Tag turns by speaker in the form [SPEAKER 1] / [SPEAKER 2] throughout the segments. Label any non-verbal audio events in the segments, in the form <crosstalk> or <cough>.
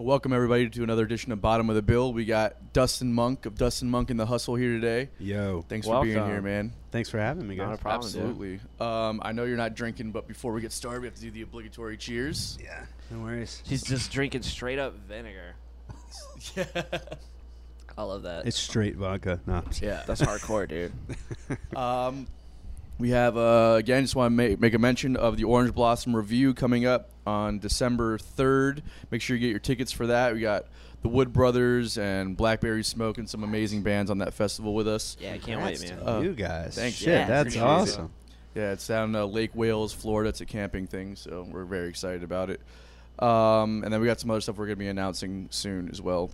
[SPEAKER 1] welcome everybody to another edition of Bottom of the Bill. We got Dustin Monk of Dustin Monk and the Hustle here today.
[SPEAKER 2] Yo,
[SPEAKER 1] Thanks for being here, man.
[SPEAKER 2] thanks for having me,
[SPEAKER 3] Not a problem.
[SPEAKER 1] Absolutely. Um, I know you're not drinking, but before we get started, we have to do the obligatory cheers.
[SPEAKER 2] Yeah, no worries.
[SPEAKER 3] He's just drinking straight up vinegar. <laughs> <laughs>
[SPEAKER 1] yeah.
[SPEAKER 3] I love that.
[SPEAKER 2] It's straight vodka. No.
[SPEAKER 1] Yeah.
[SPEAKER 3] That's hardcore, dude. <laughs>
[SPEAKER 1] Um, we have uh, again. Just want to make, make a mention of the Orange Blossom Revue coming up on December third. Make sure you get your tickets for that. We got the Wood Brothers and Blackberry Smoke and some amazing bands on that festival with us.
[SPEAKER 3] Yeah, I can't wait, man.
[SPEAKER 2] to
[SPEAKER 1] Uh,
[SPEAKER 2] you guys.
[SPEAKER 1] thanks.
[SPEAKER 2] Shit,
[SPEAKER 3] Yeah,
[SPEAKER 2] that's
[SPEAKER 3] appreciate it.
[SPEAKER 2] awesome.
[SPEAKER 1] Yeah, it's down uh, Lake Wales, Florida. It's a camping thing, so we're very excited about it. Um, and then we got some other stuff we're going to be announcing soon as well.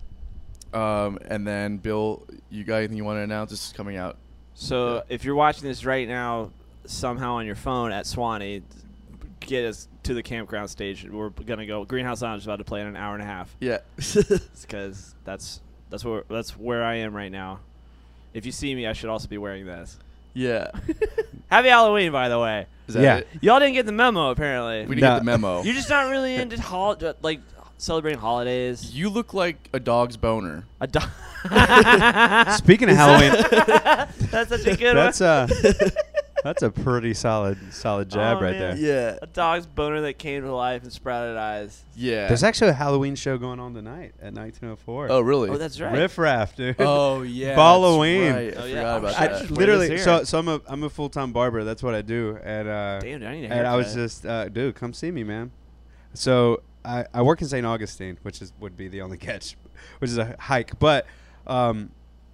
[SPEAKER 1] Um, and then Bill, you got anything you want to announce? This is coming out.
[SPEAKER 3] So if you're watching this right now, somehow on your phone at Suwannee, get us to the campground stage. We're gonna go. Greenhouse Lounge is about to play in an hour and a half.
[SPEAKER 1] Yeah. <laughs>
[SPEAKER 3] because that's that's where that's where I am right now. If you see me, I should also be wearing this.
[SPEAKER 1] yeah. <laughs>
[SPEAKER 3] Happy Halloween, by the way.
[SPEAKER 1] Is that
[SPEAKER 2] Yeah.
[SPEAKER 1] it?
[SPEAKER 3] Y'all didn't get the memo, apparently.
[SPEAKER 1] We didn't
[SPEAKER 2] No.
[SPEAKER 1] get the memo.
[SPEAKER 3] You're just not really into hol- like celebrating holidays.
[SPEAKER 1] You look like a dog's boner.
[SPEAKER 3] A dog. <laughs>
[SPEAKER 2] Speaking of Halloween, <laughs>
[SPEAKER 3] That's such a good
[SPEAKER 2] that's
[SPEAKER 3] one.
[SPEAKER 2] a that's a pretty solid solid jab
[SPEAKER 3] Oh,
[SPEAKER 2] right
[SPEAKER 3] man.
[SPEAKER 2] there.
[SPEAKER 1] Yeah.
[SPEAKER 3] A dog's boner that came to life and sprouted eyes.
[SPEAKER 1] Yeah.
[SPEAKER 2] There's actually a Halloween show going on tonight at 1904.
[SPEAKER 1] oh, really?
[SPEAKER 3] Oh, that's right.
[SPEAKER 2] Riff Raff, dude.
[SPEAKER 1] Oh, yeah.
[SPEAKER 2] Halloween.
[SPEAKER 1] Right. I
[SPEAKER 3] Oh, yeah.
[SPEAKER 1] forgot
[SPEAKER 3] Oh,
[SPEAKER 1] about
[SPEAKER 3] shit.
[SPEAKER 2] I
[SPEAKER 1] that.
[SPEAKER 2] Literally, so so I'm a I'm a full time barber. That's what I do, and uh,
[SPEAKER 3] Damn, dude, I need a
[SPEAKER 2] and I was just, uh, dude, come see me, man. So I, I work in St. Augustine, which is would be the only <laughs> catch, which is a hike. But um,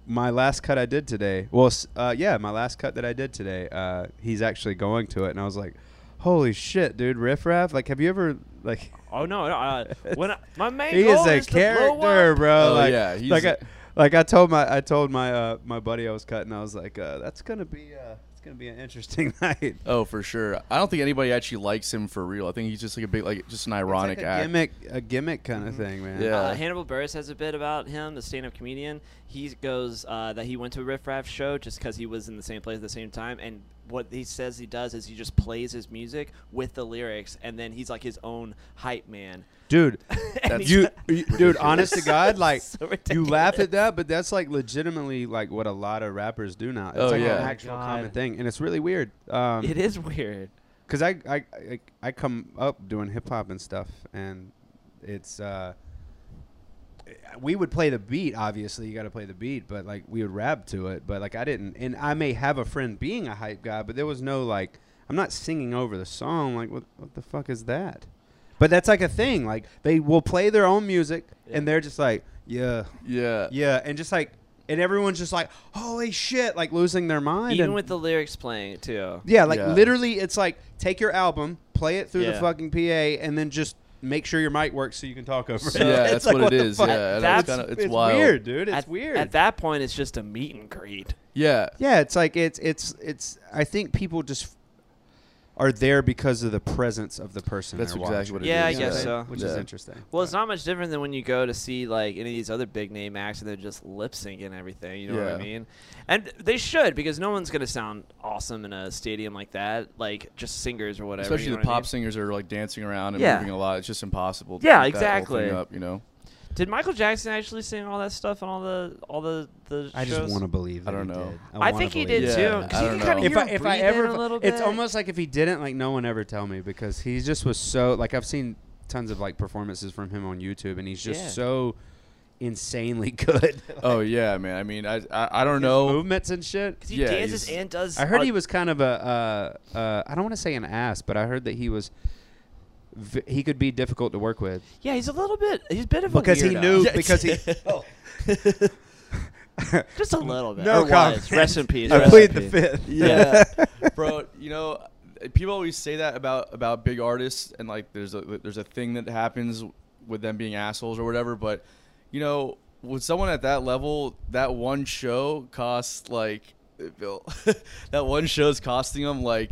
[SPEAKER 2] my last cut I did today, well, uh, yeah, my last cut that I did today, uh, he's actually going to it, and I was like, holy shit, dude, Riff Raff, like, have you ever like?
[SPEAKER 3] Oh no, no uh, <laughs> when I, my main
[SPEAKER 2] He
[SPEAKER 3] goal
[SPEAKER 2] is a
[SPEAKER 3] is
[SPEAKER 2] character, bro.
[SPEAKER 1] Oh,
[SPEAKER 2] like,
[SPEAKER 1] yeah, he's
[SPEAKER 2] like
[SPEAKER 1] a-
[SPEAKER 2] I, like I told my I told my uh, my buddy I was cutting. I was like, uh, that's gonna be uh, it's gonna be an interesting <laughs> night.
[SPEAKER 1] Oh, for sure. I don't think anybody actually likes him for real. I think he's just like a big, like, just an ironic
[SPEAKER 2] it's like a
[SPEAKER 1] act.
[SPEAKER 2] gimmick, a gimmick kind of thing, man.
[SPEAKER 1] Yeah.
[SPEAKER 3] Uh, Hannibal Buress has a bit about him, the stand-up comedian. He goes uh, that he went to a Riff Raff show just because he was in the same place at the same time. And what he says he does is he just plays his music with the lyrics, and then he's like his own hype man.
[SPEAKER 2] Dude. <laughs>
[SPEAKER 1] That's-
[SPEAKER 2] you, <laughs> you- dude, honest to God, like <laughs>
[SPEAKER 3] So
[SPEAKER 2] you laugh at that, but that's like legitimately like what a lot of rappers do now. It's
[SPEAKER 1] Oh,
[SPEAKER 2] like
[SPEAKER 1] yeah.
[SPEAKER 2] an actual
[SPEAKER 3] God.
[SPEAKER 2] common thing, and it's really weird. Um,
[SPEAKER 3] it is weird.
[SPEAKER 2] because I, I I I come up doing hip hop and stuff, and it's uh, we would play the beat. Obviously, you got to play the beat, but like we would rap to it. But like I didn't, and I may have a friend being a hype guy, but there was no like I'm not singing over the song. Like what what the fuck is that? But that's like a thing. Like they will play their own music,
[SPEAKER 3] Yeah.
[SPEAKER 2] and they're just like yeah
[SPEAKER 1] Yeah.
[SPEAKER 2] yeah, and just like and everyone's just like holy shit, like losing their mind.
[SPEAKER 3] Even
[SPEAKER 2] and-
[SPEAKER 3] with the lyrics playing too.
[SPEAKER 2] yeah, like
[SPEAKER 1] Yeah.
[SPEAKER 2] literally, it's like take your album, play it through the fucking PA, and then just make sure your mic works so you can talk over it.
[SPEAKER 1] Yeah, <laughs>
[SPEAKER 2] It's
[SPEAKER 1] that's
[SPEAKER 2] like,
[SPEAKER 1] what it
[SPEAKER 2] the
[SPEAKER 1] is.
[SPEAKER 2] fuck?
[SPEAKER 1] Yeah,
[SPEAKER 3] That's-
[SPEAKER 1] that's kind of it's,
[SPEAKER 2] it's
[SPEAKER 1] wild.
[SPEAKER 2] weird, dude. It's
[SPEAKER 3] at,
[SPEAKER 2] weird.
[SPEAKER 3] At that point, it's just a meet and greet.
[SPEAKER 1] Yeah,
[SPEAKER 2] yeah, it's like it's it's it's. I think people just are there because of the presence of the person.
[SPEAKER 1] That's exactly
[SPEAKER 2] watching.
[SPEAKER 1] what it
[SPEAKER 3] Yeah, I guess
[SPEAKER 1] yeah.
[SPEAKER 3] so.
[SPEAKER 2] Which is interesting.
[SPEAKER 3] Well, it's not much different than when you go to see like any of these other big name acts and they're just lip syncing everything. You know what I mean? And they should because no one's gonna sound awesome in a stadium like that, like just singers or whatever.
[SPEAKER 1] especially
[SPEAKER 3] you
[SPEAKER 1] the
[SPEAKER 3] know what I
[SPEAKER 1] pop
[SPEAKER 3] mean?
[SPEAKER 1] singers are like dancing around and
[SPEAKER 3] Yeah.
[SPEAKER 1] moving a lot. It's just impossible. To
[SPEAKER 3] Yeah,
[SPEAKER 1] keep that whole
[SPEAKER 3] exactly.
[SPEAKER 1] thing Up, you know.
[SPEAKER 3] Did Michael Jackson actually sing all that stuff and all the all the the
[SPEAKER 2] I
[SPEAKER 3] shows?
[SPEAKER 2] just want to believe.
[SPEAKER 1] I don't
[SPEAKER 2] he
[SPEAKER 1] know.
[SPEAKER 2] did.
[SPEAKER 3] I
[SPEAKER 2] wanna
[SPEAKER 3] think he did
[SPEAKER 1] Yeah,
[SPEAKER 3] too.
[SPEAKER 1] I
[SPEAKER 3] Because you can kind
[SPEAKER 1] know.
[SPEAKER 3] of
[SPEAKER 2] if
[SPEAKER 3] hear
[SPEAKER 2] I if I
[SPEAKER 3] breathing
[SPEAKER 2] ever,
[SPEAKER 3] a little bit.
[SPEAKER 2] it's almost like if he didn't, like no one ever tell me because he just was so like I've seen tons of like performances from him on YouTube and he's just
[SPEAKER 3] Yeah.
[SPEAKER 2] so insanely <laughs> good.
[SPEAKER 1] Oh yeah, man. I mean, I I, I don't
[SPEAKER 2] His
[SPEAKER 1] know.
[SPEAKER 2] movements and shit.
[SPEAKER 3] 'Cause he
[SPEAKER 1] Yeah,
[SPEAKER 3] dances and does.
[SPEAKER 2] I heard he was kind of a uh, uh, I don't want to say an ass, but I heard that he was v- he could be difficult to work with
[SPEAKER 3] Yeah, he's a little bit. He's a bit of a
[SPEAKER 2] because
[SPEAKER 3] a
[SPEAKER 2] he
[SPEAKER 3] weirdo.
[SPEAKER 2] knew <laughs> because he oh. <laughs>
[SPEAKER 3] just a little bit.
[SPEAKER 2] No
[SPEAKER 3] or was.
[SPEAKER 2] comment.
[SPEAKER 3] Rest in peace.
[SPEAKER 2] I
[SPEAKER 3] rest
[SPEAKER 2] plead
[SPEAKER 3] in
[SPEAKER 2] the
[SPEAKER 3] peace.
[SPEAKER 2] fifth. <laughs>
[SPEAKER 1] yeah, bro. You know, people always say that about about big artists, and like there's a there's a thing that happens with them being assholes or whatever. But you know, with someone at that level, that one show costs like Bill. that one show's costing them like.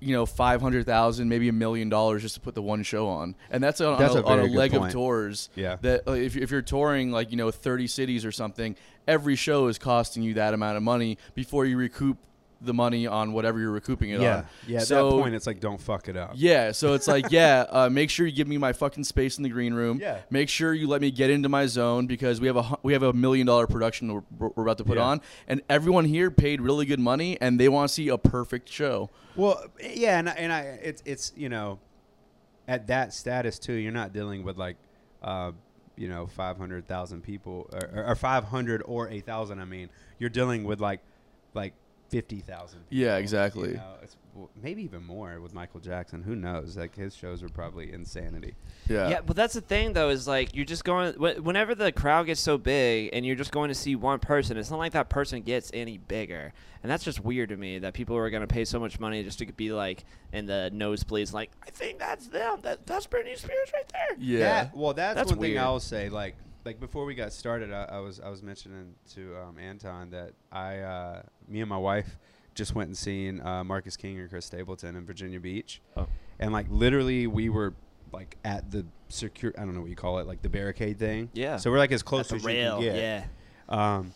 [SPEAKER 1] You know, five hundred thousand, maybe a million dollars just to put the one show on, and that's on,
[SPEAKER 2] That's
[SPEAKER 1] on,
[SPEAKER 2] a
[SPEAKER 1] on a leg of tours.
[SPEAKER 2] Yeah.
[SPEAKER 1] that uh, if, if you're touring like you know 30 cities or something, every show is costing you that amount of money before you recoup the money on whatever you're recouping it
[SPEAKER 2] yeah,
[SPEAKER 1] on.
[SPEAKER 2] yeah. At
[SPEAKER 1] so,
[SPEAKER 2] that point, it's like don't fuck it up.
[SPEAKER 1] Yeah, so it's like, <laughs> yeah, uh, make sure you give me my fucking space in the green room.
[SPEAKER 2] Yeah.
[SPEAKER 1] Make sure you let me get into my zone because we have a we have a million dollar production we're, we're about to put
[SPEAKER 2] Yeah.
[SPEAKER 1] on, and everyone here paid really good money, and they want to see a perfect show.
[SPEAKER 2] Well, yeah, and I- and I it's it's you know, at that status too, you're not dealing with like, uh, you know, five hundred thousand people or, or five hundred or eight thousand. I mean, you're dealing with like, like fifty thousand.
[SPEAKER 1] Yeah, exactly.
[SPEAKER 2] You know, it's, well, maybe even more with Michael Jackson. Who knows? Like his shows were probably insanity.
[SPEAKER 1] Yeah.
[SPEAKER 3] Yeah, but that's the thing though is like you're just going wh- whenever the crowd gets so big and you're just going to see one person. It's not like that person gets any bigger, and that's just weird to me that people are going to pay so much money just to be like in the nosebleeds. Like I think that's them. That that's Britney Spears right there.
[SPEAKER 1] Yeah.
[SPEAKER 2] That- well, that's,
[SPEAKER 3] That's
[SPEAKER 2] one thing
[SPEAKER 3] weird.
[SPEAKER 2] I'll say. Like, like before we got started, I, I was I was mentioning to um, Anton that I, uh, me and my wife, just went and seen uh, Marcus King and Chris Stapleton in Virginia Beach,
[SPEAKER 3] Oh.
[SPEAKER 2] and like literally we were like at the secure. I don't know what you call it, like the barricade thing.
[SPEAKER 3] Yeah.
[SPEAKER 2] So we're like as close as you
[SPEAKER 3] rail.
[SPEAKER 2] can get.
[SPEAKER 3] Yeah.
[SPEAKER 2] Um,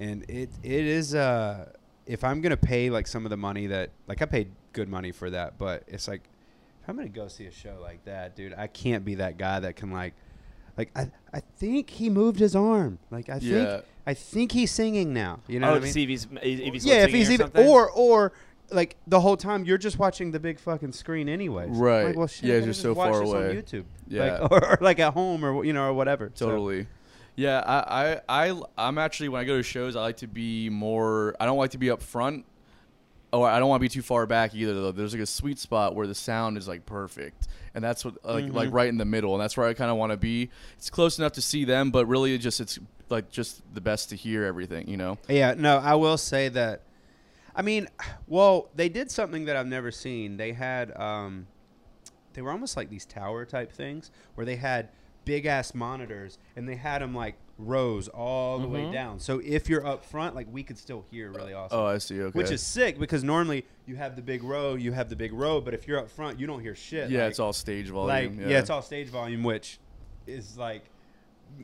[SPEAKER 2] and it it is uh, if I'm gonna pay like some of the money that like I paid good money for that, but it's like if I'm gonna go see a show like that, dude, I can't be that guy that can like like I I think he moved his arm. Like I
[SPEAKER 1] Yeah.
[SPEAKER 2] think I think he's singing now. You know
[SPEAKER 3] oh,
[SPEAKER 2] what I mean?
[SPEAKER 3] see if he's if he's
[SPEAKER 2] yeah, if he's
[SPEAKER 3] or
[SPEAKER 2] even
[SPEAKER 3] something?
[SPEAKER 2] or or like the whole time you're just watching the big fucking screen anyways.
[SPEAKER 1] Right.
[SPEAKER 2] Like, well, shit,
[SPEAKER 1] Yeah, you're
[SPEAKER 2] don't
[SPEAKER 1] so
[SPEAKER 2] watch
[SPEAKER 1] far
[SPEAKER 2] this
[SPEAKER 1] away.
[SPEAKER 2] on YouTube.
[SPEAKER 1] Yeah.
[SPEAKER 2] Like, or, <laughs> or like at home or you know or whatever. So-
[SPEAKER 1] Totally. Yeah, I, I, I, I'm actually when I go to shows, I like to be more. I don't like to be up front, or I don't want to be too far back either. Though there's like a sweet spot where the sound is like perfect, and that's what like like
[SPEAKER 2] Mhm.
[SPEAKER 1] right in the middle, and that's where I kind of want to be. It's close enough to see them, but really, it just it's like just the best to hear everything, you know.
[SPEAKER 2] Yeah, no, I will say that. I mean, well, they did something that I've never seen. They had, um, they were almost like these tower type things where they had big ass monitors and they had them like rows all the way
[SPEAKER 3] Mhm.
[SPEAKER 2] down. So if you're up front, like we could still hear really awesome.
[SPEAKER 1] Oh, I see. Okay.
[SPEAKER 2] Which is sick because normally you have the big row, you have the big row, but if you're up front, you don't hear shit.
[SPEAKER 1] yeah,
[SPEAKER 2] like,
[SPEAKER 1] it's all stage volume.
[SPEAKER 2] like
[SPEAKER 1] yeah.
[SPEAKER 2] yeah. it's all stage volume, which is like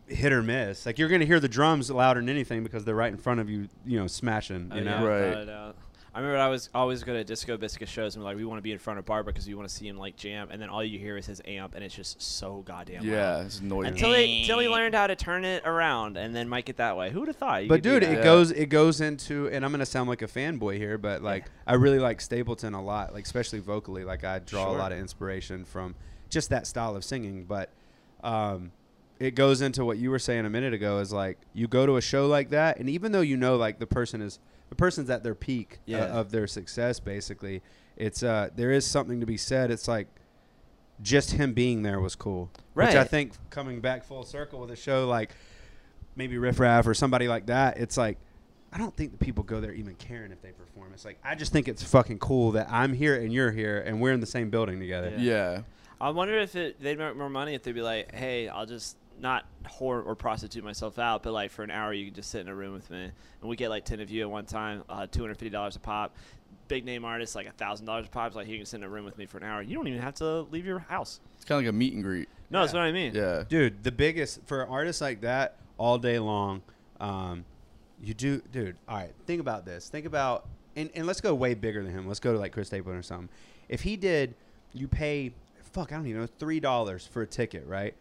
[SPEAKER 2] hit or miss. Like you're gonna hear the drums louder than anything because they're right in front of you, you know, smashing. You
[SPEAKER 3] Oh,
[SPEAKER 2] know,
[SPEAKER 3] yeah,
[SPEAKER 1] Right.
[SPEAKER 3] without a doubt. I remember I was always going to Disco Biscuit shows and like we want to be in front of Barber because we want to see him like jam, and then all you hear is his amp, and it's just so goddamn
[SPEAKER 1] yeah,
[SPEAKER 3] loud.
[SPEAKER 1] it's annoying.
[SPEAKER 3] Until he until he learned how to turn it around and then make it that way. Who would have thought? You
[SPEAKER 2] But dude, it
[SPEAKER 1] Yeah.
[SPEAKER 2] goes it goes into, and I'm gonna sound like a fanboy here, but like I really like Stapleton a lot, like especially vocally. Like I draw
[SPEAKER 3] Sure.
[SPEAKER 2] a lot of inspiration from just that style of singing. But um, it goes into what you were saying a minute ago is like you go to a show like that, and even though you know like the person is the person's at their peak uh, of their success, basically, it's uh there is something to be said. It's like just him being there was cool, which I think coming back full circle with a show like maybe Riff Raff or somebody like that, it's like I don't think the people go there even caring if they perform. It's like I just think it's fucking cool that I'm here and you're here and we're in the same building together.
[SPEAKER 3] Yeah.
[SPEAKER 1] yeah.
[SPEAKER 3] I wonder if it, they'd make more money if they'd be like, hey, I'll just not whore or prostitute myself out, but like for an hour you can just sit in a room with me, and we get like ten of you at one time, uh, two hundred fifty dollars a pop. Big name artists like a thousand dollars a pop. It's like you can sit in a room with me for an hour. You don't even have to leave your house.
[SPEAKER 1] It's kind of like a meet and greet.
[SPEAKER 3] No, that's what I mean.
[SPEAKER 1] Yeah.
[SPEAKER 2] Dude, the biggest for artists like that all day long, um, you do, dude. All right, think about this. Think about, and, and let's go way bigger than him. Let's go to like Chris Stapleton or something. If he did, you pay, fuck, I don't even know, three dollars for a ticket, right?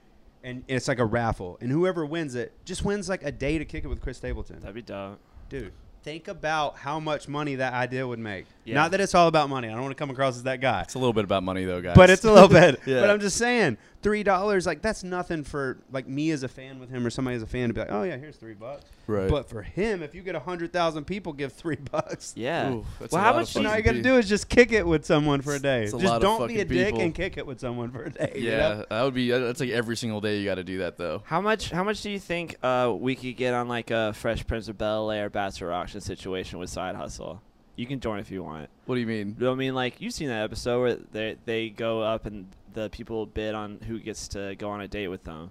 [SPEAKER 2] And it's like a raffle, and whoever wins it just wins like a day to kick it with Chris Stapleton.
[SPEAKER 3] That'd be dope.
[SPEAKER 2] Dude, think about how much money that idea would make.
[SPEAKER 3] Yeah.
[SPEAKER 2] Not that it's all about money. I don't want to come across as that guy.
[SPEAKER 1] It's a little bit about money though, guys.
[SPEAKER 2] But it's a little bit. <laughs>
[SPEAKER 1] Yeah.
[SPEAKER 2] But I'm just saying, three dollars, like that's nothing for like me as a fan with him or somebody as a fan to be like, oh yeah, here's three bucks.
[SPEAKER 1] right.
[SPEAKER 2] But for him, if you get a hundred thousand people give three <laughs> bucks,
[SPEAKER 3] Yeah.
[SPEAKER 1] Ooh, that's
[SPEAKER 3] well,
[SPEAKER 1] a
[SPEAKER 3] how
[SPEAKER 1] lot
[SPEAKER 3] much?
[SPEAKER 2] so
[SPEAKER 3] do
[SPEAKER 2] now
[SPEAKER 3] you,
[SPEAKER 2] you got to do is just kick it with someone for a day.
[SPEAKER 1] It's a
[SPEAKER 2] just
[SPEAKER 1] lot
[SPEAKER 2] don't be a
[SPEAKER 1] fucking
[SPEAKER 2] dick
[SPEAKER 1] people.
[SPEAKER 2] and kick it with someone for a day. you
[SPEAKER 1] yeah,
[SPEAKER 2] know?
[SPEAKER 1] that would be that's like every single day you got to do that though.
[SPEAKER 3] how much? How much do you think uh, we could get on like a Fresh Prince of Bel Air bachelor auction situation with Side Hustle? You can join if you want.
[SPEAKER 1] What do you mean?
[SPEAKER 3] I mean, like you've seen that episode where they they go up and the people bid on who gets to go on a date with them.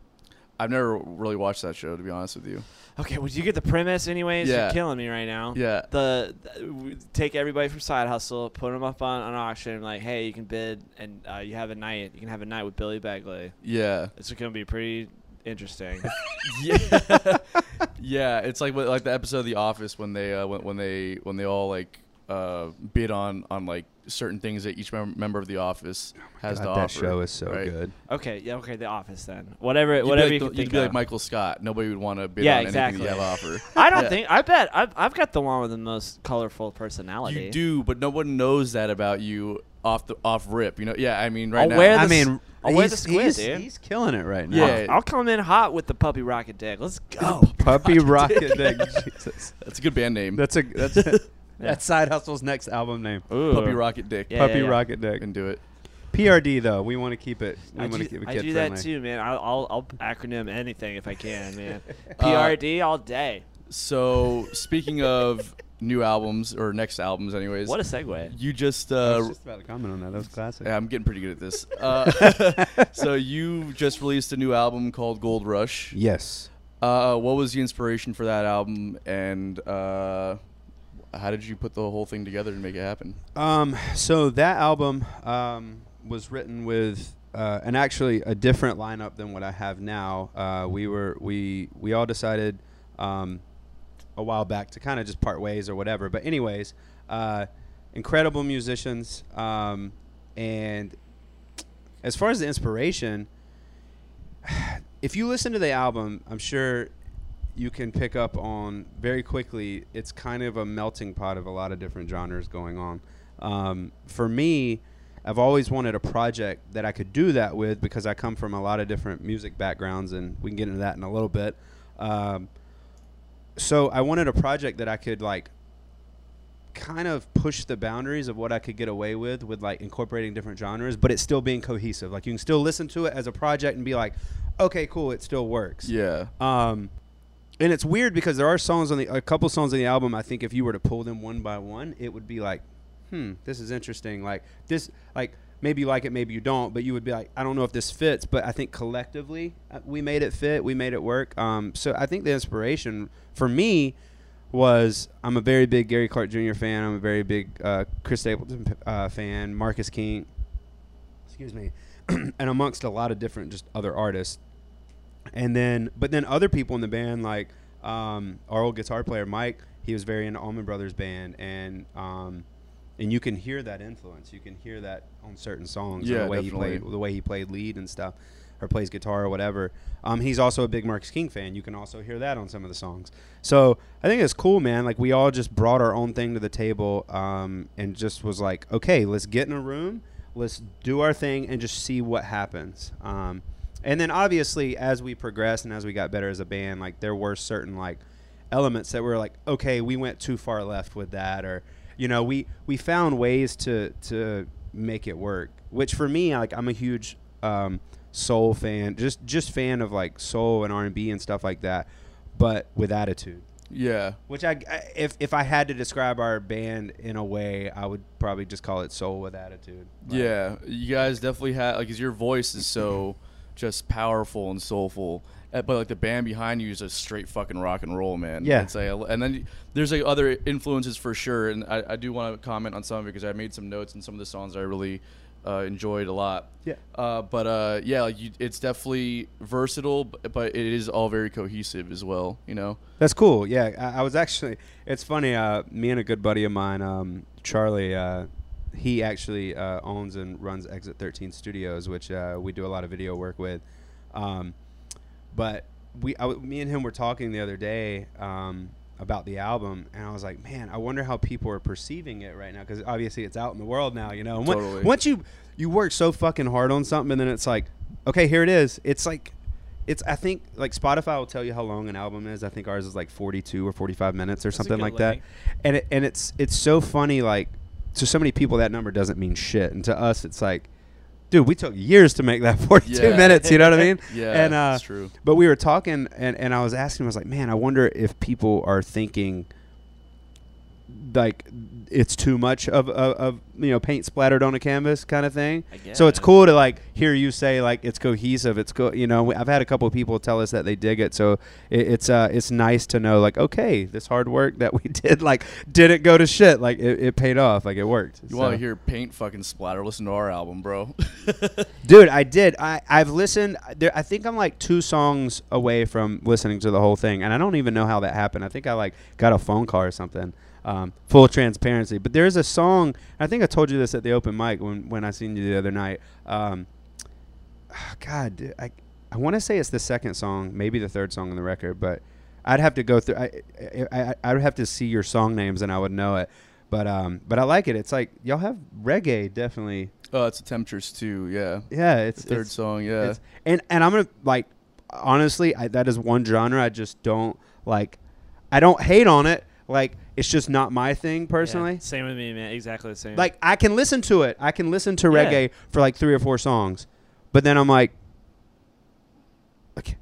[SPEAKER 1] I've never really watched that show to be honest with you.
[SPEAKER 3] Okay, well, you get the premise, anyways.
[SPEAKER 1] Yeah.
[SPEAKER 3] You're killing me right now.
[SPEAKER 1] Yeah.
[SPEAKER 3] The, the take everybody from Side Hustle, put them up on an auction, like, hey, you can bid, and uh, you have a night. You can have a night with Billy Bagley.
[SPEAKER 1] Yeah.
[SPEAKER 3] It's gonna be pretty interesting. <laughs>
[SPEAKER 1] yeah. <laughs> yeah, it's like like the episode of The Office when they uh, when, when they when they all like uh, bid on on like certain things that each mem- member of the office oh has
[SPEAKER 2] God,
[SPEAKER 1] to
[SPEAKER 2] that
[SPEAKER 1] offer.
[SPEAKER 2] show is so
[SPEAKER 1] right?
[SPEAKER 2] good.
[SPEAKER 3] Okay, yeah, okay, The Office then. Whatever,
[SPEAKER 1] You'd be
[SPEAKER 3] whatever
[SPEAKER 1] like
[SPEAKER 3] you
[SPEAKER 1] the-
[SPEAKER 3] can
[SPEAKER 1] you'd
[SPEAKER 3] think
[SPEAKER 1] be like
[SPEAKER 3] of.
[SPEAKER 1] Michael Scott. Nobody would want to bid
[SPEAKER 3] Yeah,
[SPEAKER 1] on anything you have
[SPEAKER 3] exactly.
[SPEAKER 1] to offer.
[SPEAKER 3] I don't
[SPEAKER 1] Yeah.
[SPEAKER 3] think. I bet I've, I've got the one with the most colorful personality.
[SPEAKER 1] You do, but no one knows that about you off the off rip. You know? Yeah, I mean, right
[SPEAKER 3] I'll
[SPEAKER 1] now.
[SPEAKER 3] wear
[SPEAKER 2] I
[SPEAKER 3] the s-
[SPEAKER 2] mean,
[SPEAKER 3] I'll wear the
[SPEAKER 2] he's,
[SPEAKER 3] squid,
[SPEAKER 2] he's,
[SPEAKER 3] dude.
[SPEAKER 2] he's killing it right now.
[SPEAKER 1] Yeah.
[SPEAKER 3] I'll come in hot with the puppy rocket dick. Let's go.
[SPEAKER 2] Puppy <laughs> Rocket Dick. Jesus. <laughs>
[SPEAKER 1] That's a good band name.
[SPEAKER 2] That's a that's that's Side Hustle's next album name.
[SPEAKER 3] Ooh.
[SPEAKER 1] Puppy Rocket Dick.
[SPEAKER 3] Yeah,
[SPEAKER 2] Puppy
[SPEAKER 3] yeah.
[SPEAKER 2] Rocket Dick.
[SPEAKER 1] Can do it.
[SPEAKER 2] PRD though, we want to keep it. We
[SPEAKER 3] I
[SPEAKER 2] want to
[SPEAKER 3] do,
[SPEAKER 2] keep it
[SPEAKER 3] I do that too, man. I'll, I'll, I'll acronym anything if I can, man. <laughs>
[SPEAKER 1] Uh,
[SPEAKER 3] PRD all day.
[SPEAKER 1] So speaking of new albums or next albums, anyways.
[SPEAKER 3] What a segue.
[SPEAKER 1] you just
[SPEAKER 2] I
[SPEAKER 1] uh,
[SPEAKER 2] was just about to comment on that. That was classic.
[SPEAKER 1] Yeah, I'm getting pretty good at this. <laughs> Uh, so you just released a new album called Gold Rush.
[SPEAKER 2] Yes.
[SPEAKER 1] Uh, what was the inspiration for that album, and uh, how did you put the whole thing together to make it happen?
[SPEAKER 2] Um, so that album um, was written with uh, and actually a different lineup than what I have now. Uh, we were we we all decided um, a while back to kind of just part ways or whatever. But anyways, uh, incredible musicians, um, and as far as the inspiration, <sighs> if you listen to the album, I'm sure you can pick up on very quickly. It's kind of a melting pot of a lot of different genres going on. Um, for me, I've always wanted a project that I could do that with because I come from a lot of different music backgrounds, and we can get into that in a little bit. Um, so I wanted a project that I could like kind of push the boundaries of what I could get away with with like incorporating different genres, but it's still being cohesive. Like you can still listen to it as a project and be like, okay, cool, it still works.
[SPEAKER 1] Yeah,
[SPEAKER 2] Um, and it's weird because there are songs on the a couple songs on the album. I think if you were to pull them one by one, it would be like, hmm, this is interesting. Like this, like maybe you like it, maybe you don't. But you would be like, I don't know if this fits. But I think collectively uh, we made it fit. We made it work. Um, so I think the inspiration for me was I'm a very big Gary Clark Jr. fan. I'm a very big uh, Chris Stapleton uh, fan. Marcus King, excuse me, <clears throat> and amongst a lot of different just other artists and then but then other people in the band like um, our old guitar player Mike he was very into Allman Brothers band and um, and you can hear that influence. You can hear that on certain songs
[SPEAKER 1] Yeah,
[SPEAKER 2] the way
[SPEAKER 1] definitely.
[SPEAKER 2] he played the way he played lead and stuff or plays guitar or whatever. Um, he's also a big Marcus King fan. You can also hear that on some of the songs. So I think it's cool man. Like we all just brought our own thing to the table um, and just was like okay let's get in a room let's do our thing and just see what happens. Um, and then obviously as we progressed and as we got better as a band like there were certain like elements that were like okay we went too far left with that or you know we we found ways to to make it work which for me like i'm a huge um, soul fan just just fan of like soul and r&b and stuff like that but with attitude
[SPEAKER 1] yeah,
[SPEAKER 2] which I, I- if if I had to describe our band in a way, I would probably just call it soul with attitude. Like,
[SPEAKER 1] yeah. You guys definitely have like, 'cause your voice is so just powerful and soulful. uh, But like the band behind you is just straight fucking rock and roll, man.
[SPEAKER 2] Yeah.
[SPEAKER 1] It's like, and then there's like other influences for sure, and I, I do want to comment on some of it because I made some notes and some of the songs I really uh, enjoyed a lot.
[SPEAKER 2] Yeah.
[SPEAKER 1] Uh, but uh, yeah, like you, it's definitely versatile, but, but it is all very cohesive as well. You know.
[SPEAKER 2] That's cool. Yeah, I, I was actually. It's funny. Uh, me and a good buddy of mine, um, Charlie. He actually uh, owns and runs Exit 13 Studios, which uh, we do a lot of video work with. Um, but we, I w me and him were talking the other day um, about the album, and I was like, man, I wonder how people are perceiving it right now, because obviously it's out in the world now, you know. And on-
[SPEAKER 1] Totally.
[SPEAKER 2] once you you work so fucking hard on something, and then it's like, okay, here it is. It's like it's I think like Spotify will tell you how long an album is. I think ours is like 42 or 45 minutes or
[SPEAKER 3] That's
[SPEAKER 2] something
[SPEAKER 3] good
[SPEAKER 2] like that. And it, and it's it's so funny like to so many people that number doesn't mean shit, and to us it's like, dude, we took years to make that <laughs> 42
[SPEAKER 1] Yeah.
[SPEAKER 2] minutes. You know what I mean? <laughs>
[SPEAKER 1] Yeah,
[SPEAKER 2] And uh,
[SPEAKER 1] that's true.
[SPEAKER 2] but we were talking, and, and I was asking, I was like, man, I wonder if people are thinking like it's too much of, of, of you know paint splattered on a canvas kind of thing. So it's cool to like hear you say like it's cohesive. It's go, you know, I've had a couple of people tell us that they dig it. So it, it's uh it's nice to know like okay, this hard work that we <laughs> did like didn't go to shit. Like it, it paid off. Like it worked.
[SPEAKER 1] You want to hear paint fucking splatter? Listen to our album, bro. <laughs>
[SPEAKER 2] Dude, I did. I I've listened. There, I think I'm like two songs away from listening to the whole thing, and I don't even know how that happened. I think I like got a phone call or something. Um, full transparency. But there is a song. I think I told you this at the open mic when when I seen you the other night. Um, God, dude, I I want to say it's the second song, maybe the third song on the record, but I'd have to go through. I, I, I I would have to see your song names and I would know it. But um, but I like it. It's like y'all have reggae definitely.
[SPEAKER 1] Oh, it's a Temptress too. Yeah,
[SPEAKER 2] Yeah, it's
[SPEAKER 1] the third
[SPEAKER 2] it's,
[SPEAKER 1] song. Yeah,
[SPEAKER 2] and and I'm gonna like honestly, I, that is one genre I just don't like. I don't hate on it. Like it's just not my thing personally.
[SPEAKER 3] Yeah, same with me, man. Exactly the same.
[SPEAKER 2] Like I can listen to it. I can listen to
[SPEAKER 3] Yeah.
[SPEAKER 2] reggae for like three or four songs, but then I'm like, okay,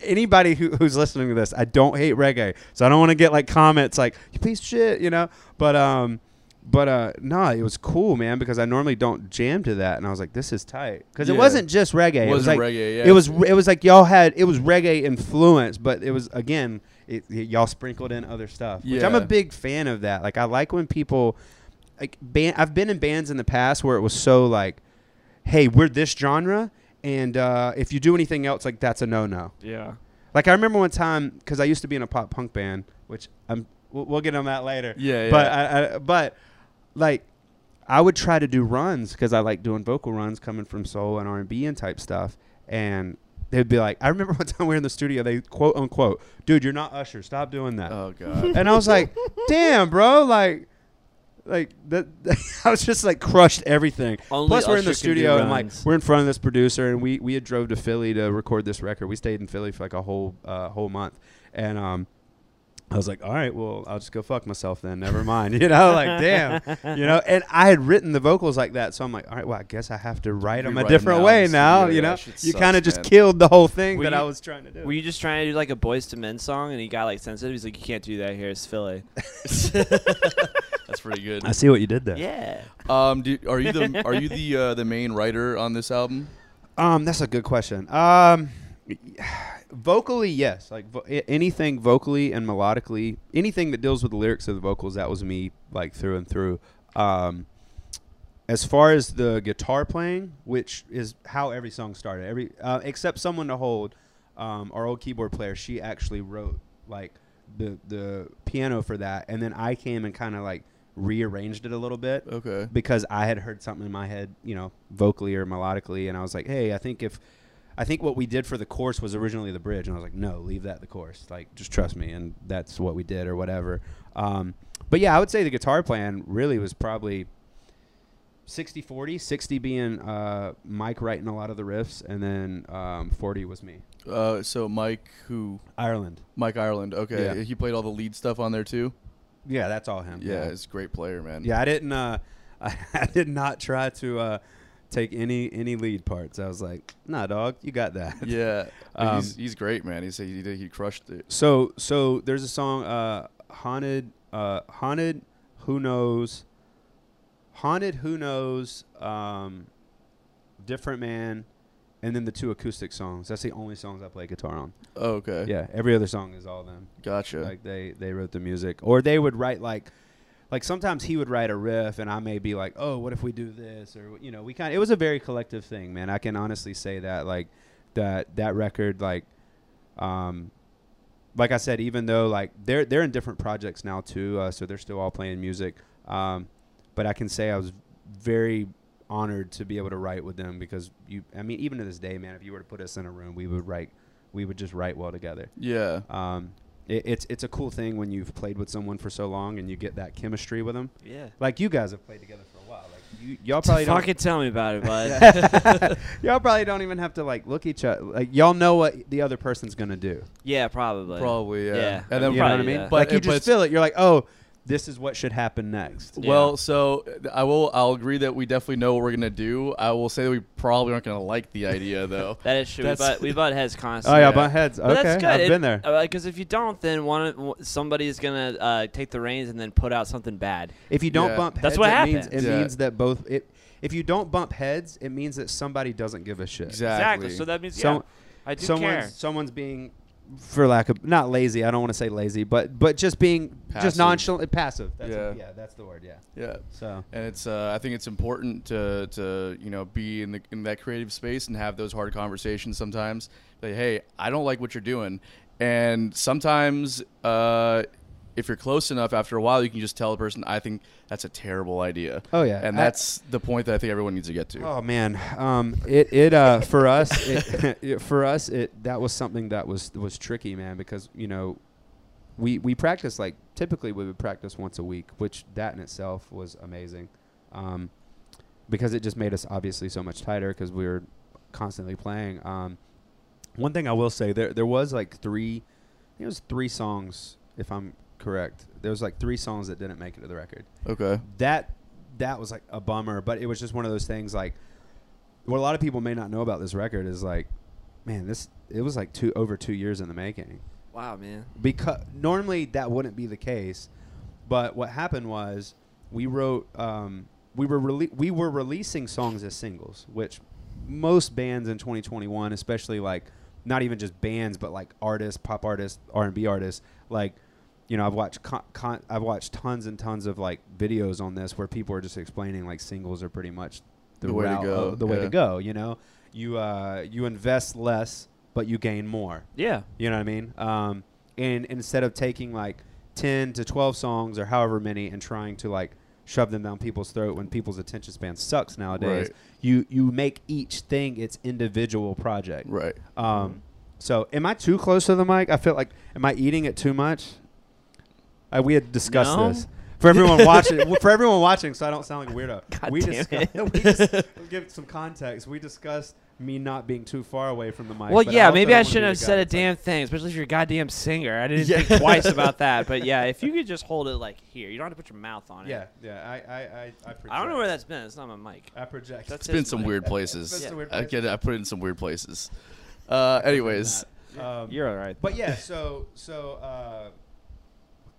[SPEAKER 2] anybody who, who's listening to this, I don't hate reggae, so I don't want to get like comments like you piece of shit, you know. But um, but uh, no, it was cool, man, because I normally don't jam to that, and I was like, this is tight because it wasn't just reggae.
[SPEAKER 1] it
[SPEAKER 2] it was like
[SPEAKER 1] reggae. Yeah,
[SPEAKER 2] it was it was like y'all had it was reggae influence, but it was again it, it- y'all sprinkled in other stuff, which I'm a big fan of that. Like I like when people like band. I've been in bands in the past where it was so like, hey, we're this genre, and uh, if you do anything else, like that's a no no.
[SPEAKER 3] yeah.
[SPEAKER 2] Like I remember one time because I used to be in a pop punk band, which I'm we'll, we'll get on that later.
[SPEAKER 1] Yeah, yeah.
[SPEAKER 2] But I, I, but like I would try to do runs because I like doing vocal runs coming from soul and R and B and type stuff, and they'd be like, I remember <laughs> one time we were in the studio, they quote unquote, dude, you're not Usher, stop doing that.
[SPEAKER 1] oh god.
[SPEAKER 2] and I was like, <laughs> damn, bro, like. Like that, <laughs> I was just like crushed everything.
[SPEAKER 3] Only
[SPEAKER 2] Plus, we're in the
[SPEAKER 3] Usher
[SPEAKER 2] studio and like we're in front of this producer, and we we had drove to Philly to record this record. We stayed in Philly for like a whole uh, whole month, and um, I was like, all right, well, I'll just go fuck myself then. Never mind, <laughs> you know, like damn, you know. And I had written the vocals like that, so I'm like, all right, well, I guess I have to write them a different
[SPEAKER 1] now
[SPEAKER 2] way now, you know. You kind of just killed the whole thing
[SPEAKER 3] Were
[SPEAKER 2] that I was trying to do.
[SPEAKER 3] Were you just trying to do like a Boyz II Men song, and he got like sensitive? He's like, "You can't do that here. It's Philly." <laughs>
[SPEAKER 1] That's pretty good.
[SPEAKER 2] I see what you did there.
[SPEAKER 3] yeah.
[SPEAKER 1] Um, do, are you the <laughs> are you the uh, the main writer on this album?
[SPEAKER 2] Um, that's a good question. Um, vocally, yes. Like vo- anything vocally and melodically, anything that deals with the lyrics of the vocals, that was me, like through and through. Um, as far as the guitar playing, which is how every song started, every uh, except someone to hold, um, our old keyboard player, she actually wrote like the the piano for that, and then I came and kind of like rearranged it a little bit
[SPEAKER 1] Okay.
[SPEAKER 2] because I had heard something in my head, you know, vocally or melodically, and I was like, hey, I think if, I think what we did for the chorus was originally the bridge, and I was like, no, leave that the chorus. like just trust me, and that's what we did or whatever. Um, but yeah, I would say the guitar plan really was probably 60-40, 60 being uh, Mike writing a lot of the riffs, and then um, 40 was me.
[SPEAKER 1] Uh, so Mike, who
[SPEAKER 2] Ireland.
[SPEAKER 1] Mike Ireland. Okay,
[SPEAKER 2] Yeah.
[SPEAKER 1] he played all the lead stuff on there too.
[SPEAKER 2] Yeah, that's all him.
[SPEAKER 1] Yeah, he's a great player, man.
[SPEAKER 2] Yeah, I didn't. Uh, I, <laughs> I did not try to uh, take any any lead parts. I was like, Nah, dog, you got that.
[SPEAKER 1] Yeah, <laughs>
[SPEAKER 2] Um,
[SPEAKER 1] he's he's great, man. He said he he crushed it.
[SPEAKER 2] So so there's a song, uh, haunted, uh, haunted. Who knows? Haunted. Who knows? Um, different man, and then the two acoustic songs. That's the only songs I play guitar on.
[SPEAKER 1] Oh, okay.
[SPEAKER 2] Yeah, every other song is all them.
[SPEAKER 1] Gotcha.
[SPEAKER 2] Like they they wrote the music, or they would write like, like sometimes he would write a riff, and I may be like, oh, what if we do this, or you know, we kind. of It was a very collective thing, man. I can honestly say that, like, that that record, like, um, like I said, even though like they're they're in different projects now too, uh, so they're still all playing music. Um, but I can say I was very honored to be able to write with them because you. I mean, even to this day, man, if you were to put us in a room, we would write. We would just write well together.
[SPEAKER 1] yeah.
[SPEAKER 2] Um, it, it's it's a cool thing when you've played with someone for so long and you get that chemistry with them.
[SPEAKER 3] Yeah.
[SPEAKER 2] Like you guys have played together for a while. Like you, y'all probably don't.
[SPEAKER 3] Fucking tell me about it, <laughs> bud. <laughs>
[SPEAKER 2] y'all probably don't even have to like look each other. Like y'all know what the other person's gonna do.
[SPEAKER 3] yeah, probably.
[SPEAKER 1] Probably, yeah.
[SPEAKER 3] Yeah.
[SPEAKER 1] And then
[SPEAKER 2] you know what I mean?
[SPEAKER 3] yeah.
[SPEAKER 1] But
[SPEAKER 2] like you just
[SPEAKER 1] it's-
[SPEAKER 2] feel it. You're like, oh, this is what should happen next.
[SPEAKER 3] Yeah.
[SPEAKER 1] Well, so uh, I will. I'll agree that we definitely know what we're gonna do. I will say that we probably aren't gonna like the idea <laughs> though.
[SPEAKER 3] That is true. We butt, we butt heads constantly.
[SPEAKER 2] Oh
[SPEAKER 1] Yeah.
[SPEAKER 2] butt heads.
[SPEAKER 3] But
[SPEAKER 2] okay,
[SPEAKER 3] that's good.
[SPEAKER 2] I've
[SPEAKER 3] It-
[SPEAKER 2] been there.
[SPEAKER 3] Because if you don't, then one of- somebody's gonna uh, take the reins and then put out something bad.
[SPEAKER 2] If you don't
[SPEAKER 1] Yeah.
[SPEAKER 2] bump heads,
[SPEAKER 3] That's what
[SPEAKER 2] it means
[SPEAKER 3] happens.
[SPEAKER 2] it
[SPEAKER 1] Yeah.
[SPEAKER 2] means that both it. If you don't bump heads, it means that somebody doesn't give a shit.
[SPEAKER 1] Exactly.
[SPEAKER 3] So that means
[SPEAKER 2] So-
[SPEAKER 3] yeah, I do
[SPEAKER 2] someone's
[SPEAKER 3] care.
[SPEAKER 2] someone's being for lack of not lazy i don't want to say lazy but but just being
[SPEAKER 1] Passive.
[SPEAKER 2] just nonchalant passive that's
[SPEAKER 1] Yeah.
[SPEAKER 2] yeah that's the word yeah
[SPEAKER 1] Yeah.
[SPEAKER 2] so
[SPEAKER 1] And it's. Uh, I think it's important to to you know be in the in that creative space and have those hard conversations sometimes. Like, hey, I don't like what you're doing, and sometimes uh, if you're close enough, after a while, you can just tell the person, "I think that's a terrible idea."
[SPEAKER 2] Oh, yeah.
[SPEAKER 1] and
[SPEAKER 2] I-
[SPEAKER 1] that's the point that I think everyone needs to get to.
[SPEAKER 2] Oh man, um, it it uh for us it, <laughs> it- for us it that was something that was was tricky, man, because you know we we practice like typically we would practice once a week, which that in itself was amazing, um, because it just made us obviously so much tighter because we were constantly playing. Um, one thing I will say there there was like three, it was three songs if I'm correct. There was like three songs that didn't make it to the record
[SPEAKER 1] Okay.
[SPEAKER 2] that that was like a bummer but it was just one of those things like what a lot of people may not know about this record is like man this it was like two over two years in the making
[SPEAKER 3] Wow, man.
[SPEAKER 2] because normally that wouldn't be the case but what happened was we wrote um, we were rele- we were releasing songs as singles which most bands in 2021 especially like not even just bands but like artists pop artists r&b artists like you know i've watched con- con- i've watched tons and tons of like videos on this where people are just explaining like singles are pretty much the,
[SPEAKER 1] The way to go,
[SPEAKER 2] uh, the way
[SPEAKER 1] yeah.
[SPEAKER 2] to go you know you uh you invest less but you gain more
[SPEAKER 3] Yeah.
[SPEAKER 2] you know what I mean? Um, and instead of taking like 10 to 12 songs or however many and trying to like shove them down people's throat when people's attention span sucks nowadays,
[SPEAKER 1] Right.
[SPEAKER 2] you you make each thing its individual project.
[SPEAKER 1] Right.
[SPEAKER 2] Um, so am I too close to the mic? I feel like am I eating it too much? Uh, we had discussed
[SPEAKER 3] No.
[SPEAKER 2] this. For everyone <laughs> watching, for everyone watching, so I don't sound like a weirdo. <laughs>
[SPEAKER 3] God
[SPEAKER 2] we
[SPEAKER 3] damn
[SPEAKER 2] discussed,
[SPEAKER 3] it. <laughs>
[SPEAKER 2] we just, give some context. We discussed me not being too far away from the mic.
[SPEAKER 3] Well,
[SPEAKER 2] but
[SPEAKER 3] yeah,
[SPEAKER 2] also
[SPEAKER 3] maybe
[SPEAKER 2] don't
[SPEAKER 3] I
[SPEAKER 2] wanna be
[SPEAKER 3] shouldn't
[SPEAKER 2] the
[SPEAKER 3] have
[SPEAKER 2] guy
[SPEAKER 3] said a
[SPEAKER 2] that's like,
[SPEAKER 3] damn thing, especially if you're a goddamn singer. I didn't
[SPEAKER 1] Yeah.
[SPEAKER 3] think twice about that. But yeah, if you could just hold it like here, you don't have to put your mouth on it.
[SPEAKER 2] Yeah, yeah. I, I, I, I, project.
[SPEAKER 3] I don't know where that's been. It's not my mic.
[SPEAKER 2] I project.
[SPEAKER 3] That's
[SPEAKER 1] It's been
[SPEAKER 3] his
[SPEAKER 1] some
[SPEAKER 3] mic.
[SPEAKER 1] weird places.
[SPEAKER 2] been some weird
[SPEAKER 1] I
[SPEAKER 2] places.
[SPEAKER 1] get. I put it in some weird places. Uh, anyways,
[SPEAKER 2] Um,
[SPEAKER 3] You're all right.
[SPEAKER 2] but yeah, so so uh,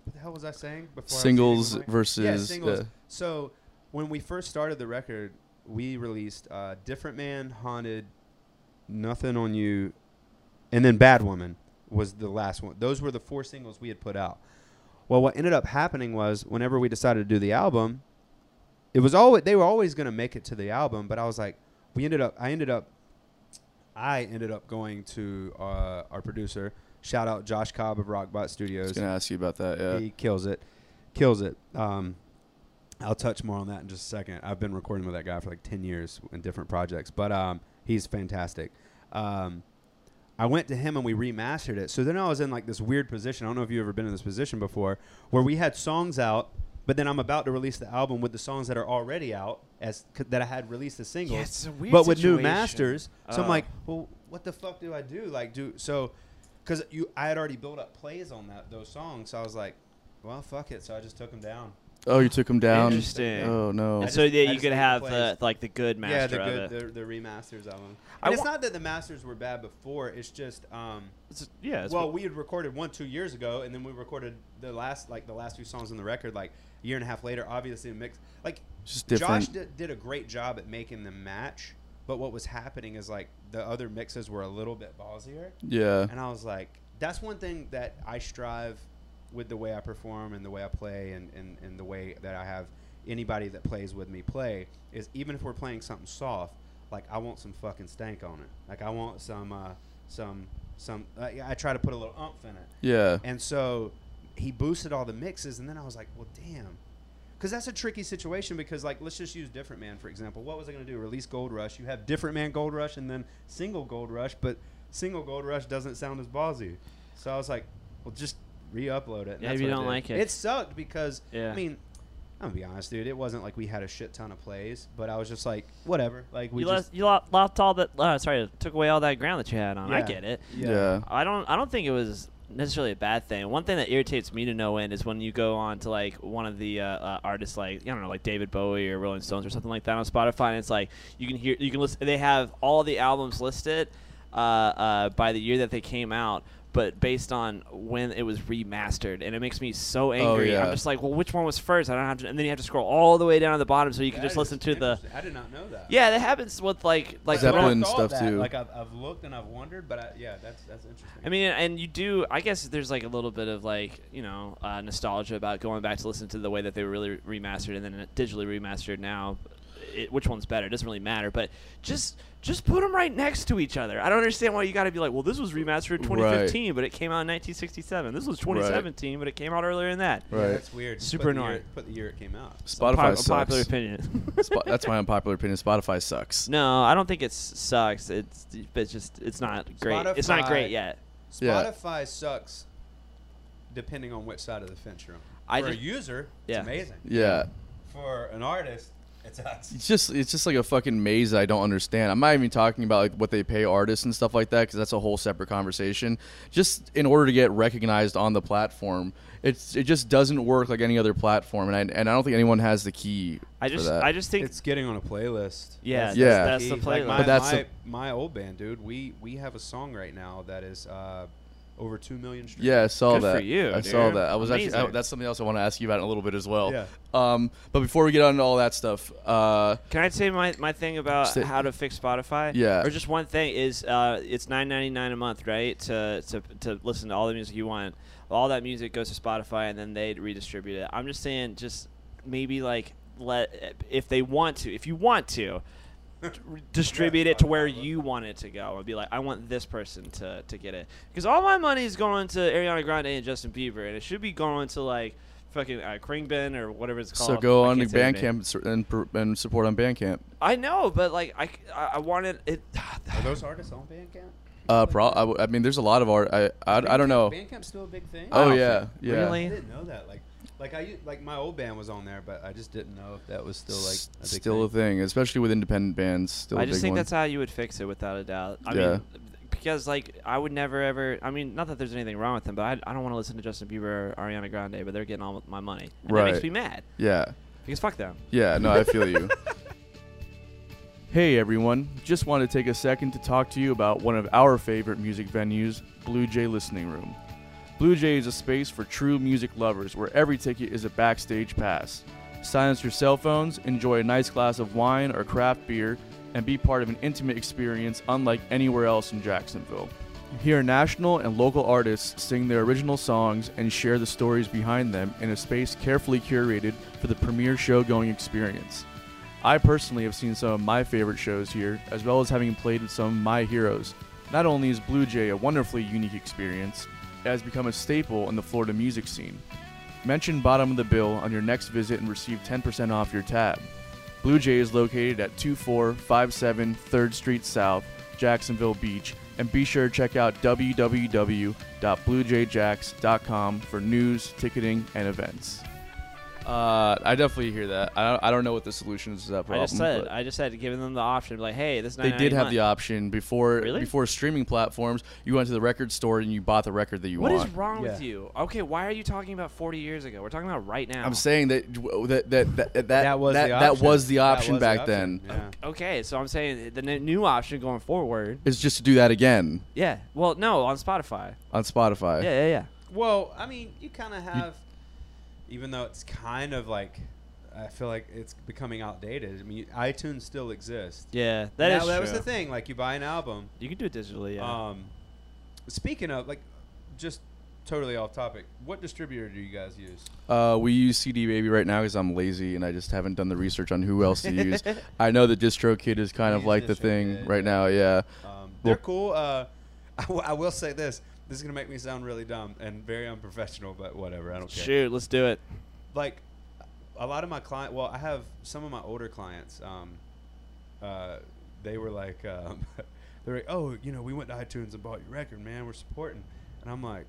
[SPEAKER 2] what the hell was I saying before? I was
[SPEAKER 1] singles
[SPEAKER 2] eating
[SPEAKER 1] versus.
[SPEAKER 2] yeah, singles.
[SPEAKER 1] uh,
[SPEAKER 2] So when we first started the record, we released uh, "Different Man," "Haunted," "Nothing on You," and then "Bad Woman" was the last one. Those were the four singles we had put out. Well, what ended up happening was whenever we decided to do the album, it was always they were always going to make it to the album, but I was like, we ended up, I ended up, I ended up going to uh, our producer. Shout out Josh Cobb of Rockbot Studios.
[SPEAKER 1] I was gonna ask you about that. Yeah.
[SPEAKER 2] He kills it, kills it. Um, I'll touch more on that in just a second. I've been recording with that guy for like ten years in different projects, but um, he's fantastic. Um, I went to him and we remastered it. So then I was in like this weird position. I don't know if you've ever been in this position before, where we had songs out, but then I'm about to release the album with the songs that are already out as c- that I had released as singles
[SPEAKER 3] Yeah, it's a weird
[SPEAKER 2] but with new
[SPEAKER 3] situation.
[SPEAKER 2] masters. So I'm
[SPEAKER 3] Oh.
[SPEAKER 2] like, well, what the fuck do I do? Like, do so because you I had already built up plays on that those songs. So I was like, well, fuck it. So I just took them down.
[SPEAKER 1] Oh, you took them down.
[SPEAKER 3] Interesting.
[SPEAKER 1] Oh no.
[SPEAKER 3] And so yeah, you could have the like the good master
[SPEAKER 2] yeah, the
[SPEAKER 3] of
[SPEAKER 2] good
[SPEAKER 3] it.
[SPEAKER 2] the, the remasters of them. And it's
[SPEAKER 3] wa-
[SPEAKER 2] not that the masters were bad before. It's just um,
[SPEAKER 3] It's- yeah. It's
[SPEAKER 2] well, we had recorded one two years ago, and then we recorded the last like the last few songs on the record like a year and a half later. Obviously, mix like
[SPEAKER 1] Just
[SPEAKER 2] Josh
[SPEAKER 1] different.
[SPEAKER 2] did, did a great job at making them match. But what was happening is like the other mixes were a little bit ballsier.
[SPEAKER 1] Yeah.
[SPEAKER 2] And I was like, that's one thing that I strive with the way I perform and the way I play and, and, and the way that I have anybody that plays with me play is even if we're playing something soft, like I want some fucking stank on it. Like I want some, uh, some, some, uh, I try to put a little umph in it.
[SPEAKER 1] Yeah.
[SPEAKER 2] And so he boosted all the mixes, and then I was like, well, damn. Because that's a tricky situation because, like, let's just use Different Man, for example. What was I going to do? Release Gold Rush. You have Different Man Gold Rush and then single Gold Rush, but single Gold Rush doesn't sound as ballsy. So I was like, well, just re upload it. and
[SPEAKER 3] Yeah,
[SPEAKER 2] that's
[SPEAKER 3] if you
[SPEAKER 2] what I
[SPEAKER 3] don't like it.
[SPEAKER 2] It sucked because,
[SPEAKER 3] Yeah.
[SPEAKER 2] I mean, I'm going to be honest, dude. It wasn't like we had a shit ton of plays, but I was just like, whatever. Like, we
[SPEAKER 3] you
[SPEAKER 2] just.
[SPEAKER 3] lost, you lost all that. Uh, sorry, took away all that ground that you had on. I get it.
[SPEAKER 1] Yeah.
[SPEAKER 3] I don't. I don't think it was necessarily a bad thing. One thing that irritates me to no end is when you go on to like one of the uh, uh, artists, like I don't know, like David Bowie or Rolling Stones or something like that on Spotify, and it's like you can hear, you can listen. They have all the albums listed uh, uh, by the year that they came out. But based on when it was remastered, and it makes me so angry.
[SPEAKER 1] yeah.
[SPEAKER 3] I'm just like, well, which one was first? I don't have to, and then you have to scroll all the way down to the bottom so you can
[SPEAKER 2] That
[SPEAKER 3] just listen to the.
[SPEAKER 2] I did not know that.
[SPEAKER 3] Yeah, that happens with like like
[SPEAKER 1] Zeppelin stuff,
[SPEAKER 2] that.
[SPEAKER 1] too.
[SPEAKER 2] Like I've, I've looked and I've wondered, but I, yeah, that's that's interesting.
[SPEAKER 3] I mean, and you do. I guess there's like a little bit of like you know uh, nostalgia about going back to listen to the way that they were really remastered and then digitally remastered now. It, which one's better. It doesn't really matter. But just just put them right next to each other. I don't understand why you got to be like, well, this was remastered in 2015, but it came out in 1967. This was 2017, but it came out earlier than that.
[SPEAKER 2] Yeah,
[SPEAKER 1] Right.
[SPEAKER 2] that's weird.
[SPEAKER 3] Super
[SPEAKER 2] put the year-
[SPEAKER 3] annoying.
[SPEAKER 2] put the year it came out.
[SPEAKER 1] Spotify
[SPEAKER 3] Unpo-
[SPEAKER 1] sucks.
[SPEAKER 3] unpopular opinion. <laughs>
[SPEAKER 1] Spo- that's my unpopular opinion. Spotify sucks.
[SPEAKER 3] no, I don't think it sucks. It's it's just it's not great. It's not great yet.
[SPEAKER 1] Yeah.
[SPEAKER 2] Spotify sucks depending on which side of the fence you're on.
[SPEAKER 3] I
[SPEAKER 2] For
[SPEAKER 3] just-
[SPEAKER 2] a user,
[SPEAKER 3] Yeah.
[SPEAKER 2] it's amazing.
[SPEAKER 1] Yeah.
[SPEAKER 2] For an artist, it sucks.
[SPEAKER 1] It's just it's just like a fucking maze that I don't understand. I'm not even talking about like what they pay artists and stuff like that because that's a whole separate conversation. Just in order to get recognized on the platform, it's it just doesn't work like any other platform, and I and I don't think anyone has the key.
[SPEAKER 3] I
[SPEAKER 1] for
[SPEAKER 3] just
[SPEAKER 1] that.
[SPEAKER 3] I just think
[SPEAKER 2] It's getting on a playlist.
[SPEAKER 3] Yeah,
[SPEAKER 2] That's-
[SPEAKER 1] Yeah.
[SPEAKER 3] that's, that's the
[SPEAKER 2] Like
[SPEAKER 3] playlist.
[SPEAKER 2] my,
[SPEAKER 1] But that's
[SPEAKER 2] my,
[SPEAKER 1] the-
[SPEAKER 2] my old band, dude. We we have a song right now that is uh, over two million streams.
[SPEAKER 1] Yeah, I saw
[SPEAKER 3] Good
[SPEAKER 1] that.
[SPEAKER 3] for you,
[SPEAKER 1] I saw that. I was actually I, that's something else I want to ask you about in a little bit as well.
[SPEAKER 2] Yeah.
[SPEAKER 1] Um, but before we get on to all that stuff, uh,
[SPEAKER 3] Can I say my, my thing about
[SPEAKER 1] Say-
[SPEAKER 3] how to fix Spotify?
[SPEAKER 1] Yeah.
[SPEAKER 3] Or just one thing is uh, it's nine ninety nine a month, right? To, to to listen to all the music you want. All that music goes to Spotify and then they redistribute it. I'm just saying, just maybe like let if they want to, if you want to. Distribute it to where you want it to go and be like I want this person to, to get it because all my money is going to Ariana Grande and Justin Bieber and it should be going to like fucking uh, Khruangbin or whatever it's called
[SPEAKER 1] so go
[SPEAKER 3] I
[SPEAKER 1] on to
[SPEAKER 3] can't say their name.
[SPEAKER 1] Bandcamp and and, support on Bandcamp.
[SPEAKER 3] I know, but like I, I, I wanted it. <sighs>
[SPEAKER 2] Are those artists on Bandcamp?
[SPEAKER 1] Uh, pro- I, w- I mean, there's a lot of art. I I, I don't know.
[SPEAKER 2] Bandcamp's still a big thing.
[SPEAKER 1] Oh
[SPEAKER 3] Oh,
[SPEAKER 1] yeah, yeah.
[SPEAKER 2] I
[SPEAKER 3] Really?
[SPEAKER 2] didn't know that. Like, like I u- like my old band was on there, but I just didn't know if that was still like
[SPEAKER 1] S-
[SPEAKER 2] a big
[SPEAKER 1] still a
[SPEAKER 2] thing.
[SPEAKER 1] thing, especially with independent bands. Still, a
[SPEAKER 3] I just
[SPEAKER 1] big
[SPEAKER 3] think
[SPEAKER 1] one.
[SPEAKER 3] that's how you would fix it without a doubt. I
[SPEAKER 1] Yeah.
[SPEAKER 3] mean, because like I would never ever. I mean, not that there's anything wrong with them, but I, I don't want to listen to Justin Bieber or Ariana Grande, but they're getting all my money. And That makes
[SPEAKER 1] Right.
[SPEAKER 3] me mad
[SPEAKER 1] yeah.
[SPEAKER 3] because fuck them.
[SPEAKER 1] Yeah, no, I feel you. <laughs> Hey everyone, just want to take a second to talk to you about one of our favorite music venues, Blue Jay Listening Room. Blue Jay is a space for true music lovers where every ticket is a backstage pass. Silence your cell phones, enjoy a nice glass of wine or craft beer, and be part of an intimate experience unlike anywhere else in Jacksonville. Hear national and local artists sing their original songs and share the stories behind them in a space carefully curated for the premier show going experience. I personally have seen some of my favorite shows here, as well as having played with some of my heroes. Not only is Blue Jay a wonderfully unique experience, has become a staple in the Florida music scene. Mention bottom of the bill on your next visit and receive 10% off your tab. Blue Jay is located at 2457 3rd Street South, Jacksonville Beach, and be sure to check out www.bluejayjacks.com for news, ticketing, and events. Uh, I definitely hear that. I don't, I don't know what the solution is to that problem.
[SPEAKER 3] I just said,
[SPEAKER 1] but
[SPEAKER 3] I just said, giving them the option, like, hey, this.
[SPEAKER 1] they did have the option before
[SPEAKER 3] Really?
[SPEAKER 1] before streaming platforms. You went to the record store and you bought the record that you
[SPEAKER 3] What is
[SPEAKER 1] want.
[SPEAKER 3] What is wrong with you? Okay, why are you talking about 40 years ago? We're talking about right now.
[SPEAKER 1] I'm saying that that that that that,
[SPEAKER 2] That was
[SPEAKER 1] that,
[SPEAKER 2] the
[SPEAKER 1] that
[SPEAKER 2] option.
[SPEAKER 1] was the
[SPEAKER 2] That
[SPEAKER 1] option
[SPEAKER 2] was the
[SPEAKER 1] back
[SPEAKER 2] option,
[SPEAKER 1] then.
[SPEAKER 2] Yeah.
[SPEAKER 3] Okay, so I'm saying the n- new option going forward.
[SPEAKER 1] Is just to do that again
[SPEAKER 3] Yeah. Well, no, on Spotify.
[SPEAKER 1] on Spotify.
[SPEAKER 3] Yeah, yeah, yeah.
[SPEAKER 2] Well, I mean, you kind of have, even though it's kind of like, I feel like it's becoming outdated. I mean, iTunes still exists.
[SPEAKER 3] Yeah, that
[SPEAKER 2] Now,
[SPEAKER 3] is
[SPEAKER 2] that was the thing. Like, you buy an album.
[SPEAKER 3] You can do it digitally, yeah.
[SPEAKER 2] Um, speaking of, like, just totally off topic. What distributor do you guys use?
[SPEAKER 1] Uh, we use CD Baby right now because I'm lazy and I just haven't done the research on who else to use. <laughs> I know that DistroKid is kind
[SPEAKER 2] We
[SPEAKER 1] of like the thing
[SPEAKER 2] DistroKid,
[SPEAKER 1] right now. Yeah.
[SPEAKER 2] Um, they're
[SPEAKER 1] Well-
[SPEAKER 2] cool. Uh, I, <laughs> w- I will say this. This is gonna make me sound really dumb and very unprofessional, but whatever. I don't care.
[SPEAKER 3] Shoot, let's do it.
[SPEAKER 2] like a lot of my client well i have some of my older clients um uh they were like um <laughs> they're like oh you know we went to itunes and bought your record man we're supporting and i'm like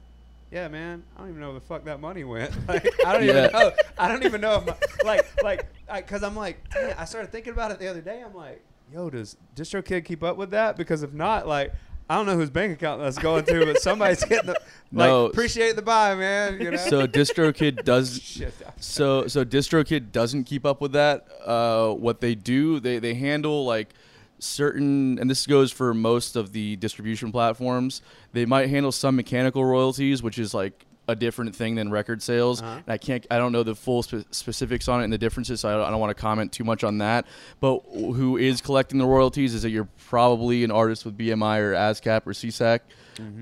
[SPEAKER 2] yeah man i don't even know where the fuck that money went <laughs> like i don't
[SPEAKER 1] Yeah.
[SPEAKER 2] even know i don't even know if my, like like because i'm like i started thinking about it the other day i'm like yo does distrokid keep up with that because if not like I don't know whose bank account that's going to, but somebody's getting the <laughs> like. Appreciate the buy, man. You know.
[SPEAKER 1] So DistroKid <laughs> does
[SPEAKER 2] Shit.
[SPEAKER 1] so so DistroKid doesn't keep up with that. Uh, what they do, they they handle like certain, and this goes for most of the distribution platforms. They might handle some mechanical royalties, which is like a different thing than record sales.
[SPEAKER 2] Uh-huh.
[SPEAKER 1] And I can't, I don't know the full spe- specifics on it and the differences, so I don't, I don't want to comment too much on that. But who is collecting the royalties is that you're probably an artist with BMI or ASCAP or SESAC.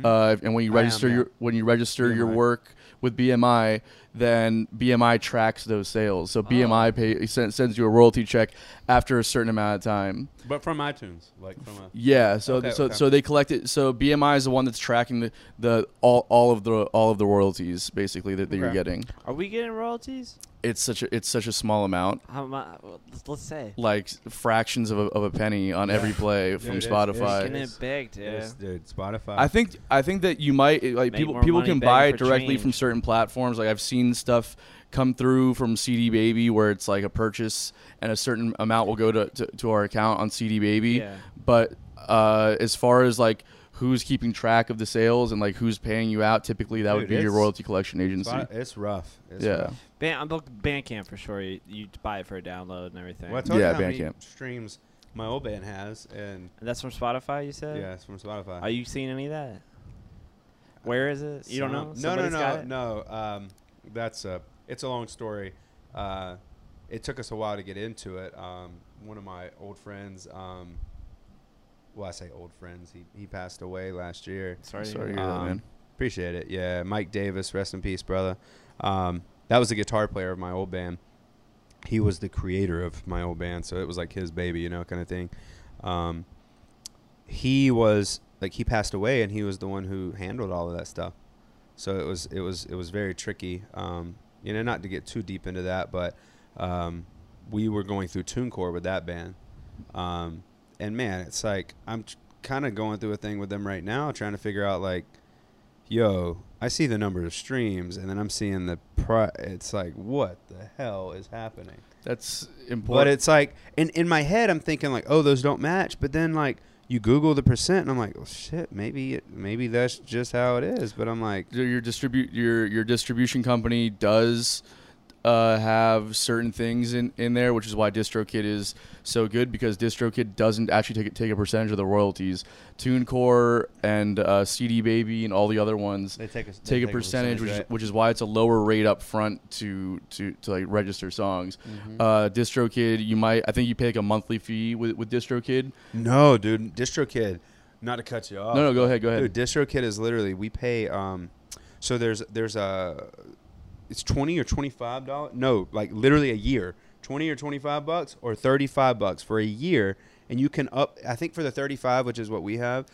[SPEAKER 1] Uh, and when you
[SPEAKER 2] Mm-hmm. Am,
[SPEAKER 1] register
[SPEAKER 2] yeah.
[SPEAKER 1] your when you register your work, with BMI, then BMI tracks those sales. So
[SPEAKER 3] Oh.
[SPEAKER 1] BMI pay, sends, sends you a royalty check after a certain amount of time.
[SPEAKER 2] But from iTunes, like from a.
[SPEAKER 1] Yeah, so
[SPEAKER 2] Okay,
[SPEAKER 1] so
[SPEAKER 2] okay.
[SPEAKER 1] so they collect it. So BMI is the one that's tracking the, the all, all of the all of the royalties basically that, that you're getting.
[SPEAKER 3] Are we getting royalties?
[SPEAKER 1] It's such a it's such a small amount,
[SPEAKER 3] How much? Let's, let's say.
[SPEAKER 1] like fractions of a, of a penny on every play from
[SPEAKER 2] Dude, it's-
[SPEAKER 1] Spotify.
[SPEAKER 3] Getting
[SPEAKER 2] it's-
[SPEAKER 3] it big, dude.
[SPEAKER 2] It's- dude, Spotify.
[SPEAKER 1] I think I think that you might like
[SPEAKER 3] Make
[SPEAKER 1] people people can buy it
[SPEAKER 3] for
[SPEAKER 1] directly from certain platforms. Like I've seen stuff come through from CD Baby where it's like a purchase and a certain amount will go to, to, to our account on CD Baby.
[SPEAKER 3] Yeah.
[SPEAKER 1] But uh, as far as like who's keeping track of the sales and like who's paying you out, typically that would be your royalty collection agency.
[SPEAKER 2] It's rough. It's
[SPEAKER 1] Yeah.
[SPEAKER 2] rough.
[SPEAKER 3] Band, I'm booked Bandcamp for sure. You, you buy it for a download and everything.
[SPEAKER 2] Well, I told
[SPEAKER 1] Yeah,
[SPEAKER 2] you how
[SPEAKER 1] Bandcamp.
[SPEAKER 2] streams my old band has, and
[SPEAKER 3] And that's from Spotify. You said.
[SPEAKER 2] yeah, it's from Spotify.
[SPEAKER 3] Are you seeing any of that? Where is it? You don't know?
[SPEAKER 2] Some- No, no, no, no. Um, that's a. It's a long story. Uh, it took us a while to get into it. Um, one of my old friends. Um, well, I say old friends. He he passed away last year.
[SPEAKER 3] Sorry. to
[SPEAKER 1] Sorry
[SPEAKER 3] hear
[SPEAKER 1] to hear that,
[SPEAKER 2] Um,
[SPEAKER 1] man.
[SPEAKER 2] Appreciate it. Yeah, Mike Davis, rest in peace, brother. Um, that was the guitar player of my old band. He was the creator of my old band, so it was like his baby, you know, kind of thing. Um, he was like he passed away, and he was the one who handled all of that stuff. So it was it was it was very tricky. Um, you know, not to get too deep into that, but um, we were going through TuneCore with that band, um, and man, it's like I'm t- kind of going through a thing with them right now, trying to figure out like, yo, I see the number of streams, and then I'm seeing the pri- It's like, what the hell is happening?
[SPEAKER 1] That's important.
[SPEAKER 2] But it's like in in my head, I'm thinking like, oh, those don't match. But then like you Google the percent, and I'm like, well, shit, maybe it, maybe that's just how it is. But I'm like,
[SPEAKER 1] your your distribute your your distribution company does uh, have certain things in, in there, which is why DistroKid is so good because DistroKid doesn't actually take take a percentage of the royalties. TuneCore and uh, CD Baby and all the other ones
[SPEAKER 2] they take a
[SPEAKER 1] take a percentage, which, is, which is why it's a lower rate up front to to, to like register songs.
[SPEAKER 2] Mm-hmm.
[SPEAKER 1] Uh, DistroKid, you might I think you pay like a monthly fee with with DistroKid.
[SPEAKER 2] No, dude, DistroKid. Not to cut you off.
[SPEAKER 1] No, no, go ahead, go ahead.
[SPEAKER 2] Dude, DistroKid is literally we pay. Um, so there's there's a it's twenty or twenty five dollars. No, like literally a year, twenty or twenty five bucks or thirty five bucks for a year, and you can up. I think for the thirty five, which is what we have,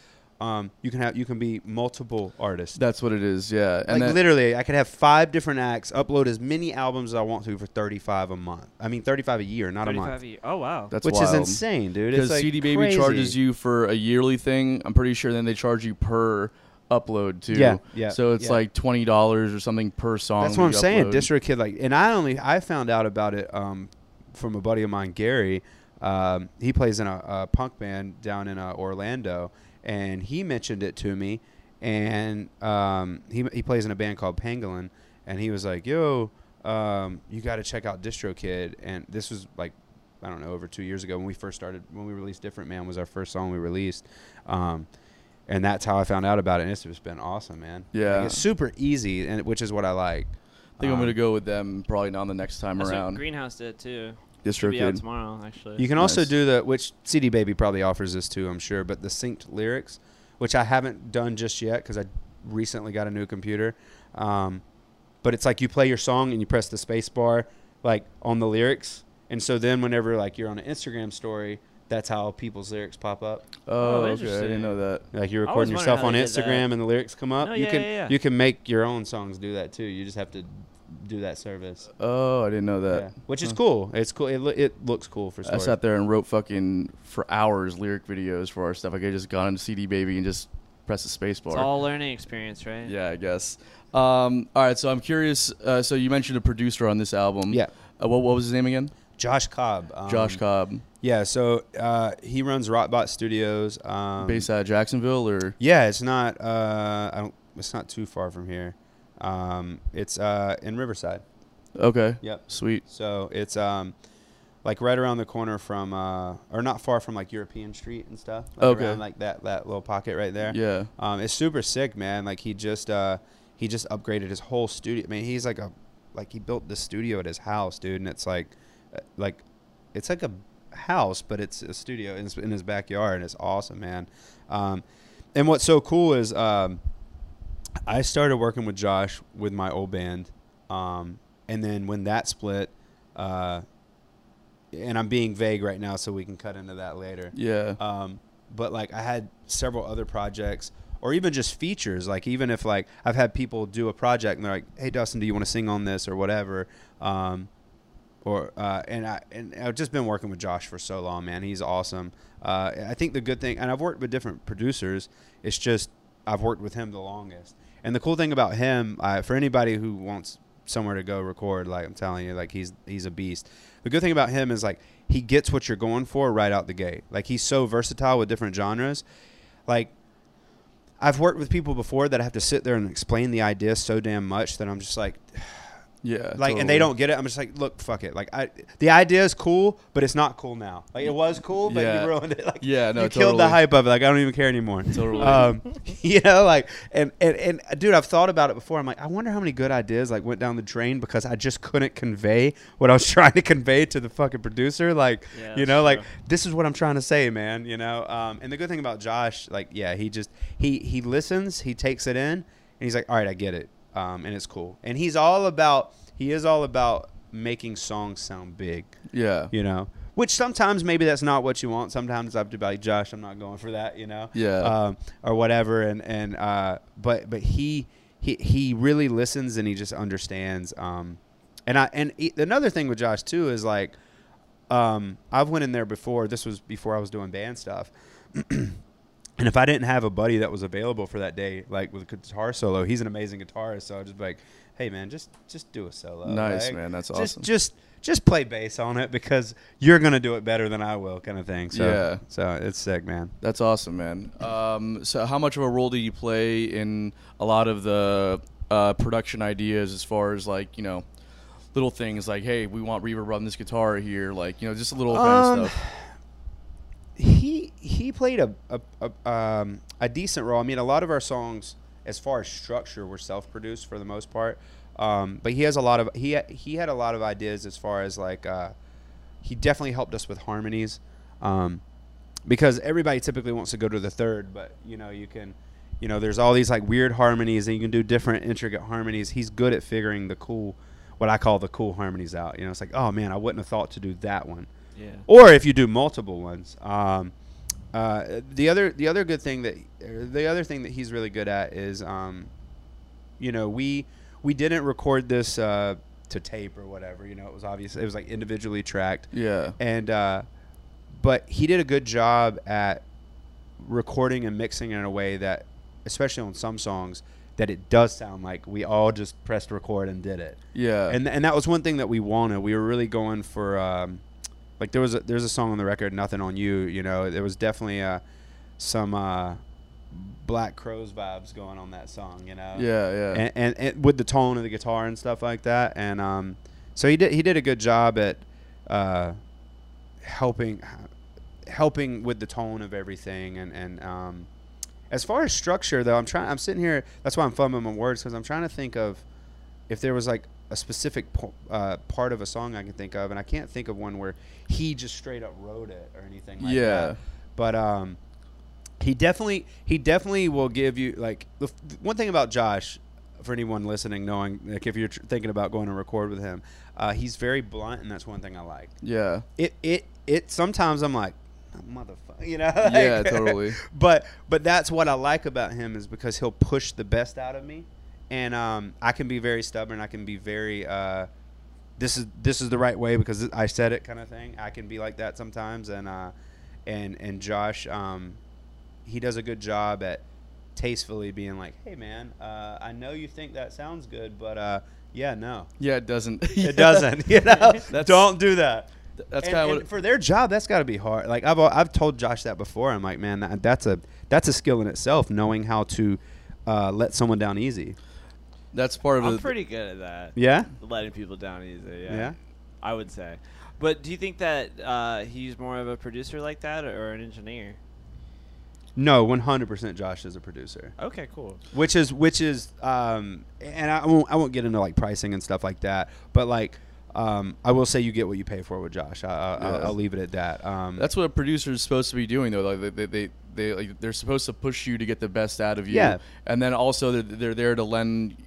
[SPEAKER 2] um, you can have you can be multiple artists.
[SPEAKER 1] That's what it is, yeah. And
[SPEAKER 2] like
[SPEAKER 1] that-
[SPEAKER 2] literally, I could have five different acts, upload as many albums as I want to for thirty five a month. I mean, thirty five a year, not a month.
[SPEAKER 3] a year. Oh wow.
[SPEAKER 1] that's
[SPEAKER 2] which is insane, dude.
[SPEAKER 1] because
[SPEAKER 2] like
[SPEAKER 1] CD Baby
[SPEAKER 2] crazy.
[SPEAKER 1] charges you for a yearly thing. I'm pretty sure then they charge you per upload too.
[SPEAKER 2] Yeah, yeah,
[SPEAKER 1] So it's
[SPEAKER 2] yeah.
[SPEAKER 1] like twenty dollars or something per song.
[SPEAKER 2] That's what I'm saying.
[SPEAKER 1] upload.
[SPEAKER 2] Distro Kid, like, and I only I found out about it um, from a buddy of mine, Gary. Um, he plays in a, a punk band down in uh, Orlando, and he mentioned it to me. And um, he he plays in a band called Pangolin, and he was like, "Yo, um, you got to check out DistroKid." And this was like, I don't know, over two years ago when we first started. When we released Different Man was our first song we released. Um, and that's how I found out about it. And it's just been awesome, man.
[SPEAKER 1] Yeah.
[SPEAKER 2] Like, it's super easy, and which is what I like.
[SPEAKER 1] I think I'm
[SPEAKER 2] Um,
[SPEAKER 1] gonna go with them probably not the next time
[SPEAKER 3] That's what
[SPEAKER 1] around.
[SPEAKER 3] Greenhouse did too.
[SPEAKER 1] Distro
[SPEAKER 3] Should be out
[SPEAKER 1] Kid.
[SPEAKER 3] tomorrow, actually.
[SPEAKER 2] You can also do the which CD Baby probably offers this too, I'm sure, but the synced lyrics, which I haven't done just yet because I recently got a new computer. Um, but it's like you play your song and you press the space bar like on the lyrics, and so then whenever like you're on an Instagram story, that's how people's lyrics pop up.
[SPEAKER 1] Oh,
[SPEAKER 3] Oh,
[SPEAKER 1] okay. I didn't know that.
[SPEAKER 2] Like you're recording yourself on
[SPEAKER 3] they did that.
[SPEAKER 2] Instagram and the lyrics come up.
[SPEAKER 3] No,
[SPEAKER 2] you
[SPEAKER 3] yeah,
[SPEAKER 2] can
[SPEAKER 3] yeah, yeah.
[SPEAKER 2] you can make your own songs do that too. You just have to do that service.
[SPEAKER 1] Oh, I didn't know that.
[SPEAKER 2] Yeah. Which is
[SPEAKER 1] Huh.
[SPEAKER 2] cool. It's cool. It, lo- it looks cool for
[SPEAKER 1] sure.
[SPEAKER 2] I
[SPEAKER 1] sat there and wrote fucking for hours lyric videos for our stuff. Like I just got into CD Baby and just press the space bar.
[SPEAKER 3] It's all learning experience, right?
[SPEAKER 1] Yeah, I guess. Um, all right, so I'm curious. Uh, so you mentioned a producer on this album.
[SPEAKER 2] Yeah.
[SPEAKER 1] Uh, what, what was his name again?
[SPEAKER 2] Josh Cobb. Um,
[SPEAKER 1] Josh Cobb,
[SPEAKER 2] Yeah, so uh, he runs Rockbot Studios. Um,
[SPEAKER 1] based out of Jacksonville, or
[SPEAKER 2] Yeah, it's not. Uh, I don't, it's not too far from here. Um, it's uh, in Riverside.
[SPEAKER 1] okay,
[SPEAKER 2] Yep.
[SPEAKER 1] sweet.
[SPEAKER 2] So it's um, like right around the corner from, uh, or not far from like European Street and stuff. Like
[SPEAKER 1] Okay.
[SPEAKER 2] Around, like that that little pocket right there.
[SPEAKER 1] Yeah,
[SPEAKER 2] Um, it's super sick, man. Like he just uh, he just upgraded his whole studio. I mean, he's like a like he built the studio at his house, dude, and it's like uh, like it's like a house, but it's a studio in his, in his backyard, and it's awesome, man. Um, and what's so cool is um, I started working with Josh with my old band, um, and then when that split, uh, and I'm being vague right now, so we can cut into that later.
[SPEAKER 1] Yeah.
[SPEAKER 2] Um, but like I had several other projects, or even just features. Like even if like I've had people do a project and they're like, "Hey Dustin, do you want to sing on this or whatever?" Um, or uh, and I and I've just been working with Josh for so long, man. He's awesome. Uh, I think the good thing, and I've worked with different producers. It's just I've worked with him the longest. And the cool thing about him, uh, for anybody who wants somewhere to go record, like I'm telling you, like he's he's a beast. The good thing about him is like he gets what you're going for right out the gate. Like he's so versatile with different genres. Like I've worked with people before that I have to sit there and explain the idea so damn much that I'm just like, <sighs>
[SPEAKER 1] Yeah.
[SPEAKER 2] like, and they don't get it. I'm just like, look, fuck it. Like, I, the idea is cool, but it's not cool now. Like, it was cool, but
[SPEAKER 1] Yeah.
[SPEAKER 2] you ruined it. <laughs> Like,
[SPEAKER 1] Yeah, no,
[SPEAKER 2] you killed the hype of it. Like, I don't even care anymore.
[SPEAKER 1] Totally.
[SPEAKER 2] Um, <laughs> you know, like, and, and and dude, I've thought about it before. I'm like, I wonder how many good ideas like went down the drain because I just couldn't convey what I was <laughs> trying to convey to the fucking producer. Like,
[SPEAKER 3] Yeah,
[SPEAKER 2] you
[SPEAKER 3] that's
[SPEAKER 2] know, like this is what I'm trying to say, man. You know, um, and the good thing about Josh, like, yeah, he just he he listens, he takes it in, and he's like, all right, I get it, um, and it's cool. And he's all about he is all about making songs sound big,
[SPEAKER 1] Yeah.
[SPEAKER 2] you know. Which sometimes maybe that's not what you want. Sometimes I have to be like, Josh, I'm not going for that, you know,
[SPEAKER 1] Yeah.
[SPEAKER 2] um, or whatever. And and uh, but but he he he really listens and he just understands. Um, and I and he, another thing with Josh too is like, um, I've went in there before. This was before I was doing band stuff. <clears throat> And if I didn't have a buddy that was available for that day, like with a guitar solo, he's an amazing guitarist. So I'd just be like, "Hey, man, just just do a solo."
[SPEAKER 1] Nice,
[SPEAKER 2] Like,
[SPEAKER 1] man. That's awesome.
[SPEAKER 2] Just just play bass on it because you're gonna do it better than I will, kind of thing. So
[SPEAKER 1] Yeah.
[SPEAKER 2] so it's sick, man.
[SPEAKER 1] That's awesome, man. Um, so, how much of a role do you play in a lot of the uh, production ideas, as far as like you know, little things like, hey, we want reverb on this guitar here, like you know, just a little kind
[SPEAKER 2] Um,
[SPEAKER 1] of stuff.
[SPEAKER 2] He he played a a, a, um, a decent role. I mean, a lot of our songs, as far as structure, were self-produced for the most part. Um, but he has a lot of he he had a lot of ideas as far as like uh, he definitely helped us with harmonies, um, because everybody typically wants to go to the third, but you know you can. You know, there's all these like weird harmonies, and you can do different intricate harmonies. He's good at figuring the cool, what I call the cool harmonies out. You know, it's like, oh man, I wouldn't have thought to do that one
[SPEAKER 3] Yeah.
[SPEAKER 2] or if you do multiple ones. Um, uh, the other the other good thing that er, the other thing that he's really good at is, um, you know, we we didn't record this uh, to tape or whatever. You know, it was obvious. It was like individually tracked,
[SPEAKER 1] Yeah.
[SPEAKER 2] and uh, but he did a good job at recording and mixing in a way that, especially on some songs, that it does sound like we all just pressed record and did it
[SPEAKER 1] Yeah.
[SPEAKER 2] and and that was one thing that we wanted. We were really going for um, like there was a, there's a song on the record, "Nothing on You." You know, there was definitely uh, some uh, Black Crowes vibes going on that song. You know,
[SPEAKER 1] yeah. Yeah.
[SPEAKER 2] and, and, and with the tone of the guitar and stuff like that. And um, so he did he did a good job at uh, helping helping with the tone of everything. And and um, as far as structure, though, I'm trying. I'm sitting here. That's why I'm fumbling my words because I'm trying to think of if there was like a specific po- uh, part of a song I can think of, and I can't think of one where he just straight up wrote it or anything like
[SPEAKER 1] Yeah.
[SPEAKER 2] that. But um, he definitely he definitely will give you like the f- one thing about Josh for anyone listening knowing like if you're tr- thinking about going to record with him uh, he's very blunt and that's one thing I like
[SPEAKER 1] yeah.
[SPEAKER 2] it it it sometimes I'm like motherfucker you know <laughs>
[SPEAKER 1] Yeah, totally. <laughs>
[SPEAKER 2] but but that's what I like about him is because he'll push the best out of me and um, I can be very stubborn. I can be very uh, this is this is the right way because I said it kind of thing. I can be like that sometimes. And uh, and and Josh um, he does a good job at tastefully being like hey man uh, I know you think that sounds good but uh, yeah no.
[SPEAKER 1] Yeah. It doesn't.
[SPEAKER 2] it <laughs> doesn't <laughs> you know? Don't do that.
[SPEAKER 1] That's kind of
[SPEAKER 2] and for their job that's got to be hard. Like I've I've told Josh that before. I'm like man that, that's a that's a skill in itself knowing how to uh, let someone down easy
[SPEAKER 1] that's part of
[SPEAKER 3] I'm pretty good at that.
[SPEAKER 2] yeah
[SPEAKER 3] Letting people down easy. Yeah.
[SPEAKER 2] Yeah?
[SPEAKER 3] I would say. But do you think that uh, he's more of a producer like that or, or an engineer?
[SPEAKER 2] no 100% Josh is a producer
[SPEAKER 3] Okay, cool.
[SPEAKER 2] which is which is um and I won't I won't get into like pricing and stuff like that but like um, I will say you get what you pay for with Josh. I, I,
[SPEAKER 1] Yeah.
[SPEAKER 2] I'll leave it at that. Um,
[SPEAKER 1] That's what a producer is supposed to be doing, though. Like they, they, they, they like they're supposed to push you to get the best out of you.
[SPEAKER 2] Yeah.
[SPEAKER 1] And then also they're, they're there to lend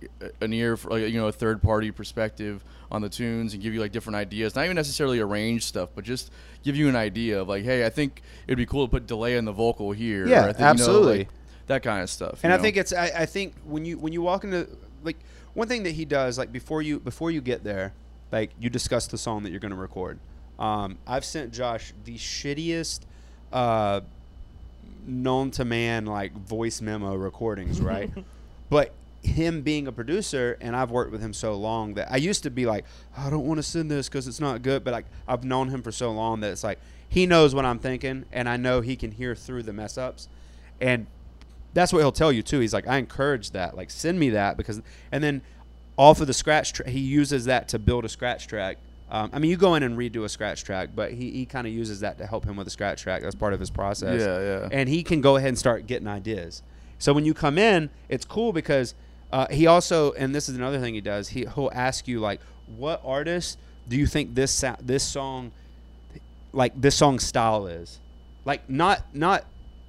[SPEAKER 1] an ear, for, like, you know, a third party perspective on the tunes and give you like different ideas. Not even necessarily arrange stuff, but just give you an idea of like, hey, I think it'd be cool to put delay in the vocal here.
[SPEAKER 2] Yeah,
[SPEAKER 1] or I think, You
[SPEAKER 2] absolutely.
[SPEAKER 1] know, like, that kind of stuff.
[SPEAKER 2] and
[SPEAKER 1] you
[SPEAKER 2] I
[SPEAKER 1] know?
[SPEAKER 2] think it's I, I think when you when you walk into like one thing that he does like before you before you get there like you discuss the song that you're going to record um, i've sent josh the shittiest uh, known to man like voice memo recordings right <laughs> but him being a producer and i've worked with him so long that i used to be like i don't want to send this because it's not good but like i've known him for so long that it's like he knows what i'm thinking and i know he can hear through the mess ups and that's what he'll tell you too. He's like, I encourage that. Like, send me that because, and then off of the scratch, tra- he uses that to build a scratch track. Um, I mean, you go in and redo a scratch track, but he, he kind of uses that to help him with a scratch track. That's part of his process.
[SPEAKER 1] Yeah, yeah.
[SPEAKER 2] And he can go ahead and start getting ideas. So when you come in, it's cool because uh, he also, and this is another thing he does. He he'll ask you like, what artist do you think this sa- this song, like this song style is, like not not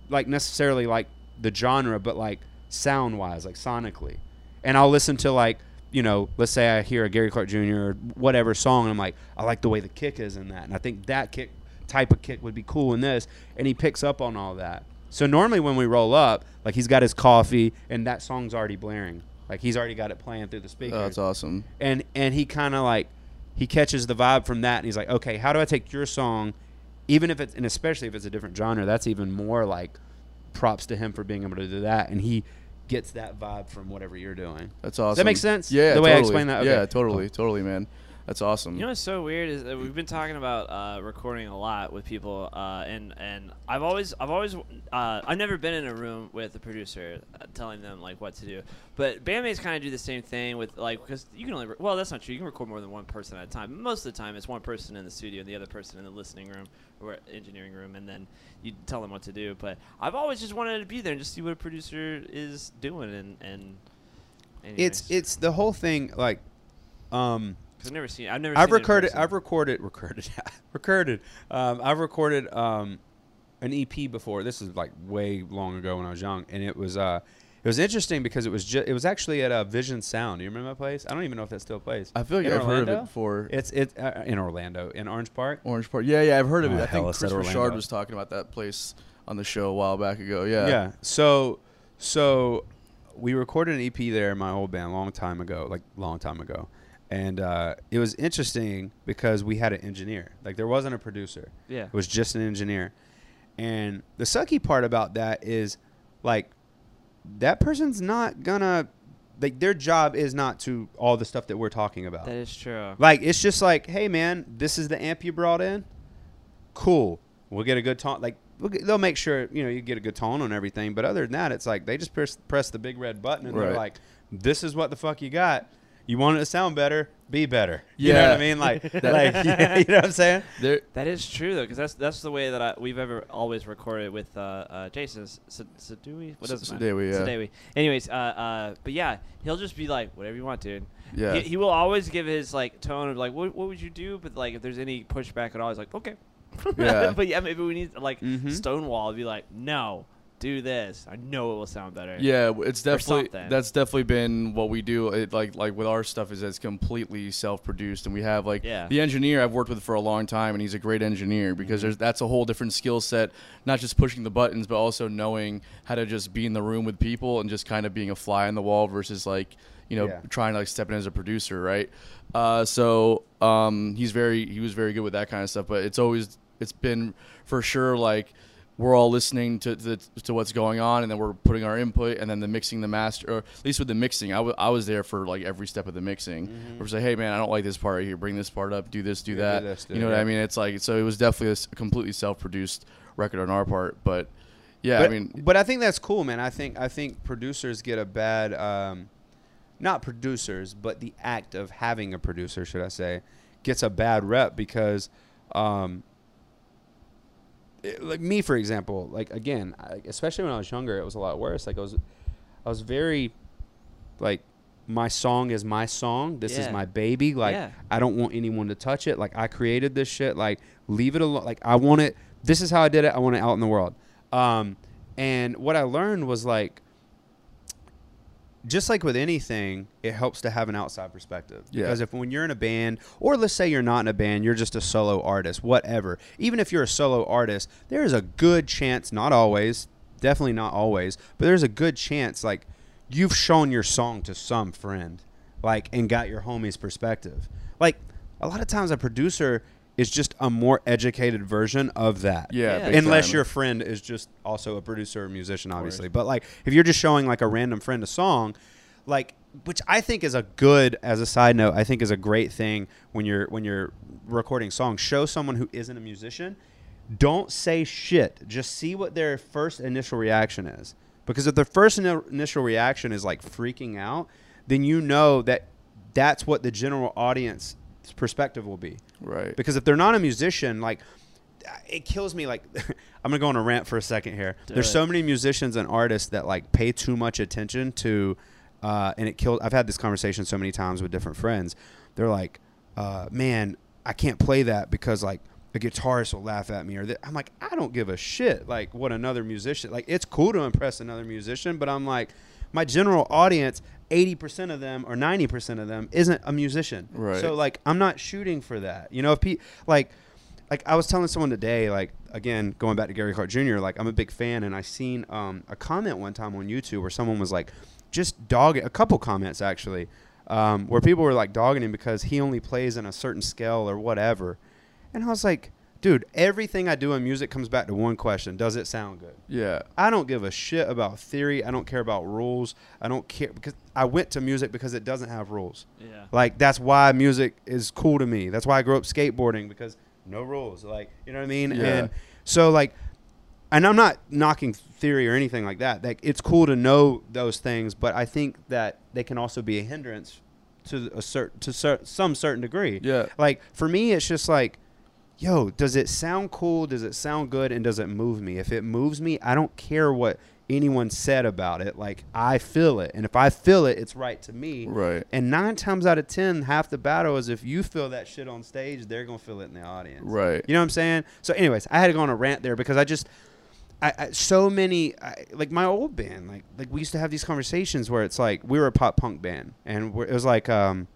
[SPEAKER 2] like necessarily like the genre, but like sound wise, like sonically. And I'll listen to like, you know, let's say I hear a Gary Clark Jr. or whatever song, and I'm like, I like the way the kick is in that, and I think that kick type of kick would be cool in this, and he picks up on all that. So normally when we roll up, like he's got his coffee, and that song's already blaring, like he's already got it playing through the speakers
[SPEAKER 1] Oh, that's awesome.
[SPEAKER 2] and and he kind of like he catches the vibe from that and he's like okay how do i take your song even if it's and especially if it's a different genre that's even more like props to him for being able to do that and he gets that vibe from whatever you're doing
[SPEAKER 1] That's awesome.
[SPEAKER 2] That makes sense?
[SPEAKER 1] Yeah,
[SPEAKER 2] The way I explain that?
[SPEAKER 1] Yeah,
[SPEAKER 2] Okay.
[SPEAKER 1] totally, totally, man. That's awesome.
[SPEAKER 3] You know what's so weird is that we've been talking about uh, recording a lot with people, uh, and and I've always I've always uh, I've never been in a room with a producer uh, telling them like what to do, but bandmates kind of do the same thing with like because you can only re- well that's not true you can record more than one person at a time. Most of the time it's one person in the studio and the other person in the listening room or engineering room, and then you tell them what to do. But I've always just wanted to be there and just see what a producer is doing, and and
[SPEAKER 2] it's
[SPEAKER 3] anyways.
[SPEAKER 2] it's the whole thing like um
[SPEAKER 3] I've never seen I've never
[SPEAKER 2] I've
[SPEAKER 3] seen it
[SPEAKER 2] recorded.
[SPEAKER 3] person.
[SPEAKER 2] I've recorded. <laughs> Recorded. <laughs> recorded. Um, I've recorded um, an EP before. This is like way long ago when I was young, and it was uh, it was interesting because it was ju- it was actually at a Vision Sound. Do you remember that place? I don't even know if that still plays.
[SPEAKER 1] I feel like
[SPEAKER 2] In
[SPEAKER 1] I've heard of it before.
[SPEAKER 2] It's it's uh, in Orlando, in Orange Park.
[SPEAKER 1] Orange Park. Yeah, yeah, I've heard of
[SPEAKER 2] Oh,
[SPEAKER 1] it. I think
[SPEAKER 2] said
[SPEAKER 1] Chris Richard was talking about that place on the show a while back ago. Yeah.
[SPEAKER 2] Yeah. So so we recorded an EP there in my old band a long time ago, like long time ago. And uh, it was interesting because we had an engineer. Like there wasn't a producer.
[SPEAKER 3] yeah.
[SPEAKER 2] It was just an engineer. And the sucky part about that is like that person's not gonna like their job is not to all the stuff that we're talking about.
[SPEAKER 3] That is true.
[SPEAKER 2] Like it's just like, hey man, this is the amp you brought in. Cool. We'll get a good tone. Like we'll get, they'll make sure you know you get a good tone on everything. But other than that, it's like they just press press the big red button and they're like, this is what the fuck you got. You want it to sound better, be better. You know what I mean? Like, <laughs> like yeah, <laughs> you know what I'm saying?
[SPEAKER 1] There,
[SPEAKER 3] That is true though, because that's that's the way that I, we've ever always recorded with uh, uh, Jason S- Sadui. What does it matter?
[SPEAKER 1] Sadewee, yeah.
[SPEAKER 3] Sadewee. Anyways, uh, uh, but yeah, he'll just be like, whatever you want, dude.
[SPEAKER 1] yeah.
[SPEAKER 3] He, he will always give his like tone of like, what, what would you do? But like, if there's any pushback at all, he's like, okay.
[SPEAKER 1] Yeah. <laughs>
[SPEAKER 3] but yeah, maybe we need like
[SPEAKER 2] Mhm.
[SPEAKER 3] Stonewall to be like, no, do this. I know it will sound better.
[SPEAKER 1] Yeah, it's definitely that's definitely been what we do. It, like like with our stuff is it's completely self-produced, and we have like
[SPEAKER 3] Yeah.
[SPEAKER 1] the engineer I've worked with for a long time, and he's a great engineer because
[SPEAKER 2] Mm-hmm.
[SPEAKER 1] there's that's a whole different skill set, not just pushing the buttons, but also knowing how to just be in the room with people and just kind of being a fly on the wall versus like you know
[SPEAKER 2] Yeah.
[SPEAKER 1] trying to like step in as a producer, right? Uh, so um, he's very he was very good with that kind of stuff, but it's always it's been for sure like we're all listening to, to to what's going on, and then we're putting our input, and then the mixing, the master, or at least with the mixing, I, w- I was there for like every step of the mixing.
[SPEAKER 2] Mm-hmm.
[SPEAKER 1] We're say, hey man, I don't like this part right here. Bring this part up. Do this. Do
[SPEAKER 2] Yeah, do
[SPEAKER 1] that.
[SPEAKER 2] this, do
[SPEAKER 1] you know
[SPEAKER 2] it,
[SPEAKER 1] what
[SPEAKER 2] yeah.
[SPEAKER 1] I mean? It's like so. It was definitely a completely self-produced record on our part, but yeah,
[SPEAKER 2] but,
[SPEAKER 1] I mean,
[SPEAKER 2] but I think that's cool, man. I think I think producers get a bad, um, not producers, but the act of having a producer, should I say, gets a bad rep because, um, it- like me for example, like again, I, especially when I was younger, it was a lot worse. Like I was, I was very, like, my song is my song. This is my baby. Like
[SPEAKER 3] Yeah.
[SPEAKER 2] I don't want anyone to touch it. Like I created this shit. Like leave it alone. Like I want it. This is how I did it. I want it out in the world. Um, and what I learned was like, just like with anything, it helps to have an outside perspective.
[SPEAKER 1] Yeah.
[SPEAKER 2] Because if when you're in a band, or let's say you're not in a band, you're just a solo artist, whatever. Even if you're a solo artist, there is a good chance, not always, definitely not always, but there's a good chance like you've shown your song to some friend, like and got your homie's perspective. Like a lot of times, a producer is just a more educated version of that.
[SPEAKER 1] Yeah,
[SPEAKER 3] Yeah.
[SPEAKER 2] Unless
[SPEAKER 1] time.
[SPEAKER 2] your friend is just also a producer or musician, obviously. But like, if you're just showing like a random friend a song, like, which I think is a good, as a side note, I think is a great thing when you're when you're recording songs. Show someone who isn't a musician. Don't say shit. Just see what their first initial reaction is. Because if their first ini- initial reaction is like freaking out, then you know that that's what the general audience perspective will be.
[SPEAKER 1] Right.
[SPEAKER 2] Because if they're not a musician, like it kills me. Like <laughs> I'm gonna go on a rant for a second here.
[SPEAKER 3] Do
[SPEAKER 2] There's
[SPEAKER 3] it.
[SPEAKER 2] so many musicians and artists that like pay too much attention to, uh, and it kills. I've had this conversation so many times with different friends. They're like, uh, "Man, I can't play that because like." A guitarist will laugh at me, or th-. I'm like, I don't give a shit. Like what another musician. Like it's cool to impress another musician, but I'm like, my general audience, 80% of them or 90% of them isn't a musician.
[SPEAKER 1] Right.
[SPEAKER 2] So like I'm not shooting for that. You know, if pe- like like I was telling someone today, like again, going back to Gary Clark Jr., like I'm a big fan and I seen um, a comment one time on YouTube where someone was like just dogging a couple comments actually, um, where people were like dogging him because he only plays in a certain scale or whatever. And I was like, dude, everything I do in music comes back to one question. Does it sound good?
[SPEAKER 1] Yeah.
[SPEAKER 2] I don't give a shit about theory. I don't care about rules. I don't care because I went to music because it doesn't have rules.
[SPEAKER 3] Yeah.
[SPEAKER 2] Like that's why music is cool to me. That's why I grew up skateboarding because no rules. Like you know what I mean?
[SPEAKER 1] Yeah.
[SPEAKER 2] And so like and I'm not knocking theory or anything like that. Like it's cool to know those things, but I think that they can also be a hindrance to a certain to cer- some certain degree.
[SPEAKER 1] Yeah.
[SPEAKER 2] Like for me it's just like yo, does it sound cool? Does it sound good? And does it move me? If it moves me, I don't care what anyone said about it. Like I feel it, and if I feel it, it's right to me.
[SPEAKER 1] Right.
[SPEAKER 2] And nine times out of ten, half the battle is if you feel that shit on stage, they're gonna feel it in the audience.
[SPEAKER 1] Right.
[SPEAKER 2] You know what I'm saying? So, anyways, I had to go on a rant there because I just, I, I so many I, like my old band, like like we used to have these conversations where it's like we were a pop punk band, and it was like um,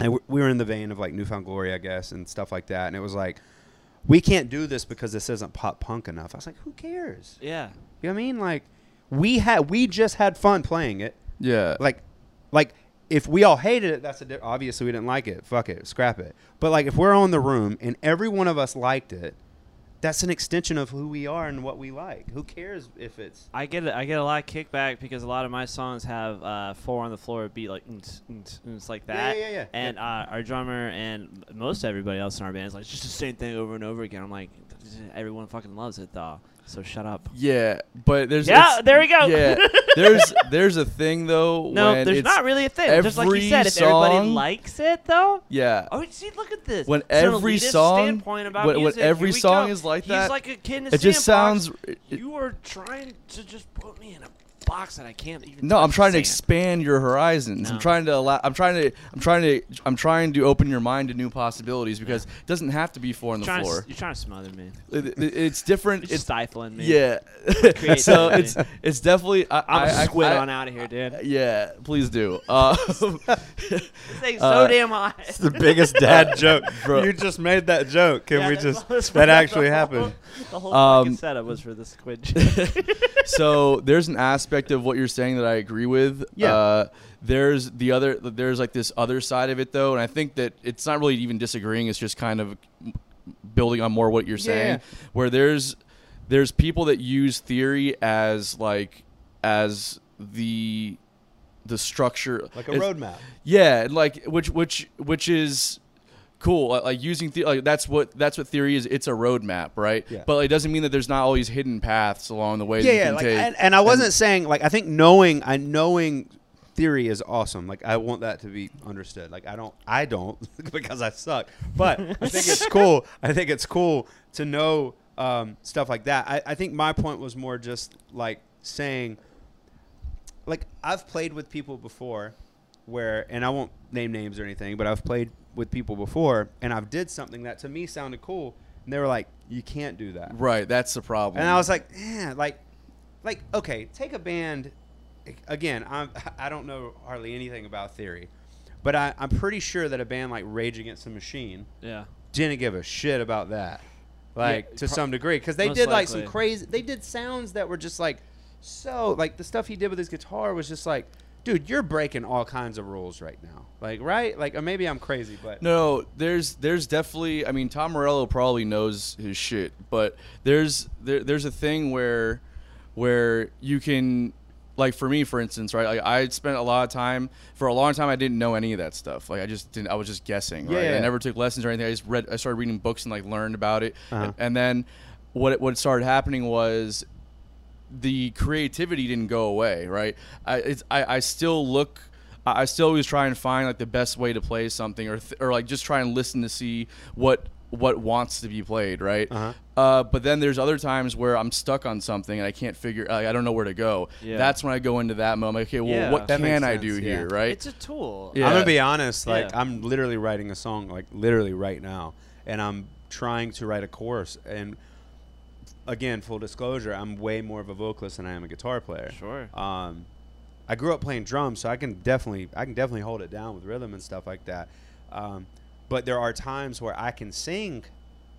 [SPEAKER 2] and we- we were in the vein of like New Found Glory, I guess, and stuff like that, and it was like. We can't do this because this isn't pop punk enough. I was like, who cares?
[SPEAKER 3] Yeah.
[SPEAKER 2] You know what I mean? Like, we had we just had fun playing it
[SPEAKER 1] Yeah.
[SPEAKER 2] like like if we all hated it that's a di- obviously we didn't like it fuck it scrap it but like if we're on the room and every one of us liked it that's an extension of who we are and what we like who cares if it's
[SPEAKER 3] I get it. I get a lot of kickback because a lot of my songs have uh, four on the floor beat like and it's like that.
[SPEAKER 2] yeah, yeah, yeah.
[SPEAKER 3] And uh, our drummer and most everybody else in our band is like it's just the same thing over and over again. I'm like, everyone fucking loves it though. So shut up.
[SPEAKER 1] yeah. But there's
[SPEAKER 3] Yeah, there we go.
[SPEAKER 1] Yeah. <laughs> There's there's a thing though.
[SPEAKER 3] No, there's not really a thing. Just like you said, if everybody
[SPEAKER 1] song-
[SPEAKER 3] likes it though.
[SPEAKER 1] Yeah.
[SPEAKER 3] Oh, see, look at this.
[SPEAKER 1] When
[SPEAKER 3] It's
[SPEAKER 1] every song-
[SPEAKER 3] standpoint about
[SPEAKER 1] when- when
[SPEAKER 3] music.
[SPEAKER 1] every song
[SPEAKER 3] go.
[SPEAKER 1] is like
[SPEAKER 3] He's
[SPEAKER 1] that,
[SPEAKER 3] like a kid in a
[SPEAKER 1] It just sounds. it-
[SPEAKER 3] You are trying to just put me in a box that I can't even.
[SPEAKER 1] No, I'm trying to expand your horizons. I'm trying to allow. I'm trying to. I'm trying to. I'm trying to open your mind to new possibilities because it doesn't have to be four on the
[SPEAKER 3] You're trying,
[SPEAKER 1] floor.
[SPEAKER 3] To, you're trying to smother me.
[SPEAKER 1] It- it- it's different.
[SPEAKER 3] You're
[SPEAKER 1] It's
[SPEAKER 3] stifling me.
[SPEAKER 1] yeah. <laughs> So it's it's definitely. I,
[SPEAKER 3] I'm
[SPEAKER 1] I,
[SPEAKER 3] squid
[SPEAKER 1] I-
[SPEAKER 3] on out of here, dude.
[SPEAKER 1] Yeah, please do. Uh, <laughs>
[SPEAKER 3] This thing's <laughs>
[SPEAKER 1] Uh,
[SPEAKER 3] so damn high.
[SPEAKER 2] it's the biggest dad joke
[SPEAKER 1] Bro.
[SPEAKER 2] you just made that joke can
[SPEAKER 3] Yeah,
[SPEAKER 2] we just that
[SPEAKER 3] what-
[SPEAKER 2] actually
[SPEAKER 3] the whole-
[SPEAKER 2] happened
[SPEAKER 3] The whole
[SPEAKER 1] Um,
[SPEAKER 3] fucking setup was for the squid. joke.
[SPEAKER 1] so there's an aspect of what you're saying that I agree with.
[SPEAKER 2] Yeah.
[SPEAKER 1] Uh, there's the other. There's like this other side of it though, and I think that it's not really even disagreeing. It's just kind of building on more what you're saying.
[SPEAKER 2] Yeah.
[SPEAKER 1] Where there's there's people that use theory as like as the the structure
[SPEAKER 2] like a roadmap
[SPEAKER 1] yeah, like which which which is cool. Like, like using the, like that's what that's what theory is. It's a roadmap, right?
[SPEAKER 2] Yeah.
[SPEAKER 1] But it doesn't mean that there's not all these hidden paths along the way.
[SPEAKER 2] yeah yeah like, and, and i wasn't saying like i think knowing i knowing theory is awesome like i want that to be understood like i don't i don't <laughs> because i suck but i think it's <laughs> cool i think it's cool to know um, stuff like that I, I think my point was more just like saying like i've played with people before where, and I won't name names or anything, but I've played with people before, and I've did something that to me sounded cool, and they were like, "You can't do that."
[SPEAKER 1] Right, that's the problem.
[SPEAKER 2] And I was like, "Yeah, like, like okay, take a band. Again, I'm <laughs> I don't know hardly anything about theory, but I, I'm pretty sure that a band like Rage Against the Machine
[SPEAKER 3] Yeah.
[SPEAKER 2] didn't give a shit about that, like
[SPEAKER 3] Yeah,
[SPEAKER 2] to
[SPEAKER 3] pro-
[SPEAKER 2] some degree, because they
[SPEAKER 3] most
[SPEAKER 2] did like some crazy. They did sounds that were just like so like the stuff he did with his guitar was just like, dude, you're breaking all kinds of rules right now, like right, like or maybe I'm crazy, but
[SPEAKER 1] No, there's there's definitely. I mean, Tom Morello probably knows his shit, but there's there, there's a thing where where you can like for me for instance right like i spent a lot of time for a long time i didn't know any of that stuff like i just didn't i was just guessing right
[SPEAKER 2] Yeah, yeah.
[SPEAKER 1] i never took lessons or anything i just read i started reading books and like learned about it
[SPEAKER 2] Uh-huh.
[SPEAKER 1] and then what what started happening was the creativity didn't go away, right? I it's, I, I still look. I I still always try and find like the best way to play something, or th- or like just try and listen to see what what wants to be played, right?
[SPEAKER 2] Uh-huh.
[SPEAKER 1] Uh, but then there's other times where I'm stuck on something and I can't figure. Like, I don't know where to go.
[SPEAKER 3] Yeah.
[SPEAKER 1] That's when I go into that moment. Okay, well,
[SPEAKER 3] Yeah.
[SPEAKER 1] what can I
[SPEAKER 2] sense,
[SPEAKER 1] do
[SPEAKER 2] yeah.
[SPEAKER 1] here, right?
[SPEAKER 3] It's a tool.
[SPEAKER 1] Yeah.
[SPEAKER 2] I'm gonna be honest. Like
[SPEAKER 3] Yeah.
[SPEAKER 2] I'm literally writing a song, like literally right now, and I'm trying to write a chorus. And again, full disclosure, I'm way more of a vocalist than I am a guitar player.
[SPEAKER 3] Sure.
[SPEAKER 2] Um, I grew up playing drums, so I can definitely I can definitely hold it down with rhythm and stuff like that. Um, but there are times where I can sing,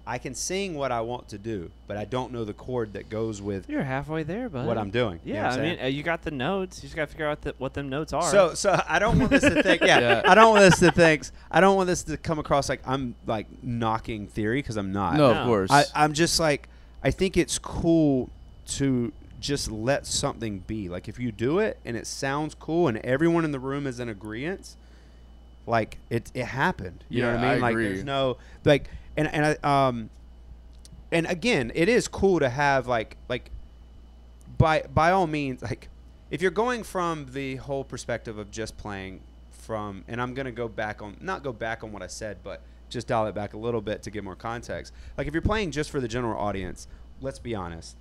[SPEAKER 2] I can sing what I want to do, but I don't know the chord that goes with
[SPEAKER 3] You're halfway there, bud.
[SPEAKER 2] what I'm doing. You know
[SPEAKER 3] Yeah,
[SPEAKER 2] I'm saying?
[SPEAKER 3] mean, uh, you got the notes. You just got to figure out the, what them notes are.
[SPEAKER 2] So, so I don't want this to <laughs> think. Yeah,
[SPEAKER 1] Yeah.
[SPEAKER 2] I don't want this to think. I don't want this to come across like I'm like knocking theory because I'm not.
[SPEAKER 1] no,
[SPEAKER 3] No.
[SPEAKER 1] of course.
[SPEAKER 2] I, I'm just like I think it's cool to just let something be. Like if you do it and it sounds cool and everyone in the room is in agreement, like it it happened. You know what I mean?
[SPEAKER 1] I
[SPEAKER 2] like
[SPEAKER 1] agree.
[SPEAKER 2] there's no like and and I um and again, it is cool to have like like by by all means like if you're going from the whole perspective of just playing from and I'm going to go back on not go back on what I said but just dial it back a little bit to give more context. Like if you're playing just for the general audience, let's be honest.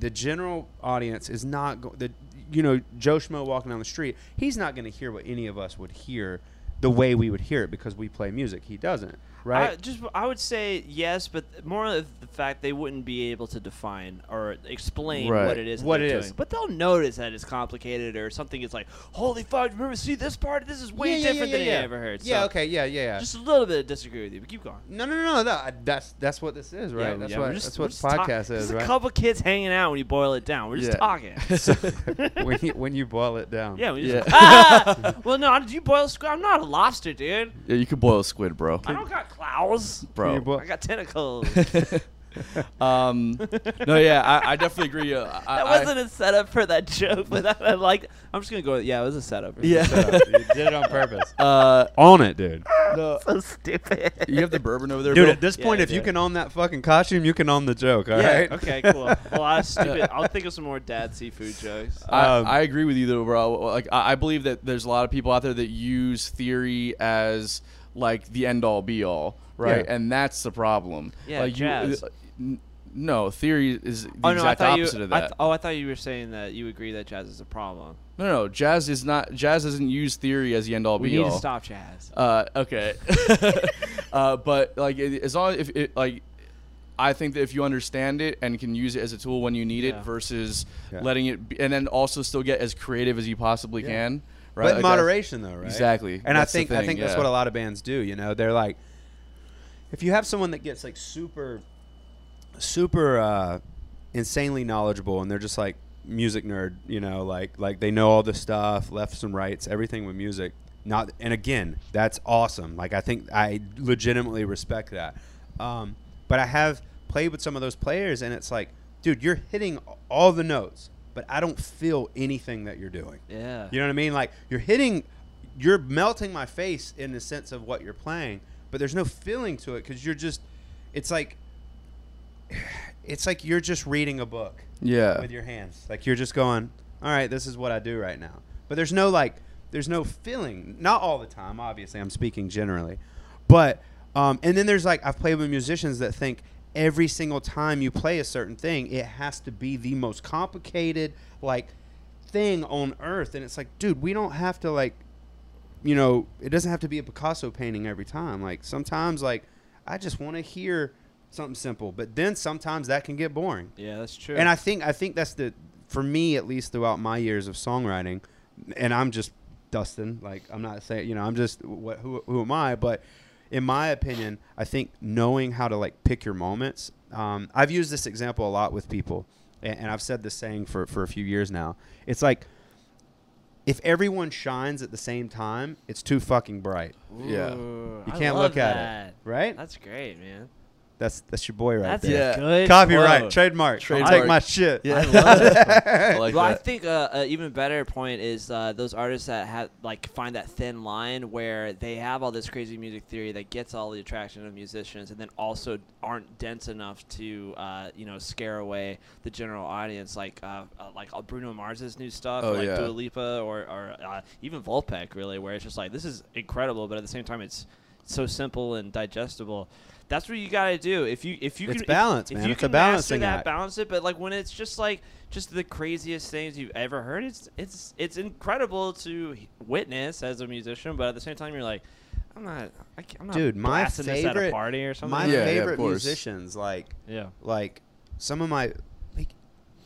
[SPEAKER 2] The general audience is not go- the you know Joe Schmo walking down the street. He's not going to hear what any of us would hear the way we would hear it because we play music. He doesn't, right?
[SPEAKER 3] I just I would say yes, but more of the fact they wouldn't be able to define or explain
[SPEAKER 1] Right.
[SPEAKER 3] what it is.
[SPEAKER 2] What
[SPEAKER 3] they're
[SPEAKER 2] it
[SPEAKER 3] doing.
[SPEAKER 2] is.
[SPEAKER 3] but they'll notice that it's complicated or something. is like, holy fuck! Remember, see this part? This is way
[SPEAKER 2] Yeah, yeah,
[SPEAKER 3] different
[SPEAKER 2] yeah,
[SPEAKER 3] than
[SPEAKER 2] yeah.
[SPEAKER 3] you ever heard.
[SPEAKER 2] Yeah.
[SPEAKER 3] So,
[SPEAKER 2] Okay. Yeah. Yeah. Yeah.
[SPEAKER 3] Just a little bit of disagree with you, but keep going.
[SPEAKER 2] no, no, no, no, no. That's that's what this is, right?
[SPEAKER 3] Yeah,
[SPEAKER 2] that's
[SPEAKER 3] yeah,
[SPEAKER 2] what
[SPEAKER 3] just-
[SPEAKER 2] that's what
[SPEAKER 3] just talk-
[SPEAKER 2] podcast is,
[SPEAKER 3] Just
[SPEAKER 2] right?
[SPEAKER 3] a couple kids hanging out when you boil it down. We're just
[SPEAKER 1] Yeah.
[SPEAKER 3] talking. <laughs> <laughs>
[SPEAKER 2] when you when you boil it down.
[SPEAKER 3] yeah, we
[SPEAKER 1] Yeah.
[SPEAKER 3] just, <laughs> ah! Well, no, did you boil squid? I'm not a lobster, dude.
[SPEAKER 1] yeah, you could boil a squid, bro.
[SPEAKER 3] I don't got claws.
[SPEAKER 1] Bro.
[SPEAKER 2] you
[SPEAKER 3] I got tentacles. <laughs>
[SPEAKER 1] um, no, yeah, I, I definitely agree. Uh, I,
[SPEAKER 3] that wasn't a setup for that joke, but I, I like. I'm just gonna go. with Yeah, it was a setup.
[SPEAKER 1] Yeah.
[SPEAKER 2] you did it on purpose. <laughs>
[SPEAKER 1] Uh,
[SPEAKER 2] Own it, dude.
[SPEAKER 1] no, <laughs>
[SPEAKER 3] so stupid.
[SPEAKER 1] you have the bourbon over there,
[SPEAKER 2] Dude,
[SPEAKER 1] bro?
[SPEAKER 2] at this
[SPEAKER 3] Yeah,
[SPEAKER 2] point,
[SPEAKER 3] I
[SPEAKER 2] if you can own that fucking costume, you can own the joke. All
[SPEAKER 3] yeah.
[SPEAKER 2] right.
[SPEAKER 3] Okay. Cool. Well, I was stupid. I'll think of some more dad seafood jokes.
[SPEAKER 1] I,
[SPEAKER 2] Um,
[SPEAKER 1] I agree with you though, bro. Like I, I believe that there's a lot of people out there that use theory as like the end all be all, right?
[SPEAKER 2] Yeah.
[SPEAKER 1] And that's the problem.
[SPEAKER 3] Yeah,
[SPEAKER 1] like
[SPEAKER 3] jazz.
[SPEAKER 1] You, n- no, theory is the
[SPEAKER 3] oh no, I
[SPEAKER 1] exact
[SPEAKER 3] thought you.
[SPEAKER 1] opposite of
[SPEAKER 3] I
[SPEAKER 1] that.
[SPEAKER 3] th- oh, I thought you were saying that you agree that jazz is a problem.
[SPEAKER 1] no, no, no, jazz is not. Jazz doesn't use theory as the end all be all.
[SPEAKER 3] We need
[SPEAKER 1] all.
[SPEAKER 3] to stop jazz.
[SPEAKER 1] Uh, okay. <laughs> uh, but like it- as long as if it like. I think that if you understand it and can use it as a tool when you need
[SPEAKER 3] Yeah.
[SPEAKER 1] it versus
[SPEAKER 2] Yeah.
[SPEAKER 1] letting it be, and then also still get as creative as you possibly
[SPEAKER 2] Yeah.
[SPEAKER 1] can, right?
[SPEAKER 2] But
[SPEAKER 1] Like,
[SPEAKER 2] moderation, though, right?
[SPEAKER 1] Exactly.
[SPEAKER 2] And
[SPEAKER 1] That's
[SPEAKER 2] I think I
[SPEAKER 1] thing,
[SPEAKER 2] think that's what a lot of bands do. You know, they're like, if you have someone that gets like super, super uh, insanely knowledgeable, and they're just like music nerd, you know, like like they know all the stuff, lefts and rights, everything with music. Not and again, that's awesome. Like I think I legitimately respect that. Um, but I have played with some of those players, and it's like, dude, you're hitting all the notes, but I don't feel anything that you're doing.
[SPEAKER 3] yeah.
[SPEAKER 2] You know what I mean? Like you're hitting, you're melting my face in the sense of what you're playing, but there's no feeling to it because you're just, it's like, <sighs> it's like you're just reading a book
[SPEAKER 1] Yeah.
[SPEAKER 2] with your hands. Like you're just going, all right, this is what I do right now. But there's no like, there's no feeling. Not all the time, obviously. I'm speaking generally, but um, and then there's like I've played with musicians that think every single time you play a certain thing, it has to be the most complicated like thing on earth, and it's like, dude, we don't have to like. you know, it doesn't have to be a Picasso painting every time. Like sometimes, like I just want to hear something simple, but then sometimes that can get boring.
[SPEAKER 3] Yeah, that's true.
[SPEAKER 2] And I think I think that's the for me at least throughout my years of songwriting, and I'm just Dustin. Like I'm not saying you know I'm just what who who am I? But in my opinion, I think knowing how to like pick your moments. Um, I've used this example a lot with people, and, and I've said this saying for for a few years now. It's like if everyone shines at the same time, it's too fucking bright,
[SPEAKER 1] Yeah.
[SPEAKER 2] You can't
[SPEAKER 3] love
[SPEAKER 2] look at it. right?
[SPEAKER 3] That's great, man.
[SPEAKER 2] That's that's your boy right
[SPEAKER 3] That's
[SPEAKER 2] there.
[SPEAKER 1] Yeah.
[SPEAKER 3] good
[SPEAKER 2] Copyright,
[SPEAKER 3] quote.
[SPEAKER 2] trademark.
[SPEAKER 1] Trademark.
[SPEAKER 2] Take my shit.
[SPEAKER 1] Yeah.
[SPEAKER 3] I love <laughs> it.
[SPEAKER 1] I like
[SPEAKER 3] well, I think uh, an even better point is uh, those artists that have like find that thin line where they have all this crazy music theory that gets all the attraction of musicians, and then also aren't dense enough to uh, you know scare away the general audience, like uh, uh, like uh, Bruno Mars's new stuff,
[SPEAKER 1] Oh,
[SPEAKER 3] like
[SPEAKER 1] yeah.
[SPEAKER 3] Dua Lipa, or or uh, even Vulfpeck, really, where it's just like this is incredible, but at the same time it's so simple and digestible. That's what you gotta do. If you if you
[SPEAKER 2] It's
[SPEAKER 3] can,
[SPEAKER 2] balance,
[SPEAKER 3] if,
[SPEAKER 2] man.
[SPEAKER 3] If you
[SPEAKER 2] It's a
[SPEAKER 3] can master
[SPEAKER 2] balancing
[SPEAKER 3] that,
[SPEAKER 2] act.
[SPEAKER 3] balance it. But like when it's just like just the craziest things you've ever heard, it's it's it's incredible to witness as a musician. But at the same time, you're like, I'm not, I can't, I'm not
[SPEAKER 2] Dude, my
[SPEAKER 3] blasting this at a
[SPEAKER 2] favorite-
[SPEAKER 3] party or something.
[SPEAKER 2] My
[SPEAKER 1] Yeah, yeah,
[SPEAKER 2] favorite
[SPEAKER 1] course.
[SPEAKER 2] musicians, like
[SPEAKER 3] yeah,
[SPEAKER 2] like some of my like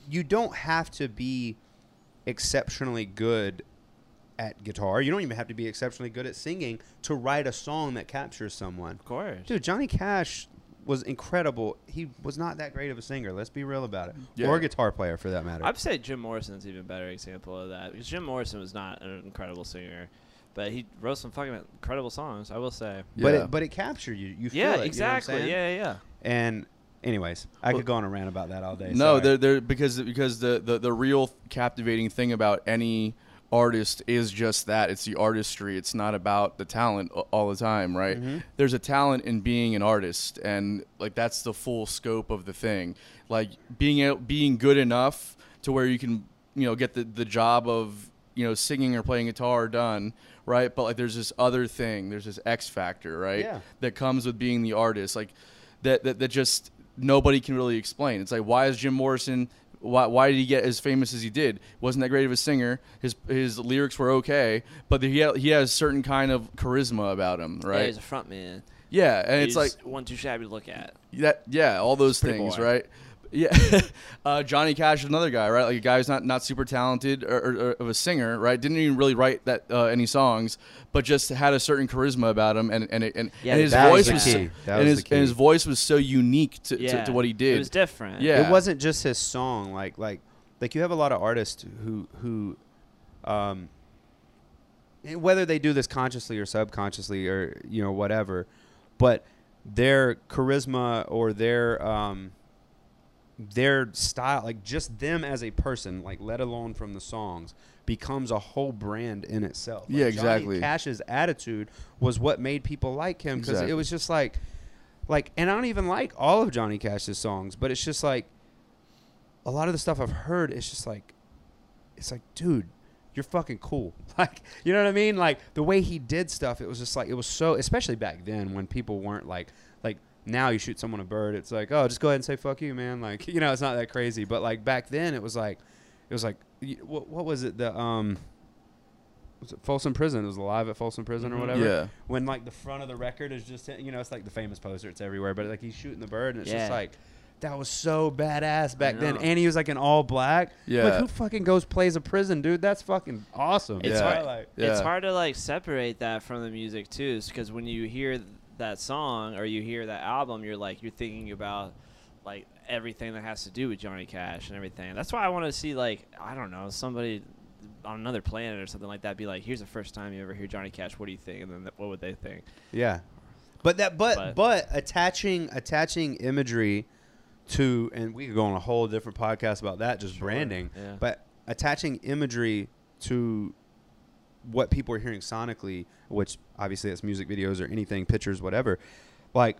[SPEAKER 2] you don't have to be exceptionally good at guitar. You don't even have to be exceptionally good at singing to write a song that captures someone.
[SPEAKER 3] of course.
[SPEAKER 2] Dude, Johnny Cash was incredible. He was not that great of a singer. Let's be real about it.
[SPEAKER 1] Yeah.
[SPEAKER 2] Or a guitar player for that matter.
[SPEAKER 3] I'd say Jim Morrison's even better example of that because Jim Morrison was not an incredible singer, but he wrote some fucking incredible songs. I will say.
[SPEAKER 2] But it but it captured you. You feel
[SPEAKER 3] yeah,
[SPEAKER 2] it, you know what I'm
[SPEAKER 3] exactly. yeah, yeah, yeah.
[SPEAKER 2] And anyways, I
[SPEAKER 1] Well-
[SPEAKER 2] could go on a rant about that all day.
[SPEAKER 1] No,
[SPEAKER 2] sorry.
[SPEAKER 1] they're, they're because because the, the the real captivating thing about any artist is just that it's the artistry. It's not about the talent all the time, right?
[SPEAKER 2] Mm-hmm.
[SPEAKER 1] There's a talent in being an artist, and like that's the full scope of the thing. Like being being good enough to where you can you know get the the job of you know singing or playing guitar done. Right, but like there's this other thing, there's this X factor, right?
[SPEAKER 2] Yeah.
[SPEAKER 1] That comes with being the artist, like that, that that just nobody can really explain. It's like why is Jim Morrison why, why did he get as famous as he did? Wasn't that great of a singer? His his lyrics were okay, but he had, he has certain kind of charisma about him,
[SPEAKER 3] Yeah,
[SPEAKER 1] right?
[SPEAKER 3] he's a front man.
[SPEAKER 1] Yeah, and it's like
[SPEAKER 3] one too shabby to look at.
[SPEAKER 1] that. Yeah, all those things, right? Yeah, <laughs> uh, Johnny Cash is another guy, right? Like a guy who's not, not super talented or, or, or of a singer, right? Didn't even really write that uh, any songs, but just had a certain charisma about him, and and, and,
[SPEAKER 3] Yeah,
[SPEAKER 1] and his
[SPEAKER 2] that was
[SPEAKER 1] voice
[SPEAKER 2] the
[SPEAKER 1] was,
[SPEAKER 2] key.
[SPEAKER 1] so,
[SPEAKER 2] That
[SPEAKER 1] and
[SPEAKER 2] was
[SPEAKER 1] his
[SPEAKER 2] the
[SPEAKER 1] and his voice was so unique to,
[SPEAKER 3] Yeah,
[SPEAKER 1] to, to what he did.
[SPEAKER 3] It was different.
[SPEAKER 1] Yeah.
[SPEAKER 2] It wasn't just his song. Like like like you have a lot of artists who who, um, whether they do this consciously or subconsciously or you know whatever, but their charisma or their um, their style, like just them as a person, like let alone from the songs, becomes a whole brand in itself. Like
[SPEAKER 1] Yeah,
[SPEAKER 2] Johnny
[SPEAKER 1] exactly.
[SPEAKER 2] Cash's attitude was what made people like him because it was just like, like, and I don't even like all of Johnny Cash's songs, but it's just like a lot of the stuff I've heard. It's just like, it's like, dude, you're fucking cool. <laughs> Like, you know what I mean? Like the way he did stuff, it was just like it was so, especially back then when people weren't like now you shoot someone a bird, it's like, oh, just go ahead and say fuck you, man. Like, <laughs> you know, it's not that crazy. But like back then, it was like, it was like, what, what was it? The um. Was it Folsom Prison? It was live at Folsom Prison or
[SPEAKER 3] Mhm.
[SPEAKER 2] whatever
[SPEAKER 1] Yeah.
[SPEAKER 2] when like the front of the record is just you know it's like the famous poster it's everywhere but like he's shooting the bird and it's just like that was so badass back then and he was like an all black
[SPEAKER 1] Yeah.
[SPEAKER 2] like who fucking goes plays a prison dude that's fucking awesome
[SPEAKER 3] It's
[SPEAKER 1] Yeah.
[SPEAKER 3] hard.
[SPEAKER 2] Like,
[SPEAKER 3] It's hard to like separate that from the music too, because when you hear th- that song or you hear that album, you're like you're thinking about like everything that has to do with Johnny Cash and everything. That's why I want to see like I don't know somebody on another planet or something like that be like, here's the first time you ever hear Johnny Cash. What do you think? And then th- what would they think?
[SPEAKER 2] yeah but that but,
[SPEAKER 3] But-
[SPEAKER 2] but attaching attaching imagery to and we could go on a whole different podcast about that just
[SPEAKER 3] Sure,
[SPEAKER 2] branding
[SPEAKER 3] yeah.
[SPEAKER 2] but attaching imagery to what people are hearing sonically which obviously that's music videos or anything pictures whatever like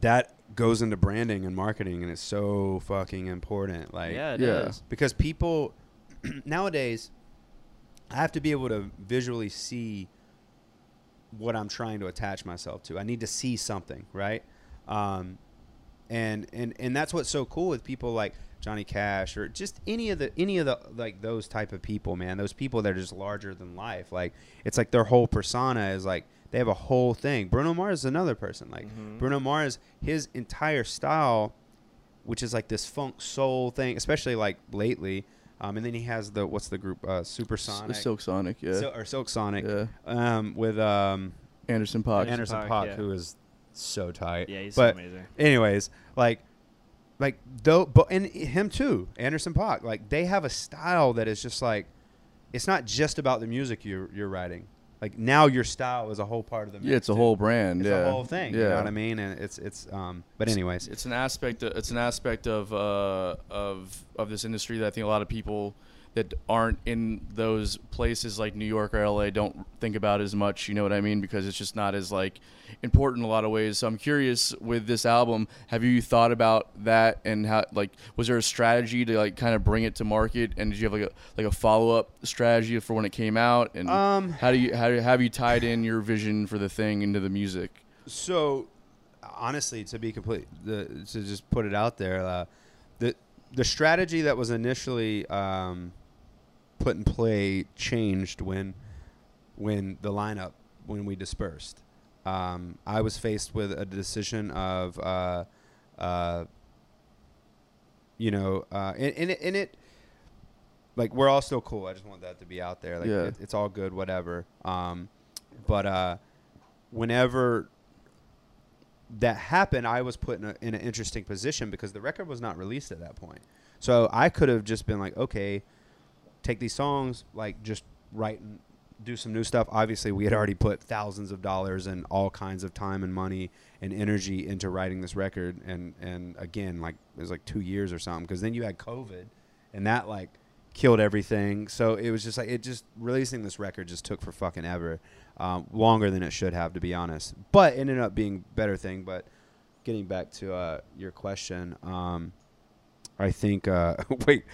[SPEAKER 2] that goes into branding and marketing and it's so fucking important like
[SPEAKER 3] yeah, it
[SPEAKER 1] yeah.
[SPEAKER 3] is.
[SPEAKER 2] because people <clears throat> nowadays I have to be able to visually see what I'm trying to attach myself to. I need to see something, right? Um, and and and that's what's so cool with people like Johnny Cash or just any of the any of the like those type of people, man. Those people that are just larger than life. Like it's like their whole persona is like they have a whole thing. Bruno Mars is another person. Like
[SPEAKER 3] Mhm.
[SPEAKER 2] Bruno Mars, his entire style, which is like this funk soul thing, especially like lately. Um, and then he has the what's the group uh, Supersonic
[SPEAKER 1] Silk Sonic, yeah,
[SPEAKER 2] Sil- or Silk Sonic
[SPEAKER 1] yeah.
[SPEAKER 2] um, with um,
[SPEAKER 1] Anderson Paak.
[SPEAKER 2] Anderson
[SPEAKER 3] Paak,
[SPEAKER 2] Paak,
[SPEAKER 3] yeah.
[SPEAKER 2] who is so tight.
[SPEAKER 3] Yeah, he's
[SPEAKER 2] but
[SPEAKER 3] so amazing.
[SPEAKER 2] anyways, like, like though, but and him too, Anderson Paak. Like they have a style that is just like, it's not just about the music you're you're writing. Like now your style is a whole part of the.
[SPEAKER 1] Yeah, it's a
[SPEAKER 2] too.
[SPEAKER 1] whole brand.
[SPEAKER 2] It's
[SPEAKER 1] yeah,
[SPEAKER 2] a whole thing.
[SPEAKER 1] Yeah,
[SPEAKER 2] You know what I mean? And it's it's um. But anyways,
[SPEAKER 1] it's an aspect. Of, it's an aspect of uh, of of this industry that I think a lot of people that aren't in those places like New York or LA don't think about as much. You know what I mean? Because it's just not as like important in a lot of ways. So I'm curious with this album, have you thought about that and how like was there a strategy to like kind of bring it to market and did you have like a like a follow up strategy for when it came out and
[SPEAKER 2] Um,
[SPEAKER 1] how do you how do have you tied in your vision for the thing into the music?
[SPEAKER 2] So, honestly, to be complete, the, to just put it out there, uh, the the strategy that was initially um, put in play changed when when the lineup when we dispersed. Um, I was faced with a decision of, uh, uh, you know, uh, and, and, it, and it, like, we're all still cool. I just want that to be out there. Like,
[SPEAKER 1] Yeah.
[SPEAKER 2] it, it's all good, whatever. Um, but uh, whenever that happened, I was put in, a, in an interesting position because the record was not released at that point. So I could have just been like, okay, take these songs, like just write and do some new stuff. Obviously, we had already put thousands of dollars and all kinds of time and money and energy into writing this record, and and again, like it was like two years or something. Because then you had COVID, and that like killed everything. So it was just like it just releasing this record just took for fucking ever, um, longer than it should have, to be honest. But it ended up being better thing. But getting back to uh, your question, um, I think. Uh, <laughs> wait.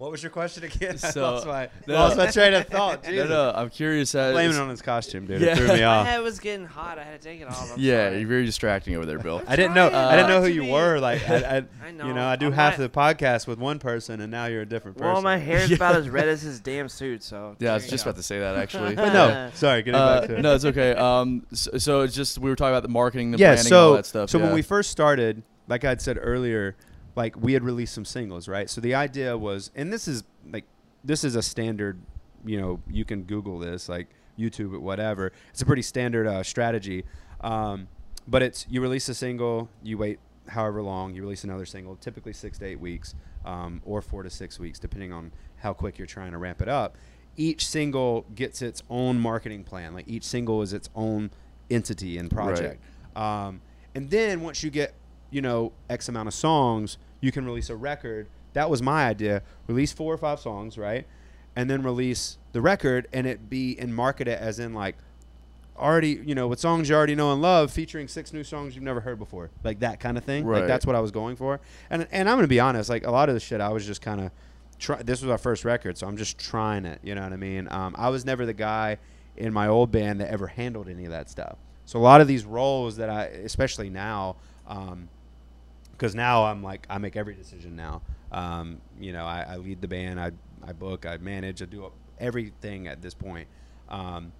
[SPEAKER 2] What was your question again? <laughs> I lost my,
[SPEAKER 1] no.
[SPEAKER 2] lost my train of thought. <laughs>
[SPEAKER 1] No,
[SPEAKER 2] Jesus.
[SPEAKER 1] no, I'm curious. As,
[SPEAKER 2] Blame it on his costume, dude.
[SPEAKER 1] Yeah.
[SPEAKER 2] It threw me
[SPEAKER 3] My
[SPEAKER 2] off. <laughs>
[SPEAKER 3] head was getting hot. I had to take it off. I'm
[SPEAKER 1] yeah,
[SPEAKER 3] sorry.
[SPEAKER 1] you're very distracting over there, Bill.
[SPEAKER 2] I didn't know.
[SPEAKER 3] trying.
[SPEAKER 2] I didn't know who you
[SPEAKER 3] me.
[SPEAKER 2] were. Like, I, I,
[SPEAKER 3] I know.
[SPEAKER 2] you know, I do
[SPEAKER 3] I'm
[SPEAKER 2] half
[SPEAKER 3] not-
[SPEAKER 2] the podcast with one person, and now you're a different person.
[SPEAKER 3] Well, my hair's
[SPEAKER 1] Yeah.
[SPEAKER 3] about as red as his damn suit, so.
[SPEAKER 1] Yeah, I was just
[SPEAKER 3] go.
[SPEAKER 1] about to say that actually.
[SPEAKER 2] But no, sorry. Getting
[SPEAKER 1] Uh,
[SPEAKER 2] back to it.
[SPEAKER 1] no, it's okay. Um, so, so it's just we were talking about the marketing, the
[SPEAKER 2] yeah.
[SPEAKER 1] planning,
[SPEAKER 2] So,
[SPEAKER 1] all that stuff.
[SPEAKER 2] so when we first started, like I'd said earlier, like we had released some singles, right? So the idea was, and this is like, this is a standard. You know, you can Google this, like YouTube it, whatever. It's a pretty standard uh, strategy. Um, but it's you release a single, you wait however long, you release another single, typically six to eight weeks, um, or four to six weeks, depending on how quick you're trying to ramp it up. Each single gets its own marketing plan. Like each single is its own entity and project. Um, and then once you get, you know, X amount of songs, you can release a record. That was my idea. Release four or five songs, right? And then release the record and it be and market it as in like already, you know, with songs you already know and love, featuring six new songs you've never heard before, like that kind of thing. Like
[SPEAKER 1] Right.
[SPEAKER 2] that's what I was going for. And and I'm gonna be honest, like a lot of the shit I was just kind of try. This was our first record, so I'm just trying it. You know what I mean? Um, I was never the guy in my old band that ever handled any of that stuff. So a lot of these roles that I, especially now, because now I'm like I make every decision now. Um, you know, I, I lead the band, I I book, I manage, I do everything at this point. Um,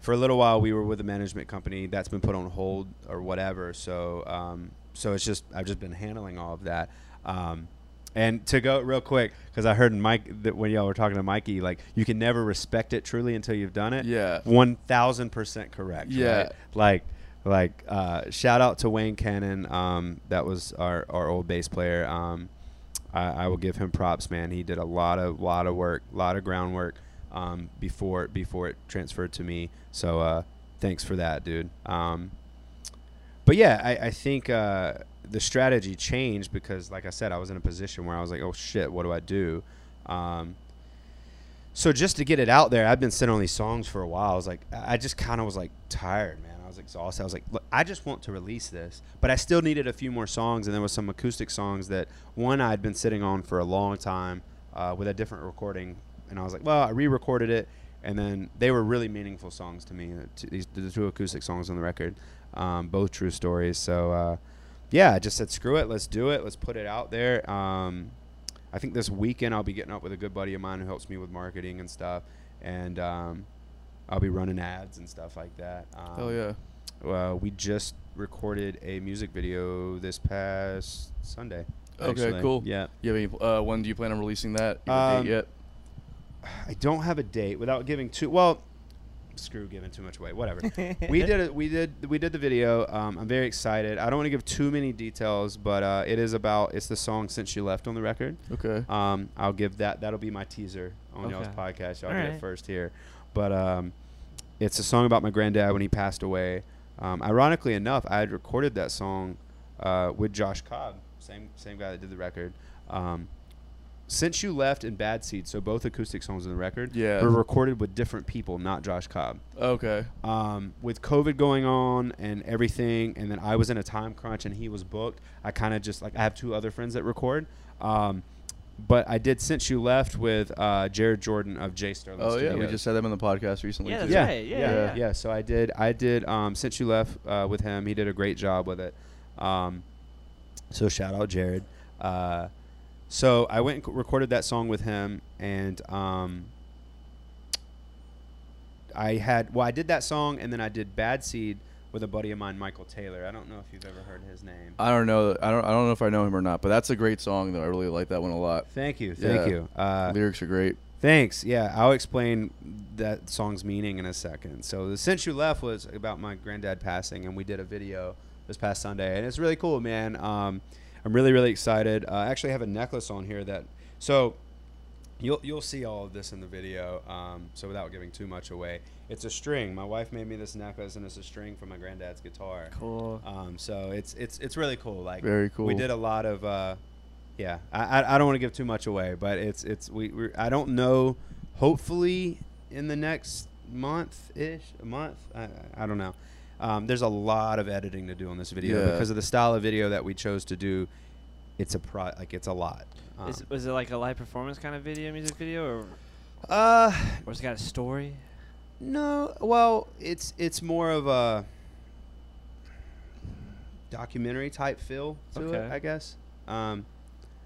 [SPEAKER 2] for a little while, we were with a management company that's been put on hold or whatever. So um, so it's just I've just been handling all of that. Um, and to go real quick, because I heard Mike that when y'all were talking to Mikey, like you can never respect it truly until you've done it.
[SPEAKER 1] Yeah.
[SPEAKER 2] one thousand percent correct.
[SPEAKER 1] Yeah.
[SPEAKER 2] right? like like uh, shout out to Wayne Cannon. Um, that was our our old bass player. Um, I, I will give him props, man. He did a lot of lot of work, a lot of groundwork um, before before it transferred to me. So uh, thanks for that, dude. Um, but yeah, I, I think uh, the strategy changed because, like I said, I was in a position where I was like, "Oh shit, what do I do?" Um, so just to get it out there, I've been sitting on these songs for a while. I was like, I just kind of was like tired, man. I was exhausted. I was like, look, I just want to release this, but I still needed a few more songs, and there was some acoustic songs that one I'd been sitting on for a long time uh, with a different recording, and I was like, well, I re-recorded it, and then they were really meaningful songs to me. uh, t- These the two acoustic songs on the record, um, both true stories. So uh, yeah, I just said screw it, let's do it, let's put it out there. Um, I think this weekend I'll be getting up with a good buddy of mine who helps me with marketing and stuff, and um, I'll be running ads and stuff like that. Um,
[SPEAKER 1] Hell yeah.
[SPEAKER 2] Uh, we just recorded a music video this past Sunday.
[SPEAKER 1] Okay,
[SPEAKER 2] actually.
[SPEAKER 1] cool.
[SPEAKER 2] Yeah.
[SPEAKER 1] You have any, uh, when do you plan on releasing that? You have a
[SPEAKER 2] Um,
[SPEAKER 1] date yet?
[SPEAKER 2] I don't have a date without giving too well. Screw giving too much away. Whatever. <laughs> we did it. We did. We did the video. Um, I'm very excited. I don't want to give too many details, but uh, it is about. It's the song "Since You Left" on the record.
[SPEAKER 1] Okay.
[SPEAKER 2] Um, I'll give that. That'll be my teaser on y'all's podcast. Y'all
[SPEAKER 3] All
[SPEAKER 2] get
[SPEAKER 3] right.
[SPEAKER 2] it first here. But um, it's a song about my granddad when he passed away. Um, ironically enough, I had recorded that song uh, with Josh Cobb, same same guy that did the record. Um, since you left in Bad Seed, so both acoustic songs on the record,
[SPEAKER 1] Yeah.
[SPEAKER 2] were recorded with different people, not Josh Cobb.
[SPEAKER 1] Okay.
[SPEAKER 2] Um, with COVID going on and everything, and then I was in a time crunch and he was booked. I kind of just like I have two other friends that record, um, but I did since you left with uh, Jared Jordan of J Sterling.
[SPEAKER 1] Oh yeah, we just had them on the podcast recently.
[SPEAKER 3] Yeah, that's
[SPEAKER 2] yeah,
[SPEAKER 3] right. Yeah,
[SPEAKER 2] yeah,
[SPEAKER 3] yeah,
[SPEAKER 2] yeah,
[SPEAKER 3] yeah.
[SPEAKER 2] So I did, I did. Um, since you left uh, with him, he did a great job with it. Um, so shout out Jared. Uh, so I went and recorded that song with him, and um, I had well, I did that song, and then I did Bad Seed with a buddy of mine, Michael Taylor. I don't know if you've ever heard his name.
[SPEAKER 1] I don't know. I don't. I don't know if I know him or not, but that's a great song though. I really like that one a lot.
[SPEAKER 2] Thank you, thank
[SPEAKER 1] Yeah.
[SPEAKER 2] you. Uh,
[SPEAKER 1] Lyrics are great.
[SPEAKER 2] Thanks. Yeah, I'll explain that song's meaning in a second. So the Since You Left was about my granddad passing, and we did a video this past Sunday, and it's really cool, man. Um, I'm really, really excited. Uh, I actually have a necklace on here that so you'll you'll see all of this in the video. Um, so without giving too much away, it's a string. My wife made me this necklace, and it's a string from my granddad's guitar.
[SPEAKER 3] Cool.
[SPEAKER 2] Um, so it's it's it's really cool. Like
[SPEAKER 1] Very cool.
[SPEAKER 2] We did a lot of uh, yeah. I I, I don't want to give too much away, but it's it's we I don't know. Hopefully in the next month ish, a month. I I don't know. Um, there's a lot of editing to do on this video
[SPEAKER 1] Yeah.
[SPEAKER 2] because of the style of video that we chose to do. It's a pro like it's a lot. Um,
[SPEAKER 3] Is, was it like a live performance kind of video, music video, or
[SPEAKER 2] uh,
[SPEAKER 3] or has it got a story?
[SPEAKER 2] No, well, it's it's more of a documentary type feel to it, I guess. Um,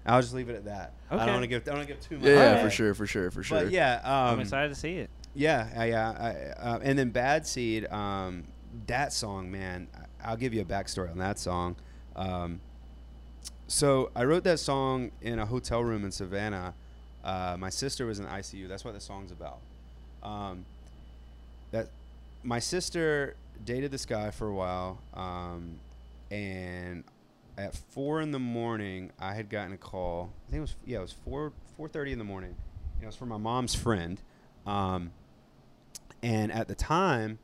[SPEAKER 2] I'll just leave it at that. I don't want to give I don't want to give too much.
[SPEAKER 1] Yeah, yeah, for sure, for sure, for sure.
[SPEAKER 2] But yeah, um,
[SPEAKER 3] I'm excited to see it.
[SPEAKER 2] yeah, uh, yeah, I, uh, and then Bad Seed, um, that song, man. I- I'll give you a backstory on that song. Um, so I wrote that song in a hotel room in Savannah. Uh, my sister was in ICU. That's what the song's about. Um, that my sister dated this guy for a while, um, and at four in the morning, I had gotten a call. I think it was yeah, it was four four thirty in the morning. It was from my mom's friend. Um, and at the time,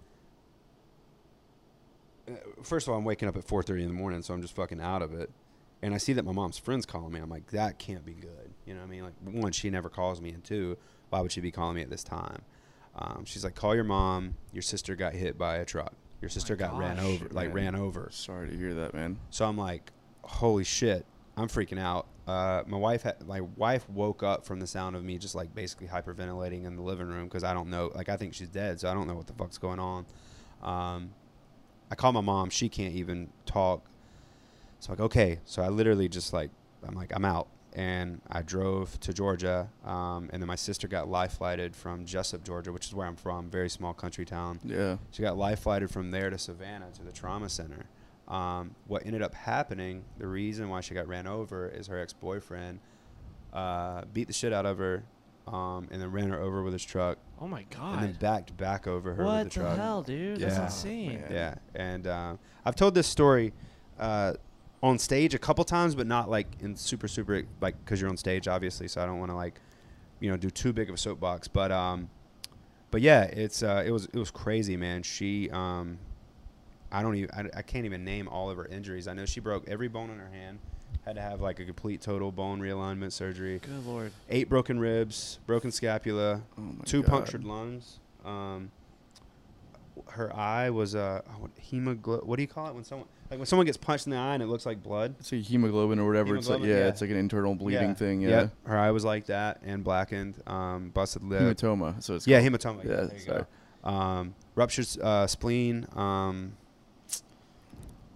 [SPEAKER 2] uh, first of all, I'm waking up at 4:30 in the morning, so I'm just fucking out of it. And I see that my mom's friends calling me. I'm like, that can't be good. You know what I mean? Like, one, she never calls me, and two, why would she be calling me at this time? Um, she's like, call your mom. Your sister got hit by a truck. Your sister got ran
[SPEAKER 3] gosh,
[SPEAKER 2] over, like
[SPEAKER 1] man.
[SPEAKER 2] ran over.
[SPEAKER 1] Sorry to hear that, man.
[SPEAKER 2] So I'm like, holy shit, I'm freaking out. Uh, my wife, ha- my wife woke up from the sound of me just like basically hyperventilating in the living room because I don't know, like I think she's dead, so I don't know what the fuck's going on. Um, I call my mom, she can't even talk. So like, okay, so I literally just like, I'm like, I'm out, and I drove to Georgia, um, and then my sister got life flighted from Jesup, Georgia, which is where I'm from, very small country town.
[SPEAKER 1] Yeah.
[SPEAKER 2] She got life flighted from there to Savannah to the trauma center. Um, what ended up happening, the reason why she got ran over is her ex boyfriend uh, beat the shit out of her um, and then ran her over with his truck
[SPEAKER 3] Oh my god!
[SPEAKER 2] and then backed back over her
[SPEAKER 3] What
[SPEAKER 2] with the
[SPEAKER 3] the
[SPEAKER 2] truck.
[SPEAKER 3] hell, dude? That's
[SPEAKER 2] Yeah.
[SPEAKER 3] insane.
[SPEAKER 1] Man.
[SPEAKER 2] Yeah, and uh, I've told this story uh, on stage a couple times, but not like in super super like because you're on stage, obviously. So I don't want to like you know do too big of a soapbox, but um, but yeah, it's uh, it was it was crazy, man. She um, I don't even I, I can't even name all of her injuries. I know she broke every bone in her hand. Had to have like a complete total bone realignment surgery.
[SPEAKER 3] Good lord.
[SPEAKER 2] Eight broken ribs, broken scapula,
[SPEAKER 1] Oh
[SPEAKER 2] two
[SPEAKER 1] God.
[SPEAKER 2] punctured lungs. Um, her eye was a uh, hemoglo- What do you call it when someone like when someone gets punched in the eye and it looks like blood?
[SPEAKER 1] It's like hemoglobin or whatever. it's like yeah,
[SPEAKER 2] yeah.
[SPEAKER 1] it's like an internal bleeding
[SPEAKER 2] Yeah.
[SPEAKER 1] thing. Yeah.
[SPEAKER 2] Yep. Her eye was like that and blackened, um, busted lip.
[SPEAKER 1] Hematoma. What it's
[SPEAKER 2] yeah,
[SPEAKER 1] called.
[SPEAKER 2] hematoma.
[SPEAKER 1] Yeah,
[SPEAKER 2] there you
[SPEAKER 1] sorry.
[SPEAKER 2] go. Um, ruptured uh, spleen. Um,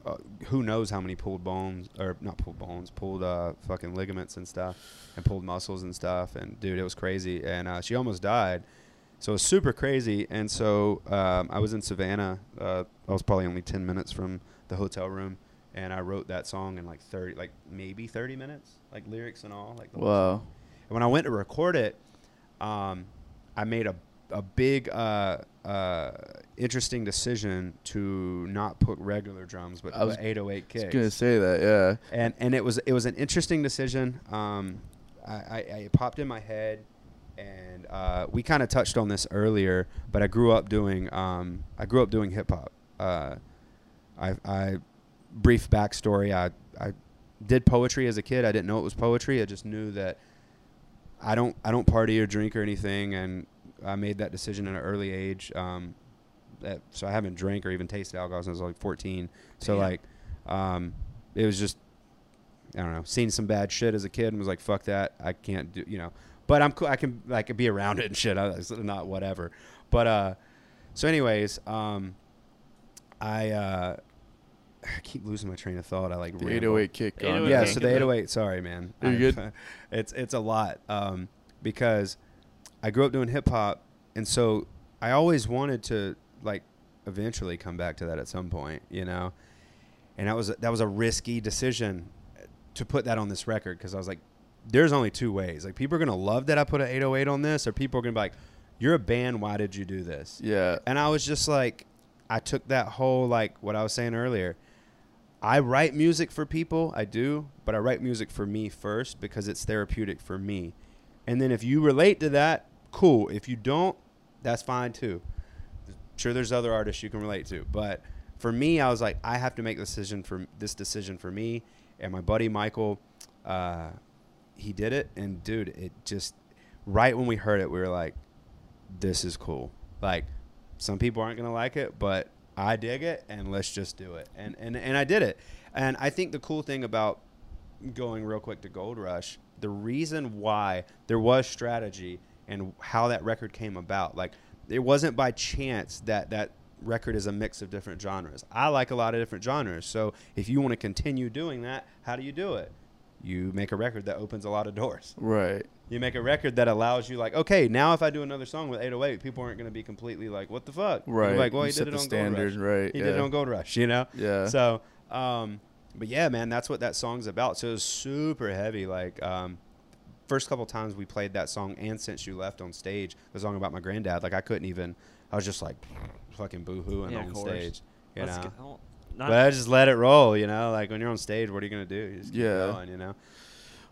[SPEAKER 2] uh, who knows how many pulled bones or not pulled bones, pulled uh, fucking ligaments and stuff, and pulled muscles and stuff. And dude, it was crazy. And uh, she almost died. So it was super crazy. And so um, I was in Savannah. Uh, I was probably only ten minutes from the hotel room, and I wrote that song in like thirty, like maybe thirty minutes, like lyrics and all. Like the song. And when I went to record it, um, I made a a big uh, uh, interesting decision to not put regular drums, but
[SPEAKER 1] I was-
[SPEAKER 2] put 808
[SPEAKER 1] I
[SPEAKER 2] kicks.
[SPEAKER 1] was gonna say that. Yeah.
[SPEAKER 2] And and it was it was an interesting decision. Um, I, I, I popped in my head, and uh, we kind of touched on this earlier. But I grew up doing um, I grew up doing hip hop. Uh, I, I brief backstory. I I did poetry as a kid. I didn't know it was poetry. I just knew that I don't I don't party or drink or anything, and I made that decision at an early age. Um, that, so I haven't drank or even tasted alcohol since I was like 14. So
[SPEAKER 3] Damn.
[SPEAKER 2] like, um, it was just I don't know, seen some bad shit as a kid and was like, fuck that, I can't do, you know. But I'm cool. I can I can be around it and shit. I, it's not whatever. But uh, so anyways, um, I uh, <sighs> I keep losing my train of thought. I like
[SPEAKER 1] The
[SPEAKER 2] ramble.
[SPEAKER 1] 808 kick. on
[SPEAKER 3] 808.
[SPEAKER 2] Yeah, so the 808. Sorry, man.
[SPEAKER 1] You're
[SPEAKER 2] I-
[SPEAKER 1] good. <laughs>
[SPEAKER 2] It's it's a lot um, because I grew up doing hip hop, and so I always wanted to like eventually come back to that at some point, you know. And that was that was a risky decision to put that on this record because I was like, there's only two ways. Like people are gonna love that I put an 808 on this, or people are gonna be like, you're a band. Why did you do this?
[SPEAKER 1] Yeah.
[SPEAKER 2] And I was just like, I took that whole like what I was saying earlier. I write music for people, I do, but I write music for me first because it's therapeutic for me. And then if you relate to that, cool. If you don't, that's fine too. Sure, there's other artists you can relate to, but for me, I was like, I have to make this decision for this decision for me. And my buddy Michael, uh, he did it, and dude, it just right when we heard it, we were like, this is cool. Like, some people aren't gonna like it, but I dig it, and let's just do it. And and and I did it. And I think the cool thing about going real quick to Gold Rush, the reason why there was strategy and how that record came about, like it wasn't by chance that that record is a mix of different genres. I like a lot of different genres. So if you want to continue doing that, how do you do it? You make a record that opens a lot of doors.
[SPEAKER 1] Right.
[SPEAKER 2] You make a record that allows you, like, okay, now if I do another song with 808, people aren't going to be completely like, what the fuck?
[SPEAKER 1] Right.
[SPEAKER 2] Like, well,
[SPEAKER 1] You
[SPEAKER 2] he
[SPEAKER 1] set
[SPEAKER 2] did it
[SPEAKER 1] the
[SPEAKER 2] on
[SPEAKER 1] standard,
[SPEAKER 2] Gold Rush.
[SPEAKER 1] right,
[SPEAKER 2] He did it on Gold Rush, you know?
[SPEAKER 1] Yeah.
[SPEAKER 2] So, um, but yeah, man, that's what that song's about. So it was super heavy. Like, um, first couple times we played that song, and since you left on stage, the song about my granddad, like I couldn't even. I was just like, fucking boohooing
[SPEAKER 3] Yeah,
[SPEAKER 2] on stage, you
[SPEAKER 3] Let's
[SPEAKER 2] know.
[SPEAKER 3] get- not-
[SPEAKER 2] But I just let it roll, you know. Like when you're on stage, what are you gonna do? You just keep
[SPEAKER 1] Yeah.
[SPEAKER 2] going, you know.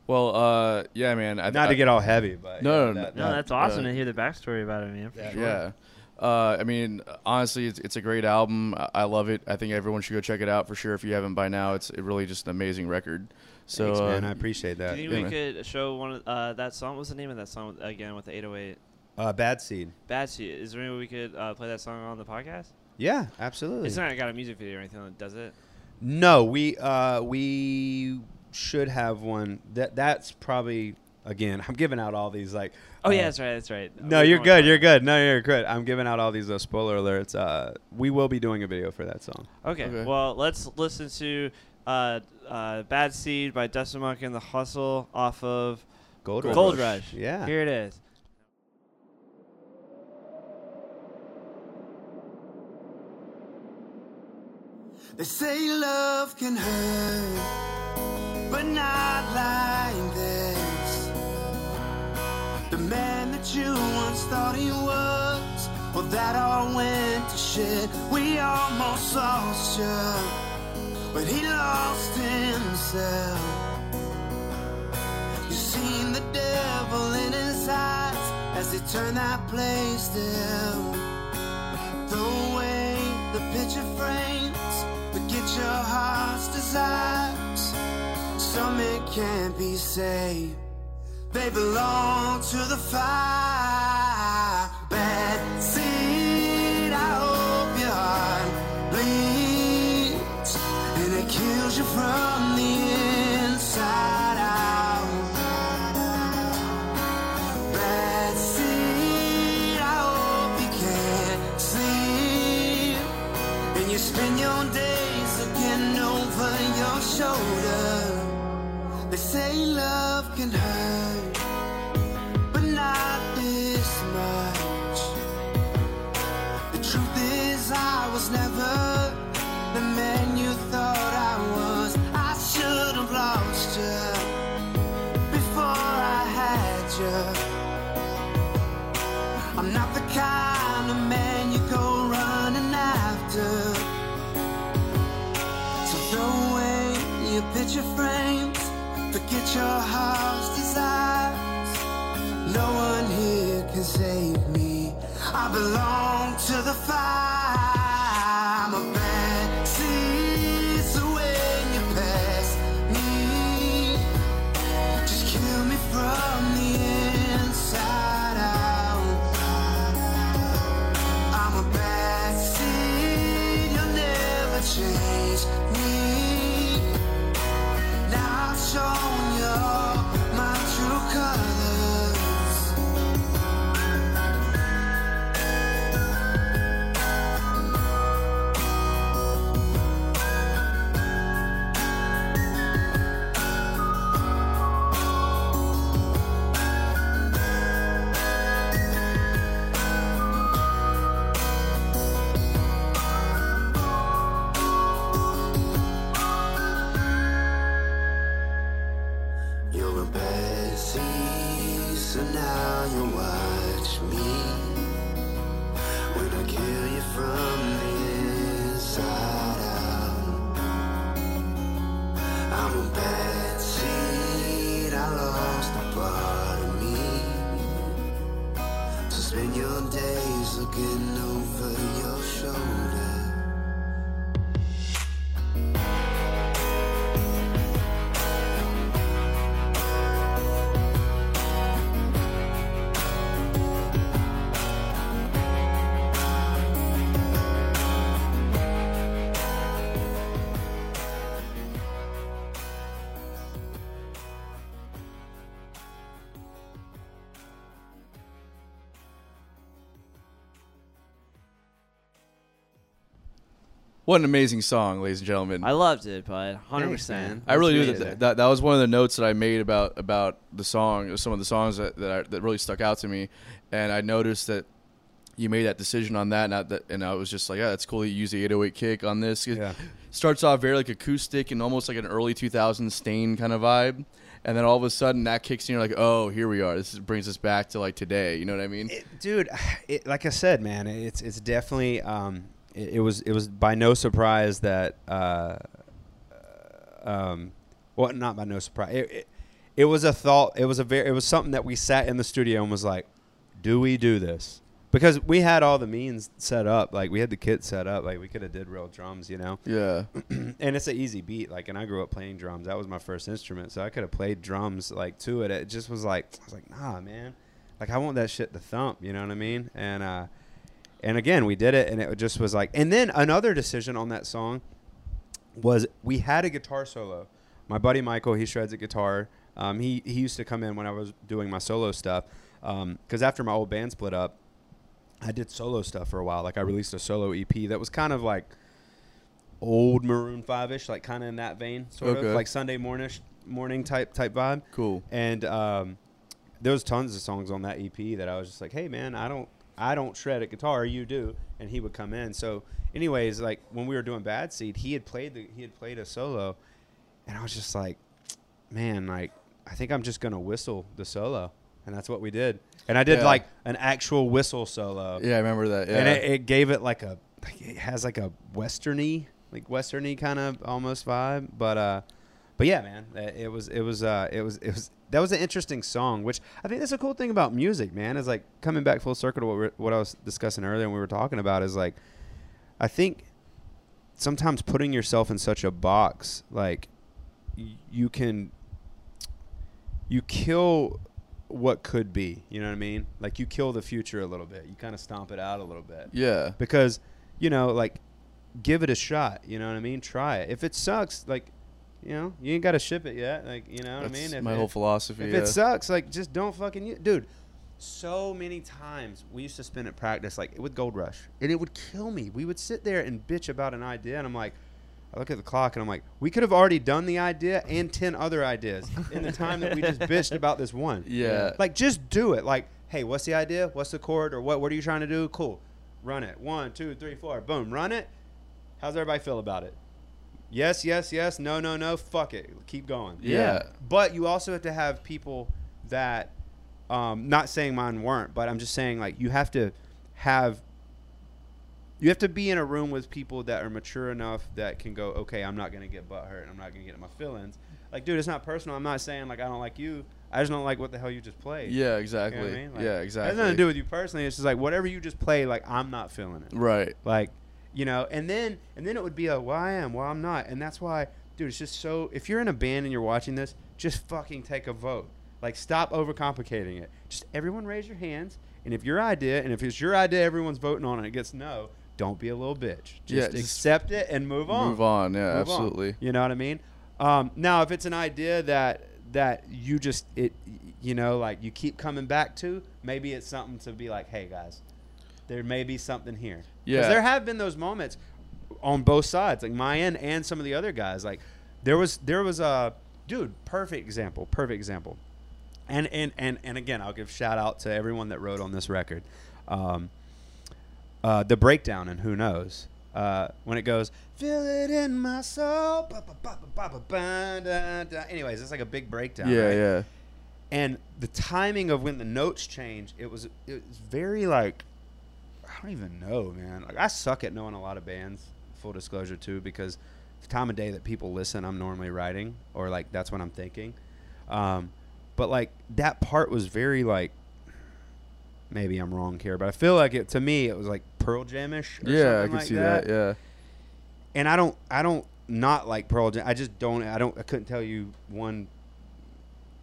[SPEAKER 1] Well, uh, yeah, man. I,
[SPEAKER 2] Not
[SPEAKER 1] I,
[SPEAKER 2] to get all heavy, but
[SPEAKER 1] No,
[SPEAKER 2] yeah,
[SPEAKER 1] no,
[SPEAKER 2] that-
[SPEAKER 3] no,
[SPEAKER 2] that-
[SPEAKER 3] that's awesome
[SPEAKER 1] uh,
[SPEAKER 3] to hear the backstory about it, man. for
[SPEAKER 2] Yeah.
[SPEAKER 3] sure.
[SPEAKER 1] Yeah. Uh, I mean, honestly, it's, it's a great album. I, I love it. I think everyone should go check it out for sure. If you haven't by now, it's it really just an amazing record. So,
[SPEAKER 2] Thanks, man.
[SPEAKER 1] uh,
[SPEAKER 2] I appreciate that.
[SPEAKER 3] Do you think
[SPEAKER 1] Yeah,
[SPEAKER 3] we
[SPEAKER 1] man.
[SPEAKER 3] could show one of uh, that song? What's the name of that song again with the 808?
[SPEAKER 2] Uh, Bad Seed.
[SPEAKER 3] Bad Seed. Is there any way we could uh, play that song on the podcast?
[SPEAKER 2] Yeah, absolutely.
[SPEAKER 3] It's not got a music video or anything, does it?
[SPEAKER 2] No, we uh, we should have one. That that's probably again. I'm giving out all these like.
[SPEAKER 3] Oh
[SPEAKER 2] uh,
[SPEAKER 3] yeah, that's right. That's right.
[SPEAKER 2] No,
[SPEAKER 3] We
[SPEAKER 2] you're good. You're good. No, you're good. I'm giving out all these uh, spoiler alerts. Uh, we will be doing a video for that song.
[SPEAKER 3] Okay.
[SPEAKER 1] Okay.
[SPEAKER 3] Well, let's listen to uh, uh, "Bad Seed" by Dustin Monk and the Hustle off of
[SPEAKER 2] Gold,
[SPEAKER 3] Gold,
[SPEAKER 2] Rush.
[SPEAKER 3] Rush.
[SPEAKER 2] Yeah.
[SPEAKER 3] Here it is.
[SPEAKER 4] They say love can hurt, but not like this. The man that you once thought he was, well, that all went to shit. We almost lost you, but he lost himself. You seen the devil in his eyes as he turned that place down. Throw away the picture frames, your heart's desires. Some it can't be saved. They belong to the fire. Bad seed, I hope your heart bleeds and it kills you from say love your heart's desires. No one here can save me. I belong to the fire. I'm a bad seed, so when you pass me, just kill me from the inside out. I'm a bad seed, you'll never change me.
[SPEAKER 1] What an amazing song, ladies and gentlemen.
[SPEAKER 3] I loved it, but hundred
[SPEAKER 2] Thanks,
[SPEAKER 3] percent.
[SPEAKER 2] man.
[SPEAKER 1] I really do that, that. That was one of the notes that I made about about the song. Some of the songs that that, I, that really stuck out to me, and I noticed that you made that decision on that, and I, that, and I was just like, yeah, that's cool. You use the 808 kick on this. It
[SPEAKER 2] Yeah.
[SPEAKER 1] starts off very like acoustic and almost like an early 2000s Staind kind of vibe, and then all of a sudden that kicks in. You're like, oh, here we are. This is, brings us back to like today. You know what I mean?
[SPEAKER 2] It- dude, <sighs> it, like I said, man, it's it's definitely um, it, it was it was by no surprise that uh, um, well, not by no surprise. It, it, it was a thought. It was a very. It was something that we sat in the studio and was like, "Do we do this?" Because we had all the means set up. Like we had the kit set up. Like we could have did real drums, you know.
[SPEAKER 1] Yeah. <clears throat>
[SPEAKER 2] and it's an easy beat. Like, and I grew up playing drums. That was my first instrument, so I could have played drums like to it. It just was like I was like, nah, man. Like I want that shit to thump. You know what I mean? And uh, and again, we did it, and it just was like. And then another decision on that song was we had a guitar solo. My buddy Michael, he shreds a guitar. Um, he he used to come in when I was doing my solo stuff. Because after my old band split up, I did solo stuff for a while. Like I released a solo EP that was kind of like old Maroon Five ish, like kind of in that vein, sort
[SPEAKER 1] Okay.
[SPEAKER 2] of like Sunday morning morning type type vibe.
[SPEAKER 1] Cool.
[SPEAKER 2] And um, there was tons of songs on that EP that I was just like, hey man, I don't I don't shred a guitar, you do, and he would come in. So, anyways, like when we were doing Bad Seed, he had played the he had played a solo, and I was just like, man, like I think I'm just gonna whistle the solo, and that's what we did. And I did
[SPEAKER 1] Yeah.
[SPEAKER 2] like an actual whistle solo
[SPEAKER 1] Yeah, I remember that. Yeah.
[SPEAKER 2] and it, it gave it like a like it has like a westerny like westerny kind of almost vibe but uh but yeah man it, it was it was uh it was it was that was an interesting song which i think that's a cool thing about music man is like coming back full circle to what, we're, what i was discussing earlier when we were talking about is like i think sometimes putting yourself in such a box like y- you can you kill what could be you know what i mean? Like you kill the future a little bit. You kind of stomp it out a little bit.
[SPEAKER 1] Yeah.
[SPEAKER 2] because you know like give it a shot you know what i mean? Try it. If it sucks like you know you ain't got to ship it yet like you know what i mean if
[SPEAKER 1] my
[SPEAKER 2] it,
[SPEAKER 1] whole philosophy.
[SPEAKER 2] if
[SPEAKER 1] yeah.
[SPEAKER 2] it sucks like just don't fucking u- dude so many times we used to spend at practice like with gold rush and it would kill me we would sit there and bitch about an idea and i'm like I look at the clock and I'm like, we could have already done the idea and ten other ideas in the time that we just bitched about this one. <laughs>
[SPEAKER 1] Yeah.
[SPEAKER 2] Like just do it. Like, hey, what's the idea? What's the chord? Or what what are you trying to do? Cool. Run it. One, two, three, four. Boom. Run it. How's everybody feel about it? Yes, yes, yes. No, no, no. Fuck it. Keep going.
[SPEAKER 1] Yeah.
[SPEAKER 2] But you also have to have people that, um, not saying mine weren't, but I'm just saying like you have to have. You have to be in a room with people that are mature enough that can go, okay, I'm not gonna get butt hurt. I'm not gonna get in my feelings. Like, dude, it's not personal. I'm not saying like I don't like you. I just don't like what the hell you just played.
[SPEAKER 1] Yeah,
[SPEAKER 2] You know
[SPEAKER 1] exactly.
[SPEAKER 2] what I mean? Like,
[SPEAKER 1] yeah,
[SPEAKER 2] It has
[SPEAKER 1] exactly.
[SPEAKER 2] nothing to do with you personally. It's just like whatever you just played, like I'm not feeling it.
[SPEAKER 1] Right.
[SPEAKER 2] Like, you know, and then and then it would be a well I am, well I'm not, and that's why, dude. It's just so. If you're in a band and you're watching this, just fucking take a vote. Like, stop overcomplicating it. Just everyone raise your hands, and if your idea, and if it's your idea, everyone's voting on it, it gets no. Don't be a little bitch. Just,
[SPEAKER 1] Yeah, just
[SPEAKER 2] accept it and move on.
[SPEAKER 1] Move on. Yeah,
[SPEAKER 2] Move on.
[SPEAKER 1] absolutely.
[SPEAKER 2] You know what I mean? Um, now, if it's an idea that that you just it, you know, like you keep coming back to, maybe it's something to be like, hey guys, there may be something here.
[SPEAKER 1] Yeah.
[SPEAKER 2] there have been those moments on both sides, like my end and some of the other guys. Like there was there was a dude, perfect example, perfect example. And and and and again, I'll give shout out to everyone that wrote on this record. Um, uh, the breakdown and who knows uh, when it goes feel it in my soul ba, ba, ba, ba, ba, ba, da, da." anyways it's like a big breakdown
[SPEAKER 1] Yeah,
[SPEAKER 2] right?
[SPEAKER 1] yeah.
[SPEAKER 2] and the timing of when the notes change it was it was very like i don't even know man like i suck at knowing a lot of bands full disclosure too because the time of day that people listen i'm normally writing or like that's what i'm thinking um, but like that part was very like maybe i'm wrong here but i feel like it to me it was like pearl jamish or
[SPEAKER 1] Yeah, I can
[SPEAKER 2] like
[SPEAKER 1] see that. Yeah.
[SPEAKER 2] and I don't I don't not like Pearl Jam. I just don't I don't I couldn't tell you one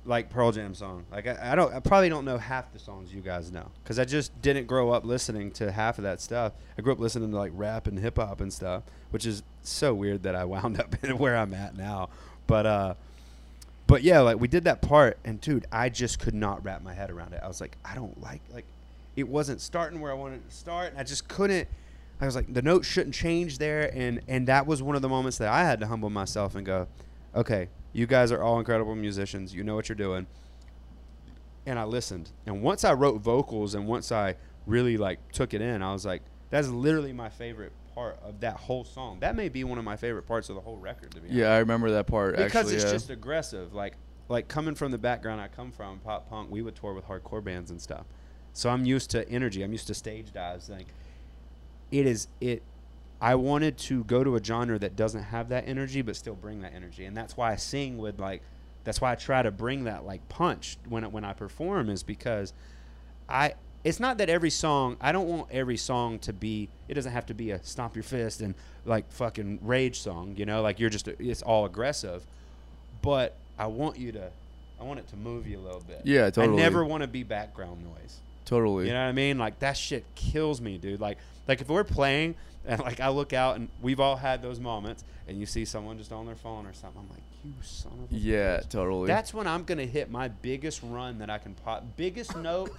[SPEAKER 2] like Pearl Jam song. Like I, I don't I probably don't know half the songs you guys know because I just didn't grow up listening to half of that stuff. I grew up listening to like rap and hip hop and stuff, which is so weird that I wound up <laughs> where I'm at now. But uh, but yeah, like we did that part, and dude, I just could not wrap my head around it. I was like, I don't like like it wasn't starting where I wanted to start, and I just couldn't. I was like, the note shouldn't change there, and and that was one of the moments that I had to humble myself and go, okay, you guys are all incredible musicians. You know what you're doing. And I listened, and once I wrote vocals, and once I really like took it in, I was like, that's literally my favorite part of that whole song. That may be one of my favorite parts of the whole record, to be honest
[SPEAKER 1] Yeah, I remember that part.
[SPEAKER 2] because
[SPEAKER 1] actually,
[SPEAKER 2] it's
[SPEAKER 1] yeah.
[SPEAKER 2] just aggressive. Like like coming from the background I come from, pop punk, we would tour with hardcore bands and stuff. So I'm used to energy. I'm used to stage dives. Like it is it. I wanted to go to a genre that doesn't have that energy, but still bring that energy, and that's why I sing with like. That's why I try to bring that like punch when I- when I perform is because I. It's not that every song. I don't want every song to be. It doesn't have to be a stomp your fist and like fucking rage song. You know, like you're just. It's all aggressive, but I want you to. I want it to move you a little bit.
[SPEAKER 1] Yeah, totally.
[SPEAKER 2] I never want to be background noise.
[SPEAKER 1] totally.
[SPEAKER 2] You know what I mean? Like that shit kills me, dude. Like like if we're playing and like I look out and we've all had those moments and you see someone just on their phone or something, I'm like, you son of a
[SPEAKER 1] yeah,
[SPEAKER 2] bitch."
[SPEAKER 1] totally.
[SPEAKER 2] That's when I'm gonna hit my biggest run that I can pop. Biggest note,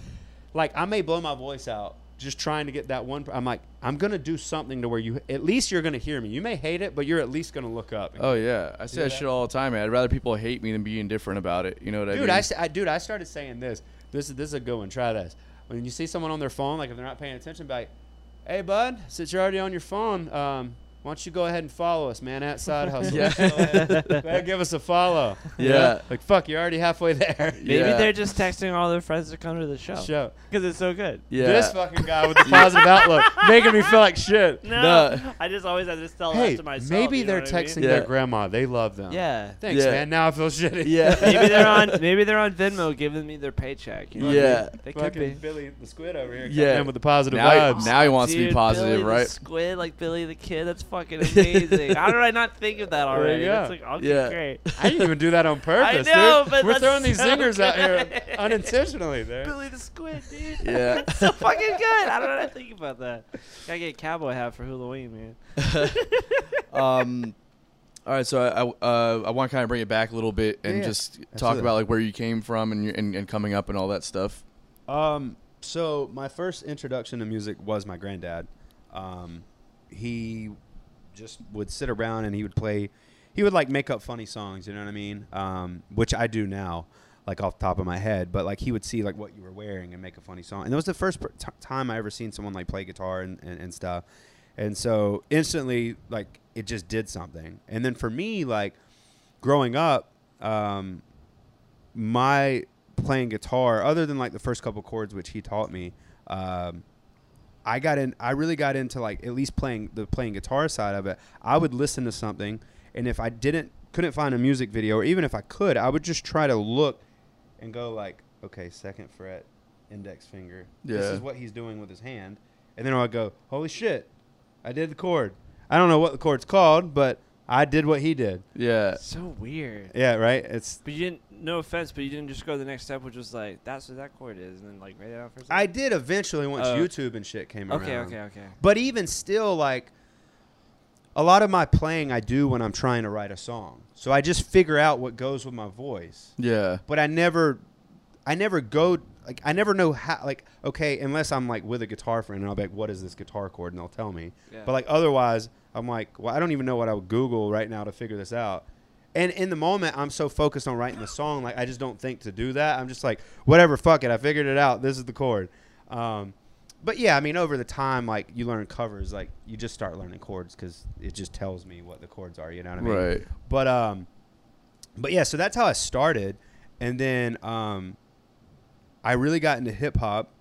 [SPEAKER 2] like I may blow my voice out just trying to get that one. I'm like, I'm gonna do something to where you at least you're gonna hear me. You may hate it, but you're at least gonna look up.
[SPEAKER 1] oh yeah, I say that
[SPEAKER 2] that?
[SPEAKER 1] shit all the time, man. I'd rather people hate me than be indifferent about it. You know what I mean?
[SPEAKER 2] dude? I, I- dude, I started saying this. This is this is a good one. Try this. When you see someone on their phone, like if they're not paying attention, be like, "Hey, bud, since you're already on your phone, um, why don't you go ahead and follow us, man? At Side Hustle.
[SPEAKER 1] Yeah.
[SPEAKER 2] go, ahead, go ahead and give us a follow. You know?
[SPEAKER 1] Yeah.
[SPEAKER 2] Like fuck, you're already halfway there.
[SPEAKER 3] Maybe
[SPEAKER 1] Yeah.
[SPEAKER 3] they're just texting all their friends to come to the show
[SPEAKER 2] Show.
[SPEAKER 3] because it's so good.
[SPEAKER 1] yeah.
[SPEAKER 2] This fucking guy with the positive outlook making me feel like shit. <laughs>
[SPEAKER 3] No,
[SPEAKER 1] No.
[SPEAKER 3] I just always have to tell
[SPEAKER 2] Hey,
[SPEAKER 3] that to myself.
[SPEAKER 2] maybe
[SPEAKER 3] you know
[SPEAKER 2] they're
[SPEAKER 3] what I mean?
[SPEAKER 2] texting
[SPEAKER 1] Yeah.
[SPEAKER 2] their grandma. They love them.
[SPEAKER 3] Yeah.
[SPEAKER 2] Thanks,
[SPEAKER 1] Yeah.
[SPEAKER 2] man. Now I feel shitty.
[SPEAKER 1] Yeah. <laughs>
[SPEAKER 3] maybe they're on. Maybe they're on Venmo giving me their paycheck. You know what I
[SPEAKER 1] Yeah.
[SPEAKER 3] mean? They could
[SPEAKER 2] Fucking
[SPEAKER 3] be.
[SPEAKER 2] Billy the Squid over here.
[SPEAKER 1] Yeah.
[SPEAKER 2] with the positive
[SPEAKER 1] now,
[SPEAKER 2] vibes.
[SPEAKER 1] he, now he wants to be positive,
[SPEAKER 3] Billy the
[SPEAKER 1] right?
[SPEAKER 3] squid like Billy the Kid. That's fucking amazing. How did I not think of that already?
[SPEAKER 2] go.
[SPEAKER 3] That's like okay,
[SPEAKER 1] Yeah.
[SPEAKER 3] great.
[SPEAKER 2] I didn't even do that on <laughs> purpose,
[SPEAKER 3] know,
[SPEAKER 2] dude.
[SPEAKER 3] but
[SPEAKER 2] We're throwing these
[SPEAKER 3] so
[SPEAKER 2] zingers out here <laughs> unintentionally there.
[SPEAKER 3] Billy the Squid, dude.
[SPEAKER 1] Yeah. <laughs>
[SPEAKER 3] That's so fucking good. I don't know how to think about that. Gotta get a cowboy hat for Halloween, man.
[SPEAKER 1] um, all right, so I I, uh, I want to kind of bring it back a little bit and
[SPEAKER 2] Yeah, yeah.
[SPEAKER 1] just talk about like where you came from and, your, and and coming up and all that stuff.
[SPEAKER 2] Um, so my first introduction to music was my granddad. Um, he just would sit around and he would play. He would like make up funny songs. You know what I mean? Um, which I do now, like off the top of my head. But like he would see like what you were wearing and make a funny song. And that was the first t- time I ever seen someone like play guitar and, and, and stuff. And so instantly, like it just did something. And then for me, like growing up, um, my playing guitar, other than like the first couple chords which he taught me, um, I got in. I really got into like at least playing the playing guitar side of it. I would listen to something, and if I didn't couldn't find a music video, or even if I could, I would just try to look and go like, okay, second fret, index finger.
[SPEAKER 1] Yeah.
[SPEAKER 2] This is what he's doing with his hand, and then I'd go, holy shit, I did the chord. I don't know what the chord's called, but I did what he did.
[SPEAKER 1] Yeah.
[SPEAKER 3] So weird.
[SPEAKER 2] Yeah, right. It's
[SPEAKER 3] But you didn't. No offense, but you didn't just go to the next step, which was like that's what that chord is, and then like write it out for. a
[SPEAKER 2] I
[SPEAKER 3] second?
[SPEAKER 2] did eventually once
[SPEAKER 3] Oh.
[SPEAKER 2] YouTube and shit came around.
[SPEAKER 3] Okay, okay, okay.
[SPEAKER 2] But even still, like a lot of my playing, I do when I'm trying to write a song. So I just figure out what goes with my voice.
[SPEAKER 1] Yeah.
[SPEAKER 2] But I never, I never go like I never know how. Like okay, unless I'm like with a guitar friend and I'll be like, "What is this guitar chord?" and they'll tell me.
[SPEAKER 3] Yeah.
[SPEAKER 2] But like otherwise, I'm like, well, I don't even know what I would Google right now to figure this out. And in the moment, I'm so focused on writing the song, like I just don't think to do that. I'm just like, whatever, fuck it, I figured it out. This is the chord. Um, but yeah, I mean, over the time, like you learn covers, like you just start learning chords because it just tells me what the chords are. You know what I mean?
[SPEAKER 1] Right.
[SPEAKER 2] But um, but yeah, so that's how I started, and then um, I really got into hip hop.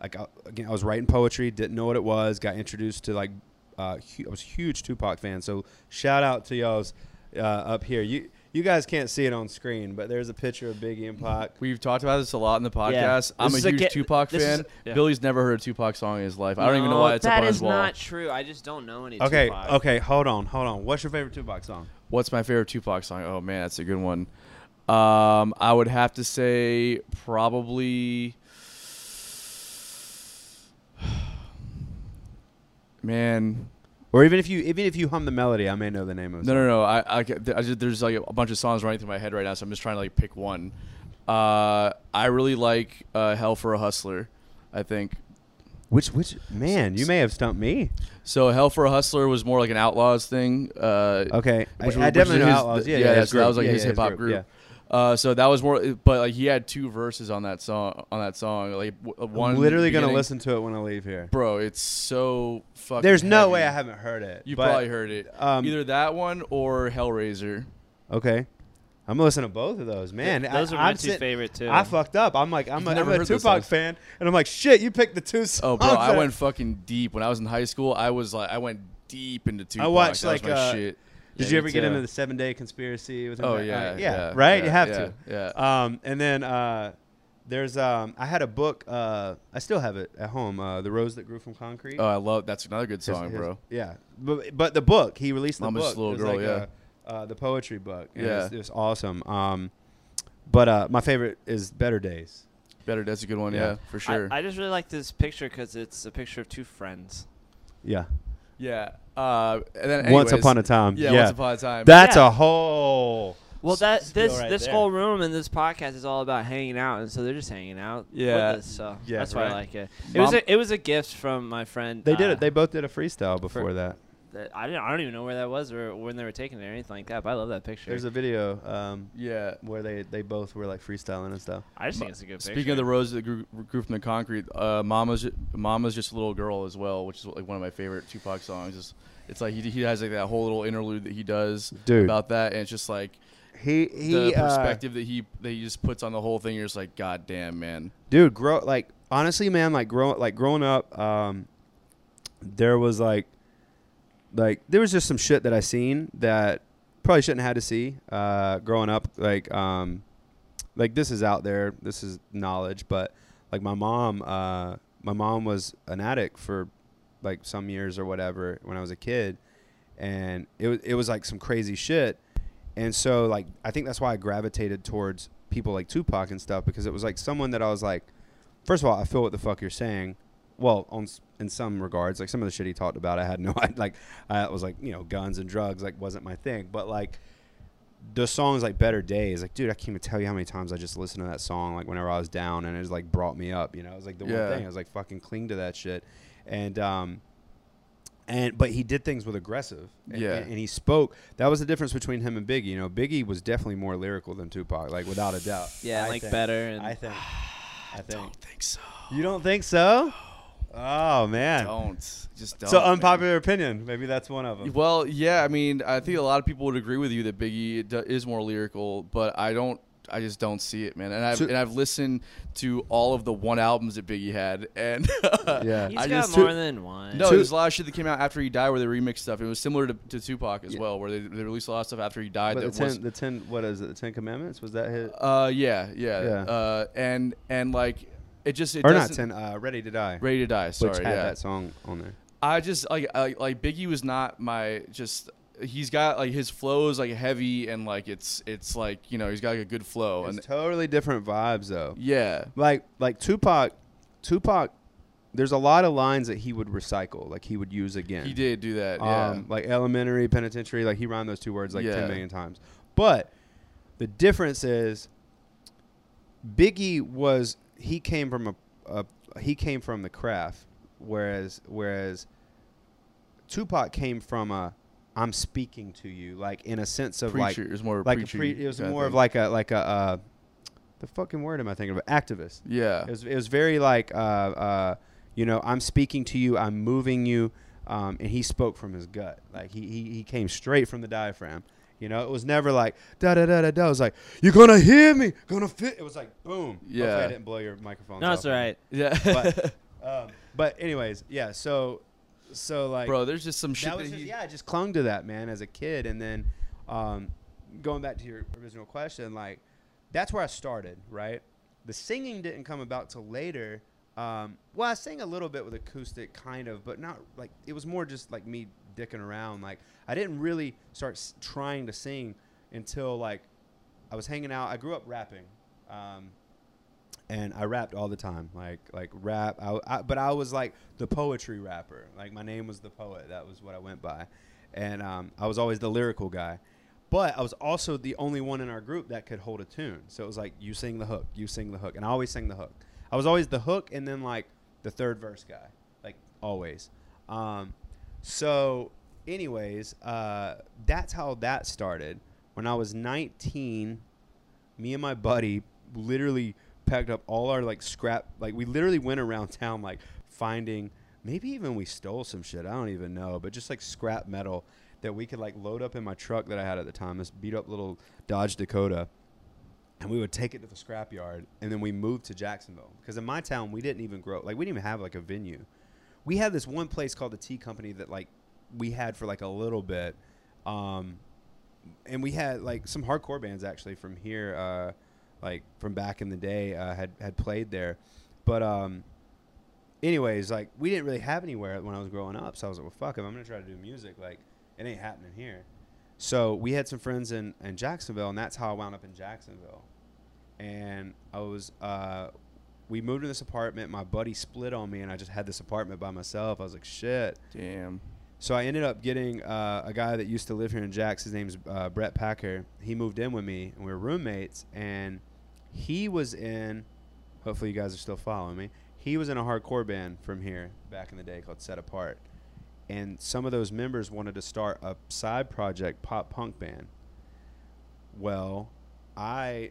[SPEAKER 2] Like I, again, I was writing poetry, didn't know what it was. Got introduced to like, uh, hu- I was a huge Tupac fan. So shout out to y'all's uh, up here. You you guys can't see it on screen, but there's a picture of Biggie and Pac.
[SPEAKER 1] We've talked about this a lot in the podcast.
[SPEAKER 3] Yeah.
[SPEAKER 1] I'm a
[SPEAKER 3] is a
[SPEAKER 1] huge Tupac
[SPEAKER 3] this is-
[SPEAKER 1] fan.
[SPEAKER 3] yeah.
[SPEAKER 1] Billy's never heard a Tupac song in his life. I don't even know why it's up on his
[SPEAKER 3] is
[SPEAKER 1] wall.
[SPEAKER 3] not true. I just don't know any.
[SPEAKER 2] Okay,
[SPEAKER 3] Tupac.
[SPEAKER 2] okay, hold on, hold on. What's your favorite Tupac song?
[SPEAKER 1] What's my favorite Tupac song? Oh man, that's a good one. Um, I would have to say probably. Man,
[SPEAKER 2] Or even if you even if you hum the melody, I may know the name of it.
[SPEAKER 1] no, no, no. I, I, I just, there's like a bunch of songs running through my head right now, so I'm just trying to like pick one. Uh, I really like uh, "Hell for a Hustler." I think
[SPEAKER 2] Which which man, you may have stumped me.
[SPEAKER 1] so. "Hell for a Hustler" was more like an Outlawz thing. Uh,
[SPEAKER 2] Okay,
[SPEAKER 1] Which
[SPEAKER 2] I, I
[SPEAKER 1] which
[SPEAKER 2] definitely know
[SPEAKER 1] his-
[SPEAKER 2] Outlawz. Yeah,
[SPEAKER 1] yeah,
[SPEAKER 2] yeah,
[SPEAKER 1] yeah, so that was, like,
[SPEAKER 2] Yeah,
[SPEAKER 1] his
[SPEAKER 2] yeah,
[SPEAKER 1] hip-hop
[SPEAKER 2] group,
[SPEAKER 1] group.
[SPEAKER 2] Yeah.
[SPEAKER 1] Uh, so that was more, but like he had two verses on that song. On that song, like one.
[SPEAKER 2] I'm literally gonna listen to it when I leave here.
[SPEAKER 1] bro. It's so fucking.
[SPEAKER 2] There's no
[SPEAKER 1] heavy.
[SPEAKER 2] way I haven't heard it.
[SPEAKER 1] You
[SPEAKER 2] but,
[SPEAKER 1] probably heard it.
[SPEAKER 2] um,
[SPEAKER 1] Either that one or Hellrazor.
[SPEAKER 2] Okay, I'm gonna listen to both of those. Man,
[SPEAKER 3] those
[SPEAKER 2] I,
[SPEAKER 3] are my
[SPEAKER 2] I'm
[SPEAKER 3] two
[SPEAKER 2] sit-
[SPEAKER 3] favorite too.
[SPEAKER 2] I fucked up. I'm like, I'm a, I'm a
[SPEAKER 1] heard those
[SPEAKER 2] Tupac fan, and I'm like, shit, you picked the two songs.
[SPEAKER 1] Oh, bro, I <laughs> went fucking deep when I was in high school. I was like, I went deep into Tupac.
[SPEAKER 2] I watched,
[SPEAKER 1] that was
[SPEAKER 2] like,
[SPEAKER 1] my
[SPEAKER 2] uh,
[SPEAKER 1] shit.
[SPEAKER 2] Did
[SPEAKER 1] Yeah,
[SPEAKER 2] you ever get into the Seven Day Conspiracy with him?
[SPEAKER 1] Oh yeah,
[SPEAKER 2] yeah,
[SPEAKER 1] yeah,
[SPEAKER 2] right.
[SPEAKER 1] yeah,
[SPEAKER 2] you have
[SPEAKER 1] yeah,
[SPEAKER 2] to.
[SPEAKER 1] Yeah.
[SPEAKER 2] Um, and then uh, there's um, I had a book. Uh, I still have it at home. Uh, the Rose That Grew from Concrete.
[SPEAKER 1] Oh, I love. That's another good song,
[SPEAKER 2] his-
[SPEAKER 1] bro.
[SPEAKER 2] Yeah, but but the book he released the
[SPEAKER 1] Mama's
[SPEAKER 2] book.
[SPEAKER 1] Little
[SPEAKER 2] was
[SPEAKER 1] Girl,
[SPEAKER 2] like
[SPEAKER 1] yeah.
[SPEAKER 2] a, uh, the poetry book. and It
[SPEAKER 1] Yeah.
[SPEAKER 2] was, it was awesome. Um, but uh, my favorite is Better Days.
[SPEAKER 1] Better. That's a good one.
[SPEAKER 2] Yeah.
[SPEAKER 1] Yeah, for sure.
[SPEAKER 3] I, I just really like this picture because it's a picture of two friends.
[SPEAKER 2] Yeah.
[SPEAKER 1] yeah. Uh, and then
[SPEAKER 2] Once upon a time.
[SPEAKER 1] Yeah,
[SPEAKER 2] Yeah.
[SPEAKER 1] Once upon a time.
[SPEAKER 2] That's
[SPEAKER 3] Yeah.
[SPEAKER 2] a whole.
[SPEAKER 3] Well, that
[SPEAKER 2] skill
[SPEAKER 3] this
[SPEAKER 2] right
[SPEAKER 3] this
[SPEAKER 2] there.
[SPEAKER 3] whole room and this podcast is all about hanging out, and so they're just hanging out. with
[SPEAKER 1] Yeah.
[SPEAKER 3] us, so
[SPEAKER 2] Yeah,
[SPEAKER 3] that's why
[SPEAKER 2] right.
[SPEAKER 3] I like it. It was
[SPEAKER 1] Mom-
[SPEAKER 3] a, it was a gift from my friend.
[SPEAKER 2] They did
[SPEAKER 3] uh,
[SPEAKER 2] it. They both did a freestyle before that.
[SPEAKER 3] That I didn't. I don't even know where that was or when they were taking it or anything like that. But I love that picture.
[SPEAKER 2] There's a video um,
[SPEAKER 1] yeah.
[SPEAKER 2] where they, they both were like freestyling and stuff.
[SPEAKER 3] I just think it's a good
[SPEAKER 1] Speaking
[SPEAKER 3] picture.
[SPEAKER 1] of the rose that grew, grew from the concrete, uh, "Mama's Mama's Just a Little Girl" as well, which is like one of my favorite Tupac songs. It's, it's like he, he has like that whole little interlude that he does
[SPEAKER 2] Dude.
[SPEAKER 1] about that, and it's just like
[SPEAKER 2] He he
[SPEAKER 1] the
[SPEAKER 2] uh,
[SPEAKER 1] perspective that he that he just puts on the whole thing. You're just like, God damn, man.
[SPEAKER 2] dude grow like honestly man like grow like growing up um there was like like there was just some shit that i seen that probably shouldn't have had to see uh growing up. Like um like this is out there. This is knowledge. But like my mom uh my mom was an addict for like some years or whatever when i was a kid. And it was it was like some crazy shit. And so like I think that's why I gravitated towards people like Tupac and stuff because it was like someone that I was like first of all I feel what the fuck you're saying well on in some regards like some of the shit he talked about I had no <laughs> I like I was like you know guns and drugs like wasn't my thing but like the songs like Better Days like dude I can't even tell you how many times I just listened to that song like whenever I was down and it just like brought me up you know it was like the
[SPEAKER 1] Yeah.
[SPEAKER 2] one thing I was like fucking cling to that shit and um and but he did things with aggressive. And,
[SPEAKER 1] Yeah.
[SPEAKER 2] and, and he spoke. That was the difference between him and Biggie. You know, Biggie was definitely more lyrical than Tupac, like without a doubt.
[SPEAKER 3] Yeah,
[SPEAKER 2] I
[SPEAKER 3] like
[SPEAKER 2] think.
[SPEAKER 3] better. And
[SPEAKER 2] I think. <sighs> I think.
[SPEAKER 1] Don't think so.
[SPEAKER 2] You don't think so? Oh man.
[SPEAKER 1] Don't. Just don't.
[SPEAKER 2] so
[SPEAKER 1] man.
[SPEAKER 2] unpopular opinion. Maybe that's one of them.
[SPEAKER 1] Well, yeah, I mean, I think a lot of people would agree with you that Biggie is more lyrical, but I don't. I just don't see it, man. And I've
[SPEAKER 2] So-
[SPEAKER 1] and I've listened to all of the one albums that Biggie had, and <laughs>
[SPEAKER 2] Yeah.
[SPEAKER 3] He's
[SPEAKER 1] I
[SPEAKER 3] got
[SPEAKER 1] just
[SPEAKER 3] more than one.
[SPEAKER 1] no,
[SPEAKER 2] Two-
[SPEAKER 1] there's a lot of shit that came out after he died where they remixed stuff. It was similar to, to Tupac as
[SPEAKER 2] Yeah.
[SPEAKER 1] well, where they, they released a lot of stuff after he died.
[SPEAKER 2] But the ten,
[SPEAKER 1] was
[SPEAKER 2] the ten, what is it? The Ten Commandments? Was that his?
[SPEAKER 1] uh, yeah, yeah,
[SPEAKER 2] Yeah.
[SPEAKER 1] Uh, and and like it just it
[SPEAKER 2] or not ten? Uh, Ready to Die,
[SPEAKER 1] Ready to Die. Sorry,
[SPEAKER 2] which had
[SPEAKER 1] yeah.
[SPEAKER 2] that song on there.
[SPEAKER 1] I just like I, like Biggie was not my just. He's got like his flow is like heavy and like it's it's like you know he's got like a good flow
[SPEAKER 2] It's
[SPEAKER 1] and
[SPEAKER 2] totally different vibes though.
[SPEAKER 1] yeah
[SPEAKER 2] Like like Tupac, Tupac. There's a lot of lines that he would recycle, like he would use again.
[SPEAKER 1] he did do that yeah
[SPEAKER 2] Um, like elementary, penitentiary, like he rhymed those two words like
[SPEAKER 1] Yeah.
[SPEAKER 2] ten million times. But the difference is, Biggie was he came from a, a he came from the craft, whereas whereas Tupac came from a I'm speaking to you, like in a sense of
[SPEAKER 1] preacher
[SPEAKER 2] like
[SPEAKER 1] it was more
[SPEAKER 2] like a pre, it was more of like a like a uh, the fucking word am I thinking of? Activist.
[SPEAKER 1] yeah
[SPEAKER 2] It was, it was very like, uh, uh, you know, I'm speaking to you, I'm moving you, um, and he spoke from his gut. Like he, he he came straight from the diaphragm. You know, it was never like da da da da da. It was like you're gonna hear me, gonna fit. It was like boom. Hopefully
[SPEAKER 1] Yeah.
[SPEAKER 2] I didn't blow your microphone.
[SPEAKER 3] no, it's all right.
[SPEAKER 1] yeah
[SPEAKER 2] But, <laughs> um, but anyways, yeah. So so like
[SPEAKER 1] bro there's just some shit
[SPEAKER 2] that
[SPEAKER 1] that,
[SPEAKER 2] just,
[SPEAKER 1] he
[SPEAKER 2] yeah, I just clung to that man as a kid, and then um, going back to your original question, like that's where I started. Right, the singing didn't come about till later. Um, well, I sang a little bit with acoustic, kind of, but not like it was more just like me dicking around. Like I didn't really start s- trying to sing until like I was hanging out. I grew up rapping. Um, and I rapped all the time, like like rap. I, I, but I was like the poetry rapper. Like my name was the poet. That was what I went by, and um, I was always the lyrical guy. But I was also the only one in our group that could hold a tune. So it was like you sing the hook, you sing the hook, and I always sang the hook. I was always the hook, and then like the third verse guy, like always. Um, so, anyways, uh, that's how that started. When I was 19, me and my buddy literally packed up all our like scrap like we literally went around town like finding maybe even we stole some shit i don't even know but just like scrap metal that we could like load up in my truck that i had at the time this beat up little dodge dakota and we would take it to the scrap yard and then we moved to jacksonville because in my town we didn't even grow like we didn't even have like a venue we had this one place called the tea company that like we had for like a little bit um and we had like some hardcore bands actually from here uh like from back in the day uh, had had played there. But um anyways like we didn't really have anywhere when i was growing up so i was like well fuck if i'm gonna try to do music like it ain't happening here. So we had some friends in, in jacksonville and that's how i wound up in jacksonville. And i was uh we moved to this apartment my buddy split on me and i just had this apartment by myself i was like shit
[SPEAKER 1] damn
[SPEAKER 2] so I ended up getting uh, a guy that used to live here in Jax. His name's uh, Brett Packer. He moved in with me, and we were roommates. And he was in. Hopefully, you guys are still following me. He was in a hardcore band from here back in the day called Set Apart. And some of those members wanted to start a side project pop punk band. Well, I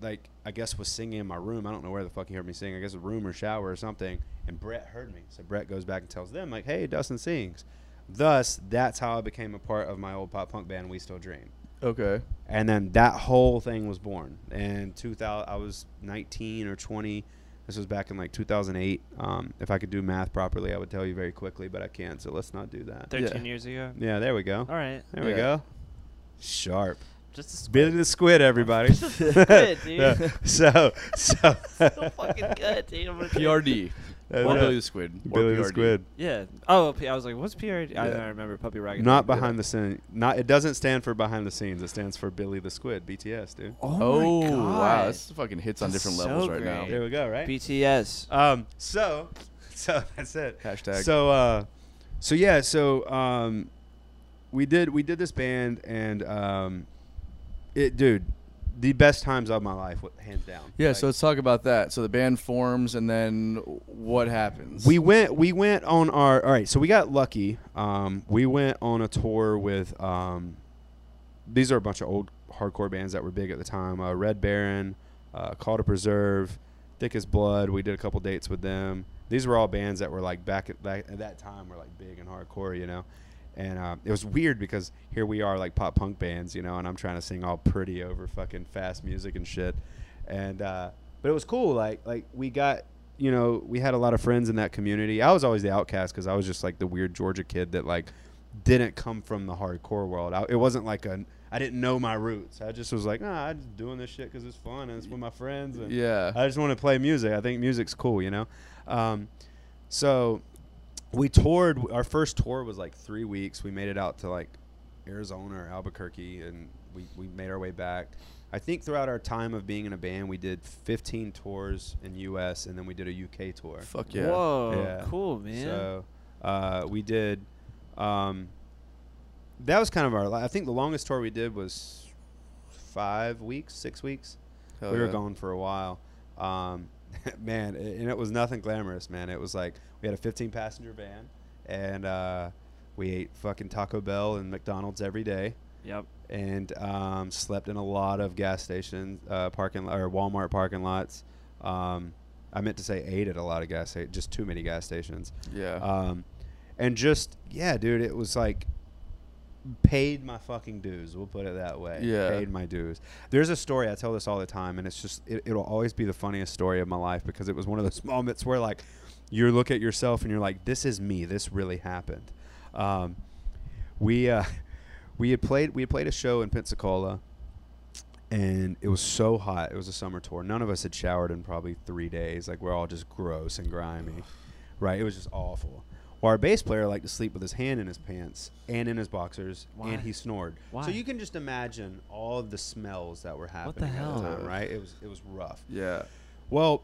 [SPEAKER 2] like I guess was singing in my room. I don't know where the fuck he heard me sing. I guess a room or shower or something. And Brett heard me. So Brett goes back and tells them like, "Hey, Dustin sings." Thus, that's how I became a part of my old pop punk band, We Still Dream.
[SPEAKER 1] okay
[SPEAKER 2] And then that whole thing was born. And 2000, I was 19 or 20. This was back in like 2008. Um, if I could do math properly, I would tell you very quickly, but I can't. So let's not do that.
[SPEAKER 3] 13
[SPEAKER 1] Yeah.
[SPEAKER 3] years ago.
[SPEAKER 2] Yeah, there we go.
[SPEAKER 3] All right.
[SPEAKER 2] There we go. Sharp.
[SPEAKER 3] Just a
[SPEAKER 2] Billy the Squid, everybody.
[SPEAKER 3] Just a <laughs> squid, dude.
[SPEAKER 2] Yeah. So, so. <laughs>
[SPEAKER 3] so fucking good, dude. I'm gonna
[SPEAKER 1] prd
[SPEAKER 2] That's
[SPEAKER 1] or billy the squid or
[SPEAKER 2] Billy the Squid.
[SPEAKER 3] Yeah. Oh, I was like, what's PRD? I
[SPEAKER 2] Yeah.
[SPEAKER 3] don't remember Puppy Ragged.
[SPEAKER 2] Not behind the scene. Not. It doesn't stand for behind the scenes. It stands for Billy the Squid. BTS, dude.
[SPEAKER 3] Oh,
[SPEAKER 1] oh
[SPEAKER 3] my God.
[SPEAKER 1] wow this fucking hits on different
[SPEAKER 3] so
[SPEAKER 1] levels right now
[SPEAKER 3] great.
[SPEAKER 2] There we go. Right.
[SPEAKER 3] BTS.
[SPEAKER 2] Um. So, so <laughs> that's it.
[SPEAKER 1] hashtag
[SPEAKER 2] So, uh, so yeah. So, um, we did we did this band and um, it, dude, the best times of my life, hands down.
[SPEAKER 1] Yeah,
[SPEAKER 2] Like,
[SPEAKER 1] so let's talk about that. So the band forms, and then what happens?
[SPEAKER 2] we went we went on our all right. So we got lucky. Um, we went on a tour with um, these are a bunch of old hardcore bands that were big at the time. Uh, Red Baron, uh, Call to Preserve, Thick as Blood. We did a couple dates with them. These were all bands that were like back at that, at that time were like big and hardcore, you know. And uh, it was weird because here we are like pop punk bands, you know, and I'm trying to sing all pretty over fucking fast music and shit. And uh, but it was cool. Like like we got you know we had a lot of friends in that community. I was always the outcast because I was just like the weird Georgia kid that like didn't come from the hardcore world. I, it wasn't like a I didn't know my roots. I just was like, ah, I'm just doing this shit because it's fun and it's with my friends. And
[SPEAKER 1] yeah.
[SPEAKER 2] I just want to play music. I think music's cool, you know. Um, so we toured. Our first tour was like three weeks. We made it out to like Arizona or Albuquerque, and we we made our way back. I think throughout our time of being in a band, we did 15 tours in U.S. and then we did a UK tour.
[SPEAKER 1] Fuck yeah.
[SPEAKER 3] Whoa,
[SPEAKER 2] Yeah.
[SPEAKER 3] cool, man.
[SPEAKER 2] So uh, we did. Um, that was kind of our. I think the longest tour we did was five weeks, six weeks
[SPEAKER 1] Hell
[SPEAKER 2] we were
[SPEAKER 1] yeah.
[SPEAKER 2] going for a while. Um, <laughs> man, a- and it was nothing glamorous, man. It was like we had a 15 passenger van, and uh, we ate fucking Taco Bell and McDonald's every day,
[SPEAKER 3] Yep.
[SPEAKER 2] and um, slept in a lot of gas stations, uh, parking or Walmart parking lots. Um, I meant to say ate at a lot of gas stations, just too many gas stations.
[SPEAKER 1] Yeah.
[SPEAKER 2] Um, and just yeah, dude, it was like paid my fucking dues. We'll put it that way.
[SPEAKER 1] Yeah.
[SPEAKER 2] paid my dues. There's a story I tell this all the time, and it's just it, it'll always be the funniest story of my life because it was one of those <laughs> moments where like you look at yourself and you're like, this is me. This really happened. Um, we uh, <laughs> we had played we had played a show in Pensacola. And it was so hot. It was a summer tour. None of us had showered in probably three days. Like we're all just gross and grimy right? It was just awful. Well, our bass player liked to sleep with his hand in his pants and in his boxers,
[SPEAKER 3] Why?
[SPEAKER 2] and he snored.
[SPEAKER 3] Why?
[SPEAKER 2] So you can just imagine all of the smells that were happening.
[SPEAKER 3] What the
[SPEAKER 2] at
[SPEAKER 3] hell?
[SPEAKER 2] time, right? It was it was rough.
[SPEAKER 1] yeah.
[SPEAKER 2] Well,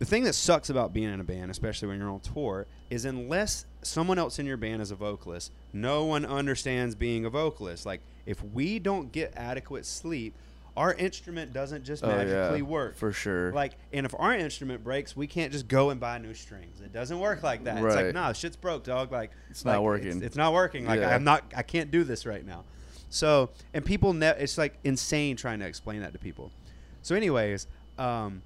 [SPEAKER 2] the thing that sucks about being in a band, especially when you're on tour, is unless someone else in your band is a vocalist, no one understands being a vocalist. Like if we don't get adequate sleep, our instrument doesn't just
[SPEAKER 1] Oh, yeah.
[SPEAKER 2] magically work.
[SPEAKER 1] For sure.
[SPEAKER 2] Like, and if our instrument breaks, we can't just go and buy new strings. It doesn't work like that. It's like,
[SPEAKER 1] Right.
[SPEAKER 2] nah, shit's broke, dog. Like,
[SPEAKER 1] It's
[SPEAKER 2] like,
[SPEAKER 1] not working.
[SPEAKER 2] It's, it's not working. Like,
[SPEAKER 1] Yeah.
[SPEAKER 2] I'm not. I can't do this right now. So, and people, ne- it's like insane trying to explain that to people. So, anyways, um,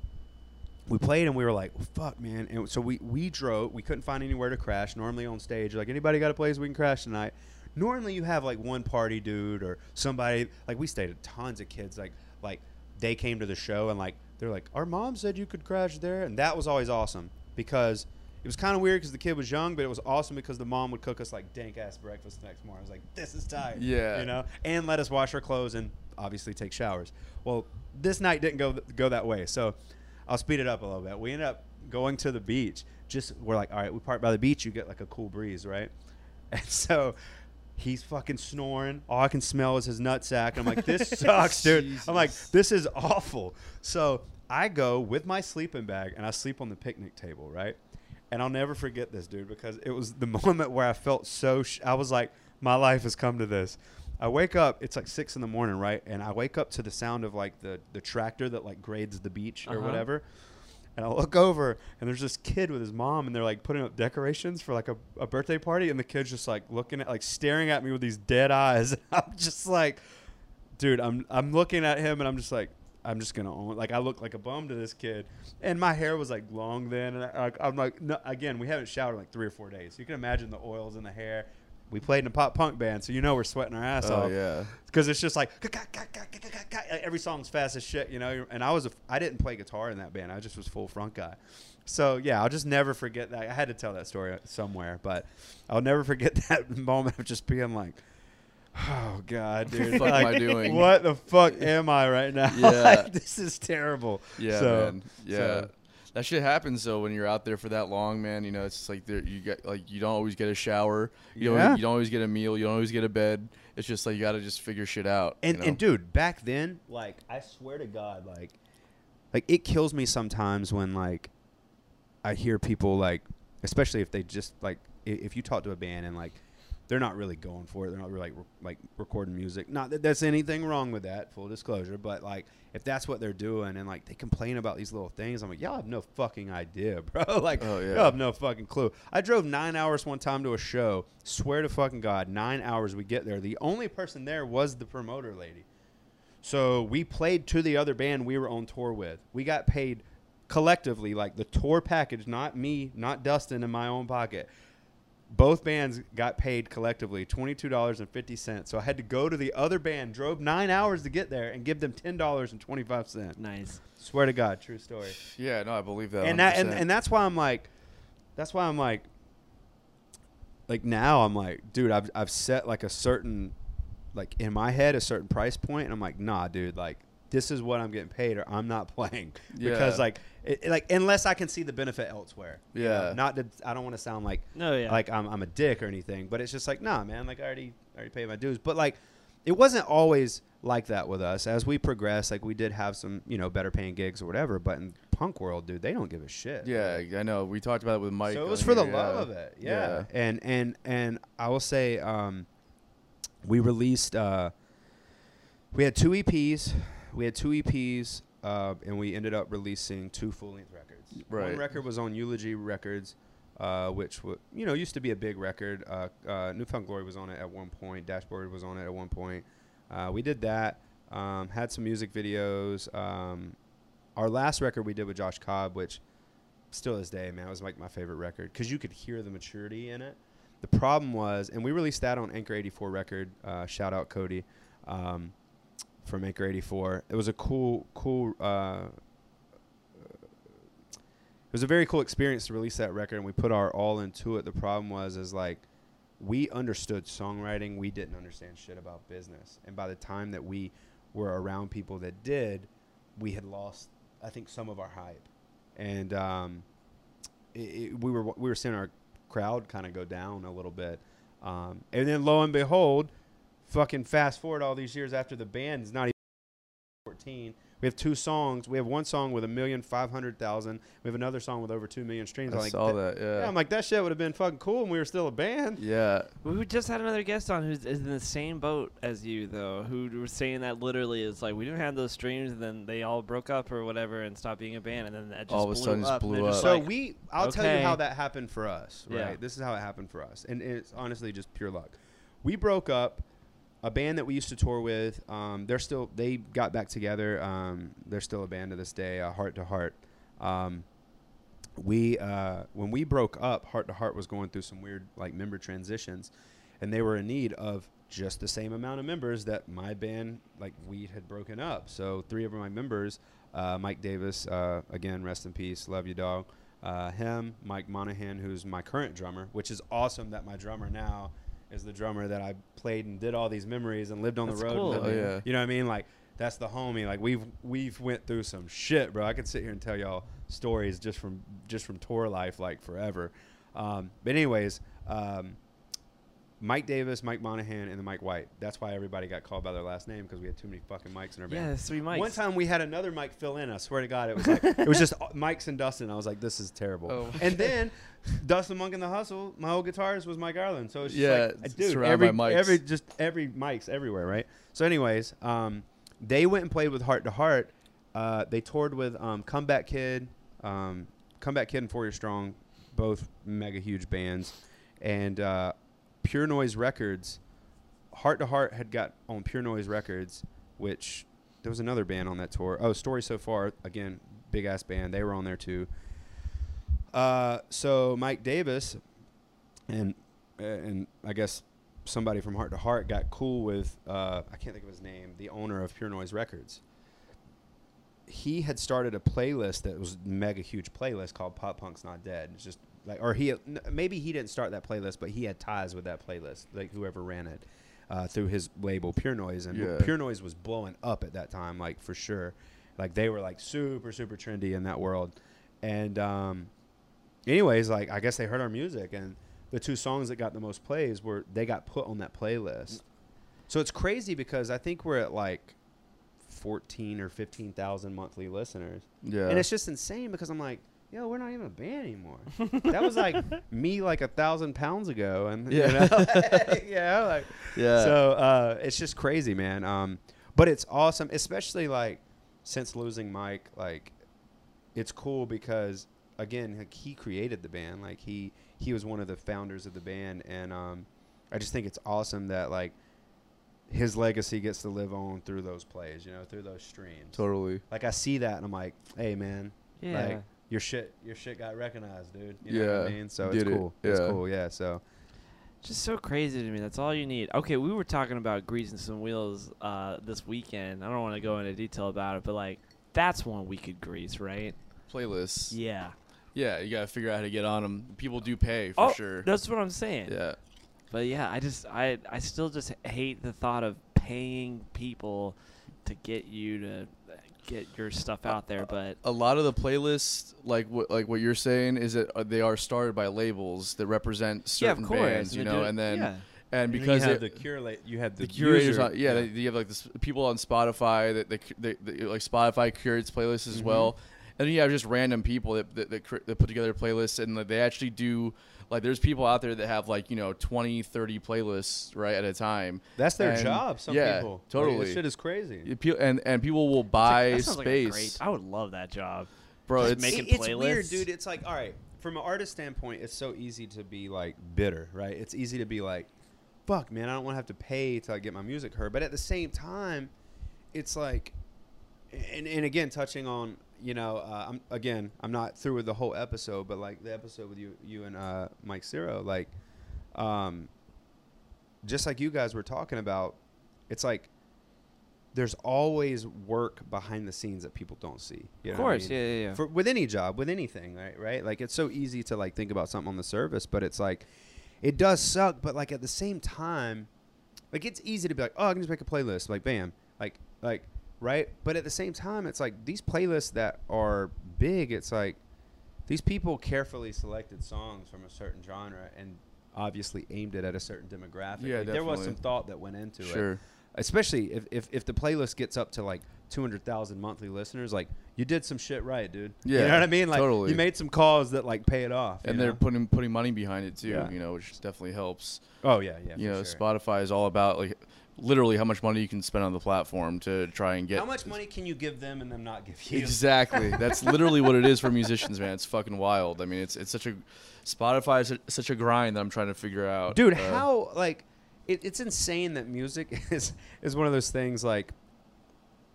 [SPEAKER 2] we played and we were like, well, "Fuck, man!" And so we we drove. We couldn't find anywhere to crash. Normally on stage, like anybody got a place we can crash tonight. Normally you have like one party dude or somebody. Like we stayed at tons of kids. Like like they came to the show and like they're like, "Our mom said you could crash there," and that was always awesome because. It was kind of weird because the kid was young, but it was awesome because the mom would cook us like dank ass breakfast the next morning. I was like, "This is tight,"
[SPEAKER 1] Yeah.
[SPEAKER 2] you know, and let us wash our clothes and obviously take showers. Well, this night didn't go go that way, so I'll speed it up a little bit. We ended up going to the beach. Just we're like, all right, we park by the beach. You get like a cool breeze, right? <laughs> And so he's fucking snoring. All I can smell is his nutsack. And I'm like, this <laughs> sucks, dude. I'm like, this is awful. So I go with my sleeping bag and I sleep on the picnic table, right? And I'll never forget this, dude, because it was the <laughs> moment where I felt so. Sh- I was like, my life has come to this. I wake up. It's like six in the morning, right? And I wake up to the sound of like the the tractor that like grades the beach or
[SPEAKER 3] Uh-huh.
[SPEAKER 2] whatever. And I look over, and there's this kid with his mom, and they're like putting up decorations for like a, a birthday party, and the kid's just like looking at, like staring at me with these dead eyes. <laughs> I'm just like, dude, I'm I'm looking at him, and I'm just like, I'm just gonna own. Like I look like a bum to this kid, and my hair was like long then, and I, I'm like, no, again, we haven't showered in like three or four days. You can imagine the oils in the hair. We played in a pop punk band, so you know we're sweating our ass
[SPEAKER 1] oh
[SPEAKER 2] off
[SPEAKER 1] yeah.
[SPEAKER 2] because it's just like every song's fast as shit, you know. And I was a, I didn't play guitar in that band. I just was full front guy. So yeah, I'll just never forget that. I had to tell that story uh, somewhere, but I'll never <laughs> forget that <laughs> moment of just being like, "Oh God, dude,
[SPEAKER 1] fuck am I doing?"
[SPEAKER 2] What the fuck <laughs> am I right now?
[SPEAKER 1] Yeah.
[SPEAKER 2] Like, this is terrible."
[SPEAKER 1] Yeah,
[SPEAKER 2] So-
[SPEAKER 1] man. Yeah.
[SPEAKER 2] so-
[SPEAKER 1] that shit happens though when you're out there for that long, man. You know, it's just like there you get like you don't always get a shower. You don't
[SPEAKER 2] Yeah.
[SPEAKER 1] you don't always get a meal. You don't always get a bed. It's just like you got to just figure shit out.
[SPEAKER 2] And
[SPEAKER 1] you know?
[SPEAKER 2] and dude, back then, like I swear to God, like like it kills me sometimes when like I hear people like, especially if they just like if you talk to a band and like they're not really going for it. They're not really like re- like recording music. Not that there's anything wrong with that, full disclosure. But like if that's what they're doing and like they complain about these little things, I'm like, y'all have no fucking idea, <laughs> bro. like
[SPEAKER 1] Oh, yeah.
[SPEAKER 2] y'all have no fucking clue. I drove nine hours one time to a show. Swear to fucking god, nine hours. We get there. The only person there was the promoter lady. So we played to the other band we were on tour with. We got paid collectively, like the tour package, not me, not Dustin in my own pocket. Both bands got paid collectively twenty two dollars and fifty cents. So I had to go to the other band, drove nine hours to get there, and give them ten dollars and twenty five cents.
[SPEAKER 3] Nice.
[SPEAKER 2] Swear to God, true story.
[SPEAKER 1] Yeah, no, I believe that.
[SPEAKER 2] and that and, and that's why I'm like, that's why I'm like, like now I'm like, dude, I've I've set like a certain, like in my head a certain price point, and I'm like, nah, dude, like this is what I'm getting paid, or I'm not <laughs> playing because like, it, it- like unless I can see the benefit elsewhere. you know?
[SPEAKER 1] Yeah.
[SPEAKER 2] not to I don't want to sound like
[SPEAKER 3] No, yeah.
[SPEAKER 2] like I'm, I'm a dick or anything, but it's just like, nah, man, like I already I already paid my dues. But like, it wasn't always like that with us. As we progressed, like we did have some, you know, better paying gigs or whatever. But in punk world, dude, they don't give a shit.
[SPEAKER 1] yeah, I know. We talked about it with Mike.
[SPEAKER 2] so it was for the love
[SPEAKER 1] yeah.
[SPEAKER 2] of it. Yeah. And and and I will say, um, we released. Uh, we had two EPs. We had two EPs, uh, and we ended up releasing two full length records. One record was on Eulogy Records, uh, which w- you know used to be a big record. Uh, uh, New Found Glory was on it at one point. Dashboard was on it at one point. Uh, we did that. Um, had some music videos. Um, our last record we did with Josh Cobb, which still this day, man, it was like my favorite record because you could hear the maturity in it. The problem was, and we released that on Anchor 84 record. Uh, shout out Cody um, from Maker 84. It was a cool, cool. Uh, it was a very cool experience to release that record, and we put our all into it. The problem was, is like we understood songwriting, we didn't understand shit about business, and by the time that we were around people that did, we had lost, I think, some of our hype, and um, it, it, we were we were seeing our crowd kind of go down a little bit, um, and then lo and behold, fucking fast forward all these years after the band is not even 14. We have two songs. We have one song with a million five hundred thousand. We have another song with over two million streams.
[SPEAKER 1] I
[SPEAKER 2] I'm like,
[SPEAKER 1] saw
[SPEAKER 2] that-
[SPEAKER 1] that. Yeah.
[SPEAKER 2] Yeah, I'm like that shit would have been fucking cool, when we were still a band.
[SPEAKER 1] yeah.
[SPEAKER 3] We just had another guest on who's is in the same boat as you, though, who was saying that literally is like we didn't have those streams, and then they all broke up or whatever and stopped being a band, and then that just
[SPEAKER 1] All of a
[SPEAKER 3] blew
[SPEAKER 1] sudden just
[SPEAKER 3] up.
[SPEAKER 1] blew
[SPEAKER 3] they're just
[SPEAKER 1] up.
[SPEAKER 2] So
[SPEAKER 3] like,
[SPEAKER 2] we, I'll tell you how that happened for us. Right,
[SPEAKER 3] Yeah.
[SPEAKER 2] this is how it happened for us, and it's honestly just pure luck. We broke up. A band that we used to tour with, um, they're still they got back together. Um, they're still a band to this day, uh, Heart to Heart. Um, we uh, when we broke up, Heart to Heart was going through some weird like member transitions, and they were in need of just the same amount of members that my band like we had broken up. So three of my members, uh, Mike Davis, uh, again rest in peace, love you dog. Uh, him, Mike Monahan, who's my current drummer, which is awesome that my drummer now is the drummer that I played and did all these memories and lived on
[SPEAKER 3] That's
[SPEAKER 2] the road.
[SPEAKER 3] cool.
[SPEAKER 1] Oh, yeah.
[SPEAKER 2] You know what I mean? Like that's the homie. Like we've we've went through some shit, bro. I could sit here and tell y'all stories just from just from tour life, like forever. Um, but anyways, um, Mike Davis, Mike Monahan, and then Mike White. That's why everybody got called by their last name because we had too many fucking mics in our
[SPEAKER 3] yeah,
[SPEAKER 2] band.
[SPEAKER 3] there's three mics.
[SPEAKER 2] One time we had another mic fill in. I swear to God, it was like it was just <laughs> Mike's and Dustin. I was like, this is terrible.
[SPEAKER 1] Oh.
[SPEAKER 2] And then Dustin Monk and the Hustle, my old guitarist was Mike Ireland. So it's just
[SPEAKER 1] Yeah,
[SPEAKER 2] like, dude,
[SPEAKER 1] surrounded
[SPEAKER 2] every
[SPEAKER 1] by mics.
[SPEAKER 2] every just every mics everywhere, right? So, anyways, um, they went and played with Heart to Heart. Uh, they toured with um, Comeback Kid, um, Comeback Kid and Four Year Strong, both mega huge bands, and uh, Pure Noise Records. Heart to Heart had got on Pure Noise Records, which there was another band on that tour. Oh, Story So Far, again, big ass band. They were on there too. Uh, so Mike Davis and and I guess somebody from Heart to Heart got cool with uh, I can't think of his name, the owner of Pure Noise Records. He had started a playlist that was mega huge playlist called Pop Punk's Not Dead. It's just like, or he maybe he didn't start that playlist, but he had ties with that playlist, like whoever ran it uh, through his label Pure Noise, and
[SPEAKER 1] Yeah.
[SPEAKER 2] Pure Noise was blowing up at that time, like for sure. Like they were like super super trendy in that world, and um, anyways, like I guess they heard our music, and the two songs that got the most plays were they got put on that playlist. So it's crazy because I think we're at like fourteen or fifteen thousand monthly listeners,
[SPEAKER 1] Yeah.
[SPEAKER 2] and it's just insane because I'm like, yo, we're not even a band anymore. <laughs> that was like me like a thousand pounds ago, and
[SPEAKER 1] Yeah. <laughs> <laughs>
[SPEAKER 2] you know, yeah, like
[SPEAKER 1] Yeah.
[SPEAKER 2] So uh, it's just crazy, man. Um, but it's awesome, especially like since losing Mike, like it's cool because again, like, he created the band. Like he he was one of the founders of the band, and um, I just think it's awesome that like his legacy gets to live on through those plays, you know, through those streams.
[SPEAKER 1] totally.
[SPEAKER 2] Like I see that, and I'm like, hey, man,
[SPEAKER 3] Yeah.
[SPEAKER 2] like your shit, your shit got recognized, dude. You know what I mean? So
[SPEAKER 1] did
[SPEAKER 2] it's
[SPEAKER 1] it.
[SPEAKER 2] cool. It's
[SPEAKER 1] Yeah.
[SPEAKER 2] cool. Yeah. So
[SPEAKER 3] Just so crazy to me. That's all you need. Okay, we were talking about greasing some wheels uh, this weekend. I don't want to go into detail about it, but like that's one we could grease, right?
[SPEAKER 1] Playlists.
[SPEAKER 3] Yeah.
[SPEAKER 1] Yeah, you gotta figure out how to get on them. People do pay for
[SPEAKER 3] oh,
[SPEAKER 1] sure.
[SPEAKER 3] that's what I'm saying.
[SPEAKER 1] Yeah.
[SPEAKER 3] But yeah, I just I I still just hate the thought of paying people to get you to get your stuff out there. But
[SPEAKER 1] a lot of the playlists, like what like what you're saying, is that uh, they are started by labels that represent
[SPEAKER 3] yeah,
[SPEAKER 1] certain
[SPEAKER 3] course,
[SPEAKER 1] bands, you know,
[SPEAKER 3] do-
[SPEAKER 1] and then
[SPEAKER 3] yeah.
[SPEAKER 1] and
[SPEAKER 2] you
[SPEAKER 1] because
[SPEAKER 2] have
[SPEAKER 1] it-
[SPEAKER 2] the curate, you have the,
[SPEAKER 1] the curators,
[SPEAKER 2] user-
[SPEAKER 1] on, yeah, They, you have like the people on Spotify that they, they, they like Spotify curates playlists as
[SPEAKER 2] Mhm.
[SPEAKER 1] well, and then you have just random people that that, that, that put together playlists and like, they actually do. Like there's people out there that have like you know 20, 30 playlists right at a time.
[SPEAKER 2] That's their
[SPEAKER 1] And-
[SPEAKER 2] job. Some
[SPEAKER 1] yeah,
[SPEAKER 2] people. Like,
[SPEAKER 1] totally.
[SPEAKER 2] this shit is crazy.
[SPEAKER 1] You And and people will
[SPEAKER 3] It's like-
[SPEAKER 1] buy
[SPEAKER 3] that sounds like a
[SPEAKER 1] space,
[SPEAKER 3] great- I would love that job.
[SPEAKER 1] bro.
[SPEAKER 3] Just
[SPEAKER 1] It's
[SPEAKER 3] making
[SPEAKER 2] It- it's weird, dude. It's like, all right, from an artist standpoint, it's so easy to be like bitter, right? It's easy to be like, fuck, man, I don't want to have to pay to like, get my music heard. But at the same time, it's like, and, and again, touching on, you know, uh, I'm again, I'm not through with the whole episode, but like the episode with you, you and uh, Mike Zero, like, um, just like you guys were talking about, it's like. There's always work behind the scenes that people don't see. You
[SPEAKER 3] Of
[SPEAKER 2] know I
[SPEAKER 3] course,
[SPEAKER 2] mean?
[SPEAKER 3] yeah, yeah, yeah.
[SPEAKER 2] for with any job, with anything, right? Right? Like it's so easy to like think about something on the surface, but it's like it does suck. But like at the same time, like it's easy to be like, oh, I can just make a playlist, like bam, like like right. But at the same time, it's like these playlists that are big. It's like these people carefully selected songs from a certain genre and obviously aimed it at a certain demographic.
[SPEAKER 1] Yeah,
[SPEAKER 2] Like, there was some thought that went into it
[SPEAKER 1] sure.
[SPEAKER 2] especially if, if, if the playlist gets up to like 200,000 monthly listeners, like you did some shit right, dude.
[SPEAKER 1] Yeah.
[SPEAKER 2] you know what I mean? Like
[SPEAKER 1] totally.
[SPEAKER 2] you made some calls that like pay it off.
[SPEAKER 1] and they're
[SPEAKER 2] know?
[SPEAKER 1] putting putting money behind it too,
[SPEAKER 2] Yeah.
[SPEAKER 1] you know, which definitely helps.
[SPEAKER 2] oh yeah, yeah.
[SPEAKER 1] you know,
[SPEAKER 2] sure.
[SPEAKER 1] Spotify is all about like literally how much money you can spend on the platform to try and get.
[SPEAKER 2] How much money can you give them and them not give you?
[SPEAKER 1] Exactly. <laughs> That's literally what it is for musicians, man. It's fucking wild. I mean, it's it's such a Spotify is such a grind that I'm trying to figure out.
[SPEAKER 2] Dude,
[SPEAKER 1] Uh,
[SPEAKER 2] how like it, it's insane that music <laughs> is is one of those things like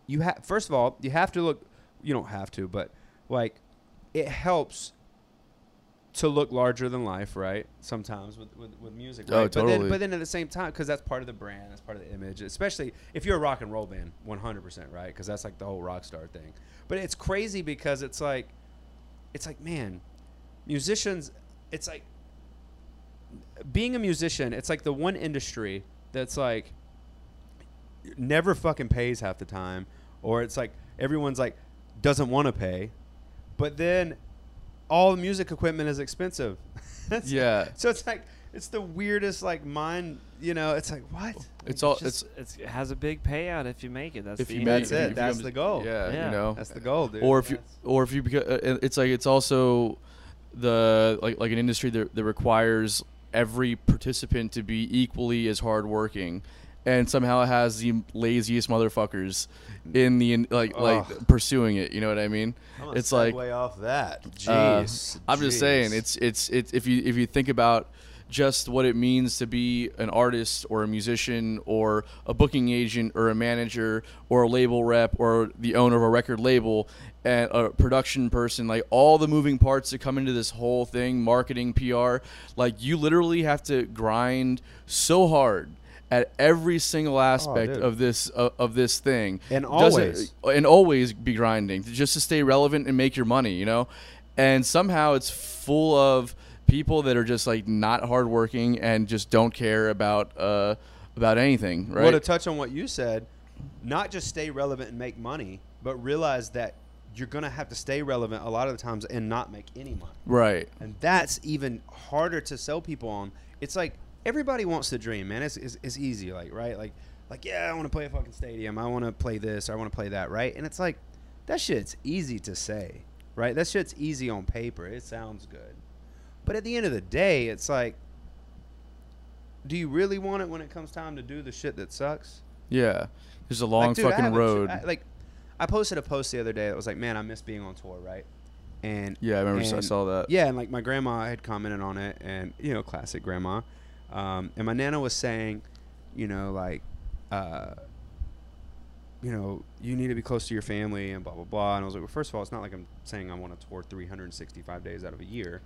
[SPEAKER 2] you have first of all you have to look you don't have to but like it helps to look larger than life right sometimes with with, with music oh, right?
[SPEAKER 1] Oh,
[SPEAKER 2] but then
[SPEAKER 1] totally.
[SPEAKER 2] but then at the same time because that's part of the brand that's part of the image especially if you're a rock and roll band 100% right because that's like the whole rock star thing but it's crazy because it's like it's like man musicians it's like being a musician, it's like the one industry that's like never fucking pays half the time, or it's like everyone's like doesn't want to pay, but then all the music equipment is expensive. <laughs> It's-
[SPEAKER 1] Yeah.
[SPEAKER 2] So it's like it's the weirdest like mind. You know, it's like what?
[SPEAKER 1] It's all
[SPEAKER 3] just,
[SPEAKER 1] it's
[SPEAKER 3] it's, it has a big payout if you make it. That's
[SPEAKER 1] if
[SPEAKER 3] the
[SPEAKER 1] you make
[SPEAKER 2] That's
[SPEAKER 3] thing.
[SPEAKER 2] it.
[SPEAKER 1] if
[SPEAKER 2] That's
[SPEAKER 1] become-
[SPEAKER 2] the goal.
[SPEAKER 1] Yeah,
[SPEAKER 3] Yeah.
[SPEAKER 1] you know.
[SPEAKER 2] That's the goal, dude.
[SPEAKER 1] or if you or if you beca- uh, it's like it's also the like like an industry that, that requires every participant to be equally as hardworking and somehow it has the laziest motherfuckers in the like like pursuing it you know what i mean? It's like
[SPEAKER 2] way off that.
[SPEAKER 1] uh,
[SPEAKER 2] Jeez,
[SPEAKER 1] I'm just saying it's it's it's if you if you think about just what it means to be an artist or a musician or a booking agent or a manager or a label rep or the owner of a record label and a production person like all the moving parts that come into this whole thing marketing PR like you literally have to grind so hard at every single aspect
[SPEAKER 2] Oh,
[SPEAKER 1] of this uh, of this thing
[SPEAKER 2] And
[SPEAKER 1] Doesn't-
[SPEAKER 2] always.
[SPEAKER 1] and always be grinding just to stay relevant and make your money, you know. And somehow it's full of people that are just like not hardworking and just don't care about uh, about anything, right?
[SPEAKER 2] Well, to touch on what you said, not just stay relevant and make money, but realize that you're gonna have to stay relevant a lot of the times and not make any money.
[SPEAKER 1] right.
[SPEAKER 2] And that's even harder to sell people on. It's like everybody wants to dream, man. It's, it's, it's easy, like right, like like yeah, I want to play a fucking stadium. I want to play this. Or I want to play that, right? And it's like that shit's easy to say. right? That shit's easy on paper. It sounds good. But at the end of the day, it's like, do you really want it when it comes time to do the shit that sucks?
[SPEAKER 1] Yeah, there's a long
[SPEAKER 2] Like, dude,
[SPEAKER 1] fucking road.
[SPEAKER 2] I- like, I posted a post the other day that was like, "Man, I miss being on tour," right? And
[SPEAKER 1] yeah, I remember I saw that.
[SPEAKER 2] Yeah, and like my grandma had commented on it, and you know, classic grandma. Um, and my nana was saying, you know, like, uh, you know, you need to be close to your family and blah blah blah. And I was like, well, first of all, it's not like I'm saying I want to tour 365 days out of a year.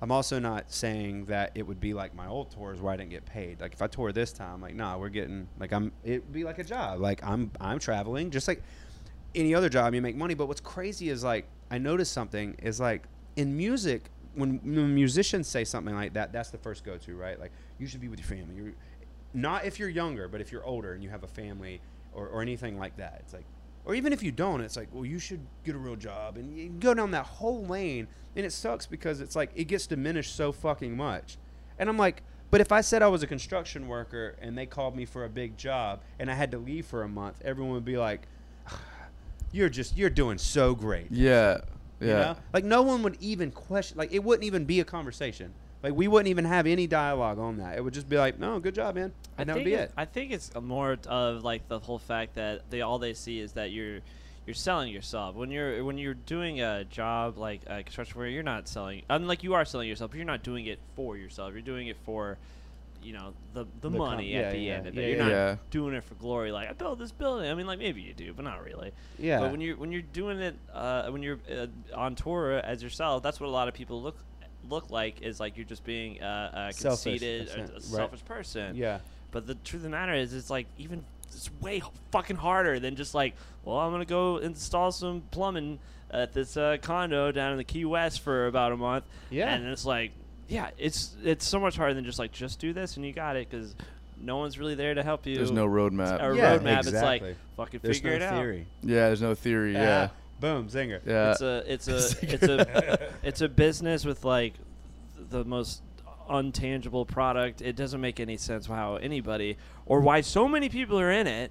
[SPEAKER 2] I'm also not saying that it would be like my old tours where I didn't get paid. Like if I tour this time, like nah, we're getting like I'm. It'd be like a job. Like I'm I'm traveling just like any other job. You make money. But what's crazy is like I noticed something is like in music when, musicians say something like that, that's the first go to right. Like you should be with your family. You're, not if you're younger, but if you're older and you have a family or, or anything like that. It's like, or even if you don't, it's like, well, you should get a real job, and you go down that whole lane, and it sucks because it's like it gets diminished so fucking much. And I'm like, but if I said I was a construction worker and they called me for a big job and I had to leave for a month, everyone would be like, you're just you're doing so great.
[SPEAKER 1] Yeah, yeah.
[SPEAKER 2] You know? Like no one would even question. Like it wouldn't even be a conversation. Like we wouldn't even have any dialogue on that. It would just be like, no, good job, man,
[SPEAKER 3] I
[SPEAKER 2] and that would be
[SPEAKER 3] it-
[SPEAKER 2] it.
[SPEAKER 3] I think it's more of like the whole fact that they all they see is that you're you're selling yourself when you're when you're doing a job like a construction where you're not selling. unlike you are selling yourself, but you're not doing it for yourself. You're doing it for you know the the,
[SPEAKER 2] The com-
[SPEAKER 3] money
[SPEAKER 2] yeah,
[SPEAKER 3] at the
[SPEAKER 2] yeah,
[SPEAKER 3] end of
[SPEAKER 2] yeah,
[SPEAKER 3] it. You're
[SPEAKER 2] yeah.
[SPEAKER 3] not
[SPEAKER 1] Yeah.
[SPEAKER 3] doing it for glory. Like I built this building. I mean, like maybe you do, but not really.
[SPEAKER 2] Yeah.
[SPEAKER 3] But when you're when you're doing it, uh, when you're uh, on tour as yourself, that's what a lot of people look look like is like you're just being uh, a
[SPEAKER 2] Selfish,
[SPEAKER 3] conceited, a, a selfish person.
[SPEAKER 2] yeah.
[SPEAKER 3] But the truth of the matter is, it's like even it's way fucking harder than just like, well, I'm gonna go install some plumbing at this uh, condo down in the Key West for about a month.
[SPEAKER 2] Yeah.
[SPEAKER 3] and it's like, yeah, it's it's so much harder than just like just do this and you got it because no one's really there to help you.
[SPEAKER 1] There's no roadmap.
[SPEAKER 3] a
[SPEAKER 2] Yeah,
[SPEAKER 3] roadmap. It's
[SPEAKER 2] exactly.
[SPEAKER 3] like fucking
[SPEAKER 2] There's
[SPEAKER 3] figure
[SPEAKER 2] no
[SPEAKER 3] it
[SPEAKER 2] theory.
[SPEAKER 1] Yeah, there's no theory. Ah, yeah,
[SPEAKER 2] Boom, zinger.
[SPEAKER 1] yeah.
[SPEAKER 3] It's a it's a <laughs> it's a it's a business with like the most untangible product. It doesn't make any sense how anybody or why so many people are in it,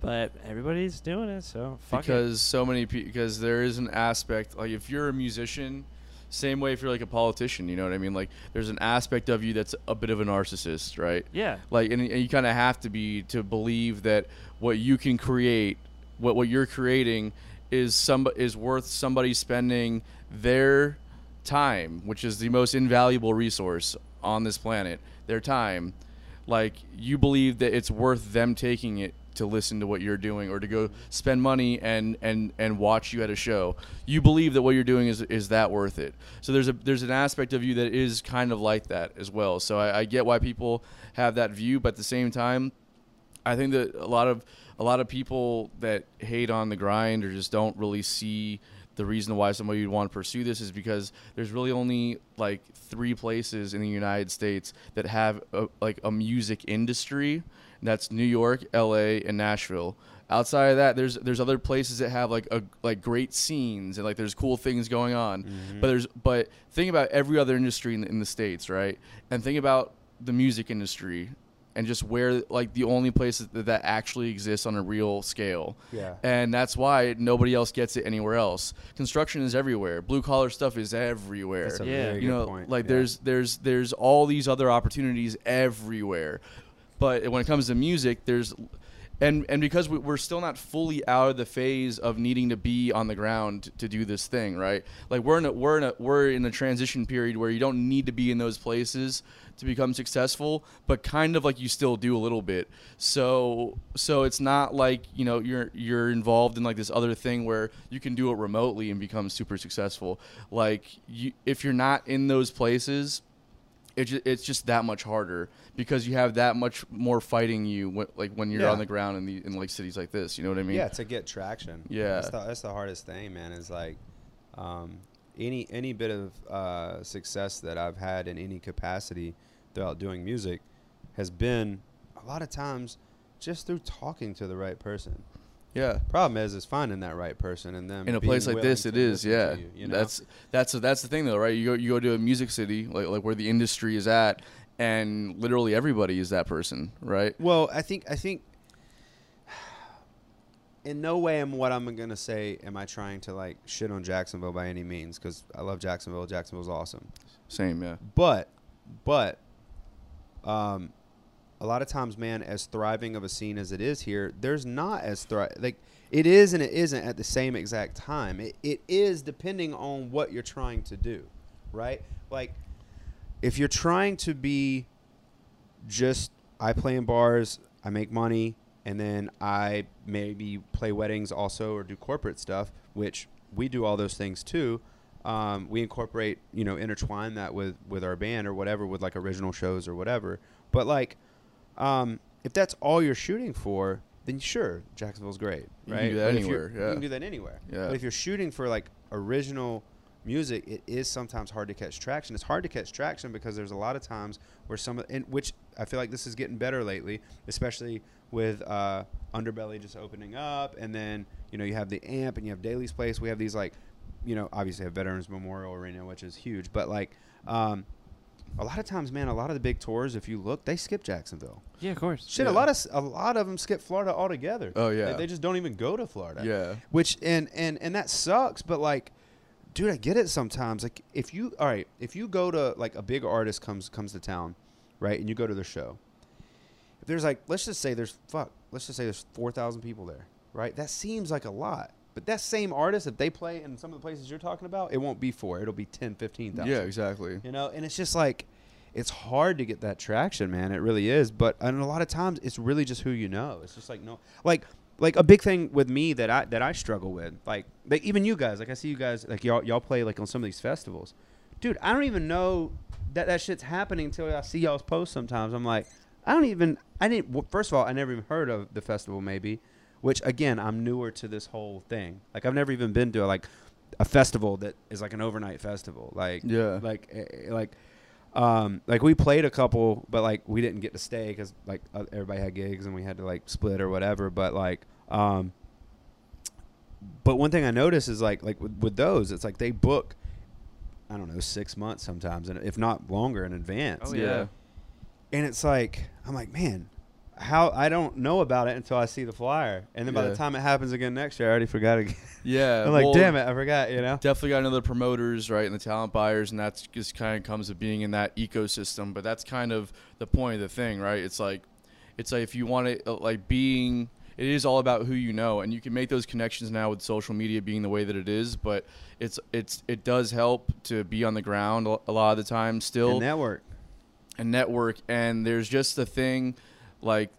[SPEAKER 3] but everybody's doing it. So fuck it.
[SPEAKER 1] because so many people because there is an aspect like if you're a musician same way if you're like a politician you know what i mean? Like there's an aspect of you that's a bit of a narcissist right?
[SPEAKER 3] Yeah.
[SPEAKER 1] like and, and you kind of have to be to believe that what you can create what what you're creating is some is worth somebody spending their time which is the most invaluable resource on this planet their time. Like you believe that it's worth them taking it to listen to what you're doing or to go spend money and and and watch you at a show. You believe that what you're doing is is that worth it. So there's a there's an aspect of you that is kind of like that as well. So I, I get why people have that view but at the same time I think that a lot of a lot of people that hate on the grind or just don't really see the reason why somebody would want to pursue this is because there's really only like three places in the United States that have a, like a music industry. And that's New York, L.A., and Nashville. Outside of that, there's there's other places that have like a like great scenes and like there's cool things going on. Mm-hmm. But there's but think about every other industry in, in the states, right? And think about the music industry and just where like the only place that that actually exists on a real scale.
[SPEAKER 2] Yeah.
[SPEAKER 1] And that's why nobody else gets it anywhere else. Construction is everywhere. Blue collar stuff is everywhere.
[SPEAKER 2] That's a
[SPEAKER 3] Yeah.
[SPEAKER 2] very
[SPEAKER 1] you
[SPEAKER 2] good
[SPEAKER 1] know,
[SPEAKER 2] point.
[SPEAKER 1] like
[SPEAKER 2] Yeah.
[SPEAKER 1] there's there's there's all these other opportunities everywhere. But when it comes to music, there's and and because we- we're still not fully out of the phase of needing to be on the ground to do this thing, right? Like we're in a we're in a we're in a transition period where you don't need to be in those places to become successful, but kind of like you still do a little bit. So so it's not like you know you're you're involved in like this other thing where you can do it remotely and become super successful. Like you, if you're not in those places, it ju- it's just that much harder because you have that much more fighting you when, like when you're
[SPEAKER 2] Yeah.
[SPEAKER 1] on the ground in the in like cities like this. You know what I mean?
[SPEAKER 2] yeah, to get traction.
[SPEAKER 1] Yeah.
[SPEAKER 2] that's the, that's the hardest thing, man. Is like um, any any bit of uh, success that I've had in any capacity throughout doing music has been a lot of times just through talking to the right person.
[SPEAKER 1] Yeah.
[SPEAKER 2] Problem is, is finding that right person and then
[SPEAKER 1] In a place like this, it is. Yeah.
[SPEAKER 2] You, you know?
[SPEAKER 1] That's that's that's the thing though, right? You go you go to a music city like like where the industry is at, and literally everybody is that person, right?
[SPEAKER 2] Well, I think I think <sighs> in no way am what I'm gonna say. Am I trying to like shit on Jacksonville by any means? Because I love Jacksonville. Jacksonville's awesome.
[SPEAKER 1] Same, yeah.
[SPEAKER 2] But, but, um, a lot of times, man, as thriving of a scene as it is here, there's not as thri like it is and it isn't at the same exact time. It, it is depending on what you're trying to do, right? Like, if you're trying to be just I play in bars, I make money, and then I maybe play weddings also or do corporate stuff, which we do all those things too. Um, we incorporate, you know, intertwine that with with our band or whatever, with like original shows or whatever. But like, um, if that's all you're shooting for, then sure, Jacksonville's great, Right.
[SPEAKER 1] You can do that
[SPEAKER 2] But
[SPEAKER 1] anywhere, yeah.
[SPEAKER 2] You can do that anywhere.
[SPEAKER 1] Yeah.
[SPEAKER 2] But if you're shooting for like original music, it is sometimes hard to catch traction. It's hard to catch traction because there's a lot of times where some, of, in which I feel like this is getting better lately, especially with uh, Underbelly just opening up, and then you know you have the Amp and you have Daily's Place. We have these like, you know, obviously have Veterans Memorial Arena, which is huge, but like. Um, a lot of times, man, a lot of the big tours, if you look, they skip Jacksonville.
[SPEAKER 3] Yeah, of course.
[SPEAKER 2] Shit, a lot of s- a lot of them skip Florida altogether.
[SPEAKER 1] Oh, yeah.
[SPEAKER 2] they, they just don't even go to Florida.
[SPEAKER 1] Yeah.
[SPEAKER 2] which and and and that sucks. But like, dude, I get it sometimes. Like, if you all right, if you go to like a big artist comes comes to town, right, and you go to their show, if there's like, let's just say there's fuck, let's just say there's four thousand people there, right? That seems like a lot. But that same artist, if they play in some of the places you're talking about, it won't be four. It'll be 10, 15,000
[SPEAKER 1] Yeah, exactly.
[SPEAKER 2] you know and it's just like it's hard to get that traction man it really is but and a lot of times it's really just who you know it's just like no like like a big thing with me that i that i struggle with like like even you guys like i see you guys like y'all y'all play like on some of these festivals dude i don't even know that that shit's happening until i see y'all's posts sometimes i'm like i don't even i didn't well, first of all i never even heard of the festival maybe which again i'm newer to this whole thing like i've never even been to a, like a festival that is like an overnight festival like
[SPEAKER 1] Yeah.
[SPEAKER 2] like eh, eh, like um like we played a couple but like we didn't get to stay because like uh, everybody had gigs and we had to like split or whatever but like um but one thing i noticed is like like with, with those it's like they book i don't know six months sometimes and if not longer in advance
[SPEAKER 3] Oh,
[SPEAKER 1] yeah.
[SPEAKER 3] yeah.
[SPEAKER 2] and it's like i'm like man how i don't know about it until i see the flyer and then by the time it happens again next year i already forgot again <laughs>
[SPEAKER 1] Yeah.
[SPEAKER 2] i'm like
[SPEAKER 1] well,
[SPEAKER 2] damn it i forgot you know
[SPEAKER 1] Definitely got another promoters, right, and the talent buyers, and that's just kind of comes to being in that ecosystem. But that's kind of the point of the thing, right? It's like, it's like if you want to, uh, like being, it is all about who you know, and you can make those connections now with social media being the way that it is. But it's it's it does help to be on the ground a a lot of the time still
[SPEAKER 2] and network
[SPEAKER 1] and network and there's just the thing like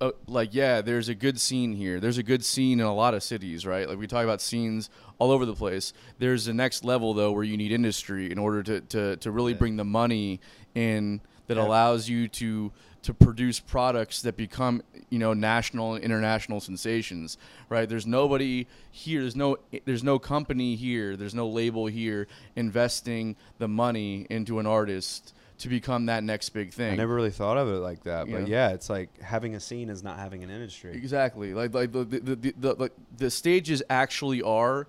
[SPEAKER 1] uh, like yeah there's a good scene here there's a good scene in a lot of cities right like we talk about scenes all over the place there's the next level though where you need industry in order to to, to really
[SPEAKER 2] Yeah.
[SPEAKER 1] bring the money in that
[SPEAKER 2] Yeah.
[SPEAKER 1] allows you to to produce products that become you know national and international sensations right there's nobody here there's no there's no company here there's no label here investing the money into an artist to become that next big thing.
[SPEAKER 2] I never really thought of it like that,
[SPEAKER 1] You
[SPEAKER 2] but
[SPEAKER 1] know?
[SPEAKER 2] yeah, it's like having a scene is not having an industry.
[SPEAKER 1] Exactly. Like like the the, the, the, like, the stages actually are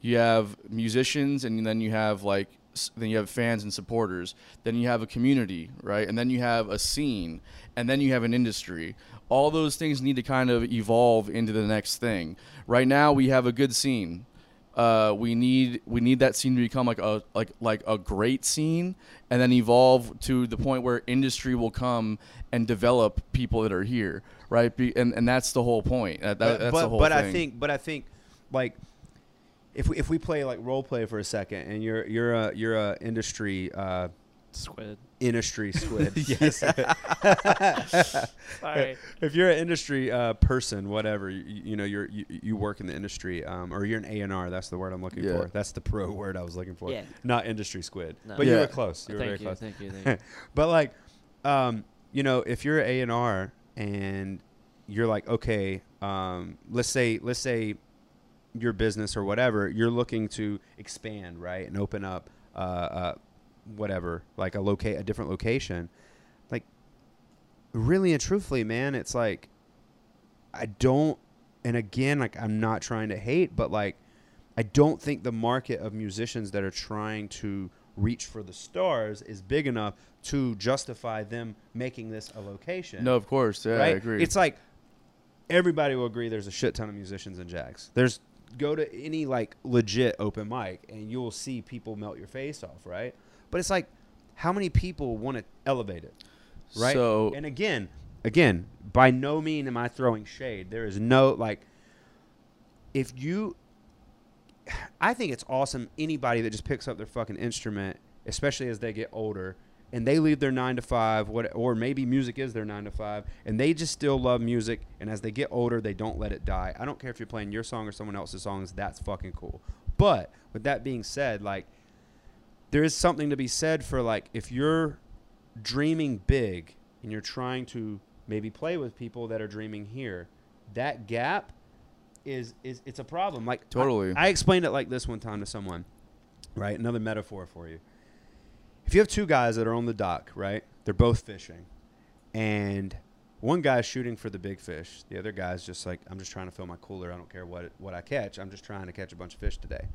[SPEAKER 1] you have musicians and then you have like then you have fans and supporters. Then you have a community right? And then you have a scene. And then you have an industry. All those things need to kind of evolve into the next thing. Right now we have a good scene uh, we need we need that scene to become like a like like a great scene and then evolve to the point where industry will come and develop people that are here right Be, and and that's the whole point that, that-
[SPEAKER 2] but
[SPEAKER 1] that's
[SPEAKER 2] but,
[SPEAKER 1] the whole
[SPEAKER 2] but
[SPEAKER 1] thing.
[SPEAKER 2] I think but I think like if we if we play like role play for a second and you're you're a you're a industry uh
[SPEAKER 3] Squid.
[SPEAKER 2] industry squid <laughs> yes
[SPEAKER 3] Sorry.
[SPEAKER 2] if you're an industry uh, person whatever you, you know you're you, you work in the industry um, or you're an A&R that's the word I'm looking
[SPEAKER 1] Yeah.
[SPEAKER 2] for that's the pro <laughs> word I was looking for
[SPEAKER 3] Yeah.
[SPEAKER 2] not industry squid
[SPEAKER 3] No.
[SPEAKER 2] but you were close you were
[SPEAKER 3] thank
[SPEAKER 2] very
[SPEAKER 3] you,
[SPEAKER 2] close
[SPEAKER 3] thank you, thank you. <laughs>
[SPEAKER 2] but like, um, you know, if you're A and R and you're like, okay, um, let's say, let's say your business or whatever, you're looking to expand, right, and open up, uh, uh whatever, like a locate a different location, like, really and truthfully, man, it's like, I don't, and again, like, I'm not trying to hate, but like, I don't think the market of musicians that are trying to reach for the stars is big enough to justify them making this a location.
[SPEAKER 1] no of course yeah
[SPEAKER 2] right?
[SPEAKER 1] I agree
[SPEAKER 2] It's like everybody will agree there's a shit ton of musicians in Jax. There's go to any like legit open mic and you will see people melt your face off, right? But it's like how many people want to elevate it, right?
[SPEAKER 1] So-
[SPEAKER 2] and again, again, by no mean am I throwing shade. There is no like if you I think it's awesome anybody that just picks up their fucking instrument, especially as they get older, and they leave their nine to five, what or maybe music is their nine to five, and they just still love music, and as they get older, they don't let it die. I don't care if you're playing your song or someone else's songs, that's fucking cool. But with that being said, like there is something to be said for like if you're dreaming big and you're trying to maybe play with people that are dreaming here, that gap is is it's a problem. Like I-
[SPEAKER 1] Totally.
[SPEAKER 2] I, explained it like this one time to someone. Right, another metaphor for you. If you have two guys that are on the dock, right? They're both fishing, and one guy's shooting for the big fish. The other guy's just like, I'm just trying to fill my cooler. I don't care what what I catch. I'm just trying to catch a bunch of fish today.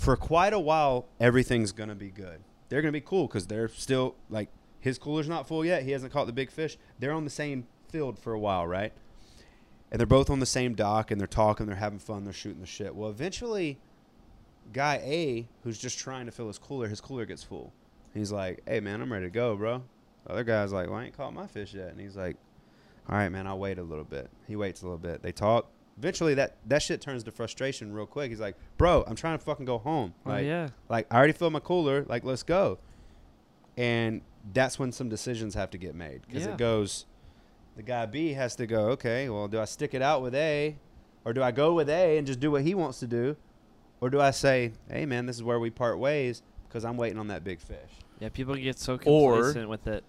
[SPEAKER 2] For quite a while, everything's gonna be good. They're gonna be cool because they're still like his cooler's not full yet. He hasn't caught the big fish. They're on the same field for a while, right? And they're both on the same dock and they're talking, they're having fun, they're shooting the shit. Well, eventually, guy A, who's just trying to fill his cooler, his cooler gets full. He's like, "Hey man, I'm ready to go, bro." The other guy's like, "Well, I ain't caught my fish yet," and he's like, "All right, man, I'll wait a little bit." He waits a little bit. They talk. Eventually, that that shit turns to frustration real quick. He's like, "Bro, I'm trying to fucking go home.
[SPEAKER 3] Oh,
[SPEAKER 2] Like,
[SPEAKER 3] yeah.
[SPEAKER 2] like I already filled my cooler. Like, let's go." And that's when some decisions have to get made because
[SPEAKER 3] Yeah.
[SPEAKER 2] it goes. The guy B has to go. Okay, well, do I stick it out with A, or do I go with A and just do what he wants to do, or do I say, "Hey, man, this is where we part ways because I'm waiting on that big fish."
[SPEAKER 3] Yeah, people get so
[SPEAKER 1] Or-
[SPEAKER 3] complacent with it.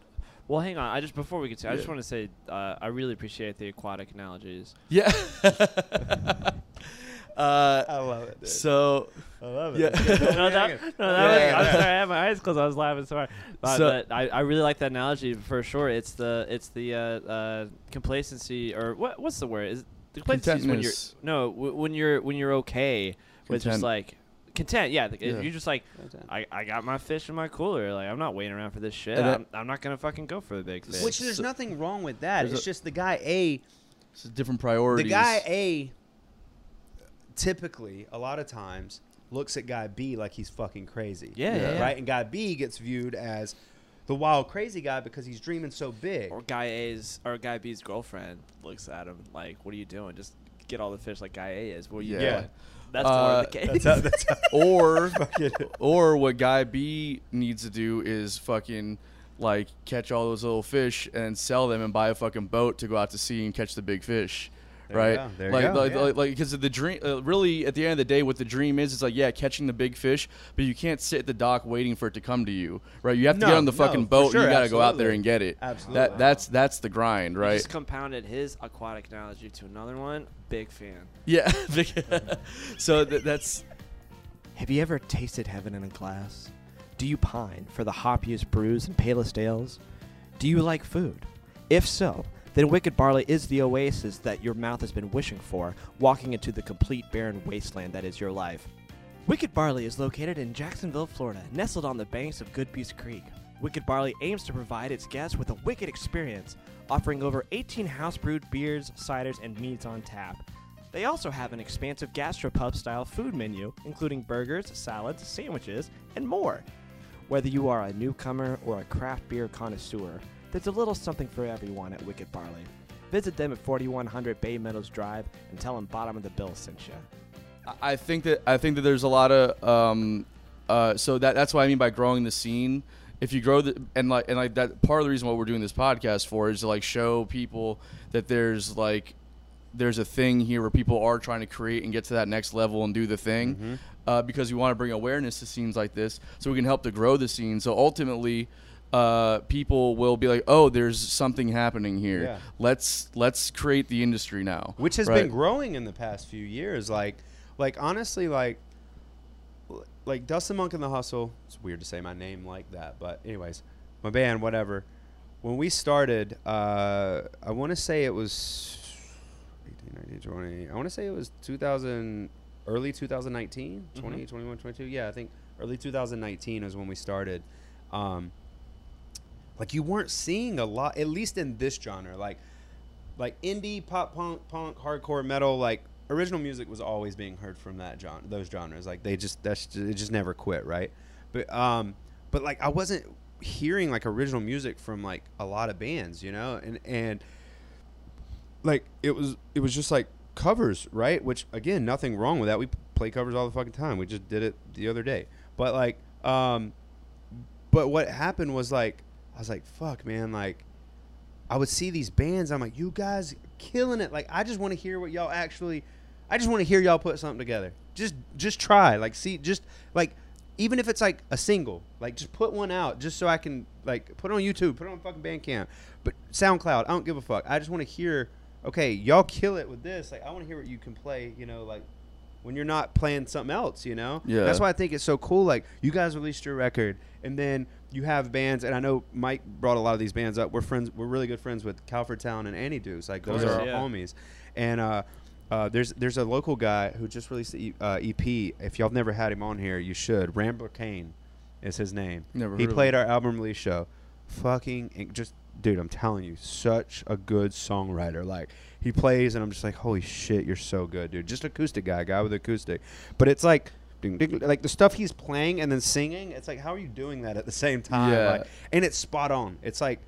[SPEAKER 3] Well, hang on. I just before we get to, I just want to say uh, I really appreciate the aquatic analogies.
[SPEAKER 1] Yeah. <laughs> <laughs> uh,
[SPEAKER 2] I love it.
[SPEAKER 1] so
[SPEAKER 2] I love
[SPEAKER 1] Yeah.
[SPEAKER 3] no, that, no, that
[SPEAKER 1] Yeah,
[SPEAKER 3] was,
[SPEAKER 1] yeah,
[SPEAKER 3] I'm sorry. I had my eyes closed. I was laughing so hard. But,
[SPEAKER 1] So-
[SPEAKER 3] but I, I really like that analogy for sure. It's the it's the uh, uh, complacency or what what's the word? Is the complacency is when you're no w- when you're when you're okay with just like content. Yeah,
[SPEAKER 1] Yeah.
[SPEAKER 3] you're just like I, I got my fish in my cooler. Like I'm not waiting around for this shit.
[SPEAKER 1] That-
[SPEAKER 3] I'm, I'm not gonna fucking go for the big fish.
[SPEAKER 2] Which there's
[SPEAKER 1] So-
[SPEAKER 2] nothing wrong with that. It's
[SPEAKER 1] a-
[SPEAKER 2] just the guy A
[SPEAKER 1] it's different priorities.
[SPEAKER 2] The guy A typically, a lot of times, looks at guy B like he's fucking crazy.
[SPEAKER 3] Yeah, yeah,
[SPEAKER 1] Yeah.
[SPEAKER 3] yeah.
[SPEAKER 2] Right? And guy B gets viewed as the wild crazy guy because he's dreaming so big.
[SPEAKER 3] Or guy A's or guy B's girlfriend looks at him like, "What are you doing? Just get all the fish like guy A is. What are you
[SPEAKER 1] Yeah.
[SPEAKER 3] doing?" That's
[SPEAKER 1] Uh,
[SPEAKER 3] more the case.
[SPEAKER 2] That's how, that's how <laughs>
[SPEAKER 1] or <laughs> or what guy B needs to do is fucking like catch all those little fish and sell them and buy a fucking boat to go out to sea and catch the big fish.
[SPEAKER 2] There
[SPEAKER 1] right?
[SPEAKER 2] go. There you
[SPEAKER 1] like,
[SPEAKER 2] go,
[SPEAKER 1] like,
[SPEAKER 2] yeah.
[SPEAKER 1] like, like, because the dream, uh, really, at the end of the day, what the dream is, it's like, yeah, catching the big fish, but you can't sit at the dock waiting for it to come to you, right? You have to
[SPEAKER 2] No,
[SPEAKER 1] get on the fucking
[SPEAKER 2] for
[SPEAKER 1] boat.
[SPEAKER 2] sure,
[SPEAKER 1] and you got to go out there and get it.
[SPEAKER 2] Absolutely.
[SPEAKER 1] That that's that's the grind,
[SPEAKER 3] You
[SPEAKER 1] right?
[SPEAKER 3] just compounded his aquatic analogy to another one. Big fan.
[SPEAKER 1] Yeah. <laughs> <laughs> so th- that's
[SPEAKER 5] Have you ever tasted heaven in a glass? Do you pine for the hoppiest brews and palest ales? Do you like food? If so, then Wicked Barley is the oasis that your mouth has been wishing for, walking into the complete barren wasteland that is your life. Wicked Barley is located in Jacksonville, Florida, nestled on the banks of Goodbys Creek. Wicked Barley aims to provide its guests with a wicked experience, offering over 18 house brewed beers, ciders, and meads on tap. They also have an expansive gastropub style food menu, including burgers, salads, sandwiches, and more. Whether you are a newcomer or a craft beer connoisseur, there's a little something for everyone at Wicked Barley. Visit them at 4100 Bay Meadows Drive and tell them Bottom of the Bill sent you.
[SPEAKER 1] I think that I think that there's a lot of um, uh, so that that's what I mean by growing the scene. If you grow the and like and like that part of the reason what we're doing this podcast for is to like show people that there's like there's a thing here where people are trying to create and get to that next level and do the thing uh, because we want to bring awareness to scenes like this so we can help to grow the scene. So ultimately. Uh, people will be like, "Oh, there's something happening here.
[SPEAKER 2] Yeah.
[SPEAKER 1] Let's let's create the industry now."
[SPEAKER 2] which has
[SPEAKER 1] Right.
[SPEAKER 2] been growing in the past few years. Like, like honestly, like, like Dustin Monk and the Hustle. It's weird to say my name like that, but anyways, my band, whatever. When we started, uh, I want to say it was 18, 19, 20. I want to say it was 2000, early 2019, 20, 21, 22. Yeah, I think early 2019 is when we started. Um, like you weren't seeing a lot, at least in this genre. Like, like indie, pop punk, punk, hardcore, metal, like original music was always being heard from that genre, those genres. Like they just that's just, it just never quit, right? But um, but like I wasn't hearing like original music from like a lot of bands, you know, and and like it was it was just like covers, right? Which again, nothing wrong with that. We play covers all the fucking time. We just did it the other day. But like um but what happened was like I was like, fuck man, like I would see these bands, I'm like, you guys killing it. Like I just want to hear what y'all actually I just want to hear y'all put something together. Just just try. Like see just like even if it's like a single, like just put one out just so I can like put it on YouTube, put it on fucking Bandcamp. But SoundCloud, I don't give a fuck. I just want to hear okay, y'all kill it with this. Like I want to hear what you can play, you know, like when you're not playing something else, you know?
[SPEAKER 1] Yeah.
[SPEAKER 2] That's why I think it's so cool. Like you guys released your record and then you have bands and I know Mike brought a lot of these bands up. We're friends we're really good friends with Calford Town and Annie Deuce. Like those
[SPEAKER 3] course,
[SPEAKER 2] are our
[SPEAKER 3] yeah.
[SPEAKER 2] homies. And uh uh, there's there's a local guy who just released the e- uh, EP. If y'all have never had him on here, you should. Rambler Kane is his name.
[SPEAKER 1] Never
[SPEAKER 2] he played our album release show. Fucking in- just dude, I'm telling you, such a good songwriter. Like he plays, and I'm just like, holy shit, you're so good, dude. Just acoustic guy, guy with acoustic. But it's like. ding, ding, Like the stuff he's playing and then singing, it's like how are you doing that at the same time?
[SPEAKER 1] Yeah.
[SPEAKER 2] Like, and it's spot on. It's like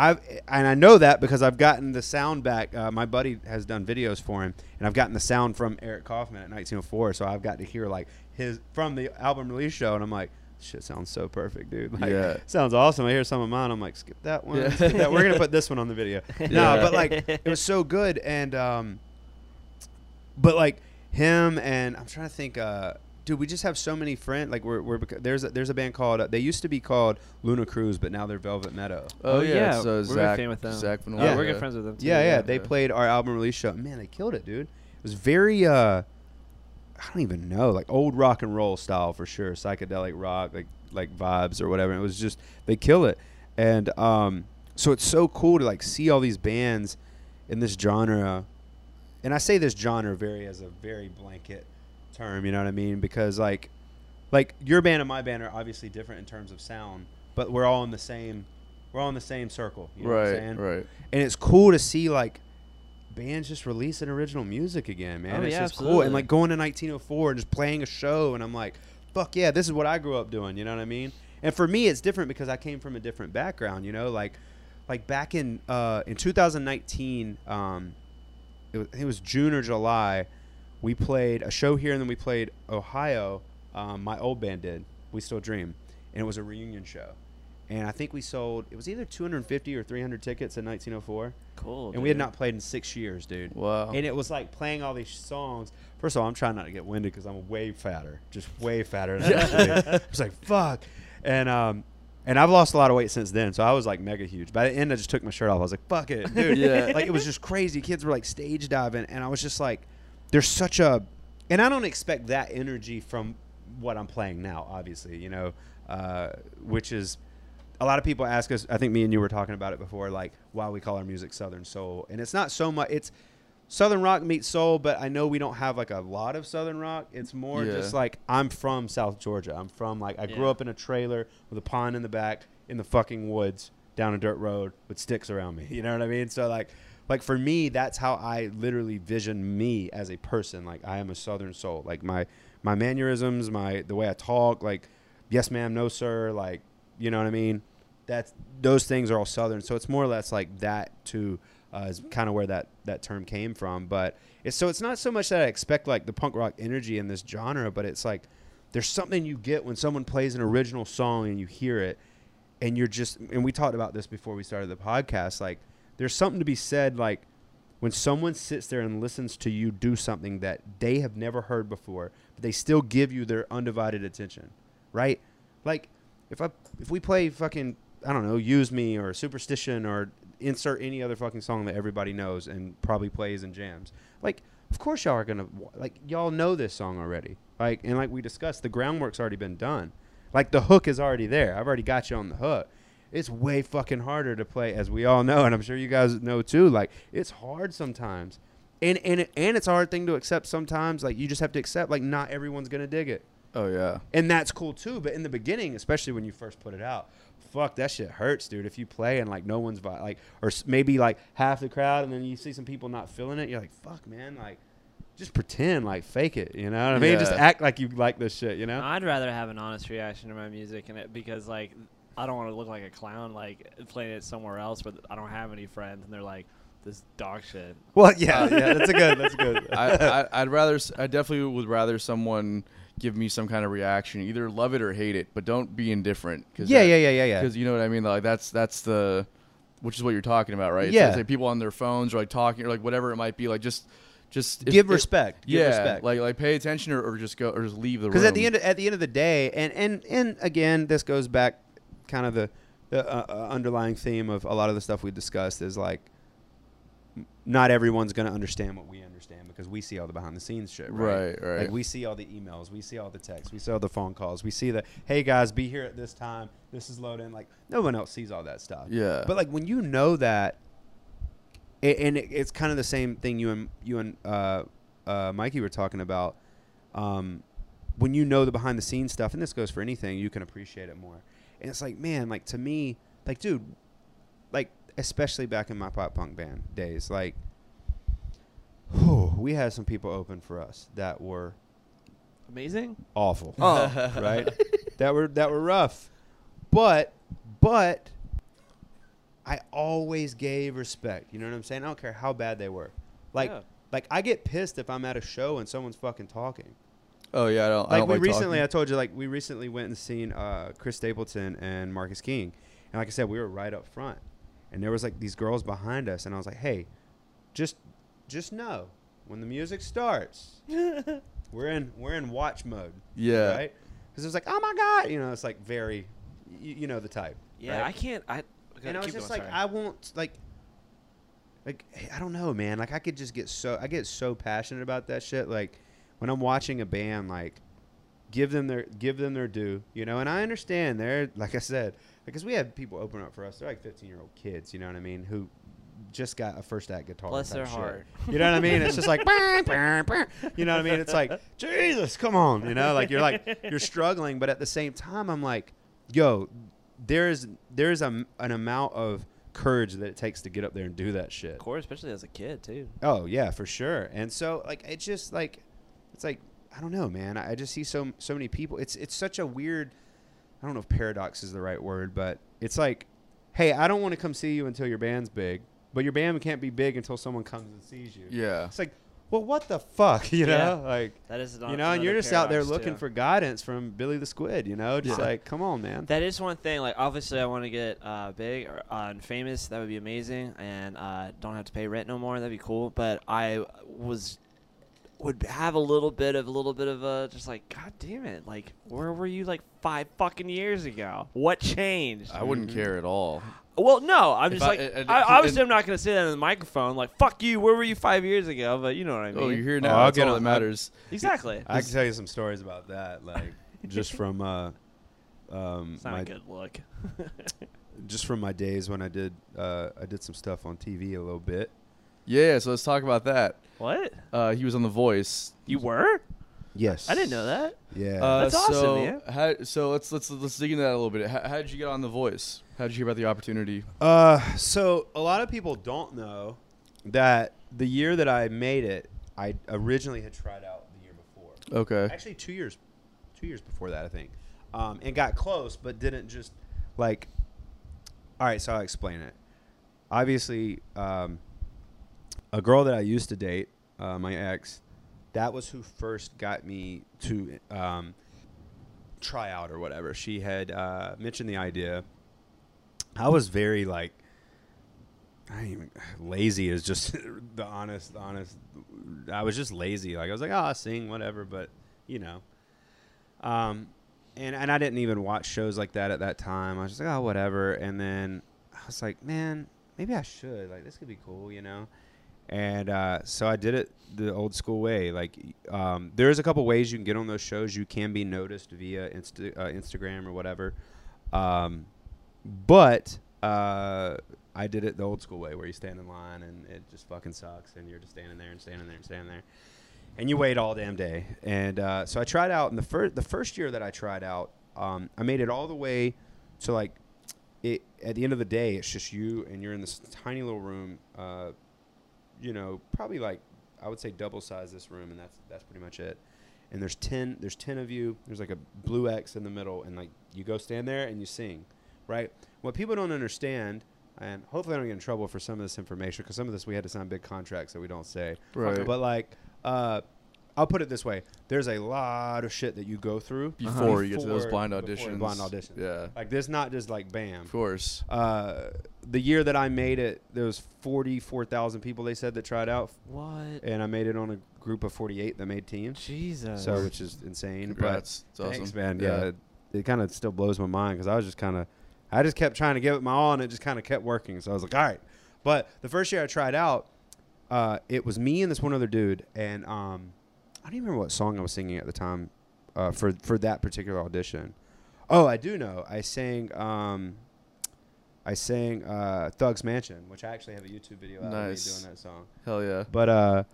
[SPEAKER 2] I've and I know that because I've gotten the sound back. Uh, my buddy has done videos for him, and I've gotten the sound from Eric Kaufman at 1904. So I've got to hear like his from the album release show, and I'm like, shit sounds so perfect, dude. <laughs> Like,
[SPEAKER 1] Yeah.
[SPEAKER 2] sounds awesome. I hear some of mine, I'm like, skip that one.
[SPEAKER 1] Yeah.
[SPEAKER 2] skip that. We're gonna put this one on the video. <laughs> No, but like it was so good, and um, but like him and I'm trying to think. Uh, dude, we just have so many friends. Like we're, we're bec- there's a, there's a band called uh, they used to be called Luna Cruz, but now they're Velvet Meadow.
[SPEAKER 1] Oh,
[SPEAKER 3] Oh,
[SPEAKER 1] yeah,
[SPEAKER 3] yeah,
[SPEAKER 1] so
[SPEAKER 3] we're a
[SPEAKER 1] Zach,
[SPEAKER 3] fan with them.
[SPEAKER 1] Zach Van
[SPEAKER 3] Yeah,
[SPEAKER 2] Yeah.
[SPEAKER 3] we're
[SPEAKER 1] Walker.
[SPEAKER 3] good friends with them. Too,
[SPEAKER 2] Yeah, yeah, they played our album release show. Man, they killed it, dude. It was very uh I don't even know, like old rock and roll style for sure, psychedelic rock, like like vibes or whatever. It was just they kill it. And um so it's so cool to like see all these bands in this genre. And I say this genre very as a very blanket term, you know what I mean? Because like like your band and my band are obviously different in terms of sound, but we're all in the same we're all in the same circle. You know what I'm
[SPEAKER 1] Right,
[SPEAKER 2] saying?
[SPEAKER 1] right.
[SPEAKER 2] and it's cool to see like bands just releasing original music again, man.
[SPEAKER 3] Oh,
[SPEAKER 2] it's
[SPEAKER 3] yeah,
[SPEAKER 2] just cool. And like going to 1904 and just playing a show, and I'm like, fuck yeah, this is what I grew up doing. You know what I mean? And for me, it's different because I came from a different background. You know, like like back in uh, in 2019, um, it was, it was June or July. We played a show here, and then we played Ohio. Um, my old band did. We still dream, and it was a reunion show. And I think we sold. It was either 250 or 300 tickets in 1904
[SPEAKER 3] Cool.
[SPEAKER 2] and we had not played in six years, dude.
[SPEAKER 1] Wow.
[SPEAKER 2] And it was like playing all these songs. First of all, I'm trying not to get winded because I'm way fatter, just way fatter. Than I used to be. I was like, fuck, and um, and I've lost a lot of weight since then, so I was like mega huge. By the end, I just took my shirt off. I was like, fuck it, dude. <laughs>
[SPEAKER 1] Yeah.
[SPEAKER 2] Like it was just crazy. Kids were like stage diving, and I was just like, there's such a, and I don't expect that energy from what I'm playing now. Obviously, you know, uh, which is a lot of people ask us. I think me and you were talking about it before, like why we call our music Southern Soul, and it's not so much. It's Southern rock meets soul, but I know we don't have like a lot of Southern rock. It's more
[SPEAKER 1] Yeah.
[SPEAKER 2] just like I'm from South Georgia. I'm from like I grew up in a trailer with a pond in the back in the fucking woods down a dirt road with sticks around me. <laughs> You know what I mean? So like like for me that's how I literally vision me as a person. Like I am a Southern soul. Like my my mannerisms, my the way I talk, like yes ma'am, no sir, like you know what I mean? That's those things are all Southern. So it's more or less like that too uh, is kind of where that that term came from. But it's so it's not so much that I expect like the punk rock energy in this genre, but it's like there's something you get when someone plays an original song and you hear it, and you're just and we talked about this before we started the podcast. Like there's something to be said like when someone sits there and listens to you do something that they have never heard before, but they still give you their undivided attention, right? Like if I if we play fucking I don't know, use me or superstition or insert any other fucking song that everybody knows and probably plays and jams. Like of course y'all are gonna like y'all know this song already. Like and like we discussed, the groundwork's already been done. Like the hook is already there. I've already got you on the hook. It's way fucking harder to play, as we all know, and I'm sure you guys know too. Like it's hard sometimes, and and it, and it's a hard thing to accept sometimes. Like you just have to accept, like not everyone's gonna dig it
[SPEAKER 1] Oh yeah.
[SPEAKER 2] and that's cool too. But in the beginning, especially when you first put it out, fuck, that shit hurts, dude. If you play and like no one's vi- like, or maybe like half the crowd, and then you see some people not feeling it, you're like, fuck, man, like, just pretend, like, fake it, you know what I mean? Just act like you like this shit, you know?
[SPEAKER 3] I'd rather have an honest reaction to my music and it because like I don't want to look like a clown like playing it somewhere else where I don't have any friends and they're like this dog shit.
[SPEAKER 2] Well, yeah, uh, yeah, that's a good, that's a good. <laughs>
[SPEAKER 1] I, I, I'd rather, I definitely would rather someone give me some kind of reaction, either love it or hate it, but don't be indifferent. Cause
[SPEAKER 2] yeah, yeah, yeah, yeah, yeah.
[SPEAKER 1] Because you know what I mean. Like that's that's the, which is what you're talking about, right? It's
[SPEAKER 2] Yeah.
[SPEAKER 1] like, people on their phones or like talking or like whatever it might be. Like just, just if-
[SPEAKER 2] Give
[SPEAKER 1] if-
[SPEAKER 2] respect. Give
[SPEAKER 1] yeah,
[SPEAKER 2] respect.
[SPEAKER 1] like like pay attention or, or just go or just leave the room.
[SPEAKER 2] because at the end of, at the end of the day, and and and again, this goes back kind of the the uh, uh, underlying theme of a lot of the stuff we discussed is like not everyone's going to understand what we understand because we see all the behind the scenes shit, right?
[SPEAKER 1] Right, right.
[SPEAKER 2] Like we see all the emails, we see all the texts, we see all the phone calls, we see the hey guys, be here at this time. This is loading. Like no one else sees all that stuff.
[SPEAKER 1] Yeah.
[SPEAKER 2] But like when you know that, a- and it, it's kind of the same thing you and you and uh, uh, Mikey were talking about. Um, when you know the behind the scenes stuff, and this goes for anything, you can appreciate it more. And it's like, man, like to me, like dude, like especially back in my pop punk band days, like, whew, we had some people open for us that were
[SPEAKER 3] Amazing.
[SPEAKER 2] awful,
[SPEAKER 3] Oh. <laughs>
[SPEAKER 2] right? <laughs> that were that were rough, but but I always gave respect. You know what I'm saying? I don't care how bad they were. Like
[SPEAKER 3] Yeah.
[SPEAKER 2] like I get pissed if I'm at a show and someone's fucking talking.
[SPEAKER 1] oh yeah, I don't. I
[SPEAKER 2] Like
[SPEAKER 1] don't
[SPEAKER 2] we
[SPEAKER 1] like
[SPEAKER 2] recently, I told you, like we recently went and seen uh, Chris Stapleton and Marcus King, and like I said, we were right up front, and there was like these girls behind us, and I was like, hey, just just know when the music starts, <laughs> we're in we're in watch mode,
[SPEAKER 1] Yeah.
[SPEAKER 2] right? Because it was like, oh my god, you know, it's like very, you, you know the type.
[SPEAKER 3] Yeah,
[SPEAKER 2] right?
[SPEAKER 3] I can't. I.
[SPEAKER 2] and I was just
[SPEAKER 3] going,
[SPEAKER 2] like,
[SPEAKER 3] sorry.
[SPEAKER 2] I won't like. Like I don't know, man. Like I could just get so I get so passionate about that shit. Like when I'm watching a band, like give them their give them their due, you know. And I understand they're like I said, because we had people open up for us. They're like 15 year old kids, you know what I mean, who just got a first act guitar.
[SPEAKER 3] Bless their
[SPEAKER 2] shit.
[SPEAKER 3] heart.
[SPEAKER 2] You know what I mean? It's just like, <laughs> you know what I mean? It's like, Jesus, come on, you know, like you're like you're struggling, but at the same time, I'm like, yo, there is there is a, an amount of courage that it takes to get up there and do that shit.
[SPEAKER 3] Of course, especially as a kid too.
[SPEAKER 2] Oh yeah, for sure. And so like it's just like it's like I don't know, man. I I just see so so many people. It's it's such a weird. I don't know if paradox is the right word, but it's like, hey, I don't want to come see you until your band's big, but your band can't be big until someone comes and sees you.
[SPEAKER 1] Yeah.
[SPEAKER 2] It's like, well, what the fuck, <laughs> you
[SPEAKER 3] Yeah.
[SPEAKER 2] know? Like,
[SPEAKER 3] That is.
[SPEAKER 2] you know, and you're just out there looking for guidance from Billy the Squid, you know? Just
[SPEAKER 1] Yeah.
[SPEAKER 2] like, come on, man.
[SPEAKER 3] That is one thing. Like, obviously, I want to get uh, big or uh, and famous. That would be amazing, and uh, don't have to pay rent no more. That'd be cool. But I was would have a little bit of a little bit of a just like, God damn it! Like, where were you like five fucking years ago? What changed?
[SPEAKER 1] I wouldn't care at all.
[SPEAKER 3] well, no, I'm
[SPEAKER 1] If
[SPEAKER 3] just
[SPEAKER 1] I-
[SPEAKER 3] like,
[SPEAKER 1] and-
[SPEAKER 3] I,
[SPEAKER 1] and-
[SPEAKER 3] obviously, I'm not gonna say that in the microphone. Like, fuck you. Where were you five years ago? But you know what I mean.
[SPEAKER 1] Oh, you're here
[SPEAKER 2] Oh,
[SPEAKER 1] now.
[SPEAKER 2] I'll
[SPEAKER 1] That's
[SPEAKER 2] get
[SPEAKER 1] all that
[SPEAKER 2] on-
[SPEAKER 1] matters.
[SPEAKER 3] exactly.
[SPEAKER 2] I can tell you some stories about that, like, just from, uh, <laughs> um,
[SPEAKER 3] It's not
[SPEAKER 2] my,
[SPEAKER 3] a good look. <laughs>
[SPEAKER 2] just from my days when I did, uh, I did some stuff on TV a little bit.
[SPEAKER 1] Yeah. So let's talk about that.
[SPEAKER 3] what?
[SPEAKER 1] Uh, he was on The Voice.
[SPEAKER 3] You were?
[SPEAKER 2] Yes.
[SPEAKER 3] I didn't know that.
[SPEAKER 2] Yeah.
[SPEAKER 1] Uh,
[SPEAKER 3] That's awesome,
[SPEAKER 1] so,
[SPEAKER 3] man.
[SPEAKER 1] How, so let's let's let's dig into that a little bit. How, how did you get on The Voice? How did you hear about the opportunity?
[SPEAKER 2] Uh, so a lot of people don't know that the year that I made it, I originally had tried out the year before.
[SPEAKER 1] Okay.
[SPEAKER 2] Actually, two years, two years before that, I think, um, and got close, but didn't just like. All right, so I'll explain it. Obviously, um, a girl that I used to date, uh, my ex, that was who first got me to um, try out or whatever. She had uh, mentioned the idea. I was very like, I even lazy is just <laughs> the honest, honest. I was just lazy. Like I was like, oh, I'll sing whatever, but you know, um, and and I didn't even watch shows like that at that time. I was just like, oh, whatever. And then I was like, man, maybe I should. Like this could be cool, you know. And uh, so I did it the old school way. Like, um, there's a couple ways you can get on those shows. You can be noticed via Insta- uh, Instagram or whatever. Um, but uh, I did it the old school way, where you stand in line and it just fucking sucks, and you're just standing there and standing there and standing there, and you wait all damn day. And uh, so I tried out, and the first the first year that I tried out, um, I made it all the way to like it at the end of the day, it's just you and you're in this tiny little room. Uh, you know, probably like I would say double size this room, and that's that's pretty much it. And there's ten there's ten of you. There's like a blue X in the middle, and like you go stand there and you sing, right? What people don't understand, and hopefully I don't get in trouble for some of this information because some of this we had to sign big contracts that we don't say.
[SPEAKER 1] Right.
[SPEAKER 2] But like, uh, I'll put it this way: there's a lot of shit that you go through
[SPEAKER 1] Before you get to those blind auditions.
[SPEAKER 2] Blind auditions.
[SPEAKER 1] Yeah.
[SPEAKER 2] Like this, not just like bam.
[SPEAKER 1] Of course.
[SPEAKER 2] Uh, the year that I made it, there was forty-four thousand people. They said that tried out,
[SPEAKER 3] What?
[SPEAKER 2] and I made it on a group of forty-eight that made teams.
[SPEAKER 3] Jesus.
[SPEAKER 2] So, which is insane.
[SPEAKER 1] Congrats. It's
[SPEAKER 2] But
[SPEAKER 1] awesome.
[SPEAKER 2] thanks, man. Yeah, it, it kind of still blows my mind because I was just kind of, I just kept trying to give it my all, and it just kind of kept working. So I was like, all right. But the first year I tried out, uh, it was me and this one other dude, and um, I don't even remember what song I was singing at the time uh, for for that particular audition. Oh, I do know. I sang. Um, I sang uh, Thugz Mansion, which I actually have a YouTube video out
[SPEAKER 1] Nice.
[SPEAKER 2] of me doing that song.
[SPEAKER 1] Hell yeah.
[SPEAKER 2] But uh,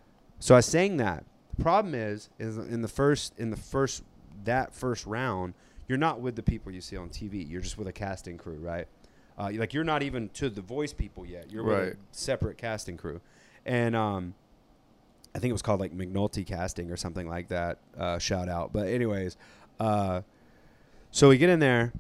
[SPEAKER 2] so I sang that. The problem is, is in the first in the first that first round, you're not with the people you see on TV. You're just with a casting crew, right? Uh, like you're not even to the voice people yet. You're with a separate casting crew, and um, I think it was called like McNulty Casting or something like that. Uh, shout out. But anyways, uh, so we get in there.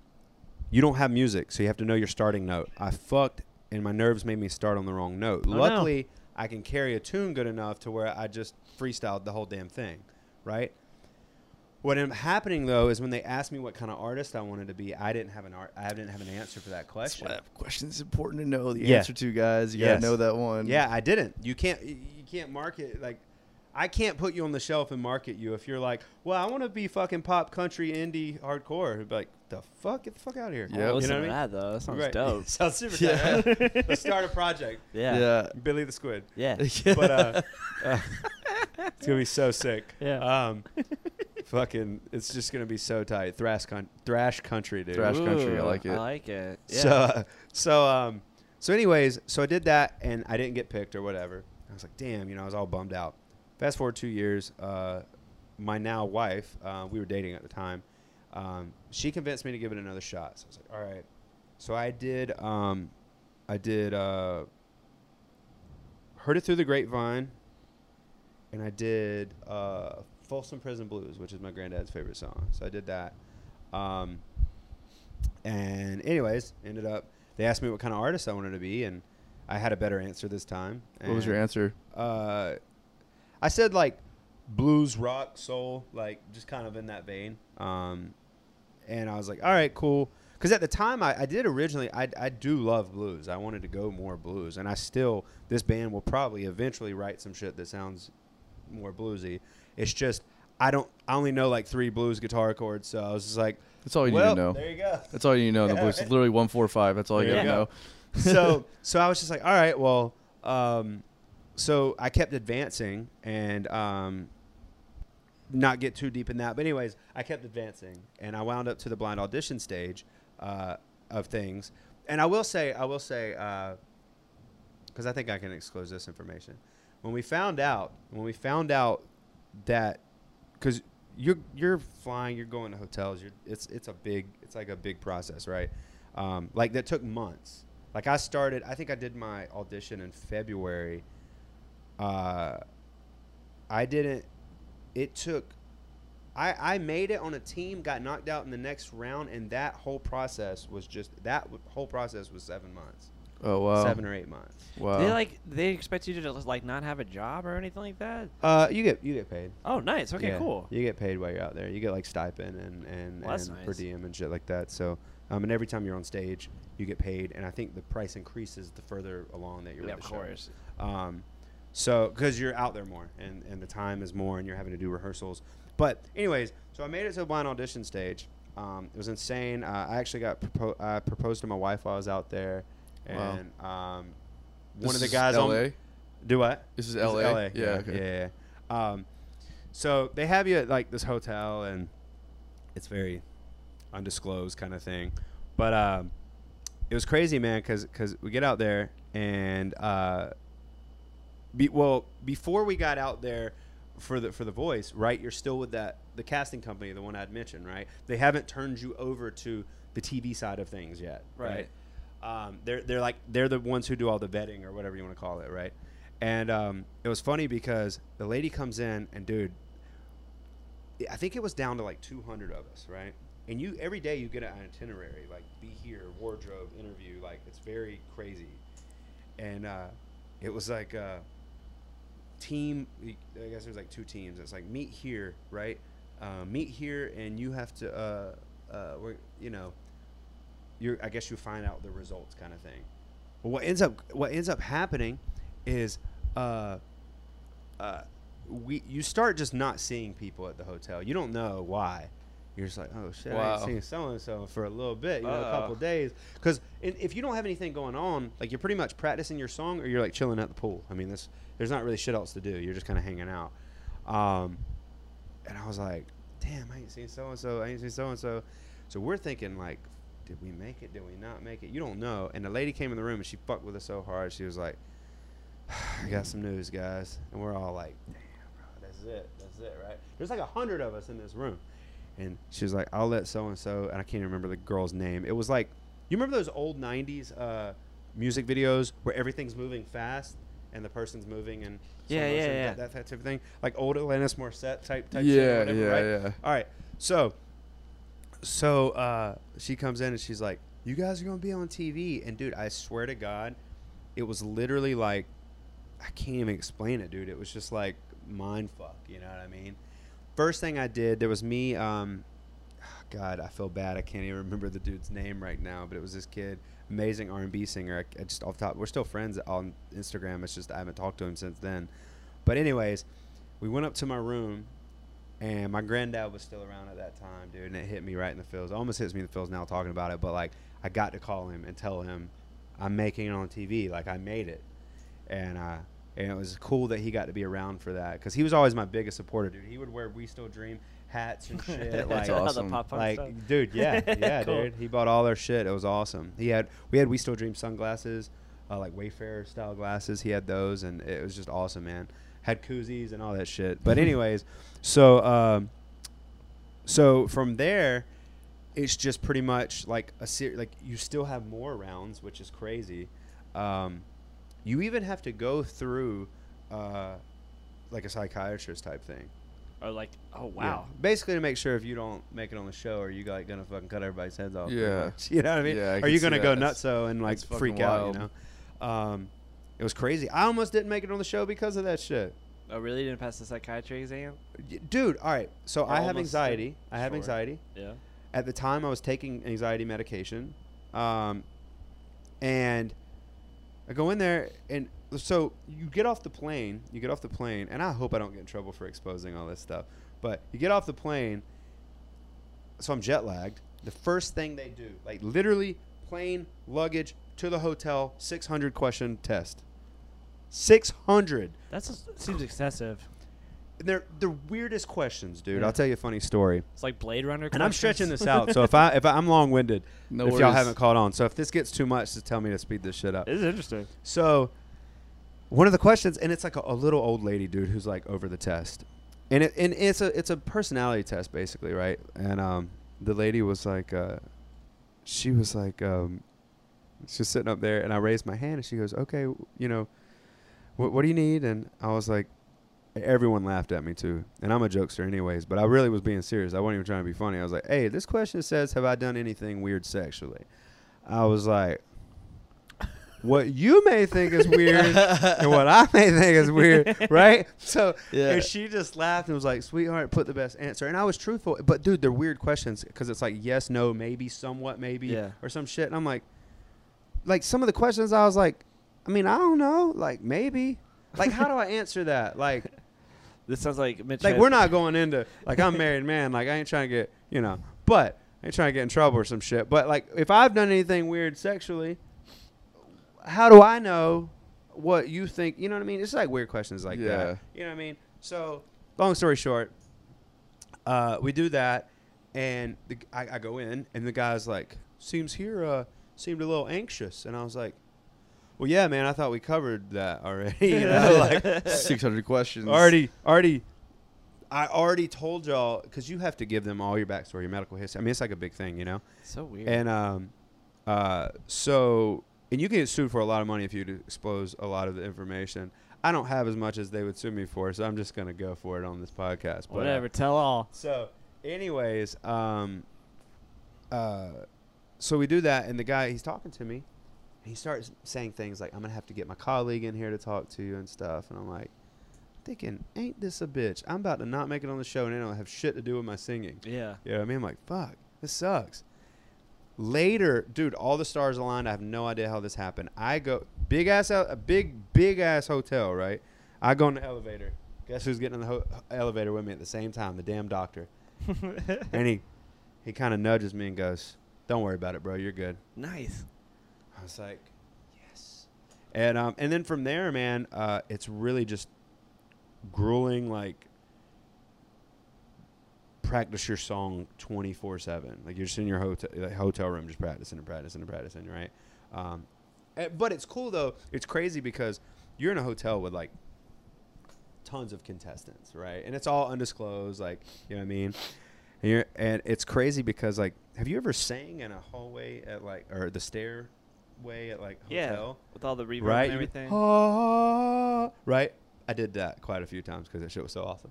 [SPEAKER 2] You don't have music, so you have to know your starting note. I fucked, and my nerves made me start on the wrong note.
[SPEAKER 3] no.
[SPEAKER 2] Luckily, I can carry a tune good enough to where I just freestyled the whole damn thing, right? What ended up happening though is when they asked me what kind of artist I wanted to be, I didn't have an art. I didn't have an answer for that question.
[SPEAKER 1] that question's important to know the
[SPEAKER 2] Yeah.
[SPEAKER 1] answer to, guys. You
[SPEAKER 2] Yes.
[SPEAKER 1] gotta know that one.
[SPEAKER 2] Yeah, I didn't. You can't. You you can't market like. I can't put you on the shelf and market you if you're like, well, I want to be fucking pop, country, indie, hardcore. It'd be like, the fuck, get the fuck out of here.
[SPEAKER 3] I'll
[SPEAKER 1] Yeah.
[SPEAKER 2] you
[SPEAKER 3] listen
[SPEAKER 2] know
[SPEAKER 3] to
[SPEAKER 2] I mean?
[SPEAKER 3] that though. That sounds
[SPEAKER 2] Right.
[SPEAKER 3] dope. <laughs>
[SPEAKER 2] Sounds super
[SPEAKER 1] Yeah.
[SPEAKER 2] tight, <laughs> right? Let's start a project.
[SPEAKER 3] Yeah.
[SPEAKER 1] Yeah.
[SPEAKER 2] Billy the Squid.
[SPEAKER 3] Yeah. <laughs>
[SPEAKER 2] But uh, uh, it's gonna be so sick.
[SPEAKER 3] Yeah.
[SPEAKER 2] Um, fucking, it's just gonna be so tight. Thrash, con- thrash country, dude.
[SPEAKER 1] Thrash country, I like it.
[SPEAKER 3] I like it. Yeah.
[SPEAKER 2] So, uh, so, um, so, anyways, so I did that, and I didn't get picked or whatever. I was like, damn, you know, I was all bummed out. Fast forward two years, uh, my now wife, uh, we were dating at the time. Um, she convinced me to give it another shot. So I was like, all right. So I did, um, I did, uh, heard it through the grapevine, and I did uh, Folsom Prison Blues, which is my granddad's favorite song. So I did that. Um, and anyways, ended up they asked me what kind of artist I wanted to be, and I had a better answer this time.
[SPEAKER 1] What was your answer?
[SPEAKER 2] Uh, I said like blues, rock, soul, like just kind of in that vein. Um, and I was like, all right, cool. Because at the time, I, I did originally, I, I do love blues. I wanted to go more blues, and I still this band will probably eventually write some shit that sounds more bluesy. It's just I don't. I only know like three blues guitar chords, so I was just like,
[SPEAKER 1] That's all you
[SPEAKER 2] well,
[SPEAKER 1] need to know.
[SPEAKER 2] there you go.
[SPEAKER 1] That's all you need to know. The blues. It's
[SPEAKER 2] right. <laughs>
[SPEAKER 1] literally one four five. That's all you gotta
[SPEAKER 2] you
[SPEAKER 1] know.
[SPEAKER 2] go. so <laughs> so I was just like, all right, well, um, so I kept advancing and um, not get too deep in that. But anyways, I kept advancing, and I wound up to the blind audition stage uh, of things. And I will say, I will say, because I think I can disclose this information. When we found out, when we found out that, because you're you're flying, you're going to hotels, you're it's it's a big, it's like a big process, right? Um, like that took months. Like I started, I think I did my audition in February. Uh, I didn't. It took. I I made it on a team, got knocked out in the next round, and that whole process was just that w- whole process was seven months,
[SPEAKER 1] Oh wow.
[SPEAKER 2] seven or eight months.
[SPEAKER 1] Wow.
[SPEAKER 3] They like they expect you to just, like not have a job or anything like that.
[SPEAKER 2] Uh, you get you get paid.
[SPEAKER 3] Oh, nice. Okay,
[SPEAKER 2] Yeah,
[SPEAKER 3] cool.
[SPEAKER 2] You get paid while you're out there. You get like stipend and and,
[SPEAKER 3] Well, that's
[SPEAKER 2] and per
[SPEAKER 3] nice.
[SPEAKER 2] diem and shit like that. So, um, and every time you're on stage, you get paid. And I think the price increases the further along that you're
[SPEAKER 3] Yeah,
[SPEAKER 2] with
[SPEAKER 3] of
[SPEAKER 2] the show.
[SPEAKER 3] course.
[SPEAKER 2] Um, so because you're out there more and and the time is more and you're having to do rehearsals. But anyways, so I made it to the blind audition stage. Um, it was insane. Uh, I actually got propo- I proposed to my wife while I was out there,
[SPEAKER 1] Wow.
[SPEAKER 2] and um, one of the guys
[SPEAKER 1] LA.
[SPEAKER 2] on do what?
[SPEAKER 1] This is
[SPEAKER 2] This is
[SPEAKER 1] LA.
[SPEAKER 2] LA.
[SPEAKER 1] Yeah.
[SPEAKER 2] Yeah.
[SPEAKER 1] okay.
[SPEAKER 2] Yeah. yeah. Um, so they have you at like this hotel, and it's very undisclosed kind of thing. But um, it was crazy, man, because we get out there and uh, be, well before we got out there for the for the voice, right? You're still with that the casting company, the one I'd mentioned, right? They haven't turned you over to the TV side of things yet, right?
[SPEAKER 3] Right.
[SPEAKER 2] Um, they're they're like they're the ones who do all the vetting or whatever you want to call it, right? And um, it was funny because the lady comes in and dude, I think it was down to like 200 of us, right? And you every day you get an itinerary, like be here, wardrobe, interview, like it's very crazy. And uh, it was like uh, team. I guess there's like two teams. It's like meet here, right? Uh, meet here, and you have to, uh, uh, you know, you're. I guess you find out the results, kind of thing. Well, what ends up what ends up happening is, uh, uh, we you start just not seeing people at the hotel. You don't know why. You're just like, oh shit, I ain't
[SPEAKER 1] Wow.
[SPEAKER 2] seen so and so for a little bit, you know, a
[SPEAKER 1] Uh.
[SPEAKER 2] couple days. Because if you don't have anything going on, like you're pretty much practicing your song, or you're like chilling at the pool. I mean, this there's not really shit else to do. You're just kind of hanging out. Um, and I was like, damn, I ain't seen so and so. I ain't seen so and so. So we're thinking like, did we make it? Did we not make it? You don't know. And the lady came in the room and she fucked with us so hard. She was like, I got some news, guys. And we're all like, damn, bro, that's it. That's it, right? There's like a hundred of us in this room. And she was like, I'll let so and so, and I can't even remember the girl's name. It was like, you remember those old '90s uh, music videos where everything's moving fast and the person's moving and
[SPEAKER 3] Yeah, yeah, yeah.
[SPEAKER 2] That, that type of thing, like old Alanis Morissette type type. shit
[SPEAKER 1] Yeah,
[SPEAKER 2] whatever,
[SPEAKER 1] yeah,
[SPEAKER 2] right?
[SPEAKER 1] yeah.
[SPEAKER 2] All right, so, so uh, she comes in and she's like, "You guys are gonna be on TV," and dude, I swear to God, it was literally like, I can't even explain it, dude. It was just like mind fuck. You know what I mean? First thing I did, there was me. Um, <sighs> God, I feel bad. I can't even remember the dude's name right now, but it was this kid, amazing R&B singer. I, I just off top, we're still friends on Instagram. It's just I haven't talked to him since then. But anyways, we went up to my room, and my granddad was still around at that time, dude. And it hit me right in the feels. It almost hits me in the feels now talking about it. But like, I got to call him and tell him I'm making it on TV. Like I made it, and uh, and it was cool that he got to be around for that because he was always my biggest supporter, dude. He would wear "We Still Dream" hats and <laughs> shit.
[SPEAKER 1] That's
[SPEAKER 2] like,
[SPEAKER 1] awesome.
[SPEAKER 2] like
[SPEAKER 3] stuff.
[SPEAKER 2] dude yeah <laughs> yeah
[SPEAKER 3] Cool.
[SPEAKER 2] dude he bought all our shit it was awesome he had we had we still dream sunglasses uh, like wayfarer style glasses he had those and it was just awesome man had koozies and all that shit but anyways so um so from there it's just pretty much like a ser- like you still have more rounds which is crazy um you even have to go through uh like a psychiatrist type thing
[SPEAKER 3] Or like, oh
[SPEAKER 2] yeah.
[SPEAKER 3] wow.
[SPEAKER 2] Basically, to make sure if you don't make it on the show, are you like gonna fucking cut everybody's heads off?
[SPEAKER 1] Yeah. <laughs>
[SPEAKER 2] You know what I mean?
[SPEAKER 1] Yeah, I
[SPEAKER 2] are you gonna go
[SPEAKER 1] that. That's-
[SPEAKER 2] nutso and like
[SPEAKER 1] that's fucking
[SPEAKER 2] freak out? You know? Um, it was crazy. I almost didn't make it on the show because of that shit.
[SPEAKER 3] Oh really? Didn't pass the psychiatry exam?
[SPEAKER 2] Dude, all right. So
[SPEAKER 3] Or
[SPEAKER 2] I have anxiety.
[SPEAKER 3] did.
[SPEAKER 2] I have
[SPEAKER 3] Sure.
[SPEAKER 2] anxiety.
[SPEAKER 3] Yeah.
[SPEAKER 2] At the time, I was taking anxiety medication, um, and I go in there and so you get off the plane. You get off the plane, and I hope I don't get in trouble for exposing all this stuff. But you get off the plane. So I'm jet lagged. The first thing they do, like literally, plane luggage to the hotel, 600 question test. 600.
[SPEAKER 6] That seems excessive.
[SPEAKER 2] And they're the weirdest questions, dude.
[SPEAKER 6] Yeah.
[SPEAKER 2] I'll tell you a funny story.
[SPEAKER 6] It's like Blade Runner.
[SPEAKER 2] And I'm stretching this out. So if <laughs> I if I, I'm long winded,
[SPEAKER 1] No
[SPEAKER 2] if y'all haven't caught on. So if this gets too much, just tell me to speed this shit up.
[SPEAKER 6] This is interesting.
[SPEAKER 2] So one of the questions, and it's like a, a little old lady, dude, who's like over the test, and it and it's a it's a personality test basically, right? And um, the lady was like, uh, she was like, um, she's sitting up there, and I raised my hand, and she goes, okay, you know, what do you need? And I was like. Everyone laughed at me too, and I'm a jokester anyways. But I really was being serious. I wasn't even trying to be funny. I was like, "Hey, this question says, have I done anything weird sexually?" I was like, what you may think is weird and what I may think is weird, <laughs> right? So
[SPEAKER 1] Yeah.
[SPEAKER 2] and she just laughed and was like, "Sweetheart, put the best answer." And I was truthful, but dude, they're weird questions because it's like yes, no, maybe, somewhat, maybe,
[SPEAKER 3] Yeah.
[SPEAKER 2] or some shit. And I'm like, like some of the questions, I was like, I mean, I don't know, like maybe, like how do I answer that? Like, <laughs>
[SPEAKER 3] This sounds like Mitch.
[SPEAKER 2] like we're not going into like I'm married man, like I ain't trying to get, you know, but I ain't trying to get in trouble or some shit. But like if I've done anything weird sexually, how do I know what you think? You know what I mean? It's like weird questions like
[SPEAKER 1] Yeah.
[SPEAKER 2] that. You know what I mean? So long story short, uh, we do that, and the, I, I go in, and the guy's like, "Seems here, uh, seemed a little anxious," and I was like. Well, yeah, man. I thought we covered that already. <laughs> You know, <laughs> like
[SPEAKER 1] 600 questions.
[SPEAKER 2] already already I already told y'all because you have to give them all your backstory, your medical history. I mean, it's like a big thing, you know.
[SPEAKER 3] so weird.
[SPEAKER 2] And um, Uh, so, and you can get sued for a lot of money if you expose a lot of the information. I don't have as much as they would sue me for, so I'm just gonna go for it on this podcast. But, uh,
[SPEAKER 6] Whatever. Tell all.
[SPEAKER 2] so, anyways, um, uh, so we do that, and the guy he's talking to me, and he starts saying things like, "I'm gonna have to get my colleague in here to talk to you and stuff," and I'm like, thinking, "Ain't this a bitch? I'm about to not make it on the show, and it don't have shit to do with my singing."
[SPEAKER 3] Yeah.
[SPEAKER 2] You know what I mean? I'm like, "Fuck, this sucks." Later, dude, all the stars aligned. I have no idea how this happened. I go big ass a big big ass hotel, right? I go in the elevator. Guess who's getting in the ho- elevator with me at the same time? The damn doctor. <laughs> and he he kind of nudges me and goes, "Don't worry about it, bro. You're good."
[SPEAKER 3] Nice.
[SPEAKER 2] I was like, "Yes." And um and then from there, man, uh, it's really just grueling. Like practice your song 24 7 like you're just in your hotel like, hotel room just practicing and practicing and practicing right? Um, eh, but it's cool though. It's crazy because you're in a hotel with like tons of contestants right? And it's all undisclosed like you know what i mean? And, you're, and it's crazy because like have you ever sang in a hallway at like or the stairway at like
[SPEAKER 3] Yeah.
[SPEAKER 2] hotel?
[SPEAKER 3] With all the reverb
[SPEAKER 2] right?
[SPEAKER 3] and everything.
[SPEAKER 2] "Ah," right? I did that quite a few times because that shit was so awesome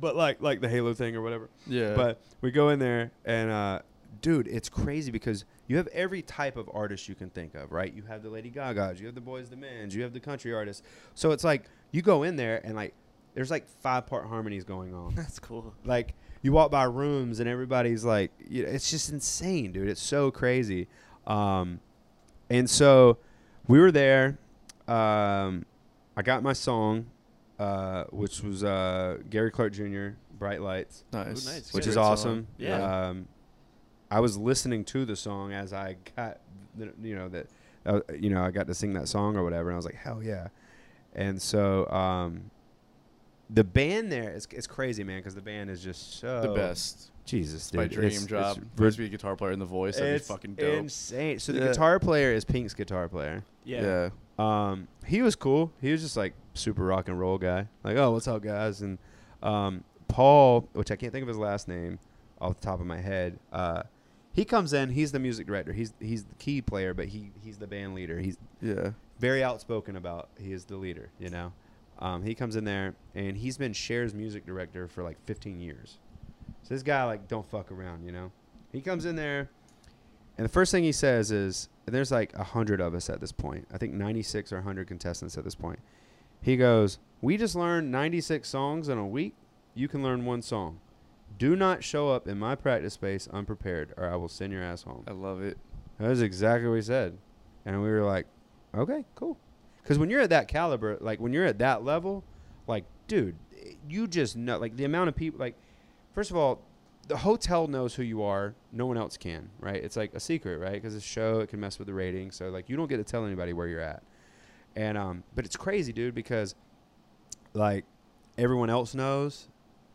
[SPEAKER 2] but like like the halo thing or whatever
[SPEAKER 1] Yeah.
[SPEAKER 2] but we go in there and uh, dude, it's crazy because you have every type of artist you can think of, right? You have the Lady Gagas, you have the Boyz II Men's, you have the country artists. So it's like you go in there and like there's like five part harmonies going on. <laughs>
[SPEAKER 3] That's cool.
[SPEAKER 2] like you walk by rooms and everybody's like, you know, it's just insane, dude. It's so crazy. Um, and so we were there. Um, I got my song, uh, which was uh, Gary Clark Jr. Bright Lights
[SPEAKER 1] nice.
[SPEAKER 3] Ooh, nice.
[SPEAKER 2] which is
[SPEAKER 1] Great song.
[SPEAKER 2] awesome.
[SPEAKER 3] Yeah.
[SPEAKER 2] Um, I was listening to the song as I got, the, you know that, uh, you know, I got to sing that song or whatever, and I was like, hell yeah. And so, um, the band there is it's crazy, man, because the band is just so
[SPEAKER 1] The best.
[SPEAKER 2] Jesus,
[SPEAKER 1] It's my dream
[SPEAKER 2] it's-
[SPEAKER 1] job.
[SPEAKER 2] It's,
[SPEAKER 1] First be a guitar player in the voice. That'd be fucking dope.
[SPEAKER 2] insane. So the
[SPEAKER 1] Yeah.
[SPEAKER 2] guitar player is Pink's guitar player.
[SPEAKER 1] Yeah. yeah.
[SPEAKER 2] Um, he was cool. He was just like super rock and roll guy. Like, oh, what's up, guys? And um, Paul, which I can't think of his last name off the top of my head, uh, he comes in. He's the music director. He's he's the key player, but he he's the band leader. He's
[SPEAKER 1] Yeah.
[SPEAKER 2] very outspoken about. He is the leader. You know, um, he comes in there and he's been Cher's music director for like 15 years. So this guy like don't fuck around. You know, he comes in there, and the first thing he says is, there's like a hundred of us at this point. I think 96 or 100 contestants at this point. He goes, "We just learned 96 songs in a week. You can learn one song. Do not show up in my practice space unprepared, or I will send your ass home."
[SPEAKER 1] I love it.
[SPEAKER 2] That was exactly what he said. And we were like, okay, cool. Because when you're at that caliber, like when you're at that level, like, dude, you just know, like the amount of people, like, first of all, the hotel knows who you are. No one else can, right? It's like a secret, right? Because it's show, it can mess with the ratings. So, like, you don't get to tell anybody where you're at. And, um, but it's crazy, dude, because, like, everyone else knows.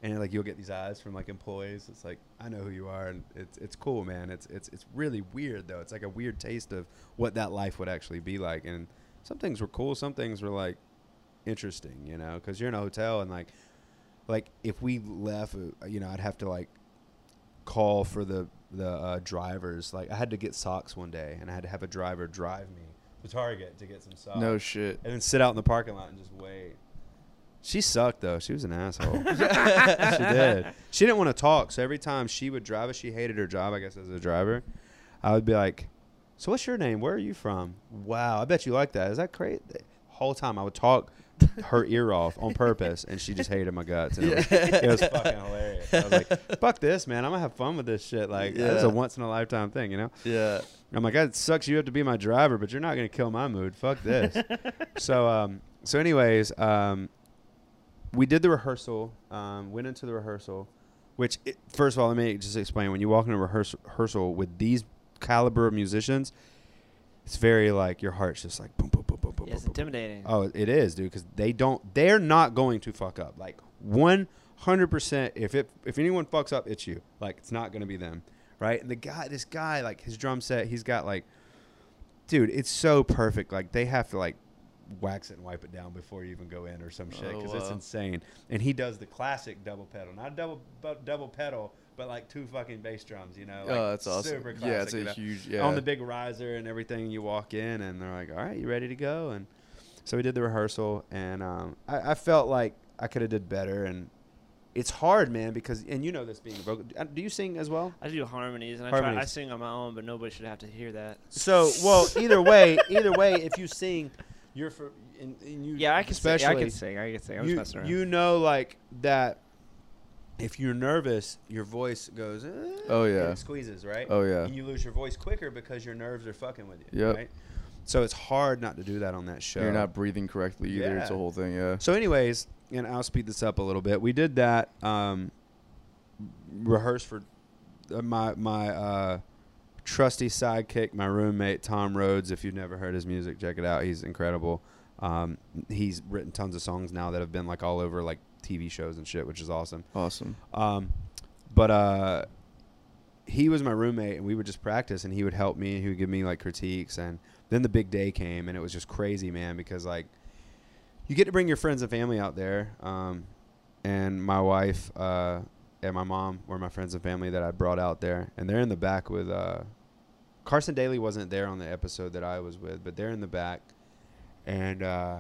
[SPEAKER 2] And like you'll get these eyes from like employees. It's like I know who you are, and it's it's cool, man. It's it's it's really weird though. It's like a weird taste of what that life would actually be like. And some things were cool, some things were like interesting, you know, because you're in a hotel and like like if we left, uh, you know, I'd have to like call for the the uh, drivers. Like I had to get socks one day, and I had to have a driver drive me to Target to get some socks.
[SPEAKER 1] No shit.
[SPEAKER 2] and then sit out in the parking lot and just wait. She sucked though. She was an asshole. <laughs> she did. She didn't want to talk, so every time she would drive us, she hated her job. I guess as a driver, I would be like, "So what's your name? Where are you from? Wow, I bet you like that. Is that great?" The whole time I would talk <laughs> her ear off on purpose, and she just hated my guts. And it, was, it was fucking hilarious. I was like, "Fuck this, man! I'm gonna have fun with this shit. Like, it's a once in a lifetime thing, you know."
[SPEAKER 1] Yeah.
[SPEAKER 2] I'm like, that sucks. You have to be my driver, but you're not gonna kill my mood. Fuck this. <laughs> so, um, so anyways, um, we did the rehearsal. Um, went into the rehearsal, which it, first of all, let me just explain. When you walk into a rehearsal, rehearsal with these caliber of musicians, it's very like your heart's just like boom, boom, boom, boom, boom.
[SPEAKER 3] Yeah, it's
[SPEAKER 2] boom, boom.
[SPEAKER 3] intimidating.
[SPEAKER 2] Oh, it is, dude, because they don't. They're not going to fuck up. Like one hundred percent. If it if anyone fucks up, it's you. Like it's not gonna be them, right? And the guy, this guy, like his drum set, he's got like, dude, it's so perfect. Like they have to like wax it and wipe it down before you even go in or some shit
[SPEAKER 1] Oh,
[SPEAKER 2] because it's insane. And he does the classic double pedal, not a double but double pedal, but like two fucking bass drums. You know, like
[SPEAKER 1] oh, that's awesome.
[SPEAKER 2] Super
[SPEAKER 1] yeah, it's
[SPEAKER 2] classic, you
[SPEAKER 1] a
[SPEAKER 2] know?
[SPEAKER 1] huge. Yeah.
[SPEAKER 2] on the big riser and everything. You walk in and they're like, "All right, you ready to go?" And so we did the rehearsal, and um, I, I felt like I could have did better. And it's hard, man, because and you know this being a vocal. uh, Do you sing as well?
[SPEAKER 3] I do harmonies, and I try. I sing on my own, but nobody should have to hear that.
[SPEAKER 2] So, well, either way, either way, if you sing, you're for and, and you.
[SPEAKER 3] Yeah, I can sing.
[SPEAKER 2] especially
[SPEAKER 3] I can sing. I can sing. I was
[SPEAKER 2] you,
[SPEAKER 3] messing around.
[SPEAKER 2] you know, like that. If you're nervous, your voice goes. "Uh,"
[SPEAKER 1] Oh, yeah.
[SPEAKER 2] it squeezes, right?
[SPEAKER 1] Oh, yeah.
[SPEAKER 2] And you lose your voice quicker because your nerves are fucking with you.
[SPEAKER 1] Yep.
[SPEAKER 2] Right. So it's hard not to do that on that show.
[SPEAKER 1] You're not breathing correctly either. It's a whole thing. Yeah.
[SPEAKER 2] So, anyways, and I'll speed this up a little bit. We did that. Um, rehearse for uh, my my uh, trusty sidekick, my roommate Tom Rhodes. If you've never heard his music, check it out. He's incredible. Um, he's written tons of songs now that have been like all over like TV shows and shit, which is awesome.
[SPEAKER 1] Awesome.
[SPEAKER 2] Um, but uh, he was my roommate, and we would just practice, and he would help me. and He would give me like critiques, and then the big day came, and it was just crazy, man, because like you get to bring your friends and family out there, um, and my wife uh, and my mom were my friends and family that I brought out there, and they're in the back with uh, Carson Daly wasn't there on the episode that I was with, but they're in the back, and uh,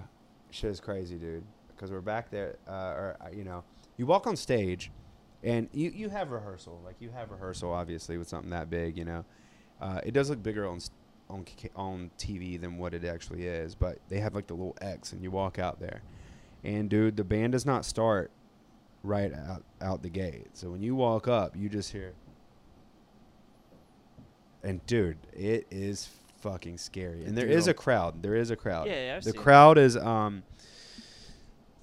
[SPEAKER 2] shit is crazy, dude, because we're back there, uh, or uh, you know, you walk on stage and you, you have rehearsal like you have rehearsal obviously with something that big you know. Uh, it does look bigger on on on TV than what it actually is but they have like the little X and you walk out there. And dude the band does not start right out out the gate. So when you walk up you just hear and dude it is fucking scary. And there is a crowd. There is a crowd.
[SPEAKER 3] Yeah, yeah, I've
[SPEAKER 2] the crowd is um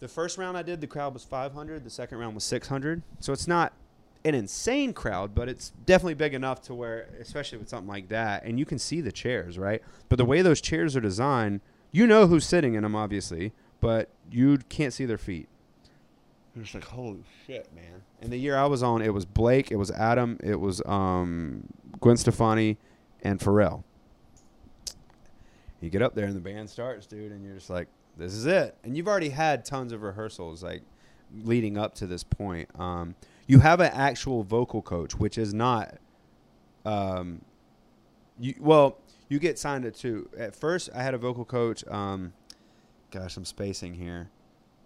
[SPEAKER 2] the first round I did, the crowd was 500. The second round was 600. So it's not an insane crowd, but it's definitely big enough to where, especially with something like that, and you can see the chairs, right? But the way those chairs are designed, you know who's sitting in them, obviously, but you can't see their feet. You're just like, holy shit, man. And the year I was on, it was Blake, it was Adam, it was um, Gwen Stefani, and Pharrell. You get up there and the band starts, dude, and you're just like, this is it. And you've already had tons of rehearsals, like leading up to this point. Um, you have an actual vocal coach, which is not, um, you well, you get signed to two. At first, I had a vocal coach. Um, gosh, I'm spacing here.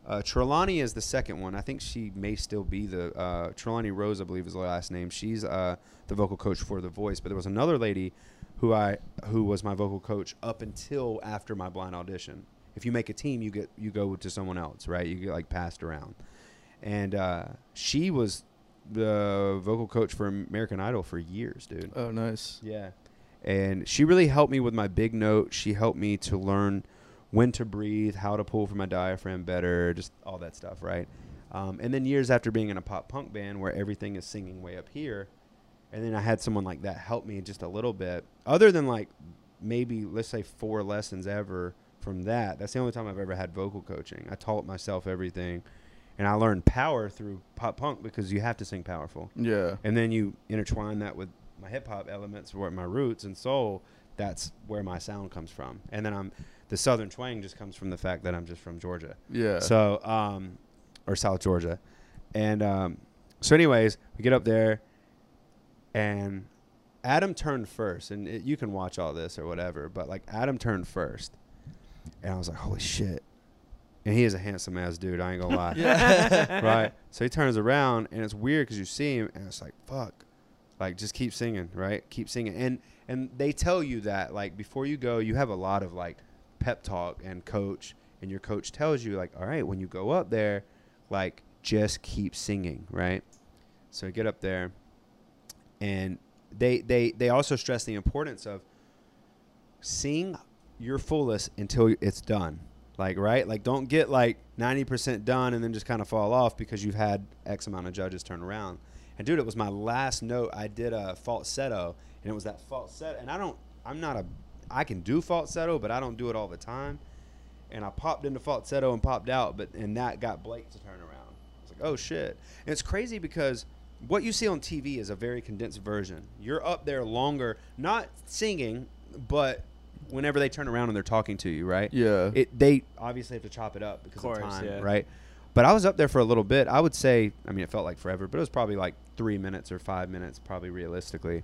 [SPEAKER 2] Uh, Trelawney is the second one. I think she may still be the uh, Trelawney Rose, I believe is the last name. She's uh, the vocal coach for The Voice. But there was another lady who I who was my vocal coach up until after my blind audition. If you make a team, you get you go to someone else, right? You get like passed around, and uh, she was the vocal coach for American Idol for years, dude.
[SPEAKER 1] Oh, nice.
[SPEAKER 2] Yeah. And she really helped me with my big note. She helped me to learn when to breathe, how to pull from my diaphragm better, just all that stuff, right? Um, and then years after being in a pop punk band where everything is singing way up here, and then I had someone like that help me just a little bit. Other than like maybe let's say four lessons ever from that. That's the only time I've ever had vocal coaching. I taught myself everything, and I learned power through pop punk because you have to sing powerful
[SPEAKER 1] Yeah.
[SPEAKER 2] and then you intertwine that with my hip hop elements, where my roots and soul. That's where my sound comes from, and then I'm the southern twang just comes from the fact that I'm just from Georgia,
[SPEAKER 1] Yeah.
[SPEAKER 2] so um, or South Georgia, and um, so anyways, we get up there, and Adam turned first, and it, you can watch all this or whatever, but like Adam turned first, and I was like, holy shit. And he is a handsome ass dude. I ain't gonna lie. <laughs>
[SPEAKER 1] Yeah.
[SPEAKER 2] right. So he turns around, and it's weird because you see him, and it's like, fuck, like just keep singing, right? Keep singing, and and they tell you that like before you go, you have a lot of like pep talk and coach, and your coach tells you like, all right, when you go up there, like just keep singing, right? So I get up there, and they they they also stress the importance of sing your fullest until it's done. Like right, like don't get like ninety percent done and then just kind of fall off because you've had X amount of judges turn around. And dude, it was my last note. I did a falsetto, and it was that falsetto. And I don't, I'm not a, I can do falsetto, but I don't do it all the time. And I popped into falsetto and popped out, but and that got Blake to turn around. I was like, oh shit! And it's crazy because what you see on TV is a very condensed version. You're up there longer, not singing, but whenever they turn around and they're talking to you, right?
[SPEAKER 1] Yeah.
[SPEAKER 2] It they obviously have to chop it up because of,
[SPEAKER 3] Course,
[SPEAKER 2] time,
[SPEAKER 3] yeah.
[SPEAKER 2] right? But I was up there for a little bit. I would say, I mean, it felt like forever, but it was probably like three minutes or five minutes, probably realistically.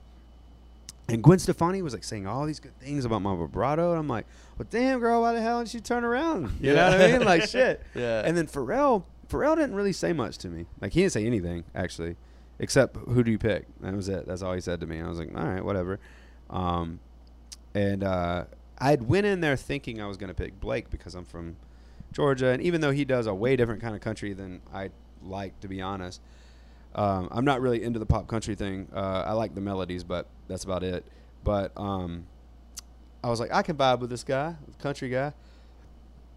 [SPEAKER 2] And Gwen Stefani was like saying all these good things about my vibrato, and I'm like, "Well, damn, girl, why the hell didn't you turn around?" You know what I mean? Like <laughs> shit.
[SPEAKER 1] Yeah.
[SPEAKER 2] And then Pharrell, Pharrell didn't really say much to me. Like he didn't say anything actually, except who do you pick? That was it. That's all he said to me. I was like, all right, whatever. Um, and uh, I went in there thinking I was gonna pick Blake because I'm from Georgia, and even though he does a way different kind of country than I like, to be honest, um, I'm not really into the pop country thing. Uh, I like the melodies, but that's about it. But um, I was like, I can vibe with this guy, country guy.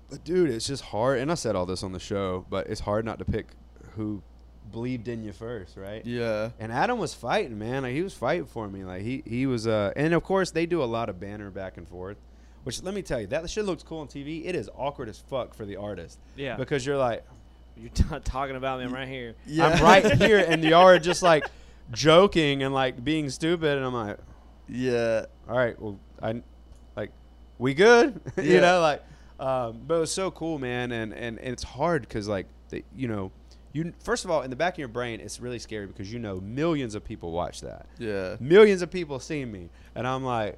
[SPEAKER 2] But dude, it's just hard. And I said all this on the show, but it's hard not to pick who believed in you first, right?
[SPEAKER 1] yeah.
[SPEAKER 2] And Adam was fighting, man. Like he was fighting for me. Like he he was uh and of course they do a lot of banner back and forth. Which let me tell you, that shit looks cool on TV. It is awkward as fuck for the artist.
[SPEAKER 3] Yeah.
[SPEAKER 2] Because you're like,
[SPEAKER 3] You're t- <laughs> talking about me. I'm right here.
[SPEAKER 1] Yeah.
[SPEAKER 2] I'm right <laughs> here and y'all are just like joking and like being stupid and I'm like,
[SPEAKER 1] Yeah.
[SPEAKER 2] all right, well, I like, we good, <laughs> you know, like, um, but it was so cool, man, and and, and it's hard because like, the, you know, you first of all in the back of your brain, it's really scary because you know millions of people watch that,
[SPEAKER 1] Yeah.
[SPEAKER 2] millions of people see me, and I'm like,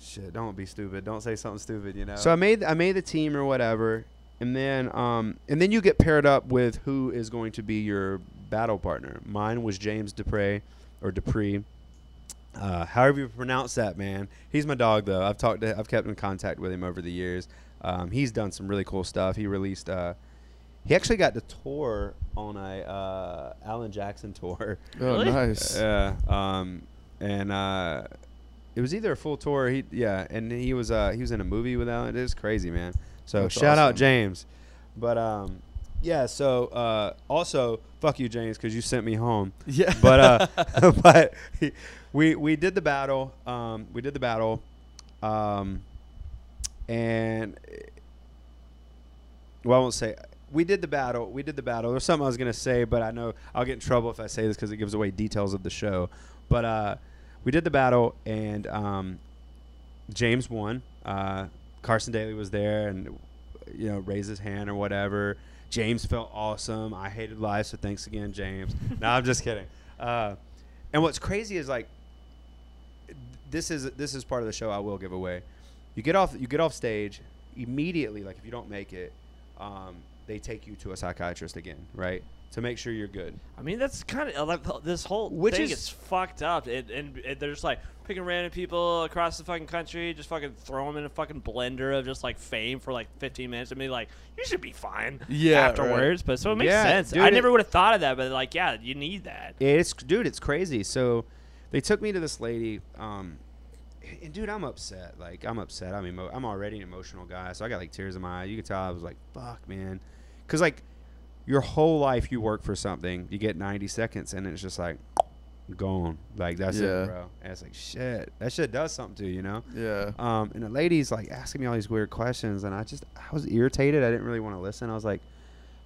[SPEAKER 2] shit, don't be stupid, don't say something stupid, you know. So I made I made the team or whatever, and then um and then you get paired up with who is going to be your battle partner. Mine was James Dupre or Dupree. Uh, however you pronounce that, man. He's my dog, though. I've talked to, I've kept in contact with him over the years. Um, he's done some really cool stuff. He released, uh, he actually got to tour on a uh, Alan Jackson tour. <laughs>
[SPEAKER 1] Oh,
[SPEAKER 3] Really?
[SPEAKER 1] nice.
[SPEAKER 2] Yeah. Um, and uh, it was either a full tour. He yeah, and he was uh, he was in a movie with Alan. It was crazy, man. So
[SPEAKER 1] That's
[SPEAKER 2] shout out. James. But um, yeah. So uh, also fuck you, James, because you sent me home <laughs>
[SPEAKER 1] Yeah.
[SPEAKER 2] but uh, <laughs> but he- we we did the battle. Um, we did the battle, um, and well, I won't say we did the battle. We did the battle. There's something I was gonna say, but I know I'll get in trouble if I say this because it gives away details of the show. But uh, we did the battle, and um, James won. Uh, Carson Daly was there, and you know raised his hand or whatever. James felt awesome. I hated life, so thanks again, James. <laughs> no, I'm just kidding. Uh, and what's crazy is like this is this is part of the show I will give away. You get off you get off stage immediately. Like if you don't make it, um, they take you to a psychiatrist again, right? To make sure you're good.
[SPEAKER 3] I mean, that's kind of like this whole
[SPEAKER 2] Which
[SPEAKER 3] thing
[SPEAKER 2] is-
[SPEAKER 3] is fucked up, and, and, and they're just like picking random people across the fucking country, just fucking throw them in a fucking blender of just like fame for like 15 minutes, and be like, you should be fine
[SPEAKER 1] Yeah,
[SPEAKER 3] afterwards. But so it makes
[SPEAKER 2] Yeah,
[SPEAKER 3] sense.
[SPEAKER 2] dude,
[SPEAKER 3] I never would have thought of that, but like, yeah, you need that.
[SPEAKER 2] It's dude, it's crazy. So they took me to this lady, um, and dude, I'm upset. Like I'm upset. I'm emo- I'm already an emotional guy, so I got like tears in my eye. You could tell I was like, "Fuck, man," because like your whole life you work for something, you get 90 seconds, and it's just like gone. Like that's
[SPEAKER 1] Yeah.
[SPEAKER 2] it, bro. And it's like shit. That shit does something to you, you know.
[SPEAKER 1] Yeah.
[SPEAKER 2] Um, and the lady's like asking me all these weird questions, and I just I was irritated. I didn't really want to listen. I was like,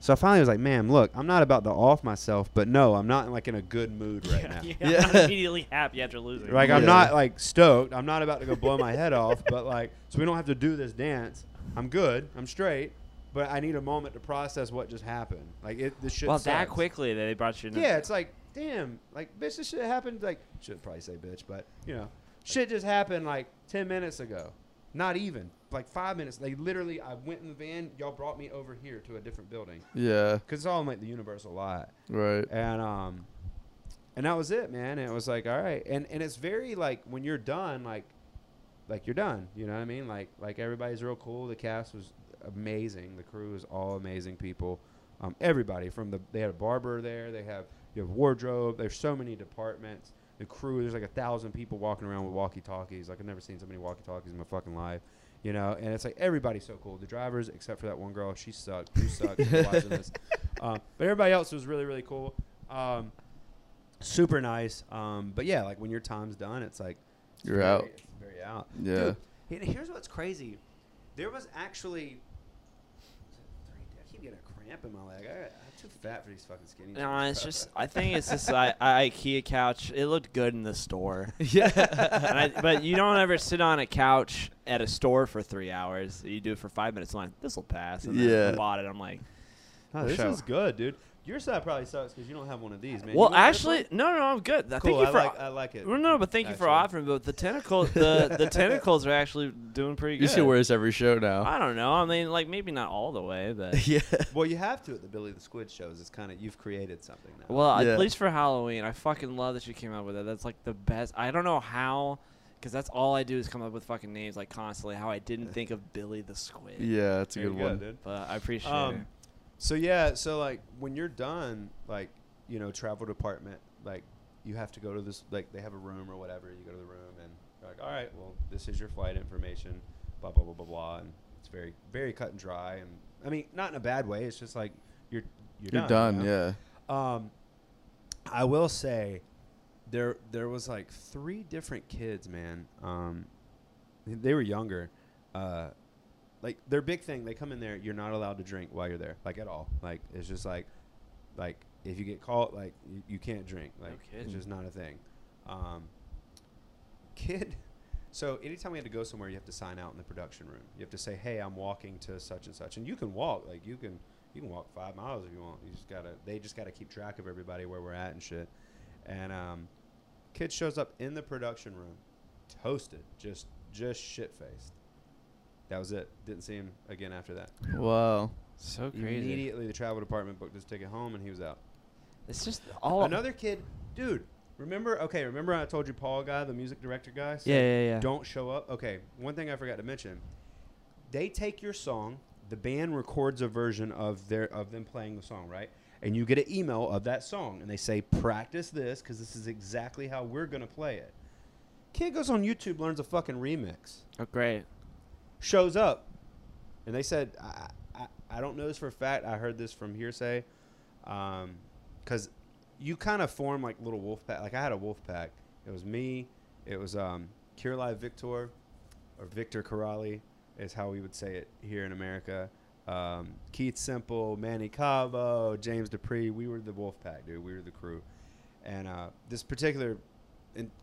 [SPEAKER 2] so I finally was like, "Ma'am, look, I'm not about to off myself, but no, I'm not like in a good mood right <laughs> now.
[SPEAKER 3] yeah,
[SPEAKER 1] Yeah.
[SPEAKER 3] I'm not immediately happy after losing.
[SPEAKER 2] Like I'm not like stoked. I'm not about to go blow my head off, but like so we don't have to do this dance. I'm good. I'm straight, but I need a moment to process what just happened. Like it, this shit.
[SPEAKER 3] well, that
[SPEAKER 2] sucks.
[SPEAKER 3] quickly that they brought you. In
[SPEAKER 2] Yeah, it's like, damn, like bitch, this shit happened. Like should probably say bitch, but you know, shit just happened like ten minutes ago. Not even like five minutes. They literally, I went in the van. Y'all brought me over here to a different building
[SPEAKER 1] Yeah.
[SPEAKER 2] because it's all in, like the Universal lot
[SPEAKER 1] Right.
[SPEAKER 2] and um and that was it man and it was like all right and and it's very like when you're done like like you're done you know what i mean like like everybody's real cool the cast was amazing. The crew is all amazing people. Um everybody from the they had a barber there they have you have wardrobe there's so many departments. The crew there's like a thousand people walking around with walkie talkies like i've never seen so many walkie talkies in my fucking life you know? And it's like everybody's so cool. The drivers except for that one girl she sucked. Who sucked <laughs> watching this. Um, but everybody else was really really cool. Um, super nice. Um, but yeah like when your time's done it's like it's
[SPEAKER 1] You're
[SPEAKER 2] very-
[SPEAKER 1] out.
[SPEAKER 2] it's very out.
[SPEAKER 1] Yeah.
[SPEAKER 2] Dude, here's what's crazy. There was actually I keep getting a cramp in my leg. I, I'm too fat for these fucking skinny.
[SPEAKER 3] No,
[SPEAKER 2] jeans,
[SPEAKER 3] it's just. <laughs> I think it's this I, I, IKEA couch. It looked good in the store, <laughs>
[SPEAKER 1] yeah.
[SPEAKER 3] and I, but you don't ever sit on a couch at a store for three hours. You do it for five minutes. I'm like, this will pass. And then
[SPEAKER 1] Yeah.
[SPEAKER 3] I bought it. I'm like,
[SPEAKER 2] No, this
[SPEAKER 3] show.
[SPEAKER 2] is good, dude. Your side probably sucks because you don't have one of these, man.
[SPEAKER 3] well,
[SPEAKER 2] You want this
[SPEAKER 3] actually,
[SPEAKER 2] one?
[SPEAKER 3] no, no, I'm good. I
[SPEAKER 2] cool.
[SPEAKER 3] Thank you
[SPEAKER 2] I like, I like it.
[SPEAKER 3] well, no, but thank you for offering. But the tentacle, <laughs> the the tentacles are actually doing pretty good.
[SPEAKER 1] You should wear this every show now.
[SPEAKER 3] I don't know. I mean, like maybe not all the way, but <laughs>
[SPEAKER 1] yeah.
[SPEAKER 2] Well, you have to at the Billy the Squid shows. It's kind of you've created something now.
[SPEAKER 3] well,
[SPEAKER 1] Yeah.
[SPEAKER 3] at least for Halloween, I fucking love that you came up with it. That's like the best. I don't know how, because that's all I do is come up with fucking names like constantly. How I didn't <laughs> think of Billy the Squid.
[SPEAKER 1] Yeah, that's a
[SPEAKER 2] Very
[SPEAKER 1] good one.
[SPEAKER 2] dude.
[SPEAKER 3] But I appreciate
[SPEAKER 2] um, it. So yeah, so like when you're done, like you know, travel department, like you have to go to this, like they have a room or whatever. You go to the room and you're like, all right, well, this is your flight information, blah blah blah blah blah, and it's very very cut and dry. And I mean, not in a bad way. It's just like you're you're, done.
[SPEAKER 1] You're
[SPEAKER 2] done.
[SPEAKER 1] done.
[SPEAKER 2] you know?
[SPEAKER 1] Yeah.
[SPEAKER 2] Um, I will say, there there was like three different kids, man. Um, they were younger. Uh, like their big thing, they come in there. You're not allowed to drink while you're there, like at all. Like it's just like, like if you get caught, like you, you can't drink. Like it's just not a thing. Um, kid. <laughs> So anytime we had to go somewhere, you have to sign out in the production room. You have to say, "Hey, I'm walking to such and such," and you can walk. Like you can you can walk five miles if you want. You just gotta they just gotta keep track of everybody where we're at and shit. And um, kid shows up in the production room, toasted, just just shit faced. That was it. Didn't see him again after that.
[SPEAKER 1] Whoa.
[SPEAKER 3] so crazy.
[SPEAKER 2] Immediately, the travel department booked his ticket home, and he was out.
[SPEAKER 3] It's just all.
[SPEAKER 2] Another kid, dude. Remember? Okay, remember I told you Paul guy, the music director guy. said,
[SPEAKER 3] Yeah, yeah, yeah.
[SPEAKER 2] Don't show up. Okay, one thing I forgot to mention. They take your song. The band records a version of their of them playing the song, right? And you get an email of that song, and they say, "Practice this, because this is exactly how we're gonna play it." Kid goes on YouTube, learns a fucking remix,
[SPEAKER 3] Oh, great.
[SPEAKER 2] Shows up, and they said, "I, I, I don't know this for a fact. I heard this from hearsay, because you kind of form like little wolf pack. Like I had a wolf pack. It was me. It was um, Victor, or Victor Kiraly is how we would say it here in America. Um, Keith Semple, Manny Cabo, James Dupree. We were the wolf pack, dude. We were the crew. And uh, this particular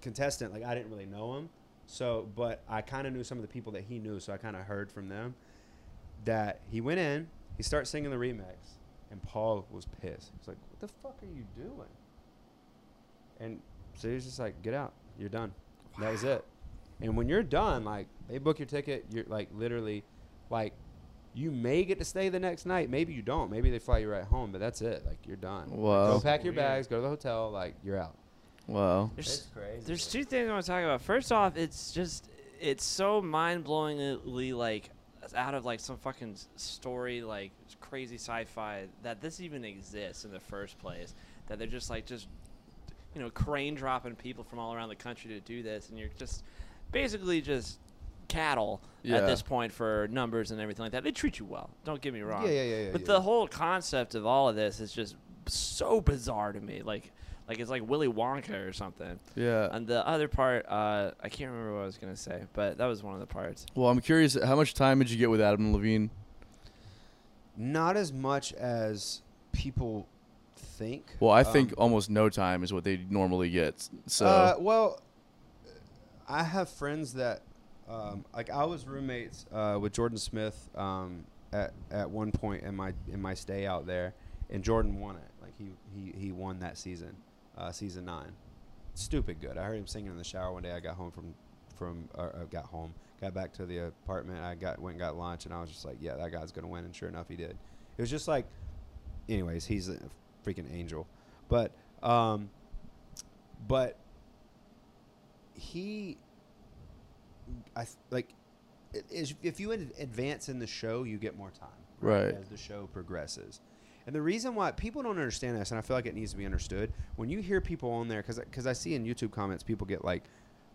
[SPEAKER 2] contestant, like I didn't really know him, so but I kind of knew some of the people that he knew, so I kind of heard from them that he went in, he starts singing the remix, and Paul was pissed. He's like, "What the fuck are you doing?" And so he's just like, "Get out, you're done." That was it. And when you're done, like they book your ticket, you're like literally, like you may get to stay the next night. Maybe you don't. Maybe they fly you right home, but that's it. Like you're done.
[SPEAKER 1] Wow.
[SPEAKER 2] Go pack your bags, go to the hotel. Like you're out.
[SPEAKER 1] Wow.
[SPEAKER 3] There's,
[SPEAKER 2] crazy.
[SPEAKER 3] there's two things I want to talk about. First off, it's just it's so mind-blowingly like out of like some fucking story like crazy sci-fi that this even exists in the first place. That they're just like just you know crane dropping people from all around the country to do this, and you're just basically just cattle
[SPEAKER 1] Yeah.
[SPEAKER 3] at this point for numbers and everything like that. They treat you well. Don't get me wrong.
[SPEAKER 2] Yeah, yeah, yeah, yeah.
[SPEAKER 3] But
[SPEAKER 2] yeah.
[SPEAKER 3] the whole concept of all of this is just so bizarre to me. Like, like it's like Willy Wonka or something.
[SPEAKER 1] Yeah.
[SPEAKER 3] And the other part, uh, I can't remember what I was gonna say, but that was one of the parts.
[SPEAKER 1] Well, I'm curious. How much time did you get with Adam Levine?
[SPEAKER 2] not as much as people think.
[SPEAKER 1] Well, I think
[SPEAKER 2] Um,
[SPEAKER 1] almost no time is what they normally get. So
[SPEAKER 2] Uh, well, I have friends that, um, like, I was roommates uh, with Jordan Smith um, at at one point in my in my stay out there, and Jordan won it. Like he he he won that season, uh, season nine. Stupid good. I heard him singing in the shower one day. I got home from from uh, got home, got back to the apartment. I got went and got lunch, and I was just like, yeah, that guy's gonna win. And sure enough, he did. It was just like, anyways, he's a freaking angel. But um, but he I like it is if you advance in the show, you get more time,
[SPEAKER 1] Right.
[SPEAKER 2] As the show progresses, and the reason why people don't understand this, and I feel like it needs to be understood, when you hear people on there, because because I see in YouTube comments people get like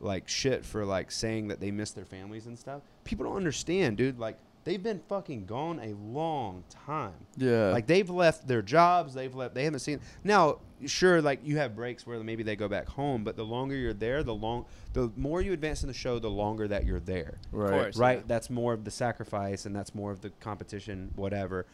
[SPEAKER 2] like shit for like saying that they miss their families and stuff. People don't understand, dude. Like they've been fucking gone a long time.
[SPEAKER 1] yeah.
[SPEAKER 2] Like they've left their jobs, they've left. They haven't seen. Now, sure, like you have breaks where maybe they go back home, but the longer you're there, the long, the more you advance in the show, the longer that you're there.
[SPEAKER 1] right.
[SPEAKER 3] course.
[SPEAKER 2] Right.
[SPEAKER 3] yeah.
[SPEAKER 2] That's more of the sacrifice, and that's more of the competition, whatever.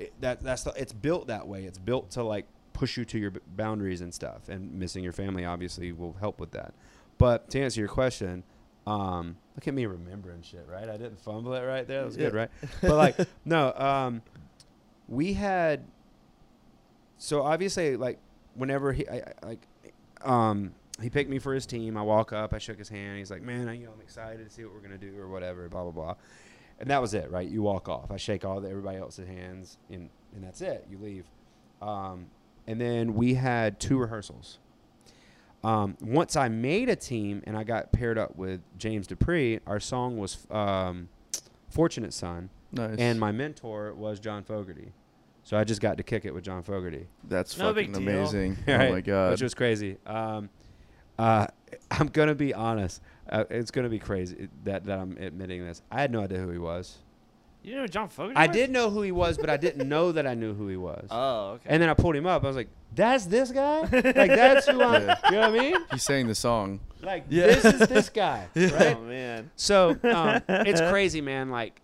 [SPEAKER 2] It, that that's the, it's built that way. It's built to like push you to your boundaries and stuff. And missing your family obviously will help with that. But to answer your question, um, look at me remembering shit, right? I didn't fumble it right there. That was good, right? <laughs> But like, no, um, we had. So obviously, like, whenever he, I, I, like, um, he picked me for his team. I walk up, I shook his hand. He's like, "Man, I, you know, I'm excited to see what we're gonna do or whatever." Blah blah blah, and that was it, right? You walk off. I shake all the, everybody else's hands, and and that's it. You leave. Um, and then we had two rehearsals. Um, once I made a team and I got paired up with James Dupree, our song was um, "Fortunate Son,"
[SPEAKER 1] Nice.
[SPEAKER 2] and my mentor was John Fogerty. So I just got to kick it with John Fogerty.
[SPEAKER 1] that's
[SPEAKER 3] No
[SPEAKER 1] fucking amazing.
[SPEAKER 2] Right, <laughs>
[SPEAKER 1] Oh my god.
[SPEAKER 2] which was crazy. Um, uh, <laughs> I'm gonna be honest. Uh, it's gonna be crazy that, that I'm admitting this. I had no idea who he was.
[SPEAKER 3] You know John Fogerty?
[SPEAKER 2] I
[SPEAKER 3] was?
[SPEAKER 2] did know who he was, but I didn't know that I knew who he was. <laughs>
[SPEAKER 3] Oh, okay.
[SPEAKER 2] and then I pulled him up. I was like, "That's this guy. <laughs> Like that's who I'm.
[SPEAKER 1] Yeah.
[SPEAKER 2] You know what I mean?
[SPEAKER 1] He sang the song.
[SPEAKER 2] Like
[SPEAKER 1] Yeah.
[SPEAKER 2] this is this guy, right?
[SPEAKER 3] Oh man.
[SPEAKER 2] So um, it's crazy, man. Like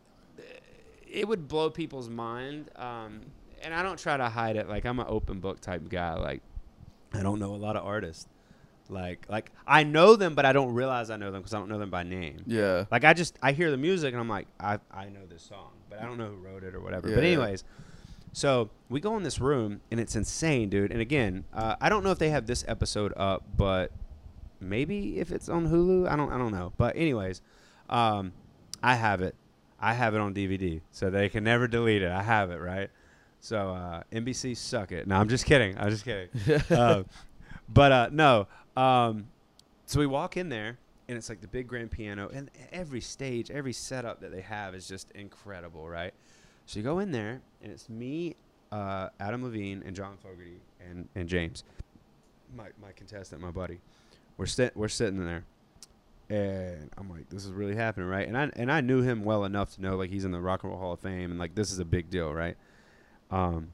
[SPEAKER 2] it would blow people's mind, um, and I don't try to hide it. Like I'm an open book type guy. Like I don't know a lot of artists. Like like I know them, but I don't realize I know them because I don't know them by name.
[SPEAKER 1] Yeah.
[SPEAKER 2] Like I just I hear the music and I'm like I I know this song, but I don't know who wrote it or whatever.
[SPEAKER 1] Yeah,
[SPEAKER 2] but anyways, so we go in this room and it's insane, dude. And again, uh, I don't know if they have this episode up, but maybe if it's on Hulu, I don't I don't know. But anyways, um, I have it. I have it on DVD, so they can never delete it. I have it right. So uh, NBC suck it. No, I'm just kidding. I'm just kidding. <laughs> uh, but uh, no. Um, so we walk in there, and it's like the big grand piano, and every stage, every setup that they have is just incredible, right? So you go in there, and it's me, uh, Adam Levine, and John Fogerty, and, and James, my my contestant, my buddy. We're sit we're sitting there, and I'm like, this is really happening, right? And I and I knew him well enough to know like he's in the Rock and Roll Hall of Fame, and like this is a big deal, right? Um,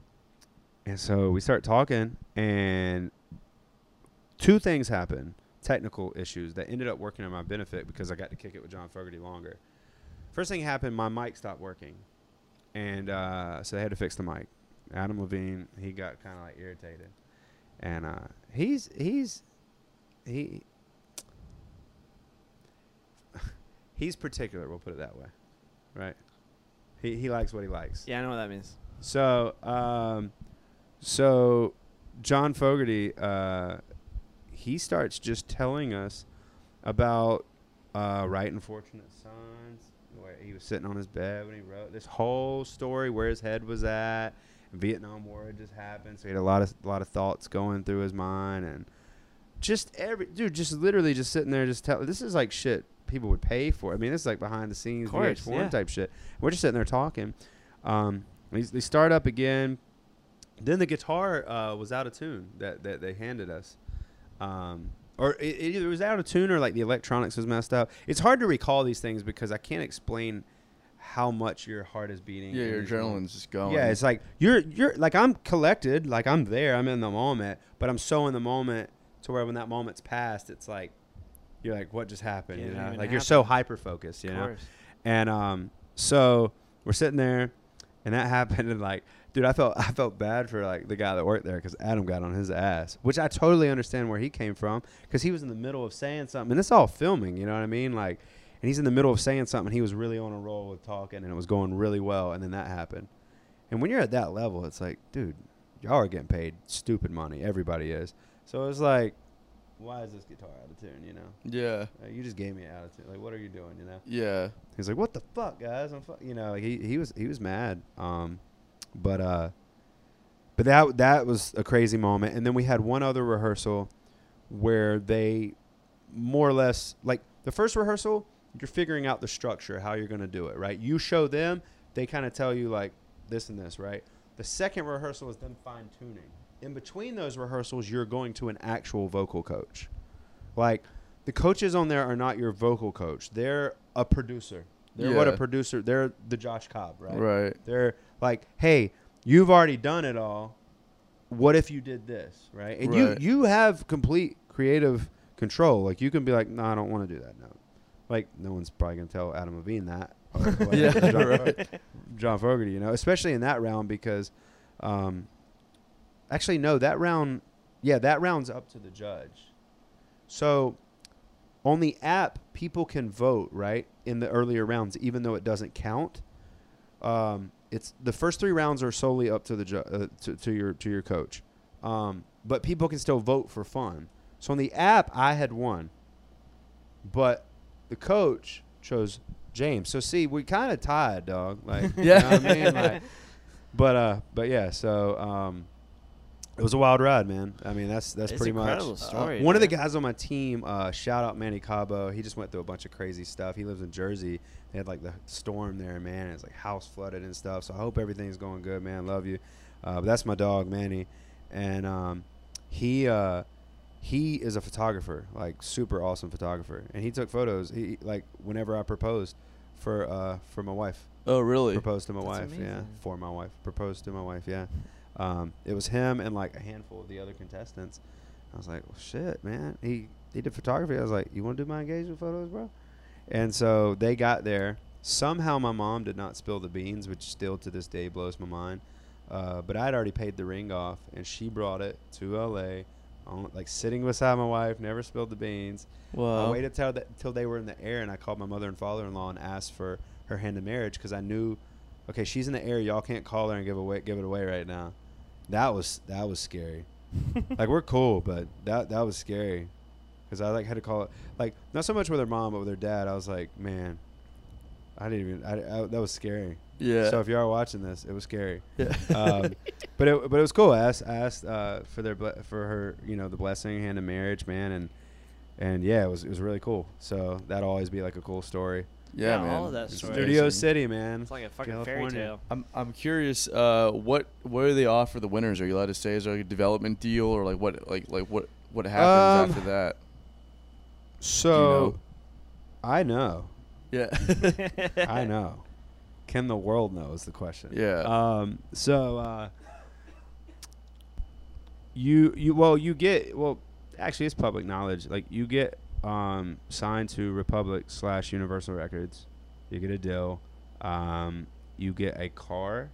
[SPEAKER 2] and so we start talking, and two things happen technical issues that ended up working in my benefit because I got to kick it with John Fogerty longer. First thing happened, my mic stopped working, and uh, so they had to fix the mic. Adam Levine, he got kind of like irritated, and uh, he's he's he <laughs> he's particular. We'll put it that way, right? He he likes what he likes.
[SPEAKER 3] Yeah, I know what that means.
[SPEAKER 2] So, um, so John Fogerty, uh, he starts just telling us about uh, writing "Fortunate Sons," where he was sitting on his bed when he wrote this whole story, where his head was at. Vietnam War had just happened, so he had a lot of a lot of thoughts going through his mind, and just every dude, just literally just sitting there, just tell. This is like shit people would pay for. I mean, this is like behind the scenes
[SPEAKER 3] course,
[SPEAKER 2] VH1
[SPEAKER 3] yeah.
[SPEAKER 2] type shit. We're just sitting there talking. Um, they, they start up again. Then the guitar uh, was out of tune that, that they handed us. Um, or it, it either was out of tune or like the electronics was messed up. It's hard to recall these things because I can't explain how much your heart is beating.
[SPEAKER 1] Yeah, your adrenaline's just going.
[SPEAKER 2] Yeah, it's like you're you're like I'm collected, like I'm there, I'm in the moment, but I'm so in the moment to where when that moment's passed, it's like you're like, what just happened?
[SPEAKER 3] Yeah,
[SPEAKER 2] you know,
[SPEAKER 3] even
[SPEAKER 2] like you're so hyper focused, you
[SPEAKER 3] of
[SPEAKER 2] know.
[SPEAKER 3] course.
[SPEAKER 2] And um, so we're sitting there, and that <laughs> happened, and like, dude, I felt <laughs> I felt bad for like the guy that worked there because Adam got on his ass, which I totally understand where he came from because he was in the middle of saying something, and it's all filming, you know what I mean? Like, and he's in the middle of saying something, he was really on a roll with talking, and it was going really well, and then that happened. And when you're at that level, it's like, dude, y'all are getting paid stupid money. Everybody is. So it's like, why is this guitar out of tune? You know,
[SPEAKER 1] yeah,
[SPEAKER 2] Like, you just gave me an attitude. Like, what are you doing? You know.
[SPEAKER 1] yeah.
[SPEAKER 2] He's like, "What the fuck, guys?" I'm you know, he he was he was mad. Um, but uh, but that that was a crazy moment. And then we had one other rehearsal where they more or less like the first rehearsal, you're figuring out the structure, how you're gonna do it, right? You show them, they kind of tell you like this and this, right? The second rehearsal is them fine tuning. In between those rehearsals, you're going to an actual vocal coach. Like the coaches on there are not your vocal coach. They're a producer. They're what a producer. They're the Josh Cobb, right?
[SPEAKER 1] Right.
[SPEAKER 2] They're like, hey, you've already done it all. What if you did this, right? And
[SPEAKER 1] Right.
[SPEAKER 2] you you have complete creative control. Like you can be like, no, I don't want to do that. No, like no one's probably gonna tell Adam Levine that. <laughs> or
[SPEAKER 1] Yeah,
[SPEAKER 2] John,
[SPEAKER 1] right.
[SPEAKER 2] John Fogerty, you know, especially in that round because, um, actually no, that round, yeah, that round's up to the judge. So, on the app, people can vote right in the earlier rounds, even though it doesn't count. Um, it's the first three rounds are solely up to the ju- uh, to, to your to your coach, um, but people can still vote for fun. So on the app, I had won, but the coach chose James. So see, we kind of tied, dog. Like,
[SPEAKER 1] Yeah.
[SPEAKER 2] you know what I mean? Like, <laughs> but uh, but yeah. So um, it was a wild ride, man. I mean, that's that's
[SPEAKER 3] It's
[SPEAKER 2] pretty much.
[SPEAKER 3] story,
[SPEAKER 2] one of the guys on my team, uh, shout out Manny Cabo. He just went through a bunch of crazy stuff. He lives in Jersey. They had like the storm there, man. It's like house flooded and stuff. So I hope everything's going good, man. Love you. Uh, but that's my dog, Manny, and um, he uh, he is a photographer, like super awesome photographer, and he took photos. He like whenever I proposed for uh, for my wife
[SPEAKER 1] Oh, really?
[SPEAKER 2] proposed to my
[SPEAKER 3] That's
[SPEAKER 2] wife. Yeah, for my wife. Proposed to my wife. Yeah. Um, it was him and like a handful of the other contestants. I was like, well, shit, man. He he did photography. I was like, you want to do my engagement photos, bro? And so they got there. Somehow my mom did not spill the beans, which still to this day blows my mind. Uh, but I had already paid the ring off, and she brought it to L.A. On, like sitting beside my wife, never spilled the beans. I waited till that till they were in the air, and I called my mother and father-in-law and asked for her hand in marriage because I knew, okay, she's in the air. Y'all can't call her and give away give it away right now. That was that was scary. like we're cool, but that that was scary because I like had to call it like not so much with her mom, but with her dad. I was like, man, I didn't even. I, I, that was scary.
[SPEAKER 1] Yeah.
[SPEAKER 2] So if you are watching this, it was scary.
[SPEAKER 1] yeah.
[SPEAKER 2] Um, <laughs> but it but it was cool. I asked I asked uh, for their ble- for her you know the blessing hand in marriage, man, and and yeah, it was it was really cool. So that'll always be like a cool story.
[SPEAKER 1] Yeah,
[SPEAKER 3] Yeah,
[SPEAKER 1] man.
[SPEAKER 3] all of that story.
[SPEAKER 2] Studio
[SPEAKER 1] amazing.
[SPEAKER 2] City, man.
[SPEAKER 3] It's like a fucking fairy tale.
[SPEAKER 1] I'm I'm curious. Uh, what what do they offer the winners? Are you allowed to say? Is there like a development deal or like what like like what what happens
[SPEAKER 2] Um,
[SPEAKER 1] after that?
[SPEAKER 2] So
[SPEAKER 1] know?
[SPEAKER 2] I know,
[SPEAKER 1] Yeah. <laughs>
[SPEAKER 2] I know. Can the world know is the question.
[SPEAKER 1] Yeah.
[SPEAKER 2] Um. So uh, you you well you get well actually it's public knowledge like you get um signed to Republic slash Universal Records. You get a deal. Um. You get a car.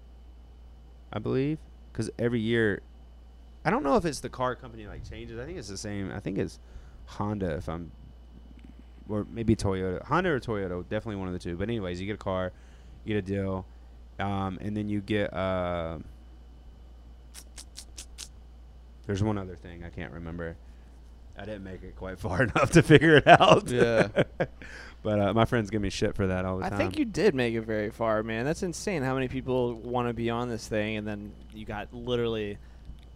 [SPEAKER 2] I believe because every year, I don't know if it's the car company like changes. I think it's the same. I think it's Honda if I'm, or maybe Toyota. Honda or Toyota, definitely one of the two. But anyways, you get a car, you get a deal, um, and then you get. Uh, there's one other thing I can't remember. I didn't make it quite <laughs> far enough to figure it out.
[SPEAKER 1] Yeah. <laughs>
[SPEAKER 2] but uh, my friends give me shit for that all the
[SPEAKER 3] I
[SPEAKER 2] time.
[SPEAKER 3] think you did make it very far, man. That's insane. How many people want to be on this thing, and then you got literally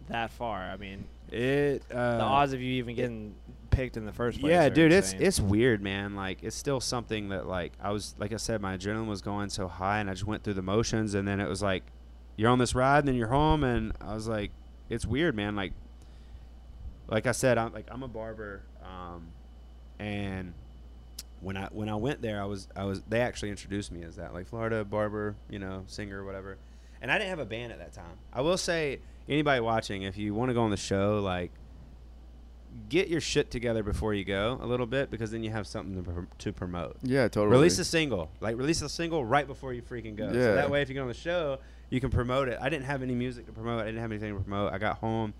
[SPEAKER 3] that far. I mean,
[SPEAKER 2] it. Uh,
[SPEAKER 3] the odds of you even getting picked in the first place.
[SPEAKER 2] Yeah, dude, it's it's weird, man. Like it's still something that like I was like I said, my adrenaline was going so high, and I just went through the motions, and then it was like you're on this ride, and then you're home, and I was like, it's weird, man. Like, like I said, I'm like I'm a barber, um, and when I when I went there, I was I was they actually introduced me as that like Florida barber, you know, singer or whatever, and I didn't have a band at that time. I will say, anybody watching, if you want to go on the show, like get your shit together before you go a little bit because then you have something to, pr- to promote.
[SPEAKER 1] yeah. Totally.
[SPEAKER 2] Release a single, like release a single right before you freaking go. So
[SPEAKER 1] Yeah.
[SPEAKER 2] that way, if you go on the show, you can promote it. I didn't have any music to promote. I didn't have anything to promote. I got home,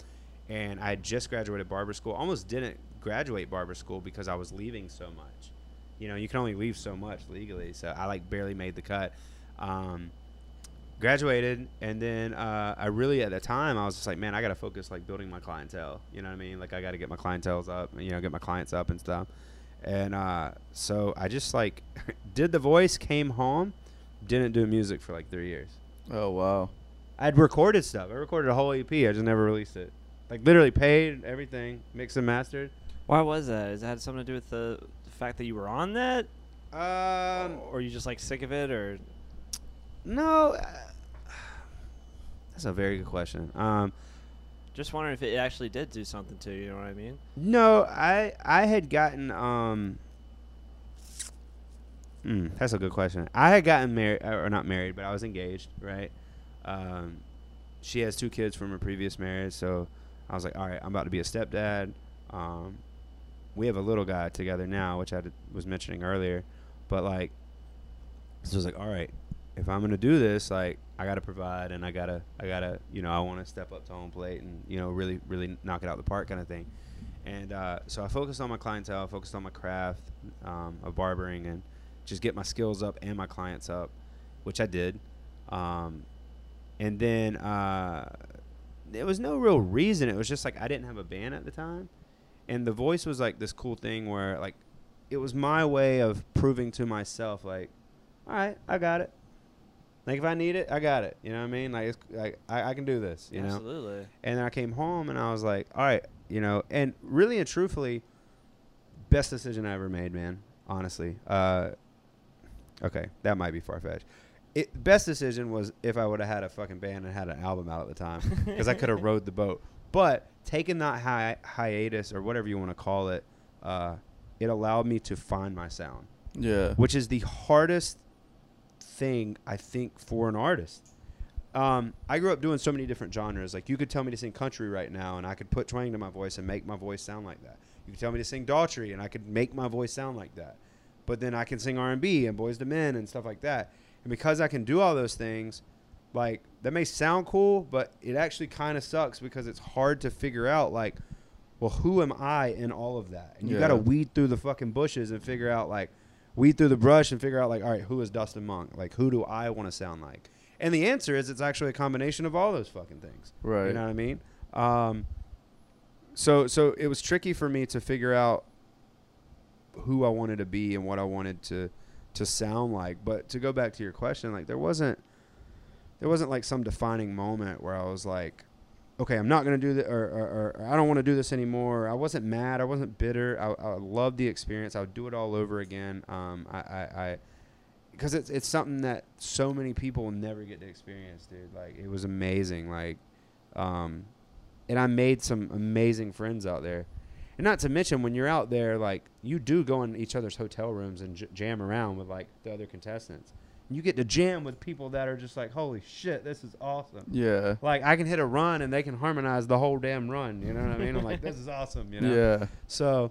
[SPEAKER 2] and I had just graduated barber school. Almost didn't graduate barber school because I was leaving so much. You know, you can only leave so much legally, so I like barely made the cut. Um, graduated and then uh, i really at the time i was just like man i gotta focus like building my clientele you know what i mean like i gotta get my clientels up you know get my clients up and stuff and uh, so i just like <laughs> did the voice came home didn't do music for like three years
[SPEAKER 1] Oh wow.
[SPEAKER 2] i'd recorded stuff i recorded a whole ep i just never released it like literally paid everything mixed and mastered
[SPEAKER 3] Why was that? Is that something to do with the, the fact that you were on that,
[SPEAKER 2] um
[SPEAKER 3] or you just like sick of it, or
[SPEAKER 2] no uh, that's a very good question um
[SPEAKER 3] just wondering if it actually did do something to you? You know what I mean?
[SPEAKER 2] No, I I had gotten um. Mm, that's a good question. I had gotten married, or not married, but I was engaged, right? Um, she has two kids from her previous marriage, so I was like, all right, I'm about to be a stepdad. Um, we have a little guy together now, which I was mentioning earlier, but like, So I was like, all right, if I'm gonna do this, like I gotta provide, and I gotta, I gotta, you know, I want to step up to home plate and you know really, really knock it out the park, kind of thing. And uh, so I focused on my clientele, focused on my craft um, of barbering, and just get my skills up and my clients up, which I did. Um, and then uh, there was no real reason. It was just like I didn't have a band at the time, and the voice was like this cool thing where like it was my way of proving to myself like, all right, I got it. Like if I need it, I got it. You know what I mean? Like, it's, like I, I can do this. You know.
[SPEAKER 3] Absolutely.
[SPEAKER 2] And then I came home and I was like, all right, you know, and really and truthfully, best decision I ever made, man. Honestly. Uh, okay, that might be far fetched. It best decision was if I would have had a fucking band and had an album out at the time <laughs> because I could have rode the boat. But taking that hi- hiatus or whatever you want to call it, uh, it allowed me to find my sound,
[SPEAKER 1] Yeah.
[SPEAKER 2] which is the hardest thing I think for an artist. Um, I grew up doing so many different genres. Like you could tell me to sing country right now, and I could put twang to my voice and make my voice sound like that. You could tell me to sing Daughtry, and I could make my voice sound like that. But then I can sing R and B and Boyz II Men and stuff like that. And because I can do all those things, like that may sound cool, but it actually kind of sucks because it's hard to figure out like, well, who am I in all of that? And you got to weed through the fucking bushes and figure out like, weed through the brush and figure out like, all right, who is Dustin Monk? Like, who do I want to sound like? And the answer is it's actually a combination of all those fucking things.
[SPEAKER 1] Right.
[SPEAKER 2] You know what I mean? Um, so so it was tricky for me to figure out who I wanted to be and what I wanted to to sound like. But to go back to your question, like there wasn't there wasn't like some defining moment where I was like, okay, I'm not gonna do this, or, or, or I don't want to do this anymore. I wasn't mad. I wasn't bitter. I, I loved the experience. I would do it all over again. Um, I, I, I because it's it's something that so many people will never get to experience, dude. Like it was amazing. Like, um, and I made some amazing friends out there. And not to mention, when you're out there, like you do go in each other's hotel rooms and j- jam around with like the other contestants. You get to jam with people that are just like, "Holy shit, this is awesome!"
[SPEAKER 1] Yeah.
[SPEAKER 2] Like I can hit a run and they can harmonize the whole damn run. You know what I mean? I'm like, "This is awesome." You know?
[SPEAKER 1] Yeah.
[SPEAKER 2] So,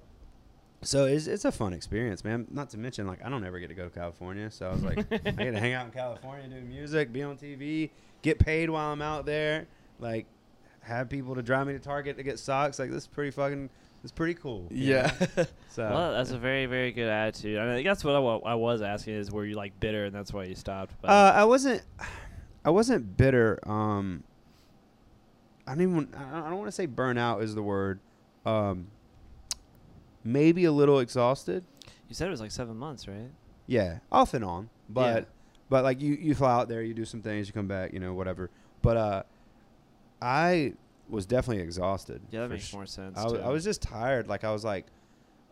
[SPEAKER 2] so it's it's a fun experience, man. Not to mention, like I don't ever get to go to California, so I was like, <laughs> I get to hang out in California, do music, be on TV, get paid while I'm out there, like have people to drive me to Target to get socks. Like this is pretty fucking, it's pretty cool.
[SPEAKER 1] Yeah. <laughs>
[SPEAKER 2] So
[SPEAKER 3] Well, that's a very, very good attitude. I mean, that's what I, I was asking is were you like bitter and that's why you stopped? But
[SPEAKER 2] Uh, I wasn't, I wasn't bitter. Um, I don't even. I I don't want to say burnout is the word. Um, maybe a little exhausted.
[SPEAKER 3] you said it was like seven months, right?
[SPEAKER 2] Yeah, off and on. But
[SPEAKER 3] Yeah.
[SPEAKER 2] but like you you fly out there, you do some things, you come back, you know, whatever. But uh, I was definitely exhausted.
[SPEAKER 3] Yeah, that makes
[SPEAKER 2] sh-
[SPEAKER 3] more sense.
[SPEAKER 2] I was,
[SPEAKER 3] too.
[SPEAKER 2] I was just tired. Like I was like,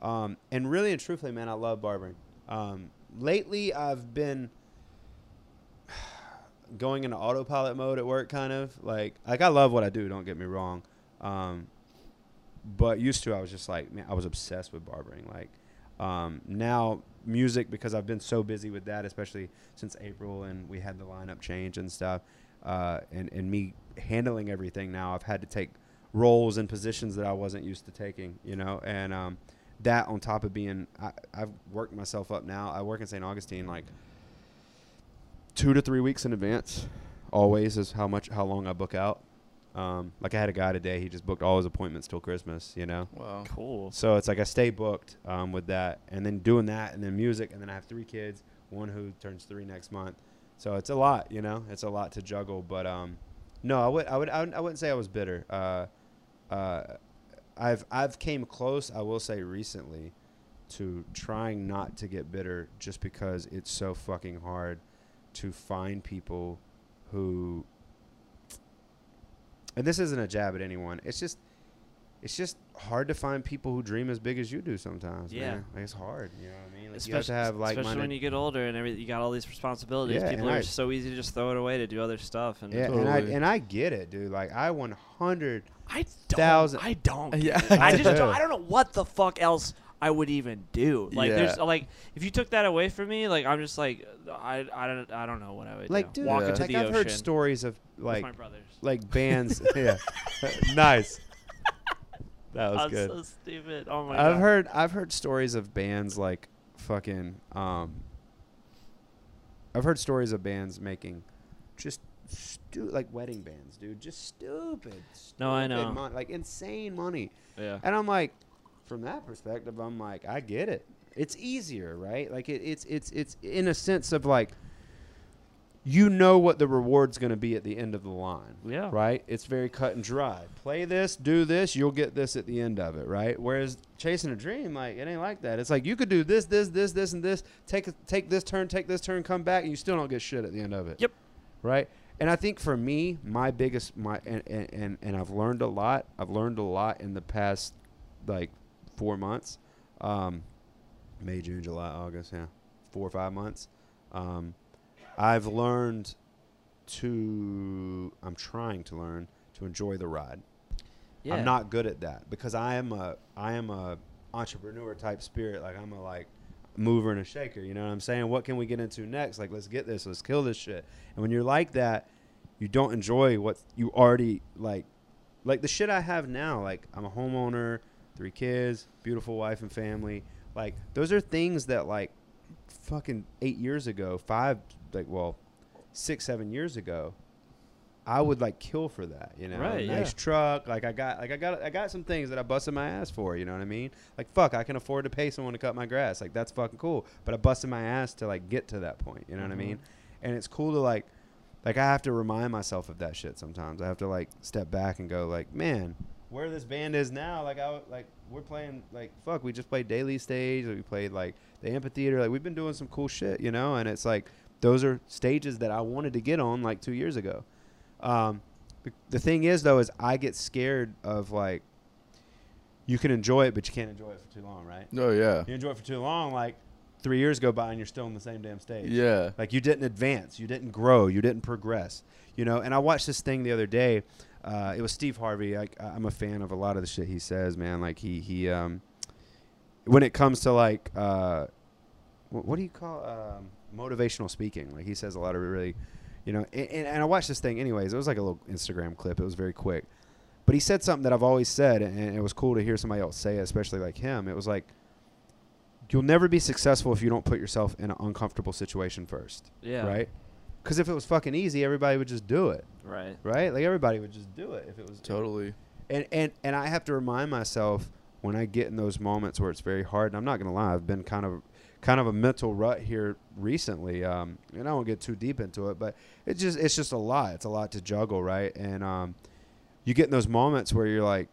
[SPEAKER 2] um, and really and truthfully, man, I love barbering. Um, lately, I've been <sighs> going into autopilot mode at work, kind of like like I love what I do. Don't get me wrong, um, but used to I was just like, man, I was obsessed with barbering. Like um, now, music because I've been so busy with that, especially since April and we had the lineup change and stuff, uh, and and me handling everything now. I've had to take roles and positions that I wasn't used to taking, you know, and um, that on top of being, I, I've worked myself up now. I work in St. Augustine like two to three weeks in advance. Always is how much how long I book out. Um, like I had a guy today, he just booked all his appointments till Christmas, you know.
[SPEAKER 1] Wow.
[SPEAKER 3] cool.
[SPEAKER 2] So it's like I stay booked um, with that, and then doing that, and then music, and then I have three kids, one who turns three next month. So it's a lot, you know. It's a lot to juggle, but um, no, I would, I would, I, would, I wouldn't say I was bitter. Uh, uh, I've, I've came close. I will say recently, to trying not to get bitter, just because it's so fucking hard to find people who. And this isn't a jab at anyone. It's just it's just hard to find people who dream as big as you do sometimes.
[SPEAKER 3] Yeah.
[SPEAKER 2] man. Like, it's hard. You know what I mean? Like, you have to
[SPEAKER 3] Especially-
[SPEAKER 2] have like
[SPEAKER 3] especially when you get older and everything. You got all these responsibilities.
[SPEAKER 2] Yeah,
[SPEAKER 3] People are
[SPEAKER 2] I-
[SPEAKER 3] so easy to just throw it away to do other stuff. And
[SPEAKER 2] yeah, and I and I get it, dude. Like I 100
[SPEAKER 5] I don't.
[SPEAKER 2] Thousand-
[SPEAKER 5] I don't.
[SPEAKER 1] Yeah.
[SPEAKER 5] I <laughs>
[SPEAKER 2] I
[SPEAKER 5] just
[SPEAKER 2] do. <laughs>
[SPEAKER 5] don't. I don't know what the fuck else I would even do.
[SPEAKER 3] like,
[SPEAKER 1] Yeah.
[SPEAKER 3] there's like, if you took that away from me, like, I'm just like, I, I don't, I don't know what I would
[SPEAKER 2] like
[SPEAKER 3] do.
[SPEAKER 2] dude.
[SPEAKER 3] Walk
[SPEAKER 1] Yeah.
[SPEAKER 3] into
[SPEAKER 2] like
[SPEAKER 3] the
[SPEAKER 2] I've
[SPEAKER 3] ocean
[SPEAKER 2] heard stories of like
[SPEAKER 3] my brothers.
[SPEAKER 2] like bands. <laughs> yeah, nice. That was
[SPEAKER 3] I'm
[SPEAKER 2] good.
[SPEAKER 3] so stupid. Oh my
[SPEAKER 2] I've
[SPEAKER 3] god.
[SPEAKER 2] heard I've heard stories of bands like fucking um I've heard stories of bands making just stu- like wedding bands, dude, just stupid.
[SPEAKER 3] No, I know.
[SPEAKER 2] mon- like insane money.
[SPEAKER 3] Yeah.
[SPEAKER 2] And I'm like, from that perspective, I'm like, I get it. It's easier, right? Like it, it's it's it's in a sense of like, you know what the reward's going to be at the end of the line.
[SPEAKER 3] Yeah.
[SPEAKER 2] Right. It's very cut and dry. Play this, do this, you'll get this at the end of it. Right. Whereas chasing a dream, like it ain't like that. It's like you could do this, this, this, this, and this. Take take this turn, take this turn, come back, and you still don't get shit at the end of it.
[SPEAKER 3] Yep.
[SPEAKER 2] Right. And I think for me, my biggest my and, and, and, I've learned a lot. I've learned a lot in the past like four months. Um, May, June, July, August, yeah. Four or five months. Um, I've learned to I'm trying to learn to enjoy the ride.
[SPEAKER 3] Yeah.
[SPEAKER 2] I'm not good at that because I am a I am a entrepreneur type spirit. Like I'm a like mover and a shaker. You know what I'm saying? What can we get into next? Like let's get this. Let's kill this shit. And when you're like that, you don't enjoy what you already like. Like the shit I have now. Like I'm a homeowner, three kids, beautiful wife and family. Like those are things that like fucking eight years ago, five like well, six seven years ago. I would like kill for that, you know.
[SPEAKER 3] Right,
[SPEAKER 2] nice
[SPEAKER 3] yeah.
[SPEAKER 2] truck, like I got, like I got, I got some things that I busted my ass for. You know what I mean? Like fuck, I can afford to pay someone to cut my grass. Like that's fucking cool. But I busted my ass to like get to that point. You know what I mean? Mm-hmm. And it's cool to like, like I have to remind myself of that shit sometimes. I have to like step back and go like, man, where this band is now, like I like we're playing like fuck. We just played Daily's Place. We played like the amphitheater. Like we've been doing some cool shit, you know. And it's like those are stages that I wanted to get on like two years ago. Um, the, thing is though, is I get scared of like you can enjoy it, but you can't enjoy it for too long, right?
[SPEAKER 1] Oh yeah.
[SPEAKER 2] You enjoy it for too long, like three years go by and you're still on the same damn stage.
[SPEAKER 1] Yeah.
[SPEAKER 2] Like you didn't advance, you didn't grow, you didn't progress. You know, and I watched this thing the other day. Uh, it was Steve Harvey. I, I'm a fan of a lot of the shit he says, man. Like he he um, when it comes to like uh, what, what do you call um, motivational speaking? Like he says a lot of really, you know. And, and, and I watched this thing anyways. It was like a little Instagram clip. It was very quick, but he said something that I've always said, and it was cool to hear somebody else say it, especially like him. It was like. You'll never be successful if you don't put yourself in an uncomfortable situation first
[SPEAKER 3] Yeah.
[SPEAKER 2] right? Because if it was fucking easy, everybody would just do it,
[SPEAKER 3] Right.
[SPEAKER 2] right? Like everybody would just do it if it was
[SPEAKER 1] Totally.
[SPEAKER 2] And and and I have to remind myself when I get in those moments where it's very hard. And I'm not gonna lie, I've been kind of kind of a mental rut here recently. Um, and I won't get too deep into it, but it's just it's just a lot. It's a lot to juggle, right? And um, you get in those moments where you're like,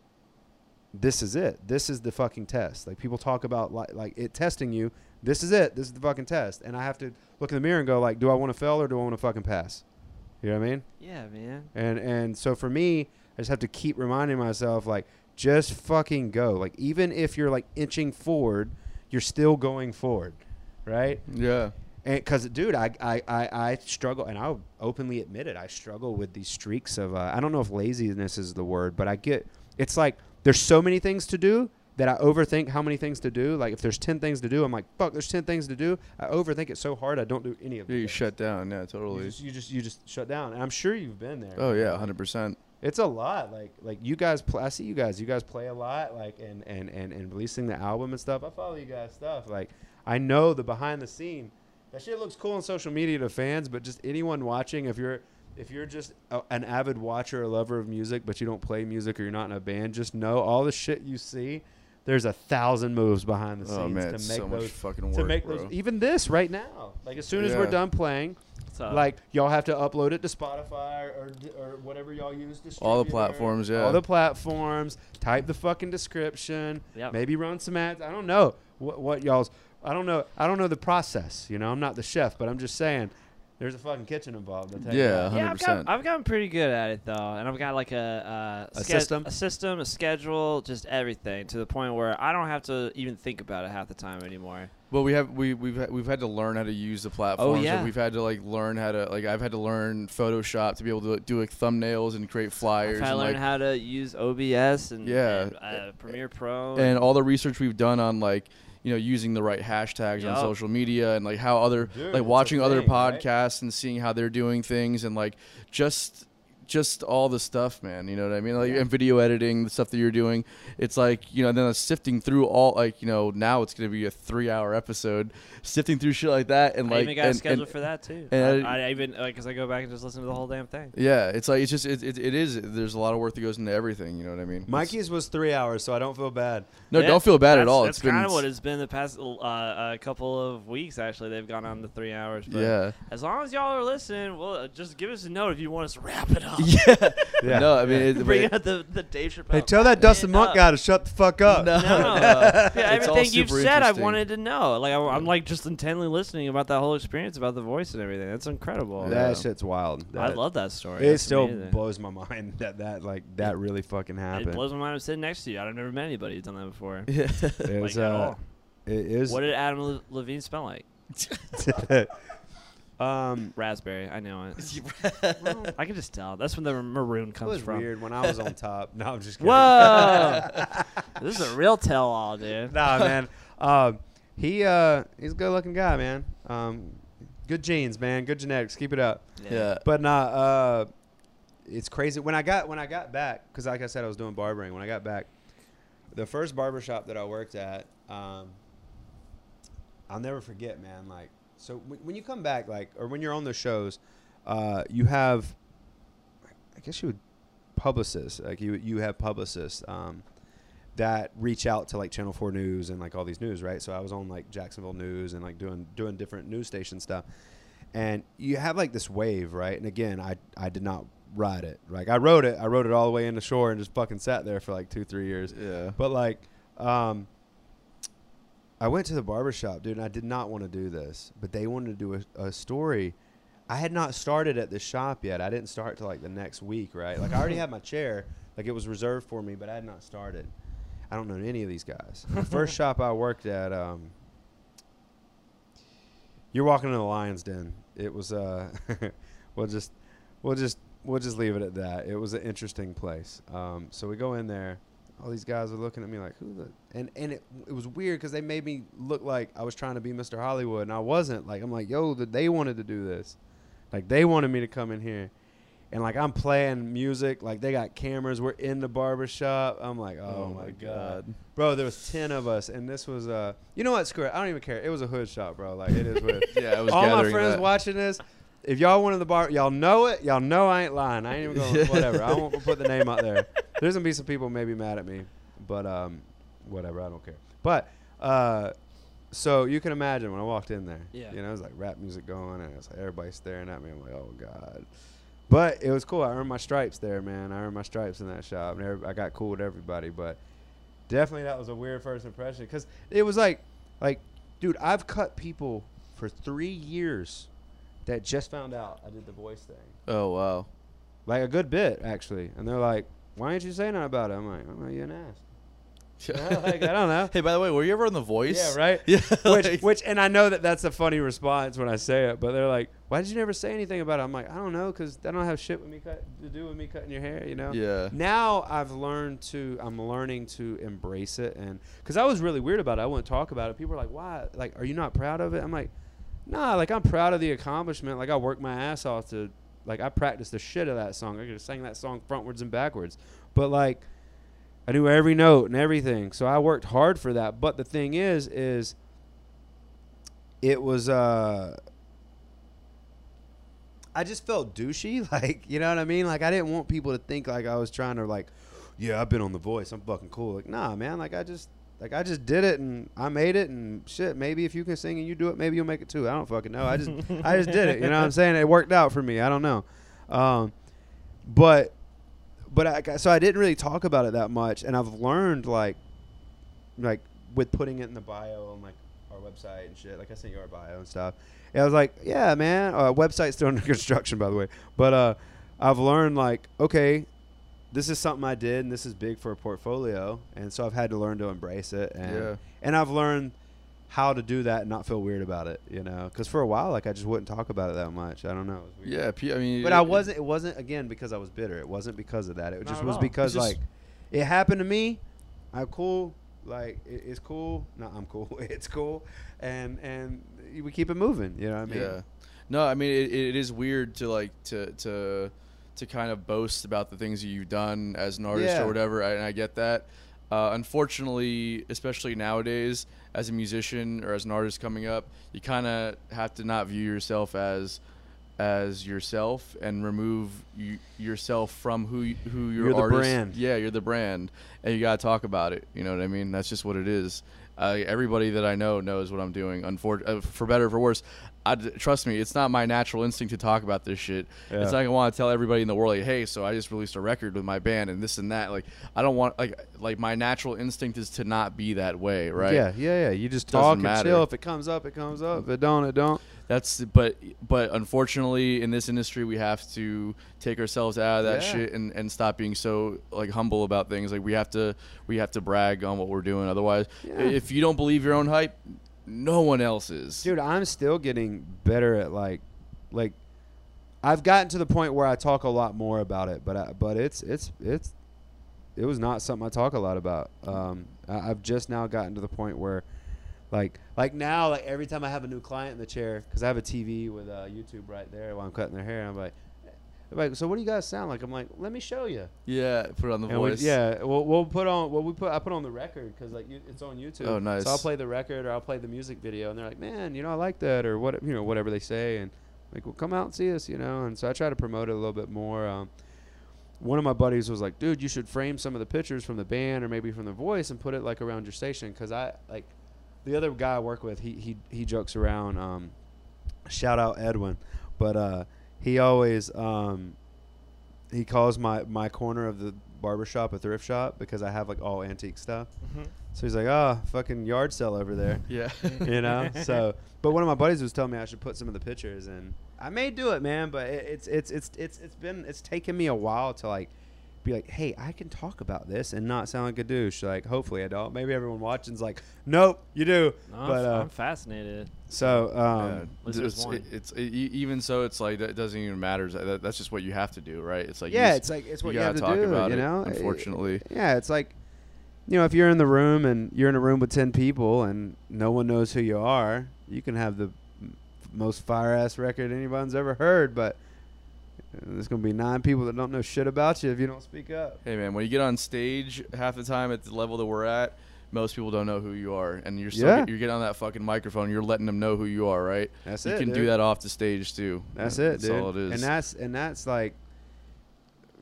[SPEAKER 2] this is it. This is the fucking test. Like people talk about like like it testing you. This is it. This is the fucking test. And I have to look in the mirror and go like, do I want to fail or do I want to fucking pass? You know what I mean?
[SPEAKER 3] Yeah, man.
[SPEAKER 2] And and so for me, I just have to keep reminding myself like just fucking go. Like even if you're like inching forward, you're still going forward, right?
[SPEAKER 1] Yeah.
[SPEAKER 2] And because dude, I, I I I struggle, and I'll openly admit it. I struggle with these streaks of uh, I don't know if laziness is the word, but I get it's like there's so many things to do that I overthink how many things to do. Like if there's ten things to do, I'm like fuck. There's ten things to do. I overthink it so hard I don't do any of
[SPEAKER 1] Yeah,
[SPEAKER 2] it.
[SPEAKER 1] you shut down. Yeah,
[SPEAKER 2] You
[SPEAKER 1] totally.
[SPEAKER 2] just, you just you just shut down, and I'm sure you've been there.
[SPEAKER 1] Oh yeah, hundred percent.
[SPEAKER 2] It's a lot. Like like you guys, pl- I see you guys. You guys play a lot. Like and and and and releasing the album and stuff. I follow you guys stuff. Like I know the behind the scene. That shit looks cool on social media to fans, but just anyone watching, if you're if you're just a, an avid watcher or lover of music, but you don't play music or you're not in a band, just know all the shit you see. There's a thousand moves behind the oh, scenes
[SPEAKER 1] Oh man,
[SPEAKER 2] to make
[SPEAKER 1] so
[SPEAKER 2] those
[SPEAKER 1] fucking
[SPEAKER 2] to make
[SPEAKER 1] bro.
[SPEAKER 2] those even this right now. Like as soon as we're done playing,
[SPEAKER 3] So,
[SPEAKER 2] like y'all have to upload it to Spotify or or whatever y'all use.
[SPEAKER 1] All the platforms, yeah.
[SPEAKER 2] All the platforms. Type the fucking description.
[SPEAKER 3] Yep.
[SPEAKER 2] Maybe run some ads. I don't know what what y'all's. I don't know. I don't know the process. You know, I'm not the chef, but I'm just saying. There's a fucking kitchen involved. I'll tell you
[SPEAKER 1] Yeah,
[SPEAKER 2] that.
[SPEAKER 3] yeah, I've, got, I've gotten pretty good at it though, and I've got like a uh,
[SPEAKER 2] A
[SPEAKER 3] sched-
[SPEAKER 2] system?
[SPEAKER 3] a system, a schedule, just everything to the point where I don't have to even think about it half the time anymore.
[SPEAKER 1] But we have we we've had, we've had to learn how to use the platforms. Like,
[SPEAKER 3] yeah.
[SPEAKER 1] we've had to like learn how to like I've had to learn Photoshop to be able to do like thumbnails and create flyers.
[SPEAKER 3] I've had to
[SPEAKER 1] and,
[SPEAKER 3] learn
[SPEAKER 1] like,
[SPEAKER 3] how to use OBS and,
[SPEAKER 1] Yeah.
[SPEAKER 3] and, uh, Premiere Pro.
[SPEAKER 1] and all the research we've done on like you know using the right hashtags on social media and like how other
[SPEAKER 2] Dude,
[SPEAKER 1] like
[SPEAKER 2] a
[SPEAKER 1] watching other
[SPEAKER 2] thing, right?
[SPEAKER 1] podcasts and seeing how they're doing things and like just just all the stuff, man. You know what I mean? Like and video editing, the stuff that you're doing. It's like you know, then sifting through all like you know now it's gonna be a three hour episode, sifting through shit like that and
[SPEAKER 3] I
[SPEAKER 1] like
[SPEAKER 3] even got
[SPEAKER 1] and,
[SPEAKER 3] scheduled
[SPEAKER 1] and-
[SPEAKER 3] for that too.
[SPEAKER 1] and
[SPEAKER 3] I, I even like because I go back and just listen to the whole damn thing.
[SPEAKER 1] yeah, it's like it's just it, it, it is. There's a lot of work that goes into everything. You know what I mean? It's-
[SPEAKER 2] Mikey's was three hours, so I don't feel bad.
[SPEAKER 1] no,
[SPEAKER 3] Yeah,
[SPEAKER 1] don't feel bad at all.
[SPEAKER 3] That's
[SPEAKER 1] it's been
[SPEAKER 3] kind of what it's been the past uh, uh, couple of weeks. Actually, they've gone on to three hours. But
[SPEAKER 1] yeah.
[SPEAKER 3] As long as y'all are listening, well, uh, just give us a note if you want us to wrap it up. <laughs>
[SPEAKER 1] yeah.
[SPEAKER 2] Yeah.
[SPEAKER 1] No, I mean, it,
[SPEAKER 3] Bring
[SPEAKER 1] but-
[SPEAKER 3] out the the Dave Chappelle.
[SPEAKER 2] Hey, tell that Dustin
[SPEAKER 3] it
[SPEAKER 2] Monk
[SPEAKER 3] up.
[SPEAKER 2] guy to shut the fuck up.
[SPEAKER 1] No. <laughs>
[SPEAKER 3] No,
[SPEAKER 1] Yeah, <laughs>
[SPEAKER 3] yeah,
[SPEAKER 1] it's all
[SPEAKER 3] everything you've said, I wanted to know. Like, I, I'm like just intently listening about that whole experience, about the voice and everything. That's incredible.
[SPEAKER 1] Yeah.
[SPEAKER 2] That shit's wild.
[SPEAKER 3] I love that story.
[SPEAKER 2] It
[SPEAKER 3] That's
[SPEAKER 2] still
[SPEAKER 3] amazing.
[SPEAKER 2] blows my mind that that like that really fucking happened.
[SPEAKER 3] It
[SPEAKER 2] happened.
[SPEAKER 3] blows my mind. I'm sitting next to you. I've never met anybody who's done that before.
[SPEAKER 1] Yeah.
[SPEAKER 2] It
[SPEAKER 3] Like,
[SPEAKER 2] was,
[SPEAKER 3] at
[SPEAKER 2] uh,
[SPEAKER 3] all.
[SPEAKER 2] It is.
[SPEAKER 3] What did Adam Levine smell like?
[SPEAKER 2] Um,
[SPEAKER 3] Raspberry. I know it. <laughs> I can just tell. That's when the maroon
[SPEAKER 2] it
[SPEAKER 3] comes
[SPEAKER 2] was
[SPEAKER 3] from.
[SPEAKER 2] weird when I was on <laughs> top. No, I'm just kidding.
[SPEAKER 3] Whoa! <laughs> this is a real tell-all, dude.
[SPEAKER 2] nah, man. Um, he uh, he's a good looking guy, man. Um, good genes, man. Good genetics. Keep it up.
[SPEAKER 1] yeah.
[SPEAKER 2] But nah, uh, it's crazy. When I got when I got back, because like I said, I was doing barbering. When I got back, the first barbershop that I worked at, um, I'll never forget, man. Like, so when, when you come back, like, or when you're on the shows, uh, you have, I guess you would publicists, like you you have publicists. Um, that reach out to like Channel Four News and like all these news, right? So I was on like Jacksonville News and like doing doing different news station stuff, and you have like this wave, right? And again, I I did not ride it. Like I rode it, I rode it all the way into shore and just fucking sat there for like two three years.
[SPEAKER 1] Yeah.
[SPEAKER 2] But like, um, I went to the barber shop, dude, and I did not want to do this, but they wanted to do a, a story. I had not started at the shop yet. I didn't start till like the next week, right? Like I already had my chair, like it was reserved for me, but I had not started. I don't know any of these guys. The first <laughs> shop I worked at, um, you're walking into the lion's den. It was, uh, <laughs> we'll just, we'll just, we'll just leave it at that. It was an interesting place. Um, so we go in there. All these guys are looking at me like, who the, and and it, it was weird because they made me look like I was trying to be Mr. Hollywood, and I wasn't. Like I'm like, yo, that they wanted to do this, like they wanted me to come in here, and like I'm playing music, like they got cameras. We're in the barbershop. I'm like, oh, my god. bro. There was ten of us, and this was uh, you know what? Screw it. I don't even care. It was a hood shop, bro. Like it is what. it- <laughs>
[SPEAKER 1] Yeah, I was
[SPEAKER 2] all my friends
[SPEAKER 1] that.
[SPEAKER 2] watching this. If y'all went to the bar, y'all know it. Y'all know I ain't lying. I ain't even going. <laughs> whatever. I won't put the name out there. There's gonna be some people maybe mad at me, but um, whatever. I don't care. But uh, so you can imagine when I walked in there.
[SPEAKER 3] Yeah.
[SPEAKER 2] You know, it was like rap music going, and it's like everybody staring at me. I'm like, oh god. But it was cool. I earned my stripes there, man. I earned my stripes in that shop, and every, I got cool with everybody. But definitely, that was a weird first impression because it was like, like, dude, I've cut people for three years that just found out I did the voice thing,
[SPEAKER 1] Oh wow.
[SPEAKER 2] like a good bit actually, and they're like, "Why didn't you say nothing about it?" I'm like, "I'm not you an ass." <laughs> like, I don't know.
[SPEAKER 1] Hey, by the way, were you ever on The Voice?
[SPEAKER 2] Yeah, right. <laughs>
[SPEAKER 1] Yeah.
[SPEAKER 2] which,
[SPEAKER 1] like-
[SPEAKER 2] which, and I know that that's a funny response when I say it, but they're like, "Why did you never say anything about it?" I'm like, "I don't know, because I don't have shit with me cut, to do with me cutting your hair, you know."
[SPEAKER 1] Yeah.
[SPEAKER 2] Now I've learned to, I'm learning to embrace it, and because I was really weird about it, I wouldn't talk about it. People are like, "Why? Like, are you not proud of it?" I'm like, "Nah, like I'm proud of the accomplishment. Like I worked my ass off to, like I practiced the shit of that song. I could have sang that song frontwards and backwards, but like." I knew every note and everything. So I worked hard for that. But the thing is, is it was uh I just felt douchey, <laughs> like you know what I mean? Like I didn't want people to think like I was trying to like, yeah, I've been on the voice, I'm fucking cool. Like, nah, man, like I just like I just did it and I made it and shit, maybe if you can sing and you do it, maybe you'll make it too. I don't fucking know. I just I just did it. You know what I'm saying? It worked out for me. I don't know. Um but but I, so I didn't really talk about it that much, and I've learned like, like with putting it in the bio on like our website and shit. Like I sent you our bio and stuff. And I was like, yeah, man. Our website's still <laughs> under construction, by the way. But uh, I've learned like, okay, this is something I did, and this is big for a portfolio, and so I've had to learn to embrace it, and
[SPEAKER 1] Yeah.
[SPEAKER 2] and I've learned how to do that and not feel weird about it, you know. Because for a while, like I just wouldn't talk about it that much. I don't know. It was weird.
[SPEAKER 1] Yeah. I mean.
[SPEAKER 2] But
[SPEAKER 1] it-
[SPEAKER 2] I wasn't. It wasn't again because I was bitter. It wasn't because of that. It just was because
[SPEAKER 1] just-
[SPEAKER 2] like it happened to me. I'm cool. Like it, it's cool. No, I'm cool. <laughs> It's cool. And and we keep it moving. You know what I mean?
[SPEAKER 1] Yeah. No, I mean it, it is weird to like to to to kind of boast about the things that you've done as an artist
[SPEAKER 2] Yeah.
[SPEAKER 1] or whatever, and I get that. Uh, unfortunately, especially nowadays, as a musician or as an artist coming up, you kind of have to not view yourself as as yourself and remove you, yourself from who who your
[SPEAKER 2] You're the brand.
[SPEAKER 1] Yeah, you're the brand, and you gotta talk about it. You know what I mean? That's just what it is. Uh, everybody that I know knows what I'm doing. Unfor- uh, for better or for worse, I trust me, it's not my natural instinct to talk about this shit.
[SPEAKER 2] Yeah.
[SPEAKER 1] It's like I want to tell everybody in the world, like, hey, so I just released a record with my band and this and that. Like, I don't want like like my natural instinct is to not be that way, right?
[SPEAKER 2] Yeah, yeah, yeah. You just talk and
[SPEAKER 1] matter.
[SPEAKER 2] chill. If it comes up, it comes up. If it don't, it don't.
[SPEAKER 1] That's but but unfortunately in this industry we have to take ourselves out of that
[SPEAKER 2] Yeah.
[SPEAKER 1] shit and, and stop being so like humble about things. Like we have to we have to brag on what we're doing. Otherwise,
[SPEAKER 2] Yeah.
[SPEAKER 1] if you don't believe your own hype, no one else is.
[SPEAKER 2] Dude, I'm still getting better at like, like, I've gotten to the point where I talk a lot more about it, but I, but it's it's it's it was not something I talk a lot about. Um, I, I've just now gotten to the point where, like, like now, like every time I have a new client in the chair, because I have a TV with uh, YouTube right there while I'm cutting their hair, I'm like. Like so, what do you guys sound like? I'm like, let me show you.
[SPEAKER 1] Yeah, put on the
[SPEAKER 2] And we-
[SPEAKER 1] voice.
[SPEAKER 2] yeah, we'll, we'll put on well we put I put on the record because like you, it's on YouTube.
[SPEAKER 1] Oh, nice.
[SPEAKER 2] So I'll play the record or I'll play the music video, and they're like, man, you know, I like that or what you know whatever they say, and like, well, come out and see us, you know. And so I try to promote it a little bit more. Um, one of my buddies was like, dude, you should frame some of the pictures from the band or maybe from the voice and put it like around your station because I like the other guy I work with. He he he jokes around. Um, shout out Edwin, but uh, he always um, he calls my my corner of the barbershop a thrift shop because I have like all antique stuff. So he's like, oh, fucking yard sale over there, <laughs>
[SPEAKER 1] Yeah. <laughs>
[SPEAKER 2] you know. so, but one of my buddies was telling me I should put some of the pictures, and I may do it, man. But it, it's it's it's it's it's been it's taken me a while to like be like, hey, I can talk about this and not sound like a douche. Like, hopefully I don't. Maybe everyone watching's like, nope, you do.
[SPEAKER 3] No,
[SPEAKER 2] but
[SPEAKER 3] I'm,
[SPEAKER 2] uh,
[SPEAKER 3] I'm fascinated.
[SPEAKER 2] so um,
[SPEAKER 3] least there's
[SPEAKER 1] it's, it- it's it, e- even so. It's like it doesn't even matter. That, that's just what you have to do, right? It's like
[SPEAKER 2] yeah,
[SPEAKER 1] just-
[SPEAKER 2] it's like it's what
[SPEAKER 1] you
[SPEAKER 2] you, have
[SPEAKER 1] gotta talk
[SPEAKER 2] do.
[SPEAKER 1] about
[SPEAKER 2] you
[SPEAKER 1] it,
[SPEAKER 2] know,
[SPEAKER 1] unfortunately.
[SPEAKER 2] yeah, it's like you know, if you're in the room and you're in a room with ten people and no one knows who you are, you can have the most fire ass record anyone's ever heard, but uh, there's gonna be nine people that don't know shit about you if you don't speak up.
[SPEAKER 1] Hey man, when you get on stage, half the time at the level that we're at, most people don't know who you are, and you're still
[SPEAKER 2] Yeah.
[SPEAKER 1] you're getting on that fucking microphone. You're letting them know who you are, right?
[SPEAKER 2] That's
[SPEAKER 1] you
[SPEAKER 2] it.
[SPEAKER 1] can do that off the stage too.
[SPEAKER 2] That's it,
[SPEAKER 1] That's
[SPEAKER 2] dude.
[SPEAKER 1] all it is.
[SPEAKER 2] And that's and that's like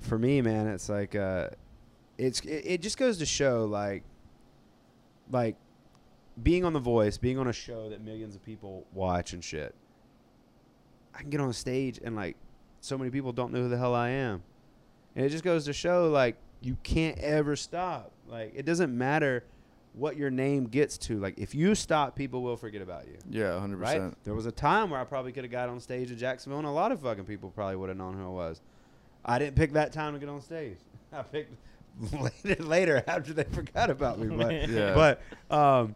[SPEAKER 2] for me, man. It's like uh, it's it, it just goes to show like like being on The Voice, being on a show that millions of people watch and shit. I can get on stage and like so many people don't know who the hell I am, and it just goes to show like you can't ever stop. Like it doesn't matter what your name gets to. Like if you stop, people will forget about you
[SPEAKER 1] yeah, hundred
[SPEAKER 2] right?
[SPEAKER 1] percent.
[SPEAKER 2] There was a time where I probably could have got on stage in Jacksonville, and a lot of fucking people probably would have known who I was. I didn't pick that time to get on stage. <laughs> I picked <laughs> later, later after they forgot about me. But <laughs>
[SPEAKER 1] Yeah.
[SPEAKER 2] but um,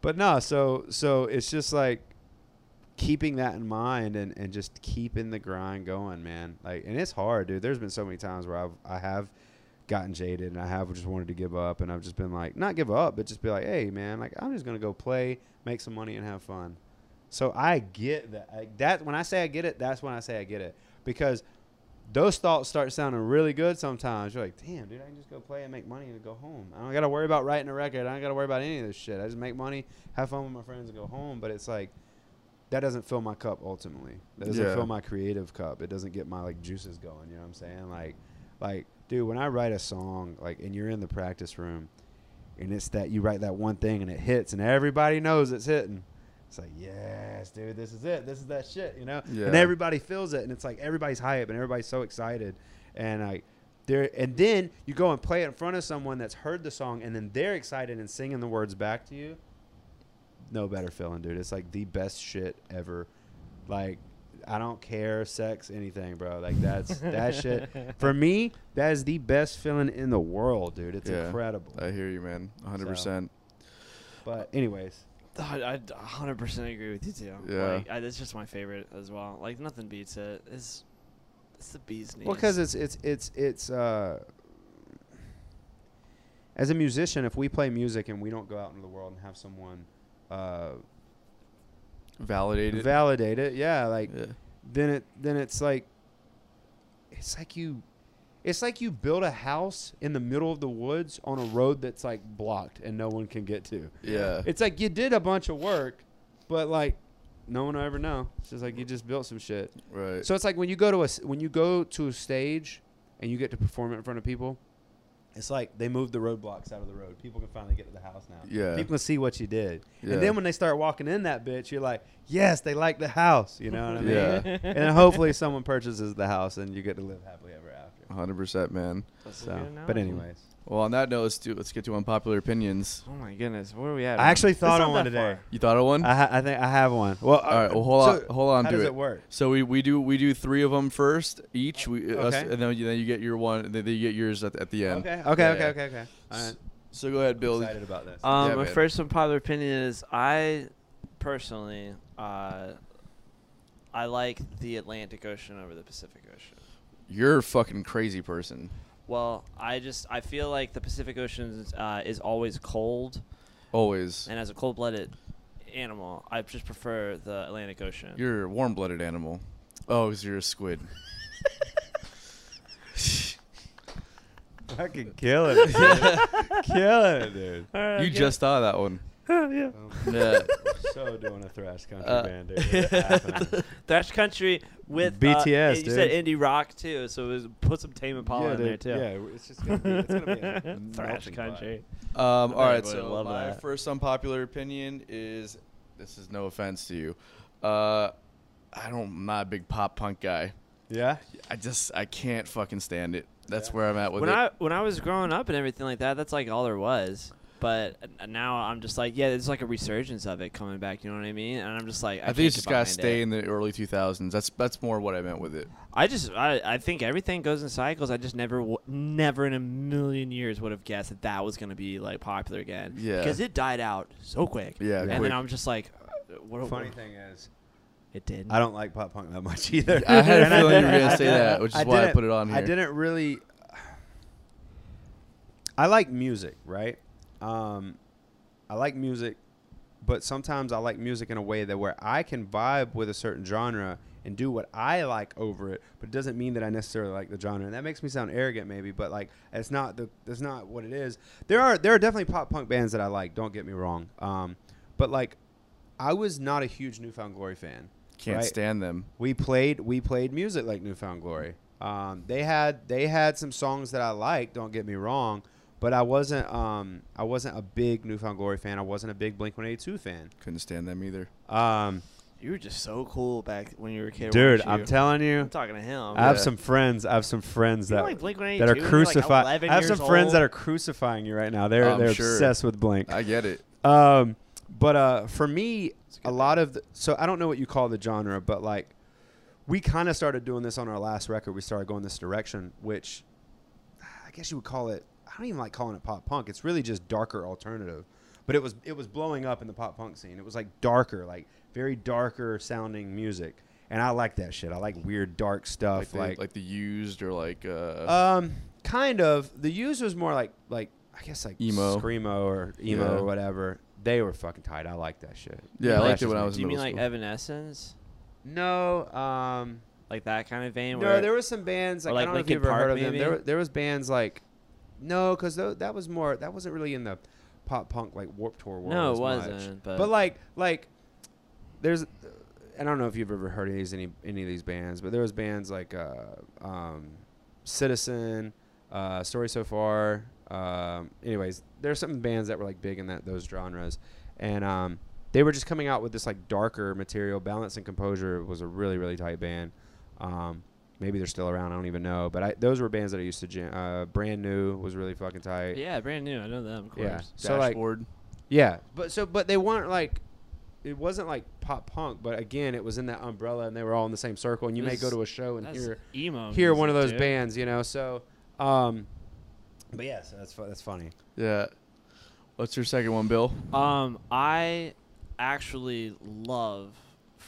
[SPEAKER 2] but no. So so it's just like keeping that in mind and, and just keeping the grind going, man. Like, and it's hard, dude. There's been so many times where I've I have gotten jaded and I have just wanted to give up, and I've just been like, not give up, but just be like, hey, man, like I'm just gonna go play, make some money, and have fun. So I get that. That when I say I get it, that's when I say I get it because those thoughts start sounding really good sometimes. You're like, damn, dude, I can just go play and make money and go home. I don't got to worry about writing a record. I don't got to worry about any of this shit. I just make money, have fun with my friends, and go home. But it's like that doesn't fill my cup ultimately. That doesn't
[SPEAKER 1] Yeah.
[SPEAKER 2] fill my creative cup. It doesn't get my like juices going. You know what I'm saying? Like, like, dude, when I write a song, like, and you're in the practice room, and it's that you write that one thing and it hits, and everybody knows it's hitting. It's like, yes, dude, this is it. This is that shit, you know.
[SPEAKER 1] Yeah.
[SPEAKER 2] And everybody feels it, and it's like everybody's hype and everybody's so excited, and like. There, and then you go and play it in front of someone that's heard the song, and then they're excited and singing the words back to you. No better feeling, dude. It's like the best shit ever. Like, I don't care, sex, anything, bro. Like that's that shit. <laughs> For me, that is the best feeling in the world, dude. It's
[SPEAKER 1] Yeah.
[SPEAKER 2] incredible.
[SPEAKER 1] I hear you, man. hundred percent.
[SPEAKER 2] But anyways,
[SPEAKER 3] I, I 100% agree with you too.
[SPEAKER 1] Yeah.
[SPEAKER 3] Like, I, it's just my favorite as well. Like nothing beats it. It's it's the bee's knees.
[SPEAKER 2] well, because it's it's it's it's uh. As a musician, if we play music and we don't go out into the world and have someone uh,
[SPEAKER 1] it.
[SPEAKER 2] validate it, yeah, like
[SPEAKER 1] yeah.
[SPEAKER 2] then it then it's like it's like you it's like you build a house in the middle of the woods on a road that's like blocked and no one can get to.
[SPEAKER 1] Yeah.
[SPEAKER 2] It's like you did a bunch of work, but like no one will ever know. It's just like you just built some shit.
[SPEAKER 1] right.
[SPEAKER 2] So it's like when you go to a when you go to a stage and you get to perform it in front of people. It's like they moved the roadblocks out of the road. People can finally get to the house now.
[SPEAKER 1] Yeah.
[SPEAKER 2] People can see what you did.
[SPEAKER 1] Yeah.
[SPEAKER 2] And then when they start walking in that bitch, you're like, yes, they like the house. You know what I mean?
[SPEAKER 1] Yeah. <laughs>
[SPEAKER 2] and then hopefully someone purchases the house and you get to live happily ever after.
[SPEAKER 1] Hundred percent, man.
[SPEAKER 3] That's a
[SPEAKER 2] So,
[SPEAKER 3] good
[SPEAKER 2] but anyways,
[SPEAKER 1] Well, on that note, let's do let's get to unpopular opinions.
[SPEAKER 3] Oh my goodness, where are we at?
[SPEAKER 2] I actually thought
[SPEAKER 3] not
[SPEAKER 2] on one today.
[SPEAKER 3] far.
[SPEAKER 1] You thought of one?
[SPEAKER 2] I, ha- I think I have one. Well,
[SPEAKER 1] All right. Well, hold on. Hold on.
[SPEAKER 2] How
[SPEAKER 1] do
[SPEAKER 2] does
[SPEAKER 1] it.
[SPEAKER 2] it work?
[SPEAKER 1] So we, we do we do three of them first each. We us,
[SPEAKER 2] Okay.
[SPEAKER 1] and then you, then you get your one. Then you get yours at, at the end.
[SPEAKER 2] Okay. Okay.
[SPEAKER 1] Yeah,
[SPEAKER 2] okay.
[SPEAKER 1] yeah.
[SPEAKER 2] okay. Okay. All right.
[SPEAKER 1] So go ahead, Bill.
[SPEAKER 2] Excited about this.
[SPEAKER 3] Um,
[SPEAKER 1] Yeah,
[SPEAKER 3] my
[SPEAKER 1] man.
[SPEAKER 3] first unpopular opinion is I personally uh, I like the Atlantic Ocean over the Pacific Ocean.
[SPEAKER 1] You're a fucking crazy person.
[SPEAKER 3] Well, I just I feel like the Pacific Ocean is, uh, is always cold,
[SPEAKER 1] Always.
[SPEAKER 3] and as a cold-blooded animal, I just prefer the Atlantic Ocean.
[SPEAKER 1] You're a warm-blooded animal. Oh, because you're a squid. <laughs>
[SPEAKER 2] Fucking killing it. dude. killing it, dude. <laughs>
[SPEAKER 1] you just thought of that one. <laughs>
[SPEAKER 3] yeah.
[SPEAKER 1] Yeah. <laughs>
[SPEAKER 2] so doing a thrash country
[SPEAKER 1] Uh,
[SPEAKER 2] band, dude. <laughs>
[SPEAKER 3] Thrash country with
[SPEAKER 2] BTS,
[SPEAKER 3] Uh, you said indie rock too, so it was, put some Tame Impala in there too.
[SPEAKER 2] Yeah, it's just gonna be, it's gonna be a
[SPEAKER 3] Thrash country.
[SPEAKER 1] Um,
[SPEAKER 3] I
[SPEAKER 1] all
[SPEAKER 3] bet
[SPEAKER 1] right,
[SPEAKER 3] everybody
[SPEAKER 1] so
[SPEAKER 3] love
[SPEAKER 1] my
[SPEAKER 3] that.
[SPEAKER 1] first unpopular opinion is this is no offense to you. Uh, I don't, I'm not a big pop punk guy.
[SPEAKER 2] Yeah.
[SPEAKER 1] I just I can't fucking stand it. That's
[SPEAKER 2] Yeah.
[SPEAKER 1] where I'm at with
[SPEAKER 3] when
[SPEAKER 1] it.
[SPEAKER 3] I when I was growing up and everything like that, that's like all there was. But now I'm just like, yeah, there's like a resurgence of it coming back. You know what I mean? And I'm just like, I,
[SPEAKER 1] I, think it's
[SPEAKER 3] get
[SPEAKER 1] just gotta stay
[SPEAKER 3] it.
[SPEAKER 1] in the early 2000s. That's that's more what I meant with it.
[SPEAKER 3] I just, I, I think everything goes in cycles. I just never, never in a million years would have guessed that that was gonna be like popular again.
[SPEAKER 1] Yeah.
[SPEAKER 3] Because it died out so quick.
[SPEAKER 1] Yeah,
[SPEAKER 3] And
[SPEAKER 1] quick.
[SPEAKER 3] then I'm just like, uh, what?
[SPEAKER 2] Funny
[SPEAKER 3] what-
[SPEAKER 2] thing is,
[SPEAKER 3] it did.
[SPEAKER 2] I don't like pop punk that much <laughs> either.
[SPEAKER 1] I had a feeling you were
[SPEAKER 2] didn't-
[SPEAKER 1] gonna
[SPEAKER 2] I
[SPEAKER 1] say that, which is why I put it on here.
[SPEAKER 2] I didn't really. I like music, right? Um, I like music, but sometimes I like music in a way that where I can vibe with a certain genre and do what I like over it, but it doesn't mean that I necessarily like the genre. And that makes me sound arrogant, maybe, but like it's not the that's not what it is. There are there are definitely pop punk bands that I like. Don't get me wrong. Um, but like, I was not a huge New Found Glory fan.
[SPEAKER 1] Can't
[SPEAKER 2] right?
[SPEAKER 1] stand them.
[SPEAKER 2] we played we played music like New Found Glory. Um, they had they had some songs that I liked. Don't get me wrong, but I wasn't um, I wasn't a big New Found Glory fan. I wasn't a big Blink One Eighty Two fan.
[SPEAKER 1] Couldn't stand them either.
[SPEAKER 2] Um,
[SPEAKER 3] you were just so cool back when you were a kid.
[SPEAKER 2] dude, I'm telling you,
[SPEAKER 3] I'm talking to him.
[SPEAKER 2] I have
[SPEAKER 1] Yeah.
[SPEAKER 2] some friends. I have some friends
[SPEAKER 3] You know,
[SPEAKER 2] that
[SPEAKER 3] like Blink-182
[SPEAKER 2] that are
[SPEAKER 3] when you're, like,
[SPEAKER 2] crucifying. I have some
[SPEAKER 3] years
[SPEAKER 2] friends that are crucifying you right now. They're
[SPEAKER 1] I'm
[SPEAKER 2] they're
[SPEAKER 1] sure.
[SPEAKER 2] obsessed with Blink.
[SPEAKER 1] I get it.
[SPEAKER 2] Um, but uh, for me,
[SPEAKER 3] a
[SPEAKER 2] a lot of the, so I don't know what you call the genre, but like we kind of started doing this on our last record. We started going this direction, which I guess you would call it. I don't even like calling it pop punk. It's really just darker alternative. But it was it was blowing up in the pop punk scene. It was like darker, like very darker sounding music, and I like that shit. I like weird dark
[SPEAKER 1] Like
[SPEAKER 2] stuff,
[SPEAKER 1] the,
[SPEAKER 2] like
[SPEAKER 1] like the used or like uh,
[SPEAKER 2] um, kind of. The used was more like like I guess like
[SPEAKER 1] Emo.
[SPEAKER 2] screamo or emo
[SPEAKER 1] Yeah.
[SPEAKER 2] or whatever. They were fucking tight. I like that shit.
[SPEAKER 1] yeah, I liked it when I
[SPEAKER 2] me.
[SPEAKER 1] was
[SPEAKER 3] Do you mean
[SPEAKER 1] middle
[SPEAKER 3] like. Evanescence?
[SPEAKER 2] No, um,
[SPEAKER 3] Like that kind of vein?
[SPEAKER 2] no.
[SPEAKER 3] where
[SPEAKER 2] There was some bands like,
[SPEAKER 3] like
[SPEAKER 2] I don't know if you've ever
[SPEAKER 3] Park,
[SPEAKER 2] heard of them. There, there was bands like no, because that was more that wasn't really in the pop punk like Warped Tour world.
[SPEAKER 3] No, it wasn't, but-
[SPEAKER 2] but like like there's. I don't know if you've ever heard of these any any of these bands, but there was bands like uh, um, Citizen, uh, Story So Far. Um, anyways, there's some bands that were like big in that those genres, and um, they were just coming out with this like darker material. Balance and Composure was a really really tight band. Um, maybe they're still around. I don't even know. But I, those were bands that I used to jam. Uh, Brand New was really fucking tight.
[SPEAKER 3] yeah, brand new. I know them. Of course.
[SPEAKER 2] Yeah. So like
[SPEAKER 1] Dashboard.
[SPEAKER 2] yeah, but so but they weren't like it wasn't like pop punk, but again, it was in that umbrella, and they were all in the same circle. And you may go to a show and hear
[SPEAKER 3] emo.
[SPEAKER 2] hear one of those
[SPEAKER 3] dude.
[SPEAKER 2] bands, you know. So, um, but yeah, so that's fu- that's funny.
[SPEAKER 1] Yeah. What's your second one, Bill?
[SPEAKER 3] Um, I actually love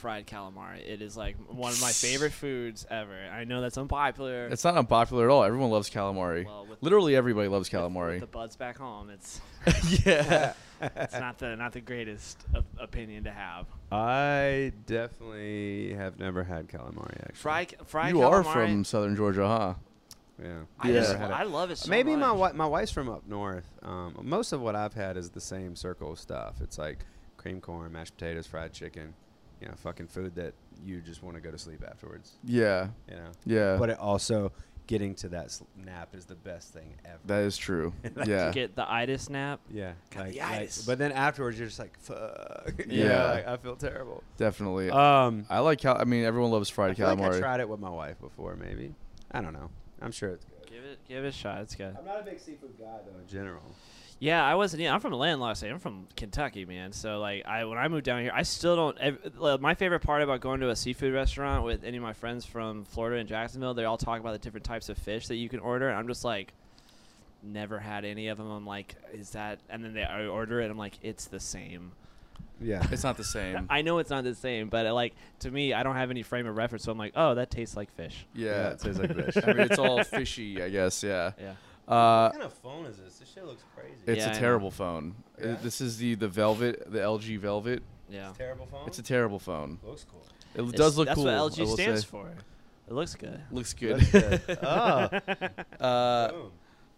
[SPEAKER 3] fried calamari. It is like one of my favorite foods ever. I know that's unpopular.
[SPEAKER 1] It's not unpopular at all. Everyone loves calamari.
[SPEAKER 3] Well, with-
[SPEAKER 1] Literally everybody loves calamari.
[SPEAKER 3] With the buds back home, it's <laughs> <laughs>
[SPEAKER 1] yeah.
[SPEAKER 3] it's not the not the greatest op- opinion to have.
[SPEAKER 2] I definitely have never had calamari. Actually,
[SPEAKER 3] Fried fried
[SPEAKER 1] you
[SPEAKER 3] calamari.
[SPEAKER 1] are from Southern Georgia, huh?
[SPEAKER 2] Yeah,
[SPEAKER 3] I
[SPEAKER 1] Yeah.
[SPEAKER 3] just
[SPEAKER 2] Never had it.
[SPEAKER 3] I love it so
[SPEAKER 2] Maybe my
[SPEAKER 3] much.
[SPEAKER 2] wi- my wife's from up north. Um, most of what I've had is the same circle of stuff. It's like cream corn, mashed potatoes, fried chicken. You know, fucking food that you just want to go to sleep afterwards.
[SPEAKER 1] Yeah.
[SPEAKER 2] You know,
[SPEAKER 1] Yeah.
[SPEAKER 2] but it also getting to that sl- nap is the best thing ever.
[SPEAKER 1] that is true. <laughs>
[SPEAKER 2] Like,
[SPEAKER 1] yeah.
[SPEAKER 3] Get the itis nap.
[SPEAKER 2] yeah,
[SPEAKER 3] Got
[SPEAKER 2] like,
[SPEAKER 3] the
[SPEAKER 2] like-
[SPEAKER 3] itis.
[SPEAKER 2] but then afterwards you're just like, fuck. <laughs>
[SPEAKER 1] Yeah.
[SPEAKER 2] yeah, like, I feel terrible.
[SPEAKER 1] Definitely.
[SPEAKER 2] Um,
[SPEAKER 1] I like cal- I mean everyone loves
[SPEAKER 2] I
[SPEAKER 1] fried
[SPEAKER 2] feel like I
[SPEAKER 1] calamari.
[SPEAKER 2] tried it with my wife before. Maybe I don't know. I'm sure it's good.
[SPEAKER 3] Give it give it a shot. It's good.
[SPEAKER 2] I'm not a big seafood guy though in general.
[SPEAKER 3] Yeah, I wasn't. Yeah, I'm from Atlanta, like I say. I'm from Kentucky, man. So like, I when I moved down here, I still don't. ev- like, My favorite part about going to a seafood restaurant with any of my friends from Florida and Jacksonville, they all talk about the different types of fish that you can order, and I'm just like, never had any of them. I'm like, is that? And then they I order it, I'm like, it's the same.
[SPEAKER 2] Yeah,
[SPEAKER 1] It's not the same. <laughs>
[SPEAKER 3] I know it's not the same, but uh, like to me, I don't have any frame of reference, so I'm like, oh, that tastes like fish.
[SPEAKER 1] yeah.
[SPEAKER 2] it tastes like fish. <laughs>
[SPEAKER 1] I mean it's all fishy, I guess, yeah.
[SPEAKER 3] Yeah.
[SPEAKER 1] Uh
[SPEAKER 2] what kind of phone is this? This shit looks crazy.
[SPEAKER 1] it's
[SPEAKER 3] Yeah, I
[SPEAKER 1] a
[SPEAKER 3] know.
[SPEAKER 1] terrible phone. Uh,
[SPEAKER 2] Yeah?
[SPEAKER 1] This is the the Velvet, the LG Velvet.
[SPEAKER 3] Yeah.
[SPEAKER 2] terrible phone.
[SPEAKER 1] It's a terrible phone.
[SPEAKER 2] looks cool.
[SPEAKER 1] It
[SPEAKER 3] It's-
[SPEAKER 1] does look
[SPEAKER 3] that's
[SPEAKER 1] cool.
[SPEAKER 3] what LG stands
[SPEAKER 1] say.
[SPEAKER 3] for. It looks good.
[SPEAKER 1] Looks good.
[SPEAKER 2] That's good. oh, <laughs> <laughs>
[SPEAKER 1] uh,
[SPEAKER 2] boom.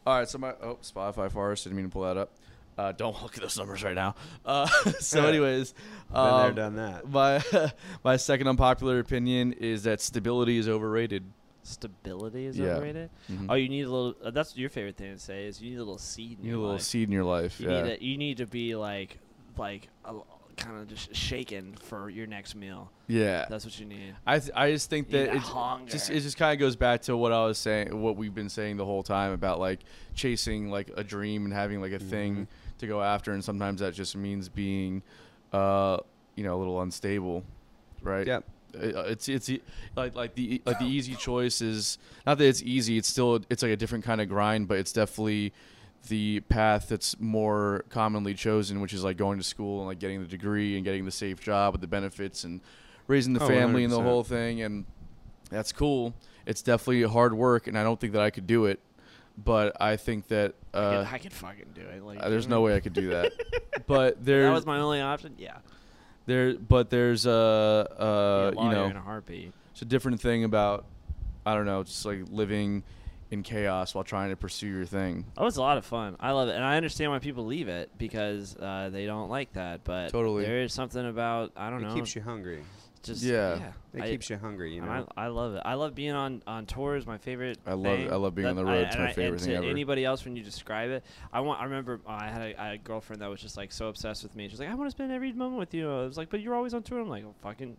[SPEAKER 1] all right, so my oh Spotify for Artists didn't mean to pull that up. Uh, don't look at those numbers right now. Uh, <laughs> so, anyways,
[SPEAKER 2] Been
[SPEAKER 1] um,
[SPEAKER 2] there, done that.
[SPEAKER 1] my my second unpopular opinion is that stability is overrated.
[SPEAKER 3] Stability is
[SPEAKER 1] Yeah.
[SPEAKER 3] overrated.
[SPEAKER 1] Mhm.
[SPEAKER 3] Oh, you need a little. Uh, that's your favorite thing to say is you need a little seed. In
[SPEAKER 1] you need a
[SPEAKER 3] your
[SPEAKER 1] little
[SPEAKER 3] life.
[SPEAKER 1] seed in your life.
[SPEAKER 3] You
[SPEAKER 1] yeah.
[SPEAKER 3] need to, You need to be like like kind of just shaken for your next meal.
[SPEAKER 1] yeah.
[SPEAKER 3] That's what you need.
[SPEAKER 1] I th- I just think that
[SPEAKER 3] need
[SPEAKER 1] it
[SPEAKER 3] that hunger.
[SPEAKER 1] just it just kind of goes back to what I was saying, what we've been saying the whole time about like chasing like a dream and having like a thing to go after, and sometimes that just means being, uh, you know, a little unstable, right?
[SPEAKER 2] Yep.
[SPEAKER 1] Uh, It's it's e- like like the like the easy choice is not that it's easy. It's still it's like a different kind of grind, but it's definitely the path that's more commonly chosen, which is like going to school and like getting the degree and getting the safe job with the benefits and raising the
[SPEAKER 2] Oh,
[SPEAKER 1] family and the whole thing. And that's cool. It's definitely hard work, and I don't think that I could do it. But I think that
[SPEAKER 3] I,
[SPEAKER 1] uh,
[SPEAKER 3] could, I could fucking do it. Like
[SPEAKER 1] uh, there's no way I could do that. but <laughs> there,
[SPEAKER 3] That was my only option. Yeah.
[SPEAKER 1] There, but there's uh,
[SPEAKER 3] a
[SPEAKER 1] uh, you know,
[SPEAKER 3] in a heartbeat.
[SPEAKER 1] it's a different thing about I don't know, just like living in chaos while trying to pursue your thing.
[SPEAKER 3] Oh, it's a lot of fun. I love it, and I understand why people leave it because uh, they don't like that. But
[SPEAKER 1] Totally.
[SPEAKER 3] there is something about I don't
[SPEAKER 2] It
[SPEAKER 3] know.
[SPEAKER 2] keeps you hungry.
[SPEAKER 3] Just
[SPEAKER 1] Yeah.
[SPEAKER 2] It
[SPEAKER 3] I-
[SPEAKER 2] keeps you hungry. You know.
[SPEAKER 3] I, I love it. I love being on, on tours. My favorite.
[SPEAKER 1] I love-
[SPEAKER 3] thing.
[SPEAKER 1] I love being on the road.
[SPEAKER 3] I-
[SPEAKER 1] It's
[SPEAKER 3] and
[SPEAKER 1] my
[SPEAKER 3] I-
[SPEAKER 1] favorite
[SPEAKER 3] and
[SPEAKER 1] thing
[SPEAKER 3] to
[SPEAKER 1] ever.
[SPEAKER 3] Anybody else when you describe it, I want. I remember uh, I had a, I had a girlfriend that was just like so obsessed with me. She's like, I want to spend every moment with you. I was like, but you're always on tour. I'm like, oh, fucking.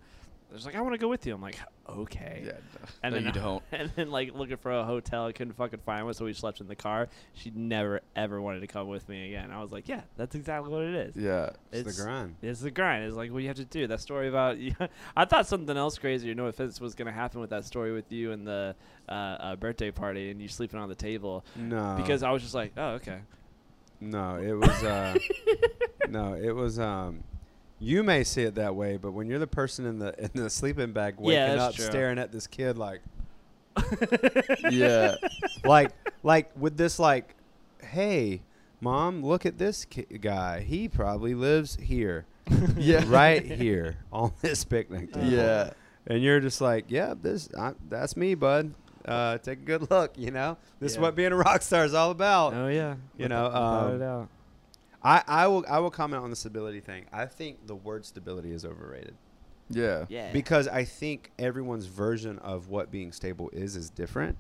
[SPEAKER 3] She's like, I want to go with you. I'm like, okay.
[SPEAKER 1] Yeah, <laughs>
[SPEAKER 3] And
[SPEAKER 1] no,
[SPEAKER 3] then
[SPEAKER 1] you don't. <laughs>
[SPEAKER 3] And then like looking for a hotel, I couldn't fucking find one, so we slept in the car. She never ever wanted to come with me again. I was like, yeah, that's exactly what it is.
[SPEAKER 1] Yeah,
[SPEAKER 2] it's, the grind.
[SPEAKER 3] It's the grind. It's like what you have to do. That story about <laughs> I thought something else crazy. No offense was gonna happen with that story with you and the uh, uh, birthday party and you sleeping on the table
[SPEAKER 2] No,
[SPEAKER 3] because I was just like, oh okay.
[SPEAKER 2] no, it was. Uh, no, it was. Um, you may see it that way, but when you're the person in the <laughs> in the sleeping bag waking
[SPEAKER 3] Yeah, that's
[SPEAKER 2] up,
[SPEAKER 3] true.
[SPEAKER 2] staring at this kid like, <laughs>
[SPEAKER 1] yeah,
[SPEAKER 2] like, like with this like, hey, mom, look at this ki- guy. He probably lives here, <laughs>
[SPEAKER 1] yeah,
[SPEAKER 2] right here on this picnic table.
[SPEAKER 1] Yeah,
[SPEAKER 2] and you're just like, yeah, this I, that's me, bud. Uh, take a good look. You know, this is what being a rock star is all about.
[SPEAKER 3] Oh yeah.
[SPEAKER 2] You know,
[SPEAKER 3] Without a
[SPEAKER 2] um,
[SPEAKER 3] doubt.
[SPEAKER 2] I, I will I will comment on the stability thing. I think the word stability is overrated
[SPEAKER 1] yeah,
[SPEAKER 3] Yeah.
[SPEAKER 2] because I think everyone's version of what being stable is is different,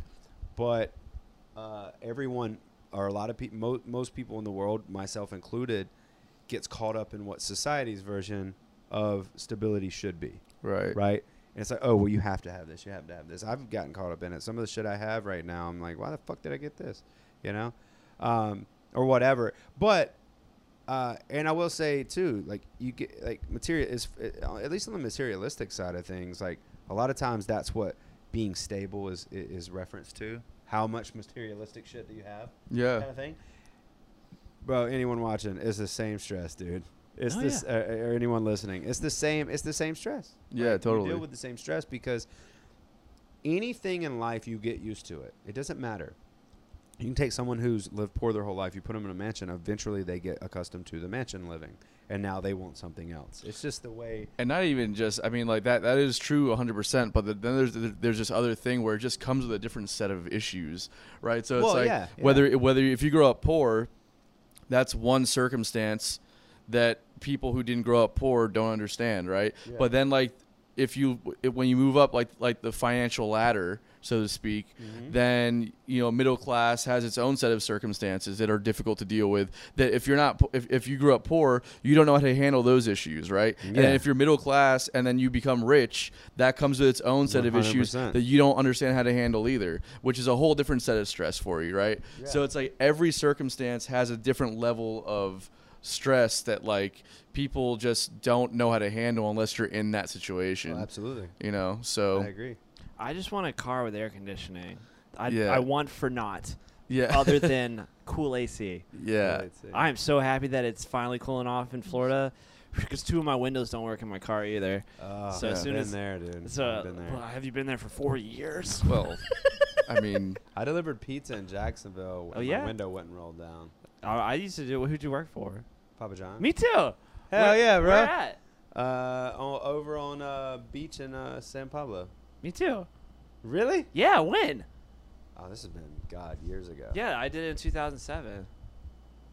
[SPEAKER 2] but uh, everyone or a lot of people, mo- most people in the world, myself included, gets caught up in what society's version of stability should be.
[SPEAKER 1] right,
[SPEAKER 2] right? And it's like, oh, well, you have to have this. You have to have this. I've gotten caught up in it. Some of the shit I have right now, I'm like, why the fuck did I get this? You know, um, or whatever. But, uh, and I will say too, like you get like material is uh, at least on the materialistic side of things. Like a lot of times, that's what being stable is is referenced to. How much materialistic shit do you have?
[SPEAKER 1] yeah,
[SPEAKER 2] Kind of thing. Bro, anyone watching, it's the same stress, dude. It's
[SPEAKER 3] Oh,
[SPEAKER 2] this, uh, or anyone listening. It's the same. It's the same stress.
[SPEAKER 1] Yeah,
[SPEAKER 2] You
[SPEAKER 1] totally.
[SPEAKER 2] deal with the same stress because anything in life you get used to it. It doesn't matter. You can take someone who's lived poor their whole life. You put them in a mansion. Eventually, they get accustomed to the mansion living, and now they want something else. It's just the way.
[SPEAKER 1] and not even just i mean like that that is true 100% but the, then there's there's this other thing where it just comes with a different set of issues right so it's
[SPEAKER 2] Well,
[SPEAKER 1] like
[SPEAKER 2] yeah, yeah.
[SPEAKER 1] whether whether if you grow up poor that's one circumstance that people who didn't grow up poor don't understand right
[SPEAKER 2] Yeah.
[SPEAKER 1] but then like if you if, when you move up like like the financial ladder so to speak
[SPEAKER 2] Mm-hmm.
[SPEAKER 1] then you know middle class has its own set of circumstances that are difficult to deal with that if you're not if, if you grew up poor you don't know how to handle those issues right? And if you're middle class and then you become rich that comes with its own set of issues that you don't understand how to handle either which is a whole different set of stress for you right? So it's like every circumstance has a different level of stress that like people just don't know how to handle unless you're in that situation
[SPEAKER 2] Oh, absolutely.
[SPEAKER 1] you know so
[SPEAKER 2] I agree.
[SPEAKER 3] I just want a car with air conditioning. I,
[SPEAKER 1] Yeah.
[SPEAKER 3] I want for not.
[SPEAKER 1] yeah
[SPEAKER 3] other <laughs> than cool AC.
[SPEAKER 1] yeah
[SPEAKER 2] I'd say.
[SPEAKER 3] I am so happy that it's finally cooling off in Florida <laughs> because two of my windows don't work in my car either.
[SPEAKER 2] Oh,
[SPEAKER 3] So
[SPEAKER 1] as
[SPEAKER 3] soon
[SPEAKER 2] been
[SPEAKER 3] as-
[SPEAKER 2] there, dude.
[SPEAKER 3] So,
[SPEAKER 2] I've been there.
[SPEAKER 3] well, have you been there for four years? <laughs>
[SPEAKER 1] well i mean
[SPEAKER 2] I delivered pizza in Jacksonville.
[SPEAKER 3] Oh,
[SPEAKER 2] and
[SPEAKER 3] yeah?
[SPEAKER 2] My window wouldn't roll down.
[SPEAKER 3] I I used to do. Who'd you work for?
[SPEAKER 2] Papa John.
[SPEAKER 3] Me too.
[SPEAKER 2] Hell
[SPEAKER 3] Where-
[SPEAKER 2] yeah, bro.
[SPEAKER 3] Where at?
[SPEAKER 2] Uh, on, over on uh beach in uh San Pablo.
[SPEAKER 3] Me too.
[SPEAKER 2] Really?
[SPEAKER 3] Yeah, when?
[SPEAKER 2] Oh, this has been God years ago.
[SPEAKER 3] Yeah, I did it in 2007.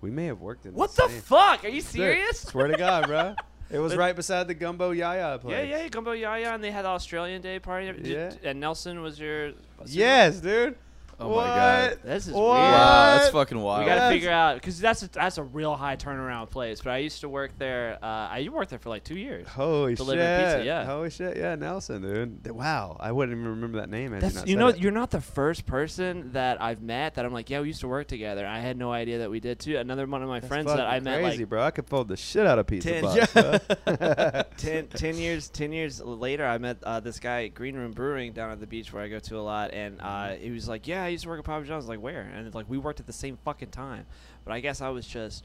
[SPEAKER 2] We may have worked in.
[SPEAKER 3] What
[SPEAKER 2] the same-
[SPEAKER 3] fuck? Are you
[SPEAKER 2] Dude,
[SPEAKER 3] serious?
[SPEAKER 2] Swear to God, bro. <laughs> It was right beside the Gumbo Yaya place.
[SPEAKER 3] yeah, yeah, Gumbo Yaya, and they had the Australian Day party. Did-
[SPEAKER 2] Yeah.
[SPEAKER 3] And Nelson was your.
[SPEAKER 2] Yes, dude.
[SPEAKER 1] Oh my? God.
[SPEAKER 3] This is
[SPEAKER 2] What?
[SPEAKER 3] weird.
[SPEAKER 1] wow that's fucking wild
[SPEAKER 3] We got to
[SPEAKER 2] Yes.
[SPEAKER 3] figure out because that's a, that's a real high turnaround place. But I used to work there. Uh, I worked there for like two years.
[SPEAKER 2] Holy
[SPEAKER 3] Delivered
[SPEAKER 2] shit!
[SPEAKER 3] pizza, yeah.
[SPEAKER 2] Holy shit! Yeah, Nelson, dude. Wow, I wouldn't even remember that name. Had
[SPEAKER 3] That's,
[SPEAKER 2] you,
[SPEAKER 3] you know,
[SPEAKER 2] it.
[SPEAKER 3] you're not the first person that I've met that I'm like, yeah, we used to work together. I had no idea that we did too. Another one of my
[SPEAKER 2] That's
[SPEAKER 3] friends that I met
[SPEAKER 2] crazy,
[SPEAKER 3] like
[SPEAKER 2] bro. I could fold the shit out of pizza.
[SPEAKER 3] Ten-
[SPEAKER 2] box, bro. <laughs> <laughs>
[SPEAKER 3] 10, 10 years 10 years later i met uh, this guy at green room brewing down at the beach where i go to a lot and uh, he was like yeah i used to work at papa john's like where and it's like we worked at the same fucking time but i guess i was just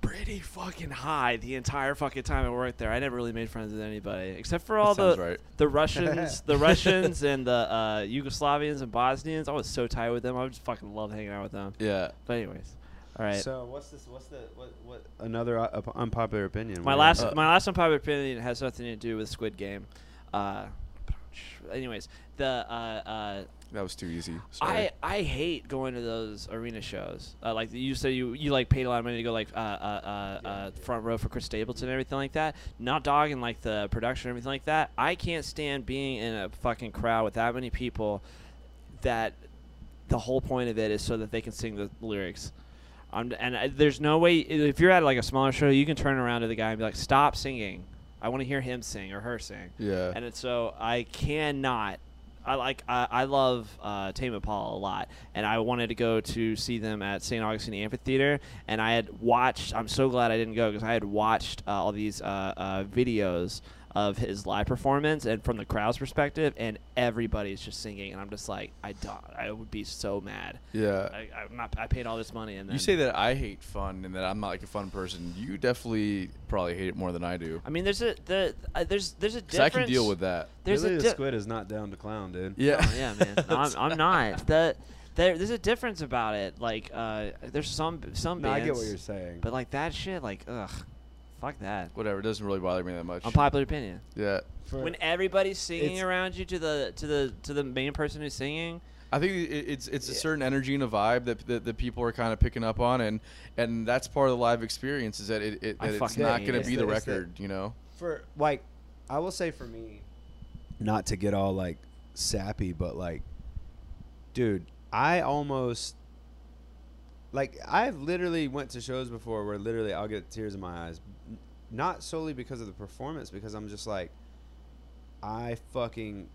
[SPEAKER 3] pretty fucking high the entire fucking time i worked there i never really made friends with anybody except for all the
[SPEAKER 1] right.
[SPEAKER 3] the russians <laughs> the russians and the uh, yugoslavians and bosnians i was so tight with them i just fucking love hanging out with them
[SPEAKER 1] yeah
[SPEAKER 3] but anyways all right
[SPEAKER 2] So what's this? What's the what? What another uh, unpopular opinion?
[SPEAKER 3] My last
[SPEAKER 1] Uh,
[SPEAKER 3] my last unpopular opinion has nothing to do with Squid Game. Anyways, the uh, uh,
[SPEAKER 1] that was too easy Sorry.
[SPEAKER 3] I I hate going to those arena shows. Uh, like you said, you you like paid a lot of money to go like uh, uh, uh, uh, front row for Chris Stapleton and everything like that. Not dogging like the production or everything like that. I can't stand being in a fucking crowd with that many people. That the whole point of it is so that they can sing the lyrics. Um, and uh, there's no way if you're at like a smaller show, you can turn around to the guy and be like, "Stop singing! I want to hear him sing or her sing."
[SPEAKER 1] yeah
[SPEAKER 3] And it's so I cannot. I like I, I love uh, Tame Impala a lot, and I wanted to go to see them at St. Augustine Amphitheater, and I had watched. I'm so glad I didn't go because I had watched uh, all these uh, uh, videos of his live performance and from the crowd's perspective, and everybody's just singing, and I'm just like, I don't, I would be so mad.
[SPEAKER 1] yeah
[SPEAKER 3] I, I'm not. I paid all this money, and then
[SPEAKER 1] you say that I hate fun and that I'm not like a fun person. You definitely probably hate it more than I do.
[SPEAKER 3] I mean, there's a the uh, there's there's a
[SPEAKER 1] Because
[SPEAKER 3] difference.
[SPEAKER 1] I can deal with that.
[SPEAKER 3] There's
[SPEAKER 2] Billy
[SPEAKER 3] a
[SPEAKER 2] the
[SPEAKER 3] di-
[SPEAKER 2] squid is not down to clown, dude.
[SPEAKER 1] Yeah.
[SPEAKER 3] Oh, yeah, man. No, <laughs> I'm, I'm not. The, there, there's a difference about it. Like, uh, there's some some
[SPEAKER 2] No, I get what you're saying.
[SPEAKER 3] but like that shit, like, ugh, fuck that.
[SPEAKER 1] Whatever. It doesn't really bother me that much.
[SPEAKER 3] Unpopular opinion.
[SPEAKER 1] yeah.
[SPEAKER 2] For-
[SPEAKER 3] When everybody's singing
[SPEAKER 2] It's-
[SPEAKER 3] around you to the to the to the main person who's singing,
[SPEAKER 1] I think it, it's it's a certain energy and a vibe that, that that people are kind of picking up on, and and that's part of the live experience is that it, it that it's not going
[SPEAKER 3] it.
[SPEAKER 1] to be the
[SPEAKER 2] the- it's the-
[SPEAKER 1] record, you know.
[SPEAKER 2] for like I will say for me not to get all like sappy but like dude I almost like I've literally went to shows before where literally I'll get tears in my eyes N- not solely because of the performance because I'm just like I fucking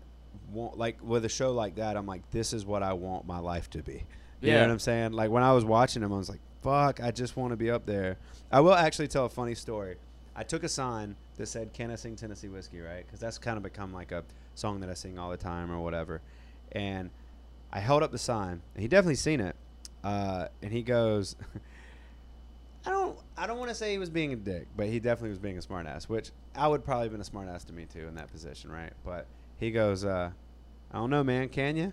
[SPEAKER 2] want like with a show like that I'm like this is what I want my life to be you know
[SPEAKER 3] Yeah.
[SPEAKER 2] what I'm saying like when I was watching them I was like fuck I just want to be up there I will actually tell a funny story I took a sign that said "Can I sing Tennessee whiskey?" Right, because that's kind of become like a song that I sing all the time or whatever. And I held up the sign, and he definitely seen it. Uh, and he goes, <laughs> "I don't, I don't want to say he was being a dick, but he definitely was being a smartass, which I would probably have been a smartass to me too in that position, right? But he goes, uh, I don't know, man, can you?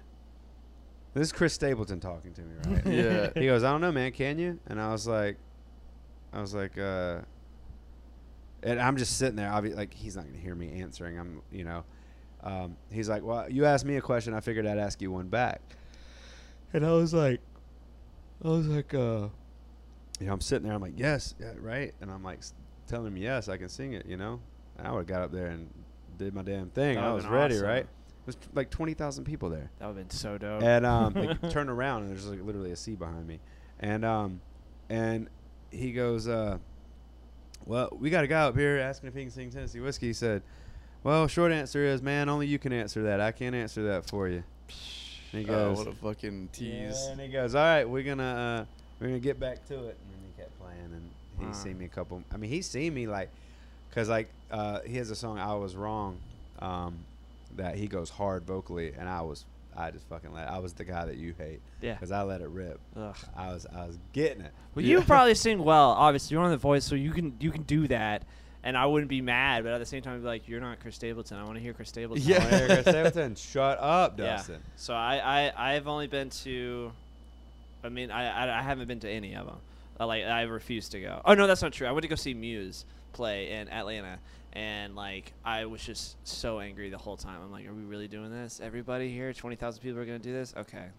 [SPEAKER 2] This is Chris Stapleton talking to me, right? <laughs>
[SPEAKER 1] Yeah.
[SPEAKER 2] he goes, I don't know, man, can you? And I was like, I was like, uh, and I'm just sitting there, obvi- like he's not gonna hear me answering. I'm, you know, um, he's like, well, you asked me a question, I figured I'd ask you one back. And I was like, I was like, uh, you know, I'm sitting there, I'm like, yes, yeah, right, and I'm like telling him, yes, I can sing it, you know. And I would have got up there and did my damn thing. I was ready,
[SPEAKER 3] awesome.
[SPEAKER 2] right? It was like twenty thousand people there.
[SPEAKER 3] That would have been so dope.
[SPEAKER 2] And um, <laughs> like, turn around and there's like literally a sea behind me, and um, and he goes, uh, well, we got a guy up here asking if he can sing Tennessee whiskey. He said, well, short answer is, man, only you can answer that. I can't answer that for you. And he
[SPEAKER 1] Oh,
[SPEAKER 2] goes,
[SPEAKER 1] what a fucking tease.
[SPEAKER 2] yeah, and he goes, all right, we're gonna uh, we're gonna get back to it. And then he kept playing, and he seen me a couple. I mean, he seen me like, cause like uh, he has a song "I Was Wrong," um, that he goes hard vocally, and I was I just fucking let. I was the guy that you hate,
[SPEAKER 3] Yeah.
[SPEAKER 2] cause I let it rip.
[SPEAKER 3] Ugh.
[SPEAKER 2] I was I was getting it.
[SPEAKER 3] Well, you probably sing well. Obviously, you're on the voice, so you can you can do that, and I wouldn't be mad. But at the same time, I'd be like, you're not Chris Stapleton. I want to hear Chris Stapleton.
[SPEAKER 1] Yeah.
[SPEAKER 2] Yeah, Chris <laughs> Stapleton, shut up, Dustin. Yeah.
[SPEAKER 3] So I I I've only been to, I mean I I, I haven't been to any of them. Uh, like I refuse to go. Oh no, that's not true. I went to go see Muse play in Atlanta, and like I was just so angry the whole time. I'm like, are we really doing this? Everybody here, twenty thousand people are gonna do this? Okay, I'm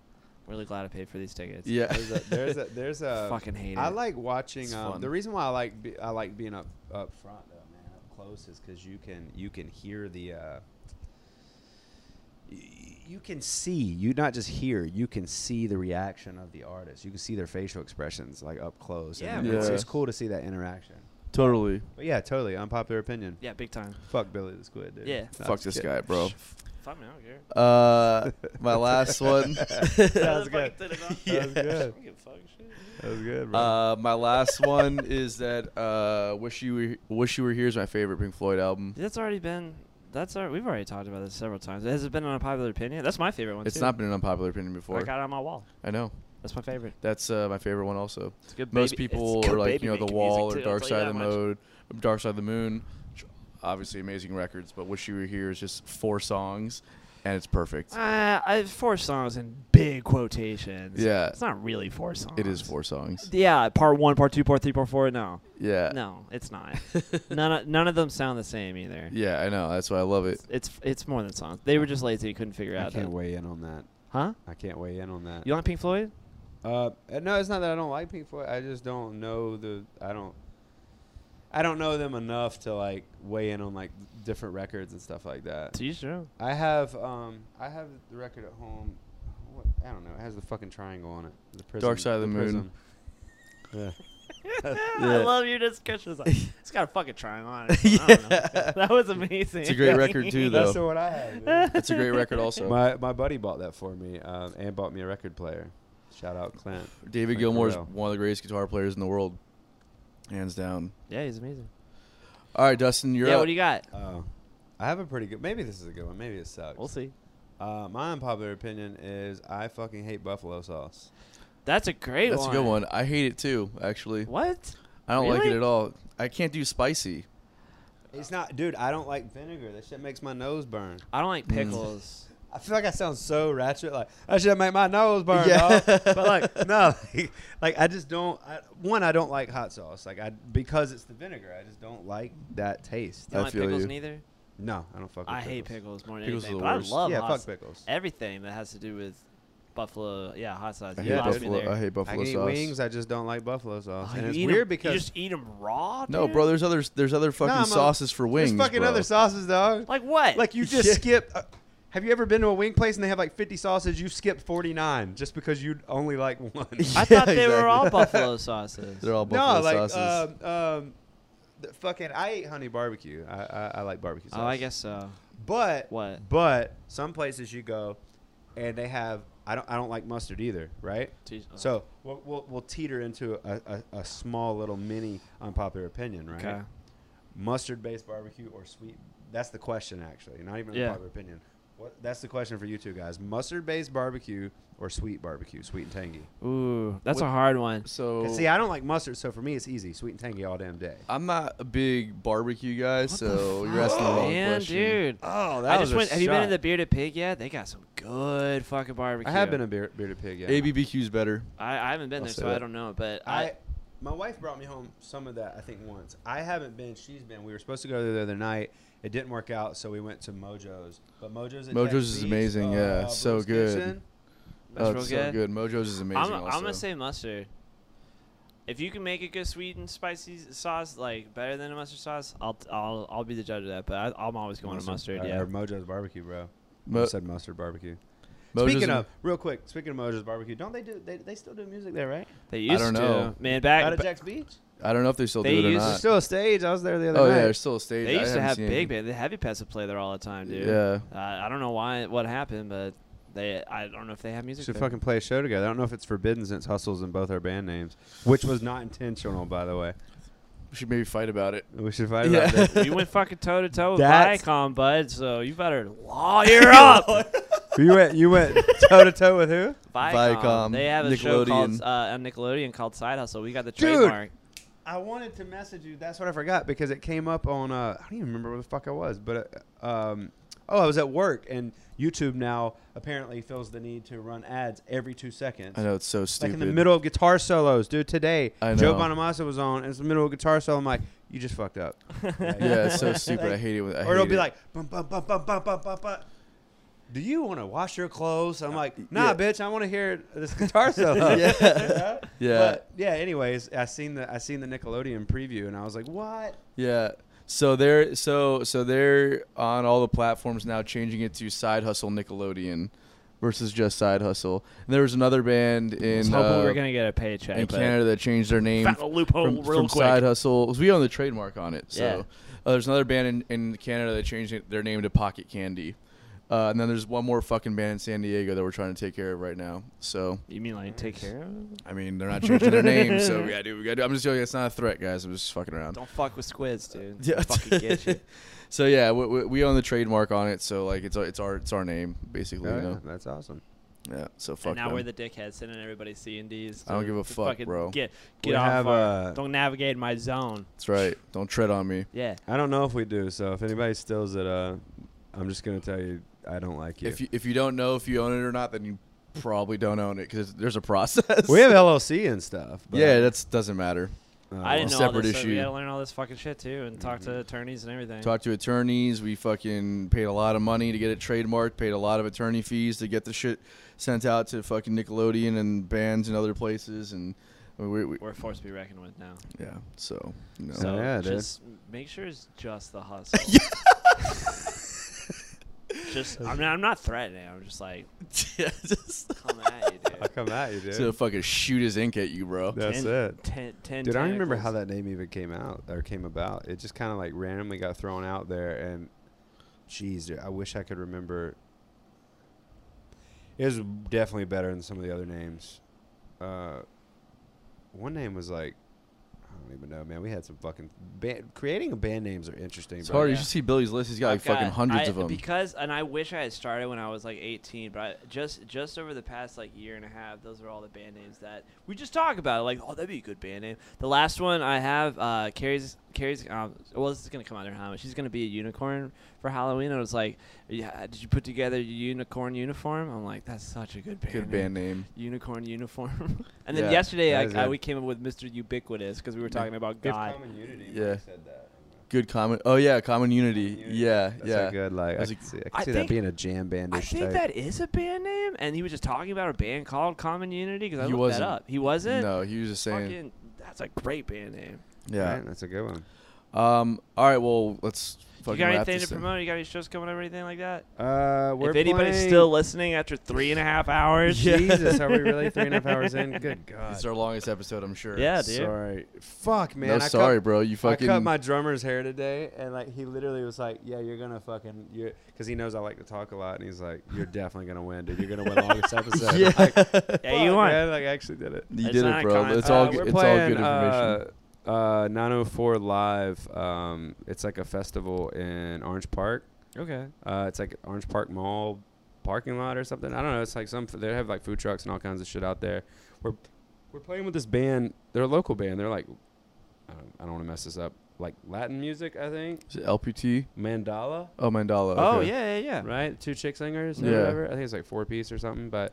[SPEAKER 3] really glad I paid for these tickets.
[SPEAKER 1] Yeah.
[SPEAKER 2] There's a there's a there's a <laughs>
[SPEAKER 3] Fucking hate
[SPEAKER 2] I
[SPEAKER 3] it.
[SPEAKER 2] like watching.
[SPEAKER 1] It's
[SPEAKER 2] Um,
[SPEAKER 1] fun.
[SPEAKER 2] the reason why I like be, I like being up up front though, man, up close is because you can you can hear the. Uh, y- you can see you not just hear you can see the reaction of the artist you can see their facial expressions like up close
[SPEAKER 3] Yeah,
[SPEAKER 2] and it's, it's cool to see that interaction
[SPEAKER 1] Totally.
[SPEAKER 2] but yeah totally unpopular opinion
[SPEAKER 3] Yeah, big time.
[SPEAKER 2] fuck billy the squid dude
[SPEAKER 3] Yeah.
[SPEAKER 1] Fuck this
[SPEAKER 2] kidding.
[SPEAKER 1] guy, bro. <laughs>
[SPEAKER 3] Fuck me, I don't care.
[SPEAKER 1] Uh, my last <laughs> one. <laughs>
[SPEAKER 2] that was good
[SPEAKER 3] Fucking
[SPEAKER 2] that was good
[SPEAKER 3] I don't give a fuck, shit.
[SPEAKER 2] that was good bro.
[SPEAKER 1] Uh, my last one is that uh, "Wish You Were Wish You Were Here" is my favorite Pink Floyd album.
[SPEAKER 3] That's already been. That's our, we've already talked about this several times. Has it been an unpopular opinion? That's my favorite one.
[SPEAKER 1] It's
[SPEAKER 3] too.
[SPEAKER 1] not been an unpopular opinion before.
[SPEAKER 3] I got it on my wall.
[SPEAKER 1] I know.
[SPEAKER 3] That's my favorite.
[SPEAKER 1] That's uh, my favorite one also.
[SPEAKER 3] It's good.
[SPEAKER 1] Most people are like you know the Wall or
[SPEAKER 3] too,
[SPEAKER 1] Dark Side of the
[SPEAKER 3] much.
[SPEAKER 1] Mode, Dark Side of the Moon. Obviously amazing records, but "Wish You Were Here" is just four songs, and it's perfect.
[SPEAKER 3] Uh, I have four songs in big quotations.
[SPEAKER 1] Yeah.
[SPEAKER 3] It's not really four songs.
[SPEAKER 1] It is four songs.
[SPEAKER 3] Yeah, part one, part two, part three, part four. No,
[SPEAKER 1] Yeah.
[SPEAKER 3] no, it's not. <laughs> none of none of them sound the same either.
[SPEAKER 1] Yeah, I know. That's why I love it.
[SPEAKER 3] It's it's more than songs. They were just lazy. Couldn't figure
[SPEAKER 2] i
[SPEAKER 3] out.
[SPEAKER 2] I can't
[SPEAKER 3] that.
[SPEAKER 2] weigh in on that
[SPEAKER 3] Huh?
[SPEAKER 2] i can't weigh in on that
[SPEAKER 3] You like Pink Floyd?
[SPEAKER 2] Uh, uh, no, it's not that I don't like Pink Floyd. I just don't know the. I don't. I don't know them enough to like weigh in on like different records and stuff like that.
[SPEAKER 3] To you sure.
[SPEAKER 2] I have um I have the record at home. What I don't know. It has the fucking triangle on it. The prism,
[SPEAKER 1] Dark Side of the Moon.
[SPEAKER 2] prism. <laughs> <laughs> Yeah.
[SPEAKER 3] I love your discussion. Like, it's got a fucking triangle on it. <laughs> I don't know. That was amazing.
[SPEAKER 1] It's a great record too,
[SPEAKER 2] That's
[SPEAKER 1] though.
[SPEAKER 2] the one I have. dude.
[SPEAKER 1] It's a great record also.
[SPEAKER 2] my my buddy bought that for me um, and bought me a record player. Shout out Clint.
[SPEAKER 1] David
[SPEAKER 2] Frank
[SPEAKER 1] Gilmour is one of the greatest guitar players in the world, hands down.
[SPEAKER 3] Yeah, he's amazing.
[SPEAKER 1] All right, Dustin, you're
[SPEAKER 3] yeah,
[SPEAKER 1] up.
[SPEAKER 3] what do you got?
[SPEAKER 2] Oh, I have a pretty good. Maybe this is a good one. Maybe it sucks.
[SPEAKER 3] We'll see.
[SPEAKER 2] Uh, my unpopular opinion is I fucking hate buffalo sauce.
[SPEAKER 3] That's a great
[SPEAKER 1] That's
[SPEAKER 3] one.
[SPEAKER 1] a good one. I hate it too. Actually,
[SPEAKER 3] What?
[SPEAKER 1] I don't like
[SPEAKER 3] Really?
[SPEAKER 1] it at all. I can't do spicy.
[SPEAKER 2] It's not, dude. I don't like vinegar. That shit makes my nose burn.
[SPEAKER 3] I don't like
[SPEAKER 1] Mm.
[SPEAKER 3] pickles.
[SPEAKER 2] I feel like I sound so ratchet. Like I should make my nose burn.
[SPEAKER 1] Yeah.
[SPEAKER 2] dog. but like <laughs> no, like, like, I just don't. I, one, I don't like hot sauce. Like I because it's the vinegar. I just don't like that taste.
[SPEAKER 3] You don't
[SPEAKER 1] I
[SPEAKER 3] like
[SPEAKER 1] feel
[SPEAKER 3] pickles
[SPEAKER 1] you.
[SPEAKER 3] neither?
[SPEAKER 2] No, I don't fuck. With
[SPEAKER 3] I hate
[SPEAKER 2] pickles.
[SPEAKER 3] pickles more than
[SPEAKER 1] Pickles
[SPEAKER 3] anything.
[SPEAKER 1] are the
[SPEAKER 3] but
[SPEAKER 1] worst.
[SPEAKER 3] I love
[SPEAKER 2] Yeah,
[SPEAKER 3] hot
[SPEAKER 2] fuck pickles.
[SPEAKER 3] everything that has to do with buffalo. Yeah, hot sauce.
[SPEAKER 1] I
[SPEAKER 3] You
[SPEAKER 1] hate
[SPEAKER 2] Yeah,
[SPEAKER 3] lost
[SPEAKER 2] dude.
[SPEAKER 3] me
[SPEAKER 1] buffalo.
[SPEAKER 3] there.
[SPEAKER 1] I hate
[SPEAKER 2] I
[SPEAKER 1] buffalo
[SPEAKER 2] can eat
[SPEAKER 1] sauce.
[SPEAKER 2] wings. I just don't like buffalo sauce.
[SPEAKER 3] Oh,
[SPEAKER 2] and it's
[SPEAKER 3] eat 'em-
[SPEAKER 2] weird because
[SPEAKER 3] you just eat them raw.
[SPEAKER 1] No, bro. There's other there's other fucking
[SPEAKER 2] Nah, man.
[SPEAKER 1] sauces for wings.
[SPEAKER 2] there's fucking
[SPEAKER 1] bro.
[SPEAKER 2] other sauces, dog.
[SPEAKER 3] Like what?
[SPEAKER 2] Like you <laughs> just skip. Uh, have you ever been to a wing place and they have like 50 sauces? You skipped 49 just because you only like <laughs> one.
[SPEAKER 3] I <laughs>
[SPEAKER 1] Yeah,
[SPEAKER 3] thought they were all buffalo <laughs> sauces.
[SPEAKER 1] They're all buffalo
[SPEAKER 2] no, like
[SPEAKER 1] sauces.
[SPEAKER 2] um, um, the fucking. I ate honey barbecue. I I, I like barbecue sauce.
[SPEAKER 3] oh, I guess so.
[SPEAKER 2] But
[SPEAKER 3] What?
[SPEAKER 2] But some places you go, and they have. I don't. I don't like mustard either. Right.
[SPEAKER 3] Jeez, oh.
[SPEAKER 2] So we'll, we'll, we'll teeter into a, a, a small little mini unpopular opinion, right?
[SPEAKER 3] Okay.
[SPEAKER 2] Mustard based barbecue or sweet? That's the question, actually. Not even an
[SPEAKER 3] Yeah.
[SPEAKER 2] unpopular opinion. What, that's the question for you two guys: mustard-based barbecue or sweet barbecue, sweet and tangy.
[SPEAKER 3] Ooh, that's
[SPEAKER 1] What-
[SPEAKER 3] a hard one.
[SPEAKER 1] So
[SPEAKER 2] 'Cause See, I don't like mustard, so for me it's easy, sweet and tangy all damn day.
[SPEAKER 1] I'm not a big barbecue guy, so you're asking the wrong
[SPEAKER 3] Man,
[SPEAKER 1] question.
[SPEAKER 3] dude.
[SPEAKER 2] Oh,
[SPEAKER 3] I just went. Have you been in the Bearded Pig yet? They got some good fucking barbecue.
[SPEAKER 2] I have been a beer, bearded pig. Yeah.
[SPEAKER 1] ABBQ's better.
[SPEAKER 3] I, I haven't been
[SPEAKER 1] I'll
[SPEAKER 3] there,
[SPEAKER 1] say
[SPEAKER 3] so I
[SPEAKER 1] that.
[SPEAKER 3] don't know. But
[SPEAKER 2] I,
[SPEAKER 3] I,
[SPEAKER 2] my wife brought me home some of that. I think once. I haven't been. She's been. We were supposed to go there the other night. It didn't work out, so we went to Mojo's. But Mojo's. at
[SPEAKER 1] Mojo's
[SPEAKER 2] Jax
[SPEAKER 1] is
[SPEAKER 2] Beach,
[SPEAKER 1] amazing, yeah,
[SPEAKER 2] uh,
[SPEAKER 1] so
[SPEAKER 2] Blue's
[SPEAKER 1] good.
[SPEAKER 2] Kitchen.
[SPEAKER 3] That's
[SPEAKER 1] oh,
[SPEAKER 3] real good.
[SPEAKER 1] so good. Mojo's is amazing.
[SPEAKER 3] I'm, I'm gonna say mustard. If you can make a good sweet and spicy sauce, like better than a mustard sauce, I'll I'll I'll be the judge of that. But I, I'm always going to mustard.
[SPEAKER 2] uh,
[SPEAKER 3] Yeah.
[SPEAKER 2] Or Mojo's barbecue, bro.
[SPEAKER 1] Mo-
[SPEAKER 2] I said mustard barbecue.
[SPEAKER 1] Mojo's
[SPEAKER 2] speaking of, real quick, speaking of Mojo's barbecue, don't they do? They, they still do music there, right?
[SPEAKER 3] They used
[SPEAKER 1] don't
[SPEAKER 3] to.
[SPEAKER 1] know.
[SPEAKER 3] Man, back
[SPEAKER 2] Out of
[SPEAKER 3] ba-
[SPEAKER 2] Jax Beach.
[SPEAKER 1] I don't know if they still
[SPEAKER 3] They
[SPEAKER 1] do it or
[SPEAKER 3] used to
[SPEAKER 2] There's still a stage. I was there the other
[SPEAKER 1] oh
[SPEAKER 2] night.
[SPEAKER 1] yeah, there's still a stage.
[SPEAKER 3] they
[SPEAKER 1] I
[SPEAKER 3] used to
[SPEAKER 1] haven't
[SPEAKER 3] have
[SPEAKER 1] seen
[SPEAKER 3] big
[SPEAKER 1] it.
[SPEAKER 3] band. The heavy pets would play there all the time, dude.
[SPEAKER 1] Yeah.
[SPEAKER 3] Uh, I don't know why what happened, but they I don't know if they have music.
[SPEAKER 2] should
[SPEAKER 3] there.
[SPEAKER 2] fucking play a show together. I don't know if it's forbidden since Hustle's in both our band names, which was not intentional, by the way.
[SPEAKER 1] We should maybe fight about it.
[SPEAKER 2] We should fight
[SPEAKER 1] Yeah.
[SPEAKER 2] about that.
[SPEAKER 3] you <laughs> went fucking toe to toe with
[SPEAKER 2] That's-
[SPEAKER 3] Viacom, bud. So you better lawyer up. <laughs>
[SPEAKER 2] you went you went toe to toe with who?
[SPEAKER 3] Viacom.
[SPEAKER 1] Viacom,
[SPEAKER 3] They have a show called
[SPEAKER 1] Nickelodeon.
[SPEAKER 3] uh, on Nickelodeon called Side Hustle. We got the
[SPEAKER 2] Dude.
[SPEAKER 3] trademark.
[SPEAKER 2] I wanted to message you. That's what I forgot because it came up on. Uh, I don't even remember where the fuck I was, but uh, um, oh, I was at work, and YouTube now apparently feels the need to run ads every two seconds.
[SPEAKER 1] I know it's so stupid.
[SPEAKER 2] Like in the middle of guitar solos, dude. Today,
[SPEAKER 1] I
[SPEAKER 2] Joe. Bonamassa was on. and It's the middle of guitar solo. I'm like, you just fucked up. <laughs>
[SPEAKER 1] Yeah, it's so <laughs> stupid. I hate it. When, I
[SPEAKER 2] or it'll be
[SPEAKER 1] it.
[SPEAKER 2] like, bum, bum, bum, bum, bum, bum, bum, bum. Do you want to wash your clothes? I'm like, nah,
[SPEAKER 1] yeah.
[SPEAKER 2] bitch. I want to hear this <laughs> guitar solo.
[SPEAKER 1] Yeah. <laughs>
[SPEAKER 2] yeah.
[SPEAKER 1] yeah,
[SPEAKER 2] But yeah. Anyways, I seen the I seen the Nickelodeon preview, and I was like, what?
[SPEAKER 1] yeah. So they're so so they're on all the platforms now, changing it to Side Hustle Nickelodeon versus just Side Hustle. And there was another band
[SPEAKER 3] I
[SPEAKER 1] in
[SPEAKER 3] was hoping we
[SPEAKER 1] uh,
[SPEAKER 3] were gonna get a paycheck.
[SPEAKER 1] in Canada that changed their name
[SPEAKER 3] Found a loophole
[SPEAKER 1] from,
[SPEAKER 3] real
[SPEAKER 1] from
[SPEAKER 3] quick.
[SPEAKER 1] Side Hustle. 'cause We own the trademark on it. So
[SPEAKER 3] Yeah.
[SPEAKER 1] uh, there's another band in, in Canada that changed their name to Pocket Candy. Uh, and then there's one more fucking band in San Diego that we're trying to take care of right now. So
[SPEAKER 3] You mean like take care of?
[SPEAKER 1] I mean, they're not changing their name, so we <laughs> gotta do. We gotta do. I'm just joking. It's not a threat, guys. I'm just fucking around.
[SPEAKER 3] Don't fuck with squids, dude. <laughs>
[SPEAKER 1] Yeah.
[SPEAKER 3] They'll fucking get you. <laughs>
[SPEAKER 1] so yeah, we, we, we own the trademark on it. So like, it's our it's our it's our name basically.
[SPEAKER 2] Oh,
[SPEAKER 1] you
[SPEAKER 2] yeah, that's awesome.
[SPEAKER 1] Yeah. So fuck
[SPEAKER 3] and now
[SPEAKER 1] them.
[SPEAKER 3] we're the dickheads sending everybody C and D's.
[SPEAKER 1] I don't give a fuck, bro.
[SPEAKER 3] Get get
[SPEAKER 2] We
[SPEAKER 3] off.
[SPEAKER 2] have,
[SPEAKER 3] our-
[SPEAKER 2] uh,
[SPEAKER 3] don't navigate my zone.
[SPEAKER 1] That's right. Don't tread on me.
[SPEAKER 3] Yeah.
[SPEAKER 2] I don't know if we do. So if anybody steals it, uh, I'm just gonna tell you, I don't like you.
[SPEAKER 1] If you if you don't know if you own it or not, then you probably don't own it because there's a process.
[SPEAKER 2] we have <laughs> LLC and stuff. But,
[SPEAKER 1] yeah, that's doesn't matter.
[SPEAKER 2] uh,
[SPEAKER 3] I didn't
[SPEAKER 1] a
[SPEAKER 3] know all
[SPEAKER 1] separate
[SPEAKER 3] this. stuff. We
[SPEAKER 1] issue.
[SPEAKER 3] had to learn all this fucking shit too, and talk to attorneys and everything.
[SPEAKER 1] Talked to attorneys. We fucking paid a lot of money to get it trademarked. Paid a lot of attorney fees to get the shit sent out to fucking Nickelodeon and bands and other places. And we, we,
[SPEAKER 3] We're a force to be reckoned with now.
[SPEAKER 1] yeah. So you know.
[SPEAKER 3] So
[SPEAKER 2] yeah, dude.
[SPEAKER 3] just make sure it's just the hustle. <laughs> <laughs> just, I mean, I'm not threatening. I'm just like <laughs>
[SPEAKER 1] yeah, just
[SPEAKER 3] coming at you,
[SPEAKER 2] I'll
[SPEAKER 3] dude.
[SPEAKER 2] come at you, dude.
[SPEAKER 1] to fucking shoot his ink at you, bro.
[SPEAKER 2] That's
[SPEAKER 3] ten,
[SPEAKER 2] it.
[SPEAKER 3] Ten, ten
[SPEAKER 2] Dude, I don't remember how that name even came out or came about. It just kind of like randomly got thrown out there, and jeez, dude, I wish I could remember. It was definitely better than some of the other names. Uh, one name was like, I don't even know, man. We had some fucking band, creating a band names are interesting.
[SPEAKER 1] It's
[SPEAKER 2] bro.
[SPEAKER 1] hard. You
[SPEAKER 3] yeah.
[SPEAKER 1] should see Billy's list. He's got like
[SPEAKER 3] I've
[SPEAKER 1] fucking
[SPEAKER 3] got-
[SPEAKER 1] hundreds
[SPEAKER 3] I-
[SPEAKER 1] of them.
[SPEAKER 3] Because, and I wish I had started when I was like 18, but I, just just over the past like year and a half, those are all the band names that we just talk about. Like, oh, that'd be a good band name. The last one I have, uh, Carrie's Carrie's. Um, well, this is gonna come out there, how she's gonna be a unicorn for Halloween. And I was like, yeah, did you put together your unicorn uniform? I'm like, that's such a good band.
[SPEAKER 1] Good
[SPEAKER 3] name.
[SPEAKER 1] band name.
[SPEAKER 3] Unicorn uniform. <laughs> and then
[SPEAKER 1] Yeah,
[SPEAKER 3] yesterday, I, I, we came up with Mr. Ubiquitous because we were talking about
[SPEAKER 2] Good
[SPEAKER 3] God.
[SPEAKER 2] common unity.
[SPEAKER 1] Yeah.
[SPEAKER 2] you said that.
[SPEAKER 1] Good common. Oh yeah, common unity.
[SPEAKER 2] Unity.
[SPEAKER 1] Yeah,
[SPEAKER 2] That's
[SPEAKER 1] yeah.
[SPEAKER 2] a good like. I
[SPEAKER 1] That's
[SPEAKER 2] can see, I can
[SPEAKER 3] I
[SPEAKER 2] see
[SPEAKER 3] think-
[SPEAKER 2] that being a jam band.
[SPEAKER 3] I think
[SPEAKER 2] type.
[SPEAKER 3] that is a band name, and he was just talking about a band called Common Unity because I
[SPEAKER 1] He
[SPEAKER 3] looked
[SPEAKER 1] wasn't.
[SPEAKER 3] that up. He wasn't.
[SPEAKER 1] No, he was just saying.
[SPEAKER 3] Fucking, that's a great band name.
[SPEAKER 1] Yeah.
[SPEAKER 2] Right? that's a good one.
[SPEAKER 1] Um. All right. Well, let's
[SPEAKER 3] You
[SPEAKER 1] fucking
[SPEAKER 3] got
[SPEAKER 1] wrap
[SPEAKER 3] anything
[SPEAKER 1] this
[SPEAKER 3] to
[SPEAKER 1] thing.
[SPEAKER 3] promote? You got any shows coming up or anything like that?
[SPEAKER 2] Uh, we're
[SPEAKER 3] if anybody's still listening after three and a half hours, <laughs>
[SPEAKER 2] Jesus, are we really <laughs> three and a half hours in? Good God.
[SPEAKER 1] It's our longest episode, I'm sure.
[SPEAKER 3] Yeah, dude.
[SPEAKER 2] Sorry. Fuck, man.
[SPEAKER 1] no,
[SPEAKER 2] I cut-
[SPEAKER 1] sorry, bro. You fucking.
[SPEAKER 2] I cut my drummer's hair today, and like he literally was like, "Yeah, you're gonna fucking you," because he knows I like to talk a lot, and he's like, "You're definitely gonna win, dude. You're gonna win longest <laughs> episode."
[SPEAKER 1] yeah.
[SPEAKER 2] Like,
[SPEAKER 3] Yeah, you
[SPEAKER 2] fuck,
[SPEAKER 3] won.
[SPEAKER 2] Man, like I actually did it.
[SPEAKER 1] you
[SPEAKER 3] It's
[SPEAKER 1] did it, bro.
[SPEAKER 3] con-
[SPEAKER 1] It's all.
[SPEAKER 2] Uh,
[SPEAKER 1] good
[SPEAKER 2] we're
[SPEAKER 1] it's all good information.
[SPEAKER 2] Uh, uh, 904 live. Um, it's like a festival in Orange Park. Okay. Uh, it's like Orange Park Mall parking lot or something. I don't know. It's like some they have like food trucks and all kinds of shit out there. We're we're playing with this band. They're a local band. They're like I don't, I don't want to mess this up. Like Latin music, I think.
[SPEAKER 1] Is it LPT?
[SPEAKER 2] Mandala,
[SPEAKER 1] Oh, Mandala.
[SPEAKER 3] Oh
[SPEAKER 1] okay.
[SPEAKER 3] yeah, yeah, yeah.
[SPEAKER 2] right? Two chick singers or
[SPEAKER 1] Yeah.
[SPEAKER 2] whatever. I think it's like four piece or something. But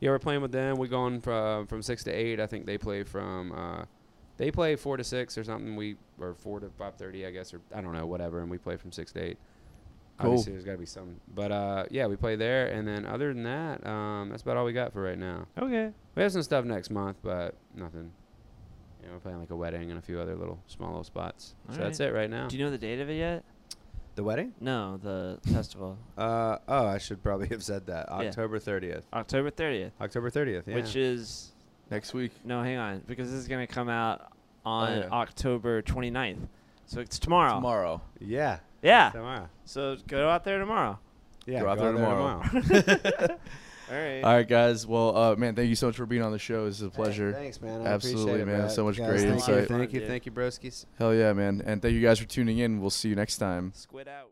[SPEAKER 2] yeah, we're playing with them. We're going from from six to eight. I think they play from uh, they play four to six or something. We or four to five thirty, I guess, or I don't know, whatever. And we play from six to eight.
[SPEAKER 1] Cool.
[SPEAKER 2] Obviously, there's got to be some. But uh, yeah, we play there, and then other than that, um, that's about all we got for right now.
[SPEAKER 6] Okay.
[SPEAKER 2] We have some stuff next month, but nothing. You know, we're playing like a wedding and a few other little small little spots.
[SPEAKER 3] All
[SPEAKER 2] so that's it right now.
[SPEAKER 3] Do you know the date of it yet?
[SPEAKER 7] The wedding?
[SPEAKER 3] No, the festival.
[SPEAKER 7] Uh oh, I should probably <laughs> have said that. October thirtieth.
[SPEAKER 3] October 30th,
[SPEAKER 7] October thirtieth. Yeah.
[SPEAKER 3] which is
[SPEAKER 1] Next week.
[SPEAKER 3] no, hang on, because this is gonna come out on
[SPEAKER 1] yeah.
[SPEAKER 3] October 29th. So it's tomorrow.
[SPEAKER 1] Tomorrow.
[SPEAKER 7] yeah.
[SPEAKER 3] Yeah.
[SPEAKER 2] Tomorrow.
[SPEAKER 3] So go out there tomorrow.
[SPEAKER 7] Yeah.
[SPEAKER 1] Go out
[SPEAKER 7] go
[SPEAKER 1] there tomorrow. <laughs> <laughs>
[SPEAKER 3] All right.
[SPEAKER 1] All right, guys. Well, uh, man, thank you so much for being on the show. This is a pleasure.
[SPEAKER 7] Thanks, man. I
[SPEAKER 1] Absolutely,
[SPEAKER 7] appreciate it,
[SPEAKER 1] man.
[SPEAKER 7] Brett.
[SPEAKER 1] So much
[SPEAKER 7] Guys,
[SPEAKER 1] great
[SPEAKER 7] thank
[SPEAKER 1] insight.
[SPEAKER 7] You, thank you,
[SPEAKER 3] Dude.
[SPEAKER 7] thank you, broskies.
[SPEAKER 1] Hell yeah, man. And thank you guys for tuning in. We'll see you next time.
[SPEAKER 3] Squid out.